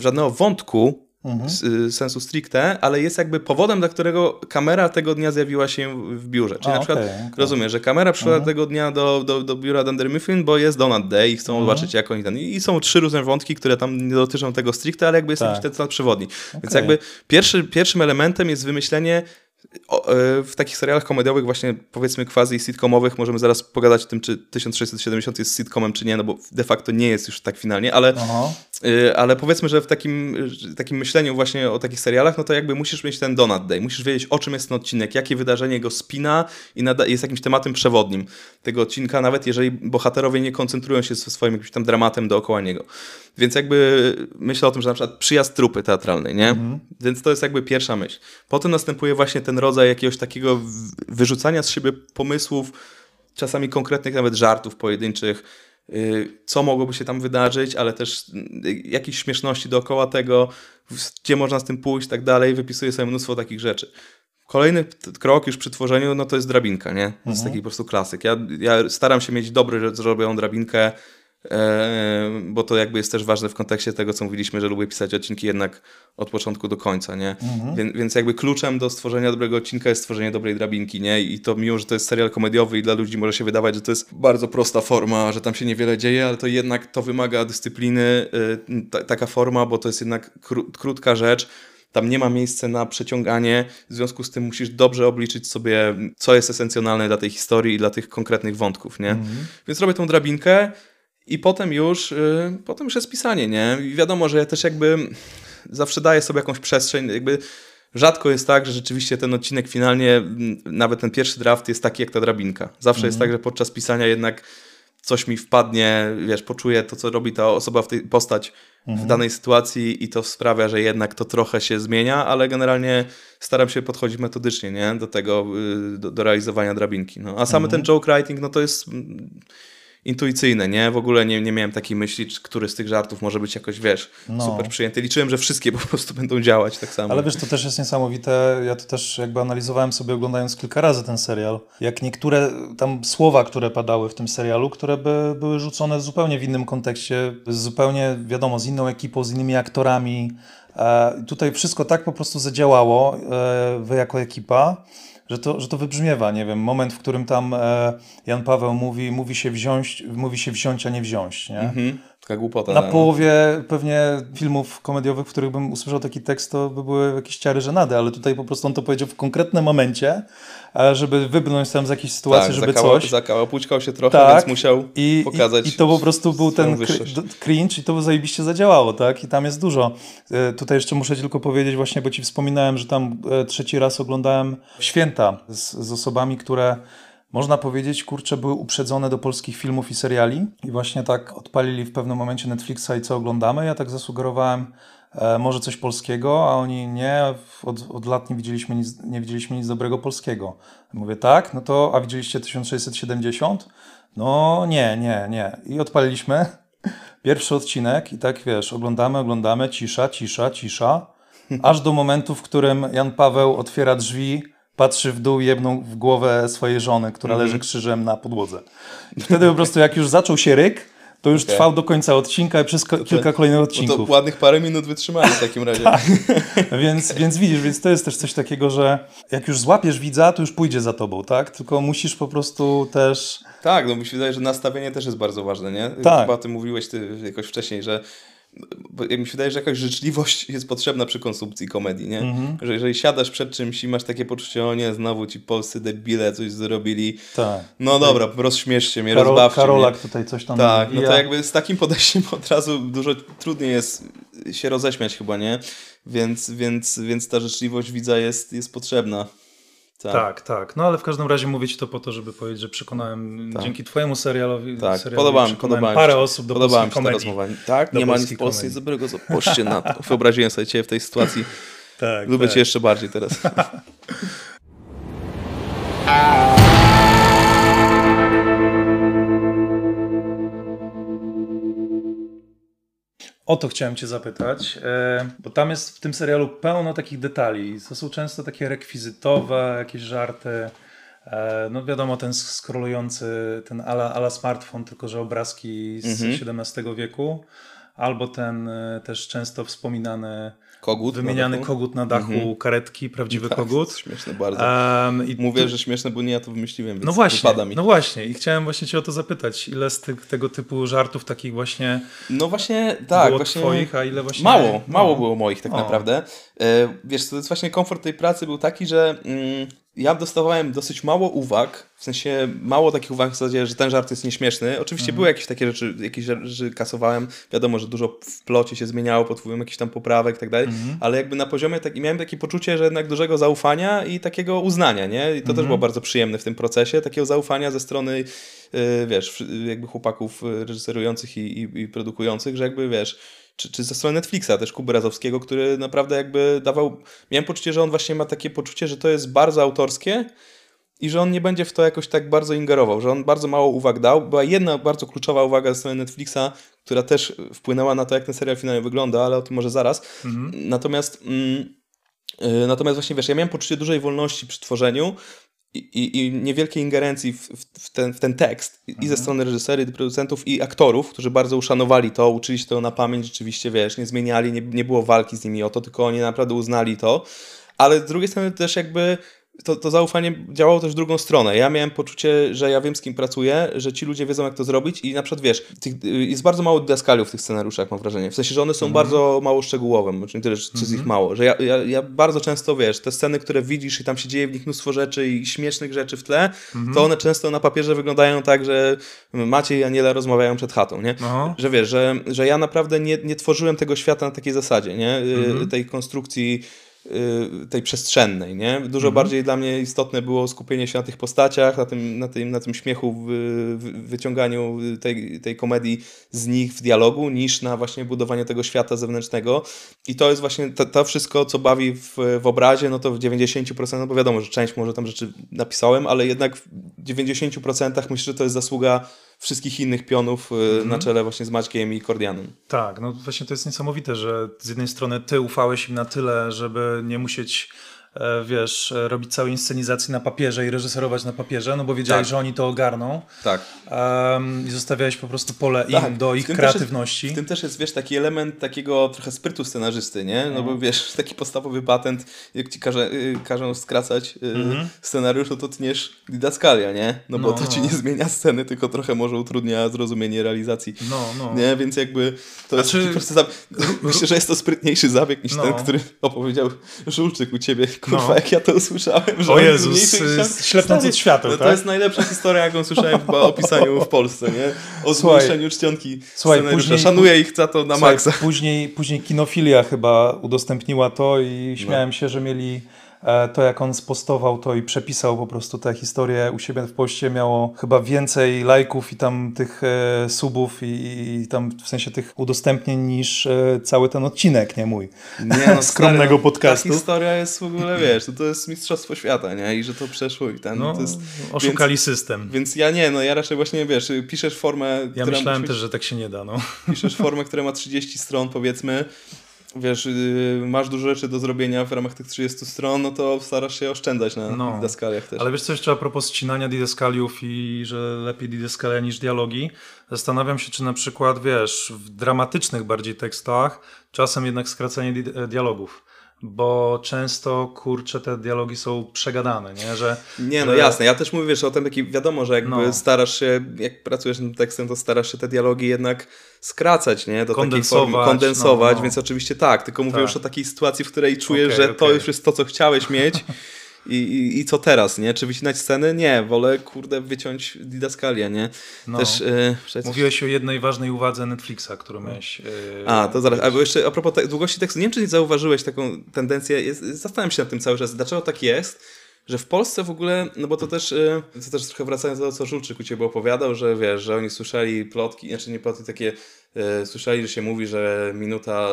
żadnego wątku z, y, sensu stricte, ale jest jakby powodem, dla którego kamera tego dnia zjawiła się w biurze. Czyli A, na przykład okej, okej. rozumiem, że kamera przyszła tego dnia do, do, do biura Dunder Mifflin, bo jest Donut Day i chcą zobaczyć jak oni ten. I są trzy różne wątki, które tam nie dotyczą tego stricte, ale jakby jest Tak. jakiś ten temat przewodni. Więc Okej. jakby pierwszy, pierwszym elementem jest wymyślenie o, e, w takich serialach komediowych, właśnie powiedzmy quasi sitcomowych, możemy zaraz pogadać o tym, czy 1670 jest sitcomem, czy nie, no bo de facto nie jest już tak finalnie, ale Aha. Y, Ale powiedzmy, że w takim, y, takim myśleniu właśnie o takich serialach, no to jakby musisz mieć ten donut day, musisz wiedzieć o czym jest ten odcinek, jakie wydarzenie go spina i jest jakimś tematem przewodnim tego odcinka, nawet jeżeli bohaterowie nie koncentrują się ze swoim jakimś tam dramatem dookoła niego. Więc jakby myślę o tym, że na przykład przyjazd trupy teatralnej, nie? Więc to jest jakby pierwsza myśl. Potem następuje właśnie ten rodzaj jakiegoś takiego wyrzucania z siebie pomysłów, czasami konkretnych nawet żartów pojedynczych, co mogłoby się tam wydarzyć, ale też y, jakieś śmieszności dookoła tego, gdzie można z tym pójść tak dalej. Wypisuję sobie mnóstwo takich rzeczy. Kolejny krok już przy tworzeniu, no to jest drabinka, nie? To jest taki po prostu klasyk. Ja, ja staram się mieć dobrze zrobioną drabinkę, bo to jakby jest też ważne w kontekście tego, co mówiliśmy, że lubię pisać odcinki jednak od początku do końca, nie? Więc, więc jakby kluczem do stworzenia dobrego odcinka jest stworzenie dobrej drabinki, nie? I to mimo, że to jest serial komediowy i dla ludzi może się wydawać, że to jest bardzo prosta forma, że tam się niewiele dzieje, ale to jednak to wymaga dyscypliny, y, ta, taka forma, bo to jest jednak kró, krótka rzecz, tam nie ma miejsca na przeciąganie, w związku z tym musisz dobrze obliczyć sobie, co jest esencjonalne dla tej historii i dla tych konkretnych wątków, nie? Więc robię tą drabinkę i potem już, y, potem już jest pisanie, nie? I wiadomo, że ja też jakby zawsze daję sobie jakąś przestrzeń, jakby rzadko jest tak, że rzeczywiście ten odcinek finalnie, nawet ten pierwszy draft jest taki jak ta drabinka. Zawsze jest tak, że podczas pisania jednak coś mi wpadnie, wiesz, poczuję to, co robi ta osoba w tej postać w danej sytuacji i to sprawia, że jednak to trochę się zmienia, ale generalnie staram się podchodzić metodycznie, nie? Do tego, y, do, do realizowania drabinki. No. A samy ten joke writing, no to jest intuicyjne, nie? W ogóle nie, nie miałem takiej myśli, który z tych żartów może być jakoś, wiesz, No. super przyjęty. Liczyłem, że wszystkie po prostu będą działać tak samo. Ale wiesz, to też jest niesamowite. Ja to też jakby analizowałem sobie, oglądając kilka razy ten serial, jak niektóre tam słowa, które padały w tym serialu, które by były rzucone zupełnie w innym kontekście, zupełnie wiadomo, z inną ekipą, z innymi aktorami. E, tutaj wszystko tak po prostu zadziałało, e, wy jako ekipa. Że to, że to wybrzmiewa, nie wiem, moment, w którym tam e, Jan Paweł mówi, mówi się wziąć, mówi się wziąć, a nie wziąć, nie? Mhm. Taka głupota. Na no. połowie pewnie filmów komediowych, w których bym usłyszał taki tekst, to by były jakieś ciary żenady, ale tutaj po prostu on to powiedział w konkretnym momencie, żeby wybrnąć tam z jakiejś sytuacji, tak, żeby zakała, coś. Zakałapućkał się trochę, Tak. więc musiał I, pokazać i, I to po prostu był ten wyższość. cringe i to zajebiście zadziałało, tak? I tam jest dużo. E, Tutaj jeszcze muszę tylko powiedzieć właśnie, bo ci wspominałem, że tam e, trzeci raz oglądałem Święta z, z osobami, które można powiedzieć, kurczę, były uprzedzone do polskich filmów i seriali i właśnie tak odpalili w pewnym momencie Netflixa i co oglądamy. Ja tak zasugerowałem może coś polskiego, a oni nie, od, od lat nie widzieliśmy, nic, nie widzieliśmy nic dobrego polskiego. Mówię tak, no to, a widzieliście 1670? No nie, nie, nie. I odpaliliśmy pierwszy odcinek i tak wiesz, oglądamy, oglądamy, cisza, cisza, cisza, aż do momentu, w którym Jan Paweł otwiera drzwi, patrzy w dół, jedną w głowę swojej żony, która leży krzyżem na podłodze. I wtedy po prostu jak już zaczął się ryk, to już Okej. trwał do końca odcinka i przez ko- kilka kolejnych No to odcinków. ładnych parę minut wytrzymali w takim razie. Tak. Więc, więc widzisz, więc to jest też coś takiego, że jak już złapiesz widza, to już pójdzie za tobą, tak? Tylko musisz po prostu też... Tak, no mi się wydaje, że nastawienie też jest bardzo ważne, nie? Tak. Chyba o tym mówiłeś ty jakoś wcześniej, że bo mi się wydaje, że jakaś życzliwość jest potrzebna przy konsumpcji komedii, nie? Mhm. Że jeżeli siadasz przed czymś i masz takie poczucie, o nie, znowu ci polscy debile coś zrobili, Tak. no dobra, rozśmieszcie mnie, Karol, rozbawcie Karolak mnie. tutaj coś tam... Tak, no to nawija. jakby z takim podejściem od razu dużo trudniej jest się roześmiać chyba, nie? Więc, więc, więc ta życzliwość widza jest, jest potrzebna. Tak, tak. No ale w każdym razie mówię ci to po to, żeby powiedzieć, że przekonałem Tak. dzięki twojemu serialowi, Tak, serialowi podobała mi parę osób do Podobała mi polskiej komedii. rozmowa. Tak, Do nie ma nic w Polsce komedii. dobrego, co poście na to. Wyobraziłem sobie ciebie w tej sytuacji. Tak, Lubię tak. cię jeszcze bardziej teraz. O to chciałem cię zapytać, e, bo tam jest w tym serialu pełno takich detali. To są często takie rekwizytowe, jakieś żarty. E, No wiadomo, ten skrolujący, ten ala, ala smartfon, tylko że obrazki z Mhm. XVII wieku. Albo ten e, też często wspominany, Kogut. wymieniany na kogut na dachu Mhm. karetki, prawdziwy Tak, kogut. Śmieszne bardzo. Em, i Mówię, tu- że śmieszne, bo nie ja to wymyśliłem, więc No właśnie, wypada mi. no właśnie. I chciałem właśnie cię o to zapytać. Ile z tych, tego typu żartów takich właśnie No właśnie, tak. było właśnie... twoich, a ile właśnie... Mało, no. mało było moich tak O. naprawdę. E, wiesz, to jest właśnie komfort tej pracy był taki, że mm, ja dostawałem dosyć mało uwag, w sensie mało takich uwag w zasadzie, że ten żart jest nieśmieszny. Oczywiście były jakieś takie rzeczy, jakieś rzeczy kasowałem, wiadomo, że dużo w plocie się zmieniało pod wpływem jakichś tam poprawek i tak dalej, ale jakby na poziomie, tak, miałem takie poczucie, że jednak dużego zaufania i takiego uznania, nie? I to też było bardzo przyjemne w tym procesie, takiego zaufania ze strony, yy, wiesz, jakby chłopaków yy, reżyserujących i, i, i produkujących, że jakby, wiesz, czy, czy ze strony Netflixa też Kuby Razowskiego, który naprawdę jakby dawał, miałem poczucie, że on właśnie ma takie poczucie, że to jest bardzo autorskie i że on nie będzie w to jakoś tak bardzo ingerował, że on bardzo mało uwag dał. Była jedna bardzo kluczowa uwaga ze strony Netflixa, która też wpłynęła na to, jak ten serial finalnie wygląda, ale o tym może zaraz. Natomiast mm, y, natomiast właśnie wiesz, ja miałem poczucie dużej wolności przy tworzeniu i, i, niewielkiej ingerencji w, w, ten, w ten tekst i ze strony reżyserii, producentów i aktorów, którzy bardzo uszanowali to, uczyli się tego na pamięć, rzeczywiście, wiesz, nie zmieniali, nie, nie było walki z nimi o to, tylko oni naprawdę uznali to, ale z drugiej strony też jakby to, to zaufanie działało też w drugą stronę. Ja miałem poczucie, że ja wiem z kim pracuję, że ci ludzie wiedzą jak to zrobić i na przykład wiesz, tych, jest bardzo mało didaskaliów w tych scenariuszach mam wrażenie. W sensie, że one są bardzo mało szczegółowe, znaczy nie tyle, czy jest ich mało, że ja, ja, ja bardzo często wiesz, te sceny, które widzisz i tam się dzieje w nich mnóstwo rzeczy i śmiesznych rzeczy w tle, to one często na papierze wyglądają tak, że Maciej i Aniela rozmawiają przed chatą, nie? Aha. Że wiesz, że, że ja naprawdę nie, nie tworzyłem tego świata na takiej zasadzie, nie? Y, Tej konstrukcji y, tej przestrzennej, nie? Dużo bardziej dla mnie istotne było skupienie się na tych postaciach, na tym, na tym, na tym śmiechu, w, w, wyciąganiu tej, tej komedii z nich w dialogu, niż na właśnie budowaniu tego świata zewnętrznego. I to jest właśnie to, to wszystko, co bawi w, w obrazie, no to w 90%, no bo wiadomo, że część może tam rzeczy napisałem, ale jednak w 90% myślę, że to jest zasługa wszystkich innych pionów y, na czele właśnie z Maćkiem i Kordianem. Tak, no właśnie to jest niesamowite, że z jednej strony ty ufałeś im na tyle, żeby nie musieć wiesz, e, robić całej inscenizacji na papierze i reżyserować na papierze, no bo wiedziałeś, Tak. że oni to ogarną Tak. em, i zostawiałeś po prostu pole im Tak, do w ich kreatywności. Jest, w tym też jest, wiesz, taki element takiego trochę sprytu scenarzysty, nie? No bo wiesz, taki podstawowy patent, jak ci każe, y, każą skracać y, scenariusz, no to tniesz didaskalia, nie? No bo No, to ci no. nie zmienia sceny, tylko trochę może utrudnia zrozumienie realizacji. No, no. Nie, więc jakby to jest Znaczy- prosty zabieg. Myślę, że jest to sprytniejszy zabieg niż No. ten, który opowiedział Żulczyk u ciebie. Kurwa, No. jak ja to usłyszałem. Że O Jezus, mniejszy niż tam- y, ślepnąc Stary, od świateł, no tak? To jest najlepsza historia, jaką słyszałem chyba o pisaniu w Polsce, nie? O zmniejszeniu czcionki Słuchaj, później- Szanuję ich za to na Słuchaj, maksa. Później, później Kinofilia chyba udostępniła to i śmiałem się, że mieli to, jak on spostował to i przepisał po prostu tę historię u siebie w poście, miało chyba więcej lajków i tam tych e, subów i, i tam w sensie tych udostępnień niż e, cały ten odcinek, nie mój. Nie, skromnego stary, no, podcastu. Ta historia jest w ogóle, wiesz, to, to jest mistrzostwo świata, nie? I że to przeszło i ten, No, to jest... oszukali system. Więc, więc ja nie, no ja raczej właśnie, wiesz, piszesz formę, Ja myślałem musi też, że tak się nie da, no. piszesz formę, która ma 30 stron, powiedzmy, wiesz, yy, masz dużo rzeczy do zrobienia w ramach tych 30 stron, no to starasz się oszczędzać na No. daskaliach też. Ale wiesz co jeszcze a propos ścinania didaskaliów i że lepiej didaskalia niż dialogi? Zastanawiam się, czy na przykład, wiesz, w dramatycznych bardziej tekstach czasem jednak skracanie di e, dialogów. Bo często, kurczę, te dialogi są przegadane, nie? Że, Nie, no że- jasne. Ja też mówię, wiesz, o tym taki, wiadomo, że jakby No. starasz się, jak pracujesz nad tekstem, to starasz się te dialogi jednak skracać, nie? Do takiej Kondensować, formy, kondensować, no, no. więc oczywiście tak, tylko mówię Tak. już o takiej sytuacji, w której czujesz, Okej, że to okej. już jest to, co chciałeś mieć i, i, i co teraz, nie? Czy wycinać sceny? Nie, wolę, kurde, wyciąć didaskalię, nie? No. Też, yy, przecież- Mówiłeś o jednej ważnej uwadze Netflixa, którą miałeś. yy, A, to zaraz. A bo jeszcze a propos te, długości tekstu, nie wiem, czy nie zauważyłeś taką tendencję, jest, zastanawiam się nad tym cały czas, dlaczego tak jest, że w Polsce w ogóle, no bo to też, y, to też trochę wracając do tego, co Żulczyk u Ciebie opowiadał, że wiesz, że oni słyszeli plotki, znaczy nie plotki, takie, y, słyszeli, że się mówi, że minuta,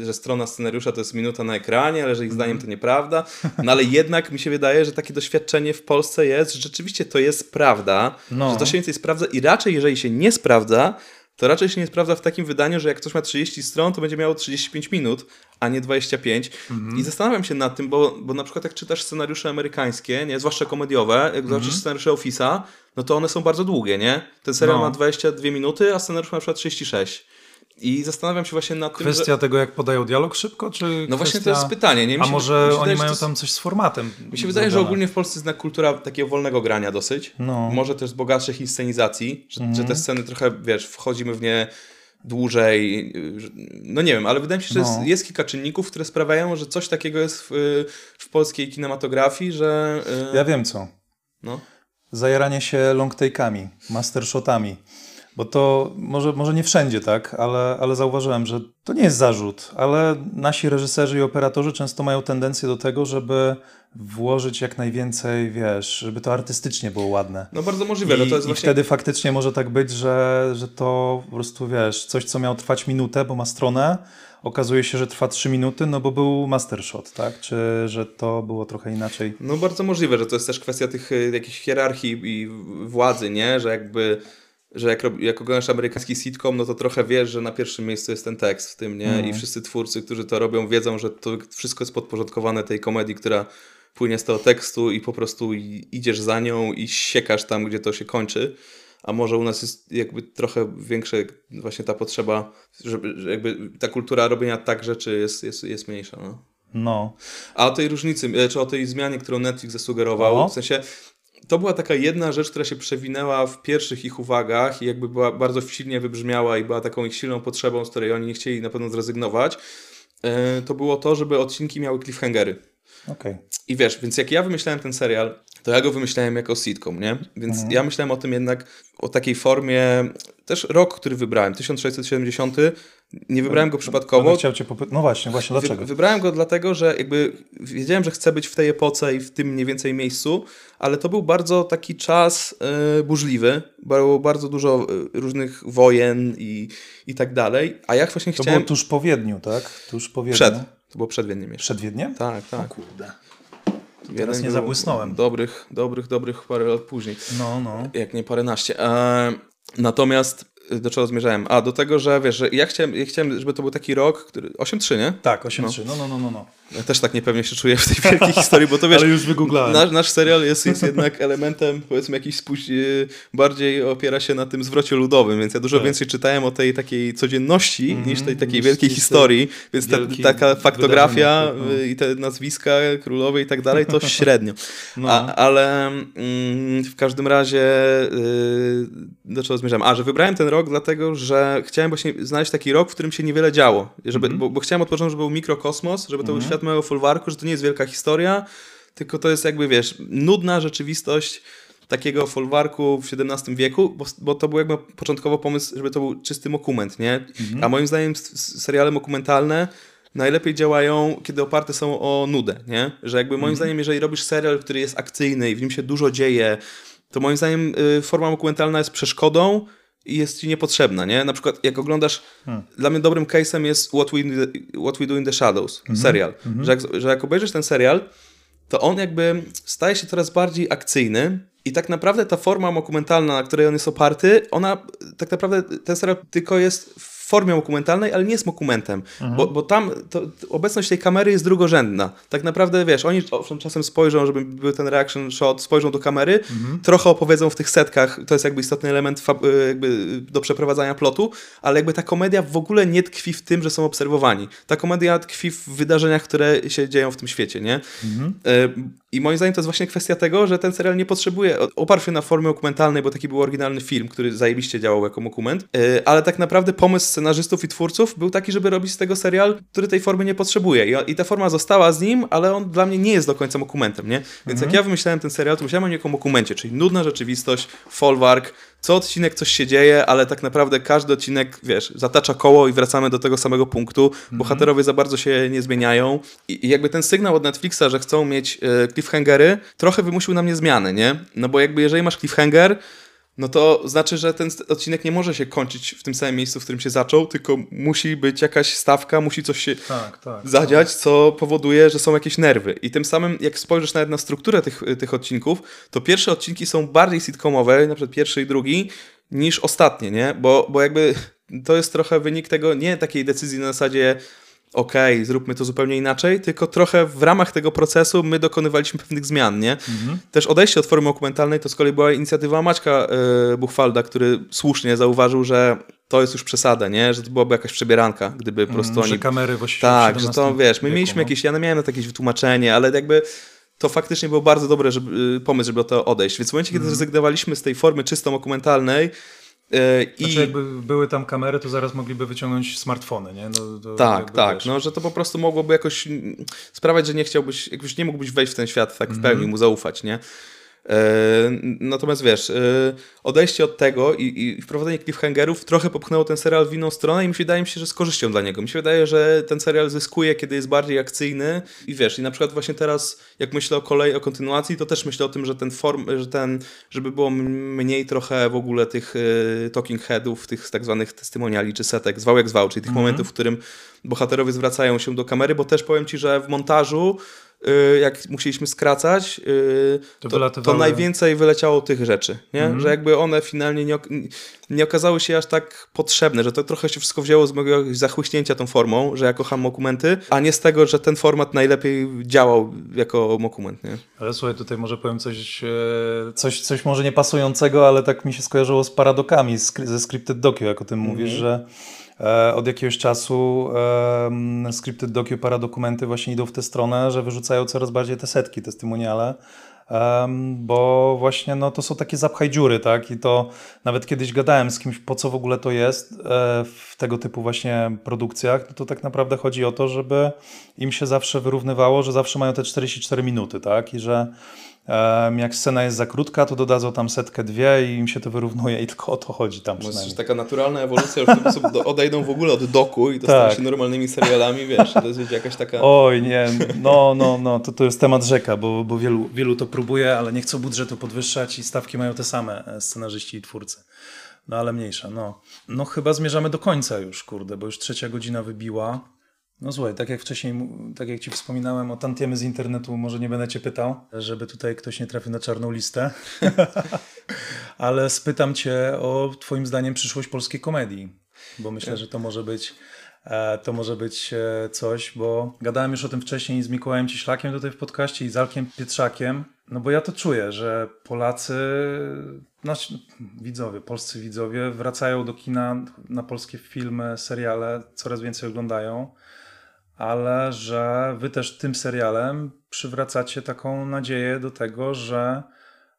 y, że strona scenariusza to jest minuta na ekranie, ale że ich zdaniem to nieprawda, no ale jednak mi się wydaje, że takie doświadczenie w Polsce jest, że rzeczywiście to jest prawda, No. że to się więcej sprawdza i raczej jeżeli się nie sprawdza, to raczej się nie sprawdza w takim wydaniu, że jak coś ma 30 stron, to będzie miało 35 minut, a nie 25. I zastanawiam się nad tym, bo, bo na przykład jak czytasz scenariusze amerykańskie, nie, zwłaszcza komediowe, jak zobaczysz scenariusze Office'a, no to one są bardzo długie, nie? Ten serial No. ma 22 minuty, a scenariusz ma na przykład 36. I zastanawiam się właśnie nad tym, Kwestia że... tego, jak podają dialog szybko, czy No kwestia... właśnie to jest pytanie, nie? Mi A się- może mi się oni wydaje, mają jest- tam coś z formatem Mi się wydaje, że ogólnie w Polsce jest kultura takiego wolnego grania dosyć. No. Może też z bogatszych inscenizacji, że, że te sceny trochę, wiesz, wchodzimy w nie dłużej. że- No nie wiem, ale wydaje mi się, że No. jest, jest kilka czynników, które sprawiają, że coś takiego jest w, w polskiej kinematografii, że. y, Ja wiem co. No. Zajaranie się long take'ami, master shotami. Bo to może, może nie wszędzie tak, ale, ale zauważyłem, że to nie jest zarzut, ale nasi reżyserzy i operatorzy często mają tendencję do tego, żeby włożyć jak najwięcej, wiesz, żeby to artystycznie było ładne. No bardzo możliwe, że I, to jest I właśnie. wtedy faktycznie może tak być, że, że to po prostu wiesz, coś co miało trwać minutę, bo ma stronę, okazuje się, że trwa trzy minuty, no bo był master shot, tak? Czy że to było trochę inaczej? No bardzo możliwe, że to jest też kwestia tych y, jakichś hierarchii i władzy, nie? Że jakby, że jak, jak oglądasz amerykański sitcom, no to trochę wiesz, że na pierwszym miejscu jest ten tekst w tym, nie? Mhm. I wszyscy twórcy, którzy to robią, wiedzą, że to wszystko jest podporządkowane tej komedii, która płynie z tego tekstu i po prostu idziesz za nią i siekasz tam, gdzie to się kończy. A może u nas jest jakby trochę większa właśnie ta potrzeba, żeby że jakby ta kultura robienia tak rzeczy jest, jest, jest mniejsza, no. No, A o tej różnicy, e, czy o tej zmianie, którą Netflix zasugerował, No. w sensie to była taka jedna rzecz, która się przewinęła w pierwszych ich uwagach i jakby była bardzo silnie wybrzmiała i była taką ich silną potrzebą, z której oni nie chcieli na pewno zrezygnować. E, To było to, żeby odcinki miały cliffhangery. okej. I wiesz, więc jak ja wymyślałem ten serial, to ja go wymyślałem jako sitcom, nie? Więc Mhm. ja myślałem o tym jednak, o takiej formie, też rok, który wybrałem, 1670, nie wybrałem go przypadkowo, Będę chciał cię popytać. No właśnie, właśnie, dlaczego? Wy, wybrałem go dlatego, że jakby wiedziałem, że chcę być w tej epoce i w tym mniej więcej miejscu, ale to był bardzo taki czas e, burzliwy, było bardzo dużo e, różnych wojen i, i tak dalej, a ja właśnie To chciałem... było tuż po Wiedniu, tak? Tuż po Wiedniu. Przed. To było przed Wiedniem jeszcze. Przed Wiedniem? Tak, tak. Kurde. Jeden nie był zabłysnąłem. Dobrych, dobrych, dobrych parę lat później. No, no. Jak nie paręnaście. E, natomiast e, do czego zmierzałem? A, do tego, że wiesz, że ja chciałem, ja chciałem żeby to był taki rok, który... 8-3, nie? Tak, 8-3. No, no, no, no. no. Ja też tak niepewnie się czuję w tej wielkiej historii, bo to wiesz, Ale już wygooglałem. nasz, nasz serial jest, jest jednak elementem, powiedzmy, jakiś yy, bardziej opiera się na tym zwrocie ludowym, więc ja dużo Tak. więcej czytałem o tej takiej codzienności Mhm, niż tej takiej niż- wielkiej historii, więc ta, taka faktografia tak, no. yy, i te nazwiska królowe i tak dalej, to średnio. No. A, ale mm, w każdym razie yy, do czego zmierzam? A, że wybrałem ten rok dlatego, że chciałem właśnie znaleźć taki rok, w którym się niewiele działo. Żeby, Mhm. bo, bo chciałem od początku, żeby był mikrokosmos, żeby to był świat małego folwarku, że to nie jest wielka historia, tylko to jest jakby, wiesz, nudna rzeczywistość takiego folwarku w XVII wieku, bo, bo to był jakby początkowo pomysł, żeby to był czysty dokument, nie? Mhm. A moim zdaniem seriale dokumentalne najlepiej działają, kiedy oparte są o nudę, nie? Że jakby moim zdaniem, jeżeli robisz serial, który jest akcyjny i w nim się dużo dzieje, to moim zdaniem y, forma dokumentalna jest przeszkodą i jest ci niepotrzebna, nie? Na przykład jak oglądasz, dla mnie dobrym case'em jest What We, What We Do in the Shadows, serial. Że, jak, że jak obejrzysz ten serial, to on jakby staje się coraz bardziej akcyjny i tak naprawdę ta forma dokumentalna, na której on jest oparty, ona tak naprawdę ten serial tylko jest formie dokumentalnej, ale nie jest dokumentem, bo, bo tam to, obecność tej kamery jest drugorzędna. Tak naprawdę, wiesz, oni czasem spojrzą, żeby był ten reaction shot, spojrzą do kamery, trochę opowiedzą w tych setkach, to jest jakby istotny element y, jakby do przeprowadzania plotu, ale jakby ta komedia w ogóle nie tkwi w tym, że są obserwowani. Ta komedia tkwi w wydarzeniach, które się dzieją w tym świecie, nie? Y, I moim zdaniem to jest właśnie kwestia tego, że ten serial nie potrzebuje, oparł się na formie dokumentalnej, bo taki był oryginalny film, który zajebiście działał jako dokument, y, ale tak naprawdę pomysł scenarzystów i twórców był taki, żeby robić z tego serial, który tej formy nie potrzebuje. I, ta forma została z nim, ale on dla mnie nie jest do końca dokumentem, nie? Więc jak ja wymyślałem ten serial, to myślałem o nim jako dokumencie, czyli nudna rzeczywistość, folwark, co odcinek coś się dzieje, ale tak naprawdę każdy odcinek, wiesz, zatacza koło i wracamy do tego samego punktu. Bohaterowie za bardzo się nie zmieniają. I, i jakby ten sygnał od Netflixa, że chcą mieć e, cliffhangery, trochę wymusił na mnie zmiany, nie? No bo jakby jeżeli masz cliffhanger, no to znaczy, że ten odcinek nie może się kończyć w tym samym miejscu, w którym się zaczął, tylko musi być jakaś stawka, musi coś się Tak, tak. zadziać, co powoduje, że są jakieś nerwy. I tym samym, jak spojrzysz nawet na strukturę tych, tych odcinków, to pierwsze odcinki są bardziej sitcomowe, na przykład pierwszy i drugi, niż ostatnie, nie? Bo, bo jakby to jest trochę wynik tego, nie takiej decyzji na zasadzie okej, zróbmy to zupełnie inaczej, tylko trochę w ramach tego procesu my dokonywaliśmy pewnych zmian, nie? Też odejście od formy dokumentalnej to z kolei była inicjatywa Maćka y, Buchwalda, który słusznie zauważył, że to jest już przesada, nie? Że to byłaby jakaś przebieranka, gdyby po prostu Mm, że oni kamery właśnie tak, że to wiesz, my wieku, mieliśmy no. jakieś, ja miałem na to jakieś wytłumaczenie, ale jakby to faktycznie był bardzo dobry żeby, y, pomysł, żeby tego odejść. Więc w momencie, Mhm. kiedy zrezygnowaliśmy z tej formy czysto dokumentalnej, I... Znaczy jakby były tam kamery, to zaraz mogliby wyciągnąć smartfony, nie? No, Tak, tak, wiesz, no, że to po prostu mogłoby jakoś sprawiać, że nie chciałbyś, jakbyś nie mógłbyś wejść w ten świat tak w Mhm. pełni, mu zaufać, nie? E, natomiast wiesz, e, odejście od tego i, i wprowadzenie cliffhangerów trochę popchnęło ten serial w inną stronę i mi się wydaje mi się, że z korzyścią dla niego. Mi się wydaje, że ten serial zyskuje, kiedy jest bardziej akcyjny i wiesz, i na przykład właśnie teraz, jak myślę o kolei, o kontynuacji, to też myślę o tym, że ten form, że ten, żeby było mniej trochę w ogóle tych e, talking headów, tych tak zwanych testymoniali czy setek, zwał jak zwał, czyli tych momentów, w którym bohaterowie zwracają się do kamery, bo też powiem ci, że w montażu jak musieliśmy skracać, y, To to, to, najwięcej wyleciało tych rzeczy, nie? że jakby one finalnie nie, nie okazały się aż tak potrzebne, że to trochę się wszystko wzięło z mojego zachłyśnięcia tą formą, że ja kocham dokumenty, a nie z tego, że ten format najlepiej działał jako dokument. Nie? Ale słuchaj, tutaj może powiem coś... E... Coś, coś może niepasującego, ale tak mi się skojarzyło z paradokami ze Scripted Docu, jak o tym mówisz, że e, od jakiegoś czasu e, Scripted Docu, paradokumenty właśnie idą w tę stronę, że wyrzucają coraz bardziej te setki, testymoniale, bo właśnie no, to są takie zapchaj dziury, tak? I to nawet kiedyś gadałem z kimś, po co w ogóle to jest e, w tego typu właśnie produkcjach, no to tak naprawdę chodzi o to, żeby im się zawsze wyrównywało, że zawsze mają te 44 minuty, tak? I że Jak scena jest za krótka, to dodadzą tam setkę, dwie i im się to wyrównuje i tylko o to chodzi tam Może przynajmniej. jest taka naturalna ewolucja, że w ten sposób do- odejdą w ogóle od doku i to Tak. się normalnymi serialami, wiesz, to jest jakaś taka... Oj, nie, no, no, no, to, to jest temat rzeka, bo, bo wielu, Wielu to próbuje, ale nie chcą budżetu podwyższać i stawki mają te same e, scenarzyści i twórcy. No ale mniejsza, no. No chyba zmierzamy do końca już, kurde, bo już trzecia godzina wybiła. No słuchaj, tak jak wcześniej, tak jak ci wspominałem o tantiemy z internetu, może nie będę cię pytał, żeby tutaj ktoś nie trafił na czarną listę, ale spytam cię o twoim zdaniem przyszłość polskiej komedii, bo myślę, że to może być e, to może być e, coś, bo gadałem już o tym wcześniej z Mikołajem Cieślakiem tutaj w podcaście i z Alkiem Pietrzakiem, no bo ja to czuję, że Polacy, nasi widzowie, polscy widzowie wracają do kina na polskie filmy, seriale, coraz więcej oglądają, ale że wy też tym serialem przywracacie taką nadzieję do tego, że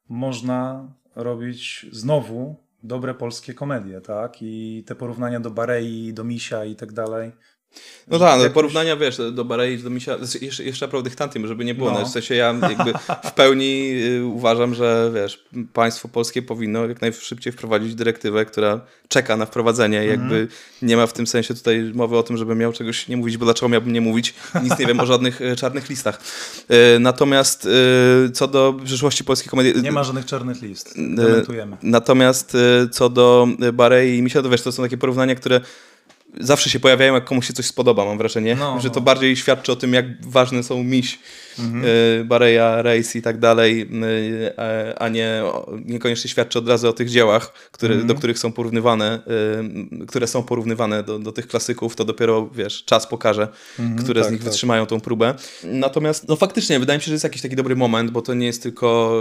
można robić znowu dobre polskie komedie, tak? I te porównania do Barei, do Misia i tak dalej. No tak, no, porównania, wiesz, do Barei, do Misia, jeszcze, jeszcze naprawdę Dyktantym, żeby nie było, No. no. w sensie ja jakby w pełni y, uważam, że wiesz, państwo polskie powinno jak najszybciej wprowadzić dyrektywę, która czeka na wprowadzenie, Mhm. jakby nie ma w tym sensie tutaj mowy o tym, żebym miał czegoś nie mówić, bo dlaczego miałbym nie mówić, nic nie wiem o żadnych y, czarnych listach. Y, Natomiast co do przyszłości polskiej komedii... Nie ma żadnych czarnych list. Dementujemy. Natomiast co do Barei i Misia, to wiesz, to są takie porównania, które zawsze się pojawiają, jak komuś się coś spodoba, mam wrażenie, No, że to no. bardziej świadczy o tym, jak ważne są miś, Mhm. y, Bareja, Reis i tak dalej, y, a- a nie niekoniecznie świadczy od razu o tych dziełach, które, Mhm. do których są porównywane, y, które są porównywane do, do tych klasyków, to dopiero, wiesz, czas pokaże, które z tak, nich tak. wytrzymają tą próbę. Natomiast, no faktycznie, wydaje mi się, że jest jakiś taki dobry moment, bo to nie jest tylko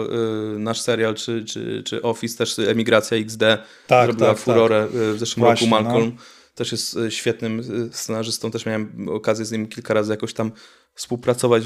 y, nasz serial, czy, czy, czy Office, też Emigracja XD Tak, zrobiła tak, furorę y, w zeszłym Właśnie, roku. Malcolm no. Też jest y, świetnym y, scenarzystą, też miałem okazję z nim kilka razy jakoś tam współpracować.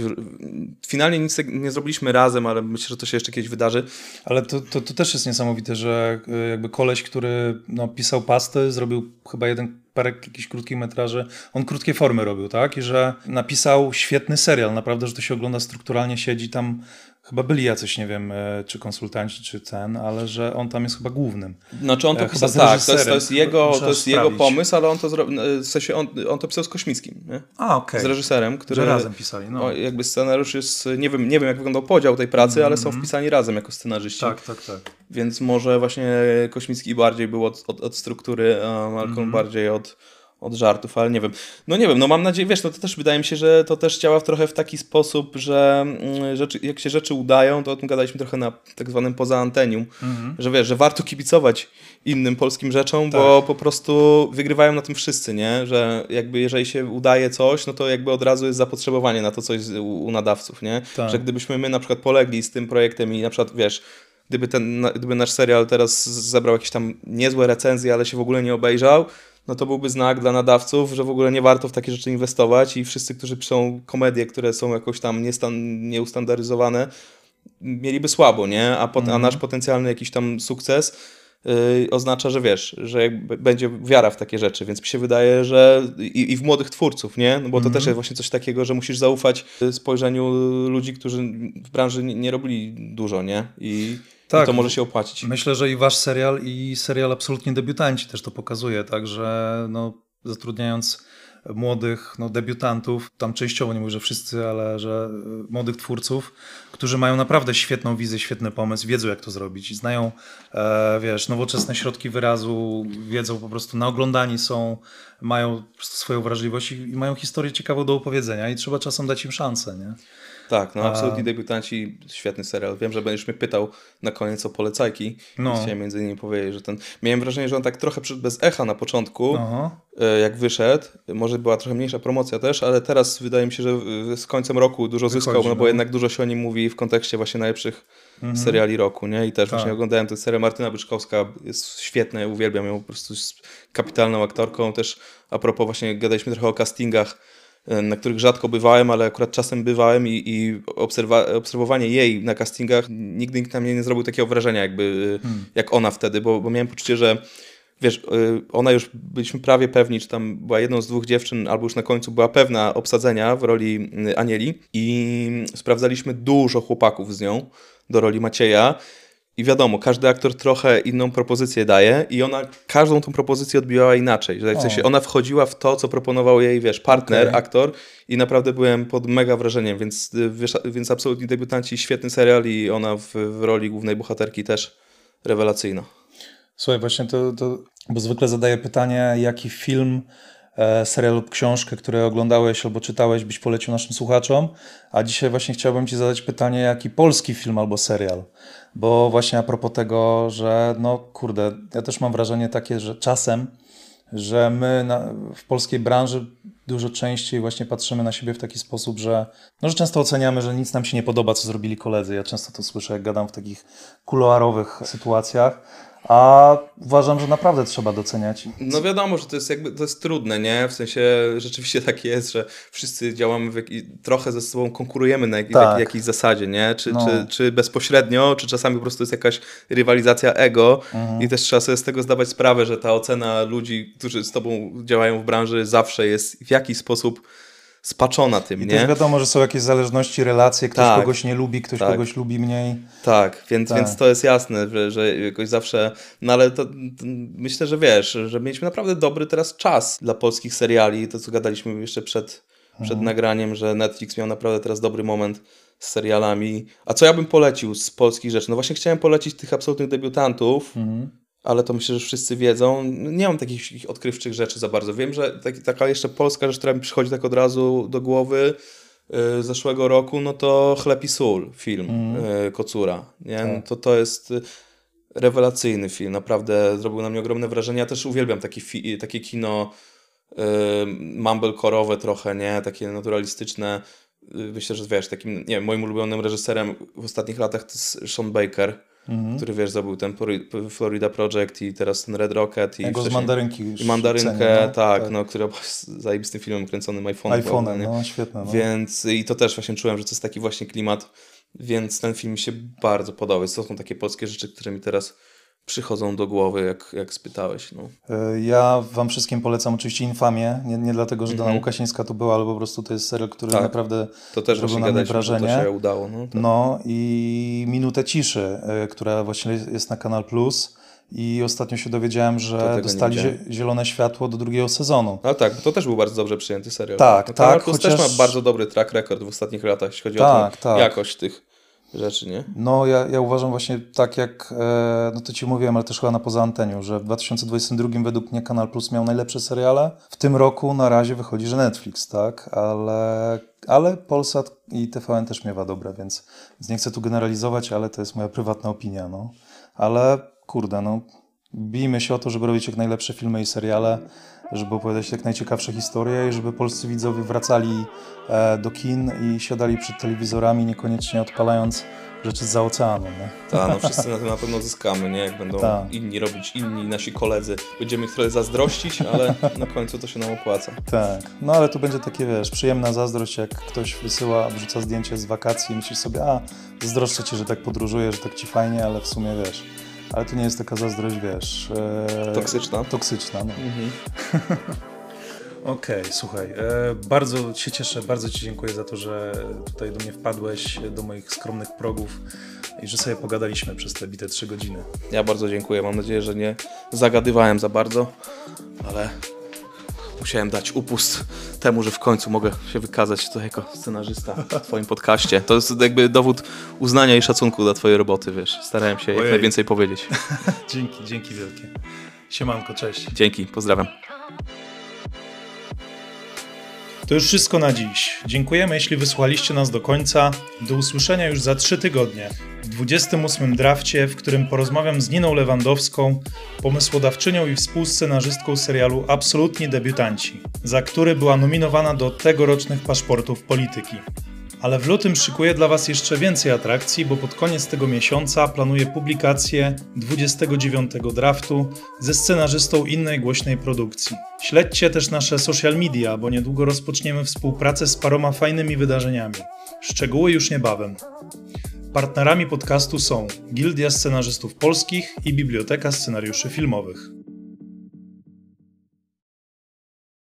Finalnie nic nie zrobiliśmy razem, ale myślę, że to się jeszcze kiedyś wydarzy. Ale to, to, to też jest niesamowite, że y, jakby koleś, który no, pisał pasty, zrobił chyba jeden parę jakichś krótkich metraży, on krótkie formy robił, tak? I że napisał świetny serial, naprawdę, że to się ogląda strukturalnie, siedzi tam, chyba byli jacyś, nie wiem, y, czy konsultanci, czy ten, ale że on tam jest chyba głównym. Znaczy on to pisał, chyba z tak, to jest, to reżyserem. jest jego, Muszę to jest jego pomysł, ale on to zrobił, w sensie on, on to pisał z Kośmickim, nie? A, okej. z reżyserem, który Że razem pisali, no. jakby scenariusz jest, nie wiem, nie wiem jak wyglądał podział tej pracy, ale są wpisani razem jako scenarzyści. Tak, tak, tak. Więc może właśnie Kośmicki bardziej był od, od, od struktury, a Malcolm Mhm. bardziej od, od żartów, ale nie wiem. No nie wiem, no mam nadzieję, wiesz, no to też wydaje mi się, że to też działa trochę w taki sposób, że mm, rzeczy, jak się rzeczy udają, to o tym gadaliśmy trochę na tak zwanym poza antenium, Mhm. że wiesz, że warto kibicować innym polskim rzeczom, bo po prostu wygrywają na tym wszyscy, nie? Że jakby jeżeli się udaje coś, no to jakby od razu jest zapotrzebowanie na to coś u, u nadawców, nie? Tak. Że gdybyśmy my na przykład polegli z tym projektem i na przykład, wiesz, gdyby, ten, gdyby nasz serial teraz zebrał jakieś tam niezłe recenzje, ale się w ogóle nie obejrzał, no to byłby znak dla nadawców, że w ogóle nie warto w takie rzeczy inwestować i wszyscy, którzy piszą komedie, które są jakoś tam niestan, nieustandaryzowane, mieliby słabo, nie? A, pot, a nasz potencjalny jakiś tam sukces yy, oznacza, że wiesz, że będzie wiara w takie rzeczy, więc mi się wydaje, że i, i w młodych twórców, nie? No bo to też jest właśnie coś takiego, że musisz zaufać y, spojrzeniu ludzi, którzy w branży nie, nie robili dużo, nie? I, Tak. to może się opłacić. Myślę, że i wasz serial, i serial Absolutnie Debiutanci też to pokazuje, także no, zatrudniając młodych no, debiutantów, tam częściowo nie mówię, że wszyscy, ale że y, młodych twórców, którzy mają naprawdę świetną wizję, świetny pomysł, wiedzą jak to zrobić, znają, e, wiesz, nowoczesne środki wyrazu, wiedzą po prostu, naoglądani są, mają swoją wrażliwość i, i mają historię ciekawą do opowiedzenia i trzeba czasem dać im szansę, nie? Tak, no A- absolutnie debiutanci, świetny serial. Wiem, że będziesz mnie pytał na koniec o polecajki. No. No. Chciałem między innymi powiedzieć, że ten... Miałem wrażenie, że on tak trochę przyszedł bez echa na początku, Aha. e, jak wyszedł. Może była trochę mniejsza promocja też, ale teraz wydaje mi się, że z końcem roku dużo zyskał, Wychodzi, no bo no. jednak dużo się o nim mówi w kontekście właśnie najlepszych seriali roku, nie? I też właśnie Tak. oglądałem tę serię Martyna Byczkowska, jest świetna, ja uwielbiam ją, po prostu jest kapitalną aktorką. Też a propos właśnie gadaliśmy trochę o castingach, e, na których rzadko bywałem, ale akurat czasem bywałem i, i obserwa- obserwowanie jej na castingach, nigdy nikt na mnie nie zrobił takiego wrażenia jakby, e, jak ona wtedy, bo, bo miałem poczucie, że wiesz, y, ona już byliśmy prawie pewni, czy tam była jedną z dwóch dziewczyn, albo już na końcu była pewna obsadzenia w roli y, Anieli i sprawdzaliśmy dużo chłopaków z nią do roli Macieja i wiadomo, każdy aktor trochę inną propozycję daje i ona każdą tą propozycję odbijała inaczej, że w sensie ona wchodziła w to, co proponował jej, wiesz, partner, Okej. aktor i naprawdę byłem pod mega wrażeniem, więc, y, wiesz, więc absolutnie debiutanci, świetny serial i ona w, w roli głównej bohaterki też rewelacyjna. Słuchaj, właśnie to, to bo zwykle zadaję pytanie, jaki film, e, serial lub książkę, które oglądałeś albo czytałeś, byś polecił naszym słuchaczom, a dzisiaj właśnie chciałbym Ci zadać pytanie, jaki polski film albo serial, bo właśnie a propos tego, że no kurde, ja też mam wrażenie takie, że czasem, że my na, w polskiej branży dużo częściej właśnie patrzymy na siebie w taki sposób, że, no, że często oceniamy, że nic nam się nie podoba, co zrobili koledzy. Ja często to słyszę, jak gadam w takich kuluarowych sytuacjach, a uważam, że naprawdę trzeba doceniać. No wiadomo, że to jest jakby, to jest trudne, nie? W sensie rzeczywiście tak jest, że wszyscy działamy w jaki, trochę ze sobą konkurujemy na jak, Tak. jak, jakiejś zasadzie, nie? Czy, No. czy, czy bezpośrednio, czy czasami po prostu jest jakaś rywalizacja ego Mhm. i też trzeba sobie z tego zdawać sprawę, że ta ocena ludzi, którzy z tobą działają w branży zawsze jest w jakiś sposób spaczona tym, I nie? też wiadomo, że są jakieś zależności, relacje, ktoś Tak. kogoś nie lubi, ktoś Tak. kogoś lubi mniej. Tak, więc, Tak. więc to jest jasne, że, że jakoś zawsze. No ale to, to myślę, że wiesz, że mieliśmy naprawdę dobry teraz czas dla polskich seriali. To, co gadaliśmy jeszcze przed, przed nagraniem, że Netflix miał naprawdę teraz dobry moment z serialami. A co ja bym polecił z polskich rzeczy? No właśnie chciałem polecić tych absolutnych debiutantów. Ale to myślę, że wszyscy wiedzą. Nie mam takich takich odkrywczych rzeczy za bardzo. Wiem, że tak, taka jeszcze polska rzecz, która mi przychodzi tak od razu do głowy y, zeszłego roku, no to Chleb i Sól, film y, Kocura. Nie? No to, to jest y, rewelacyjny film. Naprawdę zrobił na mnie ogromne wrażenie. Ja też uwielbiam takie, fi- takie kino y, mumblecore'owe trochę, nie? Takie naturalistyczne. Y, Myślę, że wiesz, takim, nie wiem, moim ulubionym reżyserem w ostatnich latach to jest Sean Baker, który wiesz, zrobił ten Florida Project i teraz ten Red Rocket i Ja go z mandarynki już i mandarynkę, cenię, no. tak, Tak. no, która była zajebistym filmem kręconym iPhone'em. iPhone'em, no świetne. No. Więc i to też właśnie czułem, że to jest taki właśnie klimat, więc ten film mi się bardzo podobał. To są takie polskie rzeczy, które mi teraz przychodzą do głowy, jak, jak spytałeś. No. Y, Ja wam wszystkim polecam oczywiście Infamię, nie, nie dlatego, że Dana Mhm. Łukasieńska tu była, ale po prostu to jest serial, który Tak. naprawdę To też właśnie na mnie że to wrażenie. się udało. No, tak. No i Minutę Ciszy, y, która właśnie jest na Kanal Plus i ostatnio się dowiedziałem, że dostali zielone światło do drugiego sezonu. No tak, to też był bardzo dobrze przyjęty serial. Tak, no, tak, Plus chociaż- też ma bardzo dobry track record w ostatnich latach, jeśli chodzi Tak, o tą tak. jakość tych rzeczy, nie? No, ja, ja uważam właśnie tak jak, e, no to ci mówiłem, ale też chyba na poza anteniu, że w 2022 według mnie Kanal Plus miał najlepsze seriale. W tym roku na razie wychodzi, że Netflix, tak? Ale, ale Polsat i TVN też miewa dobre, więc, więc nie chcę tu generalizować, ale to jest moja prywatna opinia, no. Ale kurde, no, bijmy się o to, żeby robić jak najlepsze filmy i seriale, żeby opowiadać jak najciekawsze historie i żeby polscy widzowie wracali e, do kin i siadali przed telewizorami, niekoniecznie odpalając rzeczy z oceanu. Tak, no wszyscy na tym na pewno zyskamy, nie? Jak będą Tak. inni robić, inni nasi koledzy. Będziemy ich trochę zazdrościć, ale na końcu to się nam opłaca. Tak, no ale tu będzie takie, wiesz, przyjemna zazdrość, jak ktoś wysyła, wrzuca zdjęcie z wakacji i myślisz sobie, a zazdroszczę ci, że tak podróżujesz, że tak ci fajnie, ale w sumie, wiesz, ale to nie jest taka zazdrość, wiesz... e, Toksyczna. Toksyczna, no. Okej, słuchaj, e, bardzo się cieszę, bardzo Ci dziękuję za to, że tutaj do mnie wpadłeś, do moich skromnych progów i że sobie pogadaliśmy przez te bite trzy godziny. Ja bardzo dziękuję. Mam nadzieję, że nie zagadywałem za bardzo, ale musiałem dać upust temu, że w końcu mogę się wykazać tutaj jako scenarzysta w Twoim podcaście. To jest jakby dowód uznania i szacunku dla Twojej roboty, wiesz. Starałem się jak Ojej. najwięcej powiedzieć. Dzięki, dzięki wielkie. Siemanko, cześć. Dzięki, pozdrawiam. To już wszystko na dziś. Dziękujemy, jeśli wysłuchaliście nas do końca. Do usłyszenia już za trzy tygodnie w 28 drafcie, w którym porozmawiam z Niną Lewandowską, pomysłodawczynią i współscenarzystką serialu Absolutni Debiutanci, za który była nominowana do tegorocznych paszportów polityki. Ale w lutym szykuję dla Was jeszcze więcej atrakcji, bo pod koniec tego miesiąca planuję publikację 29 draftu ze scenarzystą innej głośnej produkcji. Śledźcie też nasze social media, bo niedługo rozpoczniemy współpracę z paroma fajnymi wydarzeniami. Szczegóły już niebawem. Partnerami podcastu są Gildia Scenarzystów Polskich i Biblioteka Scenariuszy Filmowych.